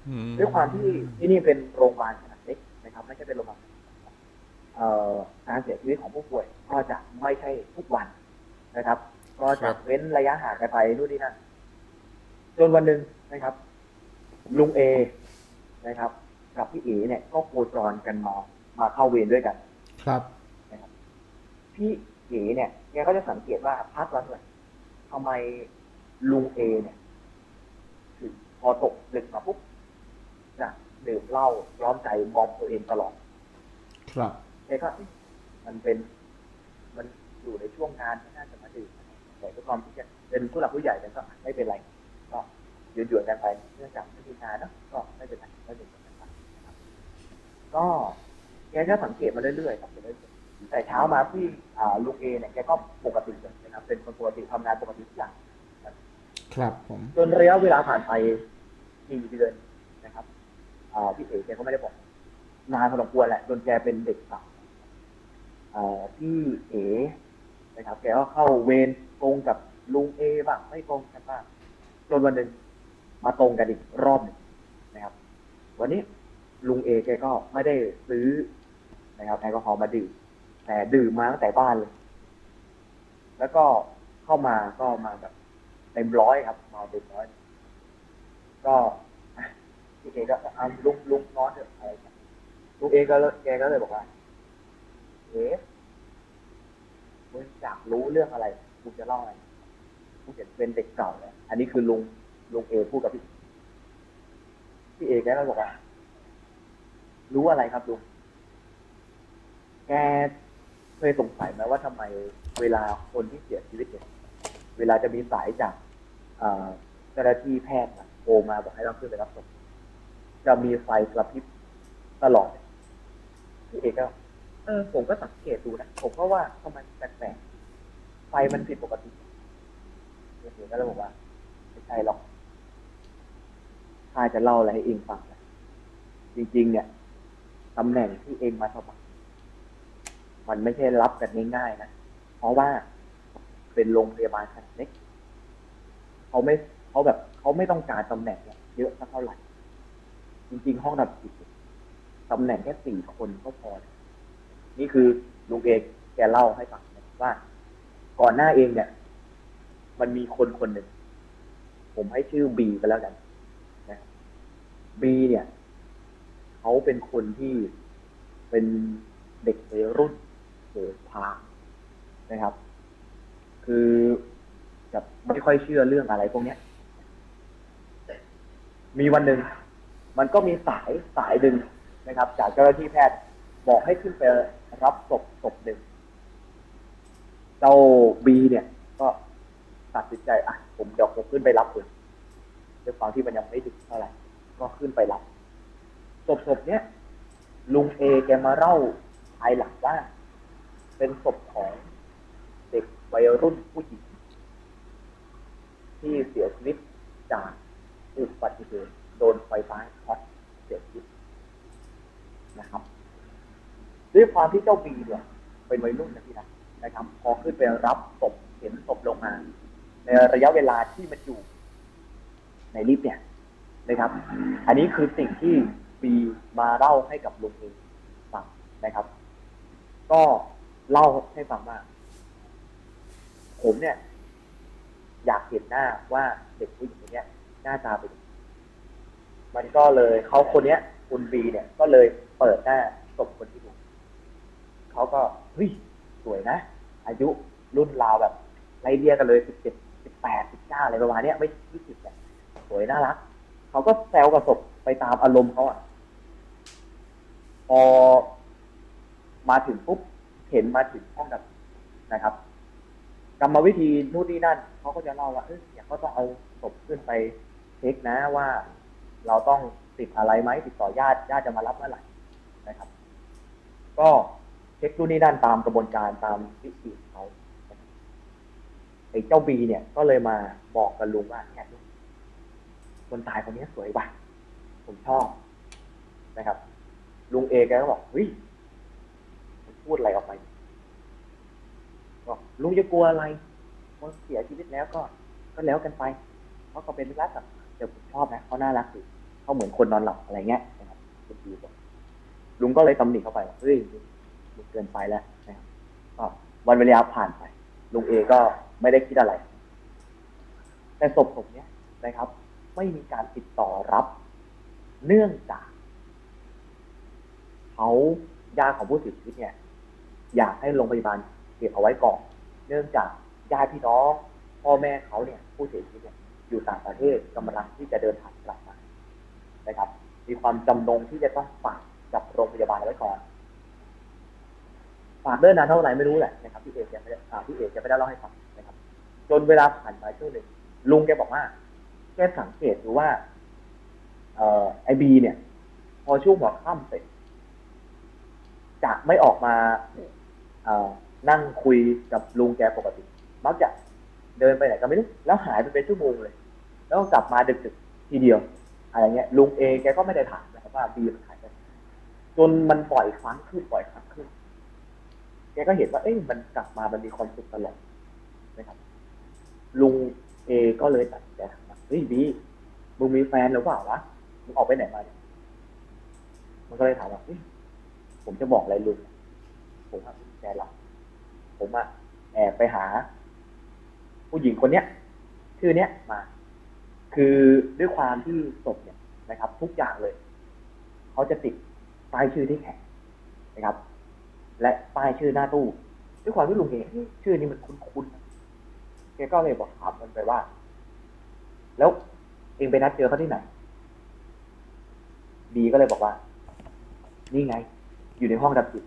อืมด้วยความที่ที่นี่เป็นโรงพยาบาลขนาดเล็กนะครับไม่ใช่เป็นโรงพยาบาลเอ่อการเสียชีวิตของผู้ป่วยก็จะไม่ใช่ทุกวันนะครับ ก็จะเว้นระยะห่างกันไปนู่นนี่นั่นจนวันหนึ่งนะครับ ลุงเอนะครับ กับพี่เอเนี่ย ก็โคจรกันมามาเข้าเวรด้วยกัน ครับพี่ เอ๋เนี่ยแกก็จะสังเกตว่าพักหลังๆทำไมลุงเอเนี่ยถึงพอตกดึกมาปุ๊บจะดื่มเหล้าร้อมใจมอมตัวเองตลอด ครับแกก็เอ๊ะมันเป็น มันอยู่ในช่วงงานที่น่าจะมาดื่มแต่ด้วยความที่แกเป็นผู้หลักผู้ใหญ่กันก็ไม่เป็นไรก็หยวนๆกันไปเนื่องจากไม่มีงานเนอะก็ไม่เป็นไรก็ดื่มกันไปนะครับก็แกก็สังเกตมาเรื่อยๆครับเรื่อยๆ แต่เช้ามาพี่ลุงเอเนี่ยแกก็ปกติเลยนะครับเป็นคนปกติทำงานปกติทุกอย่างครับผมจนระยะเวลาผ่านไปสี่เดือนนะครับพี่เอ๋แกก็ไม่ได้บอกนานพอสมควรแหละจนแกเป็นเด็กสาวพี่เอ๋นะครับแกก็เข้าเวรตรงกับลุงเอบ้างไม่ตรงกันบ้างจนวันหนึ่งมาตรงกันอีกรอบหนึ่งนะครับ วันนี้ลุงเอแกก็ไม่ได้ซื้อนะครับแอลกอฮอล์มาดื่ม แต่ดื่มมาตั้งแต่บ้านเลย แล้วก็เข้ามาก็มาแบบเต็มร้อยครับมาเต็มร้อย ก็พี่เอก็เอาลุงลุงนอนเถอะอะไรอย่างเงี้ยลุงเอก็เลยแกก็เลยบอกว่าเอ๋มึงอยากรู้เรื่องอะไรกูจะเล่าอะไรกูเห็นเป็นเด็กเก่าเนี่ยอันนี้คือลุงลุงเอพูดกับพี่พี่เอแกก็บอกว่ารู้อะไรครับลุงแก เคยสงสัยไหมว่าทำไมเวลาคนที่เสียชีวิตเนี่ยเวลาจะมีสายจากเจ้าหน้าที่แพทย์โทรมาบอกให้เราขึ้นไปรับศพจะมีไฟกระพริบตลอดพี่เอกก็เออผมก็สังเกตดูนะผมก็ว่าทำไมแปลกๆไฟมันผิดปกติพี่เอกก็เลยบอกว่าไม่ใช่หรอกข้าจะเล่าอะไรให้เองฟังนะจริง ๆ เนี่ยตำแหน่งที่เองมาสมัคร มันไม่ใช่รับกันง่ายๆนะ เพราะว่าเป็นโรงพยาบาลขนาดเล็กเขาไม่เขาแบบเขาไม่ต้องการตำแหน่งเยอะสักเท่าไหร่ จริงๆ ห้องดับจิตตำแหน่งแค่สี่คนก็พอ นี่คือลุงเอกแกเล่าให้ฟังว่า ก่อนหน้าเองเนี่ย มันมีคนคนหนึ่ง ผมให้ชื่อบีก็แล้วกันนะบีเนี่ย เขาเป็นคนที่เป็นเด็กวัยรุ่น กิดพานะครับ คือจะไม่ค่อยเชื่อเรื่องอะไรพวกเนี้ย มีวันหนึ่งมันก็มีสายสายหนึ่งนะครับ จากเจ้าหน้าที่แพทย์บอกให้ขึ้นไปรับศพศพหนึ่งเจ้าบีเนี่ย ก็ตัดสินใจอะผมเดี๋ยวผมขึ้นไปรับเลยด้วยความที่มันยังไม่ถึงเท่าไหร่ก็ขึ้นไปรับศพศพเนี้ยลุงเอแกมาเล่าภายหลังว่า เป็นศพของเด็กวัยรุ่นผู้หญิง ที่เสียชีวิตจากอุบัติเหตุโดนไฟฟ้าช็อตเสียชีวิตนะครับ ด้วยความที่เจ้าบีเนี่ยเป็นวัยรุ่นนะพี่นะนะครับ พอขึ้นไปรับศพเห็นศพลงมา ในระยะเวลาที่มันอยู่ ในลิฟต์เนี่ยนะครับ อันนี้คือสิ่งที่บีมาเล่าให้กับลุงเองฟังนะครับ ก็ เล่าให้ฟังว่า ผมเนี่ย อยากเห็นหน้าว่าเด็กผู้หญิงคนเนี้ย หน้าตาเป็นมันก็เลยเขาคนเนี้ย คุณบีเนี่ย ก็เลยเปิดหน้าศพคนที่ดูเขาก็เฮ้ยสวยนะ อายุรุ่นราวแบบไล่เรียกกันเลยสิบเจ็ดสิบแปดสิบเก้าอะไรประมาณเนี้ยไม่ยี่สิบเนี่ยสวยน่ารักเขาก็แซวกับศพไปตามอารมณ์เขาอะพอมาถึงปุ๊บ เห็นมาถึงห้องดับนะครับ กรรมวิธีนู่นนี่นั่นเขาก็จะเล่าว่าเออเนี่ยก็ต้องเอาศพขึ้นไปเช็คนะว่า เราต้องติดอะไรไหมติดต่อญาติญาติจะมารับเมื่อไหร่นะครับ ก็เช็คนู่นนี่นั่นตามกระบวนการตามวิธีเขาไอ้เจ้าบีเนี่ยก็เลยมาบอกกับลุงว่าเนี่ยลุงคนตายคนนี้สวยว่ะผมชอบนะครับ ลุงเอแกก็บอกเฮ้ย พูดอะไรออกไปบอกลุงจะกลัวอะไรคนเสียชีวิตแล้วก็ ก็แล้วกันไป เพราะก็เป็นรักกับแต่ผมชอบนะเขาน่ารักดีเขาเหมือนคนนอนหลับอะไรเงี้ยนะครับคุณบีบอกลุงก็เลยตำหนิเข้าไปเฮ้ยลุงเกินไปแล้วนะครับก็วันเวลาผ่านไป ลุงเอก็ไม่ได้คิดอะไร แต่ศพผมเนี้ยนะครับ ไม่มีการติดต่อรับ เนื่องจากเขาญาติของผู้เสียชีวิตเนี่ย อยากให้โรงพยาบาลเก็บเอาไว้ก่อน เนื่องจากญาติพี่น้อง พ่อแม่เขาเนี่ยผู้เสียชีวิตเนี่ยอยู่ต่างประเทศกำลังที่จะเดินทางกลับมานะครับ มีความจำนงที่จะต้องฝากกับโรงพยาบาลไว้ก่อนฝากเดินนานเท่าไหร่ไม่รู้แหละนะครับพี่เอกแกไม่ได้พี่เอกแกไม่ได้เล่าให้ฟังนะครับ จนเวลาผ่านไปช่วงหนึ่งลุงแกบอกว่าแกสังเกตดูว่าเออไอบีเนี่ย พอช่วงหัวค่ำเสร็จจะไม่ออกมา นั่งคุยกับลุงแกปกติ มักจะเดินไปไหนก็ไม่รู้แล้วหายไปเป็นชั่วโมงเลย แล้วกลับมาดึกๆทีเดียว อะไรเงี้ย ลุงเอแกก็ไม่ได้ถามนะครับว่าบีมันหายไปจนมันปล่อยครั้งขึ้นปล่อยครั้งขึ้น แกก็เห็นว่า เอ้ยมันกลับมามันมีความสุขตลอดนะครับ ลุงเอก็เลยตัดสินใจถามว่าเฮ้ยบีมึงมีแฟนหรือเปล่าวะมึงออกไปไหนมาเนี่ยมันก็เลยถามว่าเฮ้ยผมจะบอกอะไรลุงผมว่า ฟนเราผมอะแอบไปหา ผู้หญิงคนเนี้ย ชื่อเนี้ยมา คือด้วยความที่ศพเนี่ยนะครับ ทุกอย่างเลยเขาจะติดป้ายชื่อที่แขนนะครับ และป้ายชื่อหน้าตู้ด้วยความที่ลุงเองชื่อนี้มันคุ้นๆแกก็เลยบอกถามมันไปว่า แล้วเองไปนัดเจอเขาที่ไหนบีก็เลยบอกว่า นี่ไง อยู่ในห้องดับจิต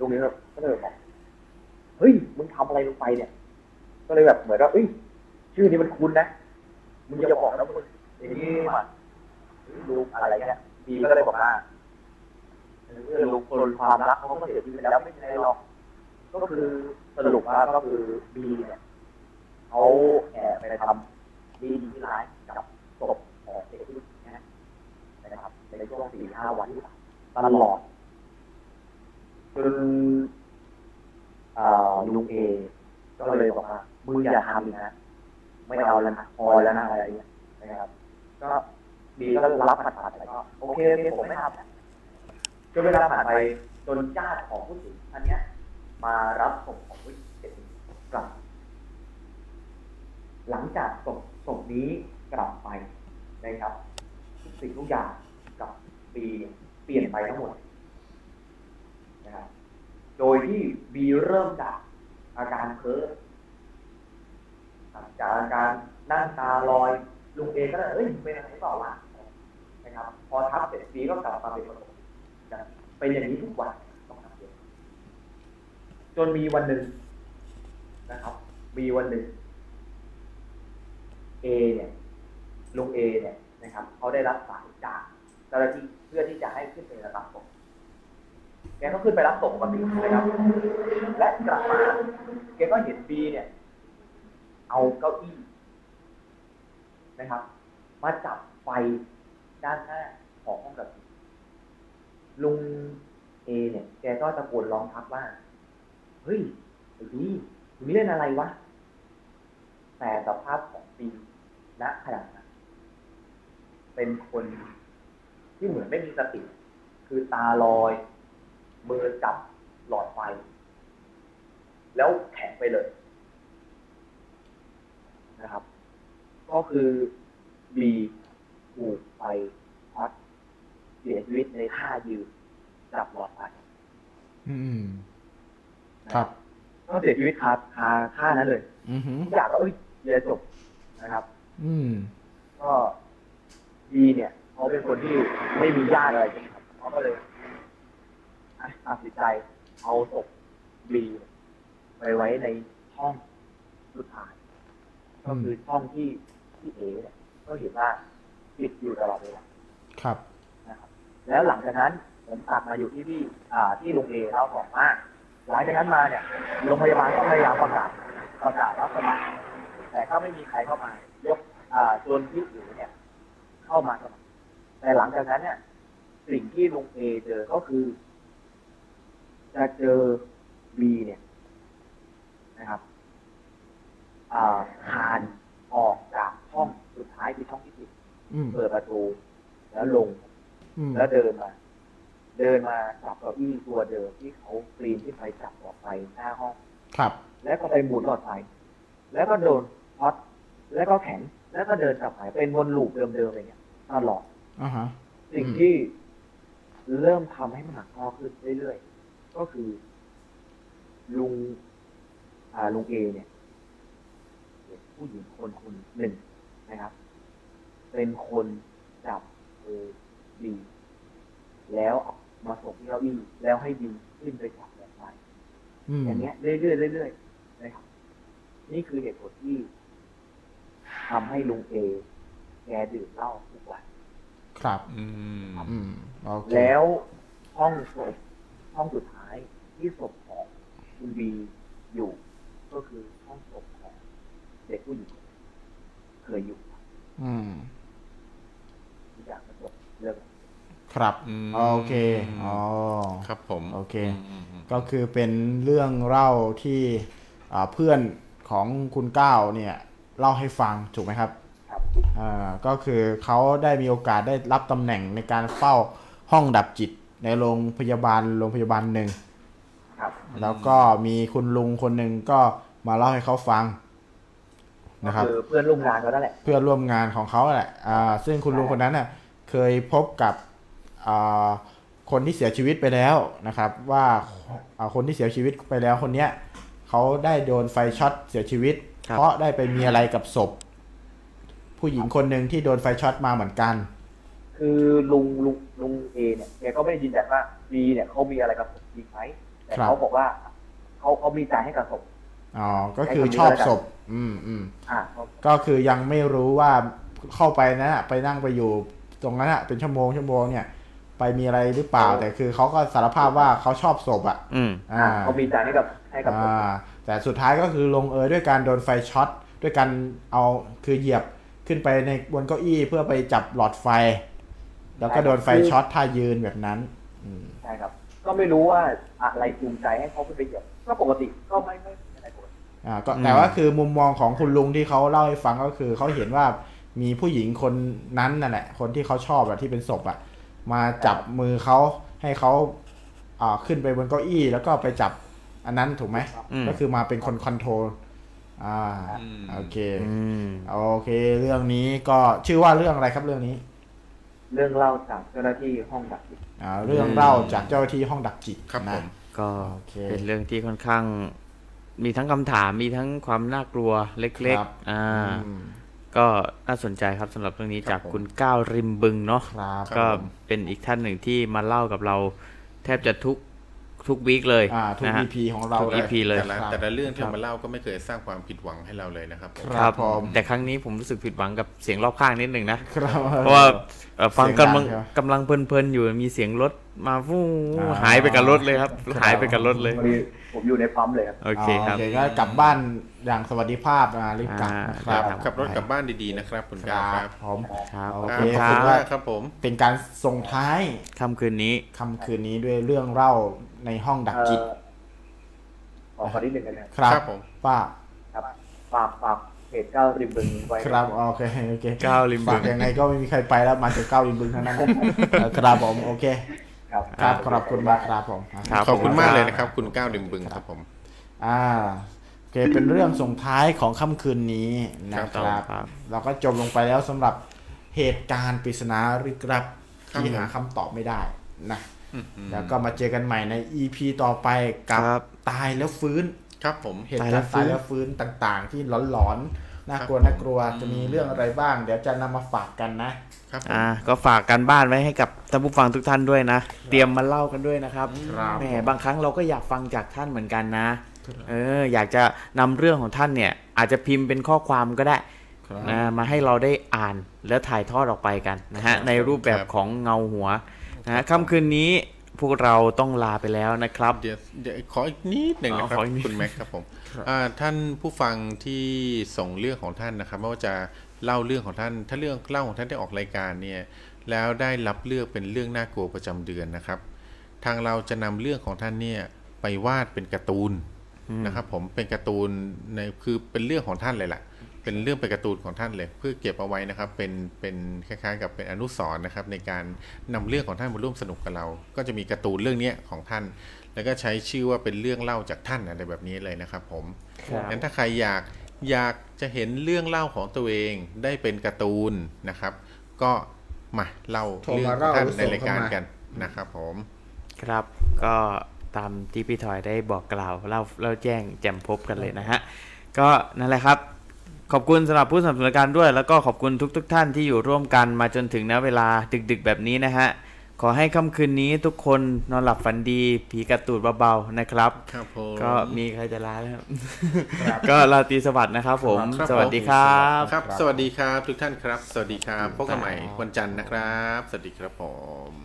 ลุงนี้ก็เลยบอกเฮ้ยมึงทำอะไรลงไปเนี่ย ก็เลยแบบเหมือนว่าเอ้ยชื่อนี้มันคุ้นนะมึงอย่าบอกนะมึงอย่างนี้มาลุงอะไรเงี้ยบีก็เลยบอกว่าเรื่องลุงคนความรักเขาก็เสียชีวิตแล้วไม่ใช่หรอกก็คือสรุปว่าก็คือบีเนี่ยเขาแอบไปทำดีที่ร้ายกับศพของเด็กผู้หญิงนะนะครับในช่วงสี่ห้าวันตลอด จนลุงเอ ก็เลยบอกว่ามึงอย่าทำนะไม่เอาแล้วนะพอแล้วนะอะไรอย่างเงี้ยนะครับ ก็บีก็รับผ่านไปก็โอเคโอเคผมไม่ทำนะจนเวลาผ่านไปจนญาติของผู้หญิงท่านเนี้ย มารับศพของผู้หญิงเด็กกลับ หลังจากศพศพนี้กลับไปนะครับทุกสิ่งทุกอย่างกับบีเปลี่ยนไปทั้งหมด โดยที่บีเริ่มจากอาการเพ้อจากอาการนั่งตาลอยลุงเอก็เลยเอ้ยเป็นอะไรเปล่าวะนะครับ พอทับเสร็จบีก็กลับมาเป็นปกติเป็นอย่างนี้ทุกวันต้องทำเองจนมีวันหนึ่งนะครับ มีวันหนึ่งเอเนี่ยลุงเอเนี่ยนะครับเขาได้รับสายจากเจ้าหน้าที่เพื่อที่จะให้ขึ้นไปรับศพ แกก็ขึ้นไปรับศพปกตินะครับ และกลับมา แกก็เห็นบีเนี่ย เอาเก้าอี้นะครับ มาจับไฟด้านหน้าของห้องดับลุงเอเนี่ย แกก็ตะโกนร้องทักว่า เฮ้ยไอ้บีมึงเล่นอะไรวะ แต่สภาพของปีณขณะนั้นเป็นคนที่เหมือนไม่มีสติ คือตาลอย มือจับหลอดไฟ แล้วแข็งไปเลยนะครับ ก็คือบีถูกไฟช็อตเสียชีวิตในท่ายืนจับหลอดไฟอืมนะครับก็เสียชีวิตคาคาท่านั้นเลย อือหือทุกอย่างก็เอ้ยเรียนจบนะครับ อืม ก็บีเนี่ยเขาเป็นคนที่ไม่มีญาติอะไรใช่ไหมครับเขาก็เลยอะ ตัดสินใจเอาศพบีไปไว้ในห้องสุดท้ายก็คือช่องที่ที่เอเนี่ยก็เห็นว่าปิดอยู่ตลอดเวลาครับนะครับ แล้วหลังจากนั้นผมตัดมาอยู่ที่ที่อ่าที่โรงเอเล่าบอกว่าหลังจากนั้นมาเนี่ยโรงพยาบาลก็พยายามประกาศประกาศรับสมัครแต่ก็ไม่มีใครเข้ามายกอ่าจนที่อยู่เนี่ย เข้ามาสมัครแต่หลังจากนั้นเนี่ย สิ่งที่ลุงเอเจอก็คือ จะเจอบีเนี่ยนะครับอ่าคานออกจากห้องสุดท้ายคือช่องที่สิบอืมเปิดประตูแล้วลงอืมแล้วเดินมา เดินมาจับเก้าอี้ตัวเดิมที่เขาปีนที่ไปจับออกไปหน้าห้อง ครับ แล้วก็ไปหมุนหลอดไฟแล้วก็โดนพอดแล้วก็แข็งแล้วก็เดินกลับไปเป็นวนลูปเดิมๆอะไรเงี้ยตลอดอ่าฮะสิ่งที่เริ่มทำให้มันหนักข้อขึ้นเรื่อยๆ ก็คือ ลุงอ่าลุงเอเนี่ยเด็กผู้หญิงคนคนหนึ่งนะครับ เป็นคนจับเออดีแล้วเอามาส่งที่เก้าอี้แล้วให้ดีขึ้นไปจับแบบไปอืมอย่างเงี้ยเรื่อยๆเรื่อยๆนะครับ นี่คือเหตุผลที่ทำให้ลุงเอแกดื่มเหล้าทุกวันครับ อืมอืมโอเคแล้วห้องศพห้องสุดท้าย ที่ศพของคุณบีอยู่ก็คือห้องศพของเด็กผู้หญิงเคยอยู่อืมที่จากประสบเรื่องครับอืมโอเคอ๋อครับผมโอเคอืมอืมก็คือเป็นเรื่องเล่าที่อ่าเพื่อนของคุณก้าวเนี่ย เล่าให้ฟังถูกไหมครับครับอ่าก็คือเขาได้มีโอกาสได้รับตำแหน่งในการเฝ้าห้องดับจิตในโรงพยาบาลโรงพยาบาลหนึ่งครับ แล้วก็มีคุณลุงคนหนึ่งก็มาเล่าให้เขาฟังนะครับคือเพื่อนร่วมงานเขานั่นแหละ เพื่อนร่วมงานของเขาแหละอ่าซึ่งคุณลุงคนนั้นน่ะเคยพบกับอ่าคนที่เสียชีวิตไปแล้วนะครับว่าอ่าคนที่เสียชีวิตไปแล้วคนเนี้ยเขาได้โดนไฟช็อตเสียชีวิตครับเพราะได้ไปมีอะไรกับศพ ผู้หญิงคนหนึ่งที่โดนไฟช็อตมาเหมือนกัน คือลุงลุงลุงเอเนี่ยแกก็ไม่ได้ยืนยันว่าบีเนี่ยเขามีอะไรกับศพจริงไหม แต่ครับเขาบอกว่าเขาเขามีใจให้กับศพอ๋อก็คือชอบศพ อืมอืมอ่าเขาก็คือยังไม่รู้ว่าเข้าไปนะไปนั่งไปอยู่ตรงนั้นอะเป็นชั่วโมงชั่วโมงเนี่ย ไปมีอะไรหรือเปล่า แต่คือเขาก็สารภาพว่าเขาชอบศพอะอืมอ่าเขามีใจให้กับให้กับศพอ่าแต่สุดท้ายก็คือลงเอยด้วยการโดนไฟช็อตด้วยการเอาคือเหยียบขึ้นไปในบนเก้าอี้เพื่อไปจับหลอดไฟ แล้วก็โดนไฟช็อตท่ายืนแบบนั้นอืมใช่ครับ ก็ไม่รู้ว่าอะไรจูงใจให้เขาขึ้นไปเหยียบก็ปกติก็ไม่ไม่ไม่อะไรปกติอ่าก็อืมแต่ว่าคือมุมมองของคุณลุงที่เขาเล่าให้ฟังก็คือเขาเห็นว่ามีผู้หญิงคนนั้นนั่นแหละ คนที่เขาชอบอะที่เป็นศพอะมาจับมือเขาให้เขาอ่าขึ้นไปบนเก้าอี้ แล้วก็ไปจับอันนั้นถูกไหมอืมก็คือมาเป็นคนคอนโทรลอ่าอืมโอเคอืมโอเค เรื่องนี้ก็ชื่อว่าเรื่องอะไรครับเรื่องนี้ เรื่องเล่าจากเจ้าหน้าที่ห้องดับจิตอ่าเรื่องเล่าจากเจ้าหน้าที่ห้องดักจิตครับผนะ ม ก็โอเคเป็นเรื่องที่ค่อนข้าง มีทั้งคำถามมีทั้งความน่ากลัวเล็กครับ ๆ อ่า อืม ก็น่าสนใจครับสำหรับเรื่องนี้ครับจากผม คุณก้าวริมบึงเนาะครับครับก็ผม เป็นอีกท่านหนึ่งที่มาเล่ากับเรา แทบจะทุก ทุกวีคเลยอ่าทุก นะฮะ EP ของเราทุก EP เลย แต่ละครับแต่ละเรื่องที่ครับเอามาเล่าก็ไม่เคยสร้างความผิดหวังให้เราเลยนะครับผม ครับผมแต่ครั้งนี้ผมรู้สึกผิดหวังกับเสียงรอบข้างนิดหนึ่งนะ ครับ เพราะว่าเอ่อฟังเสียงดักำลังงใช่ไหมกำลังเพลินๆอยู่มีเสียงรถมาฟู่อ่า หายไปกับรถเลยครับครับ หายไปกับรถเลยพอดีผมอยู่ในปั๊มเลยครับ โอเคครับ โอเคก็กลับบ้านอย่างสวัสดิภาพอ่ารีบกลับอ่านะครับขับรถกลับบ้านดีๆนะครับคุณคก้าวรัครับบผมครับโอคเครับขอบคุณครับมากครับผม เป็นการส่งท้ายค่ำคืนนี้ ค่ำคืนนี้ด้วยเรื่องเล่า ในห้องดักจิตเอ่อขอขอนิดหนึ่งกันนะครับครับครับผมป้าครับฝากฝากเพจเก้าริมบึงไว้ครับโอเคโอเคก้าวริมบึงฝากยังไงก็ไม่มีใครไปแล้วมาจากเก้าริมบึงทั้งนั้นครับผมโอเค ครับครับขอบคุณมากครับผมครับขอบคุณมากเลยนะครับ คุณก้าวดิมบึงครับผม อ่าโอเคเป็นเรื่องส่งท้ายของค่ำคืนนี้นะคครัรับบครับเราก็จบลงไปแล้วสำหรับเหตุการณ์ปริศนาลึกลับครับที่ผมหาคำตอบไม่ได้นะอืม แล้วก็มาเจอกันใหม่ใน EP ต่อไปกับครับตายแล้วฟื้น ครับผมเหตุการณ์ตาตายยแล้แล้ววฟื้ฟื้นนต่างๆ ที่หลอนๆน่ากลัวครับน่ากลัวจะมีเรื่องอะไรบ้าง เดี๋ยวจะนำมาฝากกันนะครับผมอ่าก็ฝากการบ้านไว้ให้กับท่านผู้ฟังทุกท่านด้วยนะ เตรียมมาเล่ากันด้วยนะครับครับแหมบางครั้งเราก็อยากฟังจากท่านเหมือนกันนะเอออยากจะนำเรื่องของท่านเนี่ย อาจจะพิมพ์เป็นข้อความก็ได้ครับนะมาให้เราได้อ่านแล้วถ่ายทอดออกไปกันนะฮะในรูปแบบของเงาหัว นะฮะค่ำคืนนี้พวกเราต้องลาไปแล้วนะครับ เดี๋ยวเดี๋ยวขออีกนิดหนึ่งนะครัอ๋บอขออีกนิด คุณแม็กครับผมอ่าท่านผู้ฟังที่ส่งเรื่องของท่านนะครับไม่ว่าจะเล่าเรื่องของท่าน ถ้าเรื่องเล่าของท่านได้ออกรายการเนี่ยแล้วได้รับเลือกเป็นเรื่องน่ากลัวประจำเดือนนะครับ ทางเราจะนำเรื่องของท่านเนี่ยไปวาดเป็นการ์ตูนนะครับผมเป็นการ์ตูนในคือเป็นเรื่องของท่านเลยแหละ เป็นเรื่องเป็นการ์ตูนของท่านเลย เพื่อเก็บเอาไว้นะครับ เป็นเป็นคล้ายๆ กับเป็นอนุสรณ์นะครับ ในการนำเรื่องของท่านมาร่วมสนุกกับเรา ก็จะมีการ์ตูนเรื่องเนี้ยของท่าน แล้วก็ใช้ชื่อว่าเป็นเรื่องเล่าจากท่านอะไรแบบนี้เลยนะครับ ผมครับงั้นถ้าใครอยากอยากจะเห็นเรื่องเล่าของตัวเองได้เป็นการ์ตูนนะครับ ก็มาเล่าโทรเรื่องมาของเล่าท่านส่งในรายการเข้ามากักันนะครับ ผม ครับก็ตามที่พี่ทอยได้บอกกล่าวเล่าเล่าแจ้งแจ่มพบกันเลยนะฮะก็นั่นแหละครับ ขอบคุณสำหรับผู้สนับสนุนรายการด้วย แล้วก็ขอบคุณทุกๆท่านที่อยู่ร่วมกันมาจนถึงณเวลาดึกๆ แบบนี้นะฮะ ขอให้ค่ำคืนนี้ทุกคนนอนหลับฝันดี ผีกระตูดเบาๆนะครับครับผมก็มีใครจะลาแล้วครับก็ราตรีสวัสดิ์นะครับผม ครับ สวัสดีครับ ครับ สวัสดีครับทุกท่านครับ สวัสดีครับพบกันใหม่วันจันทร์นะครับ สวัสดีครับผม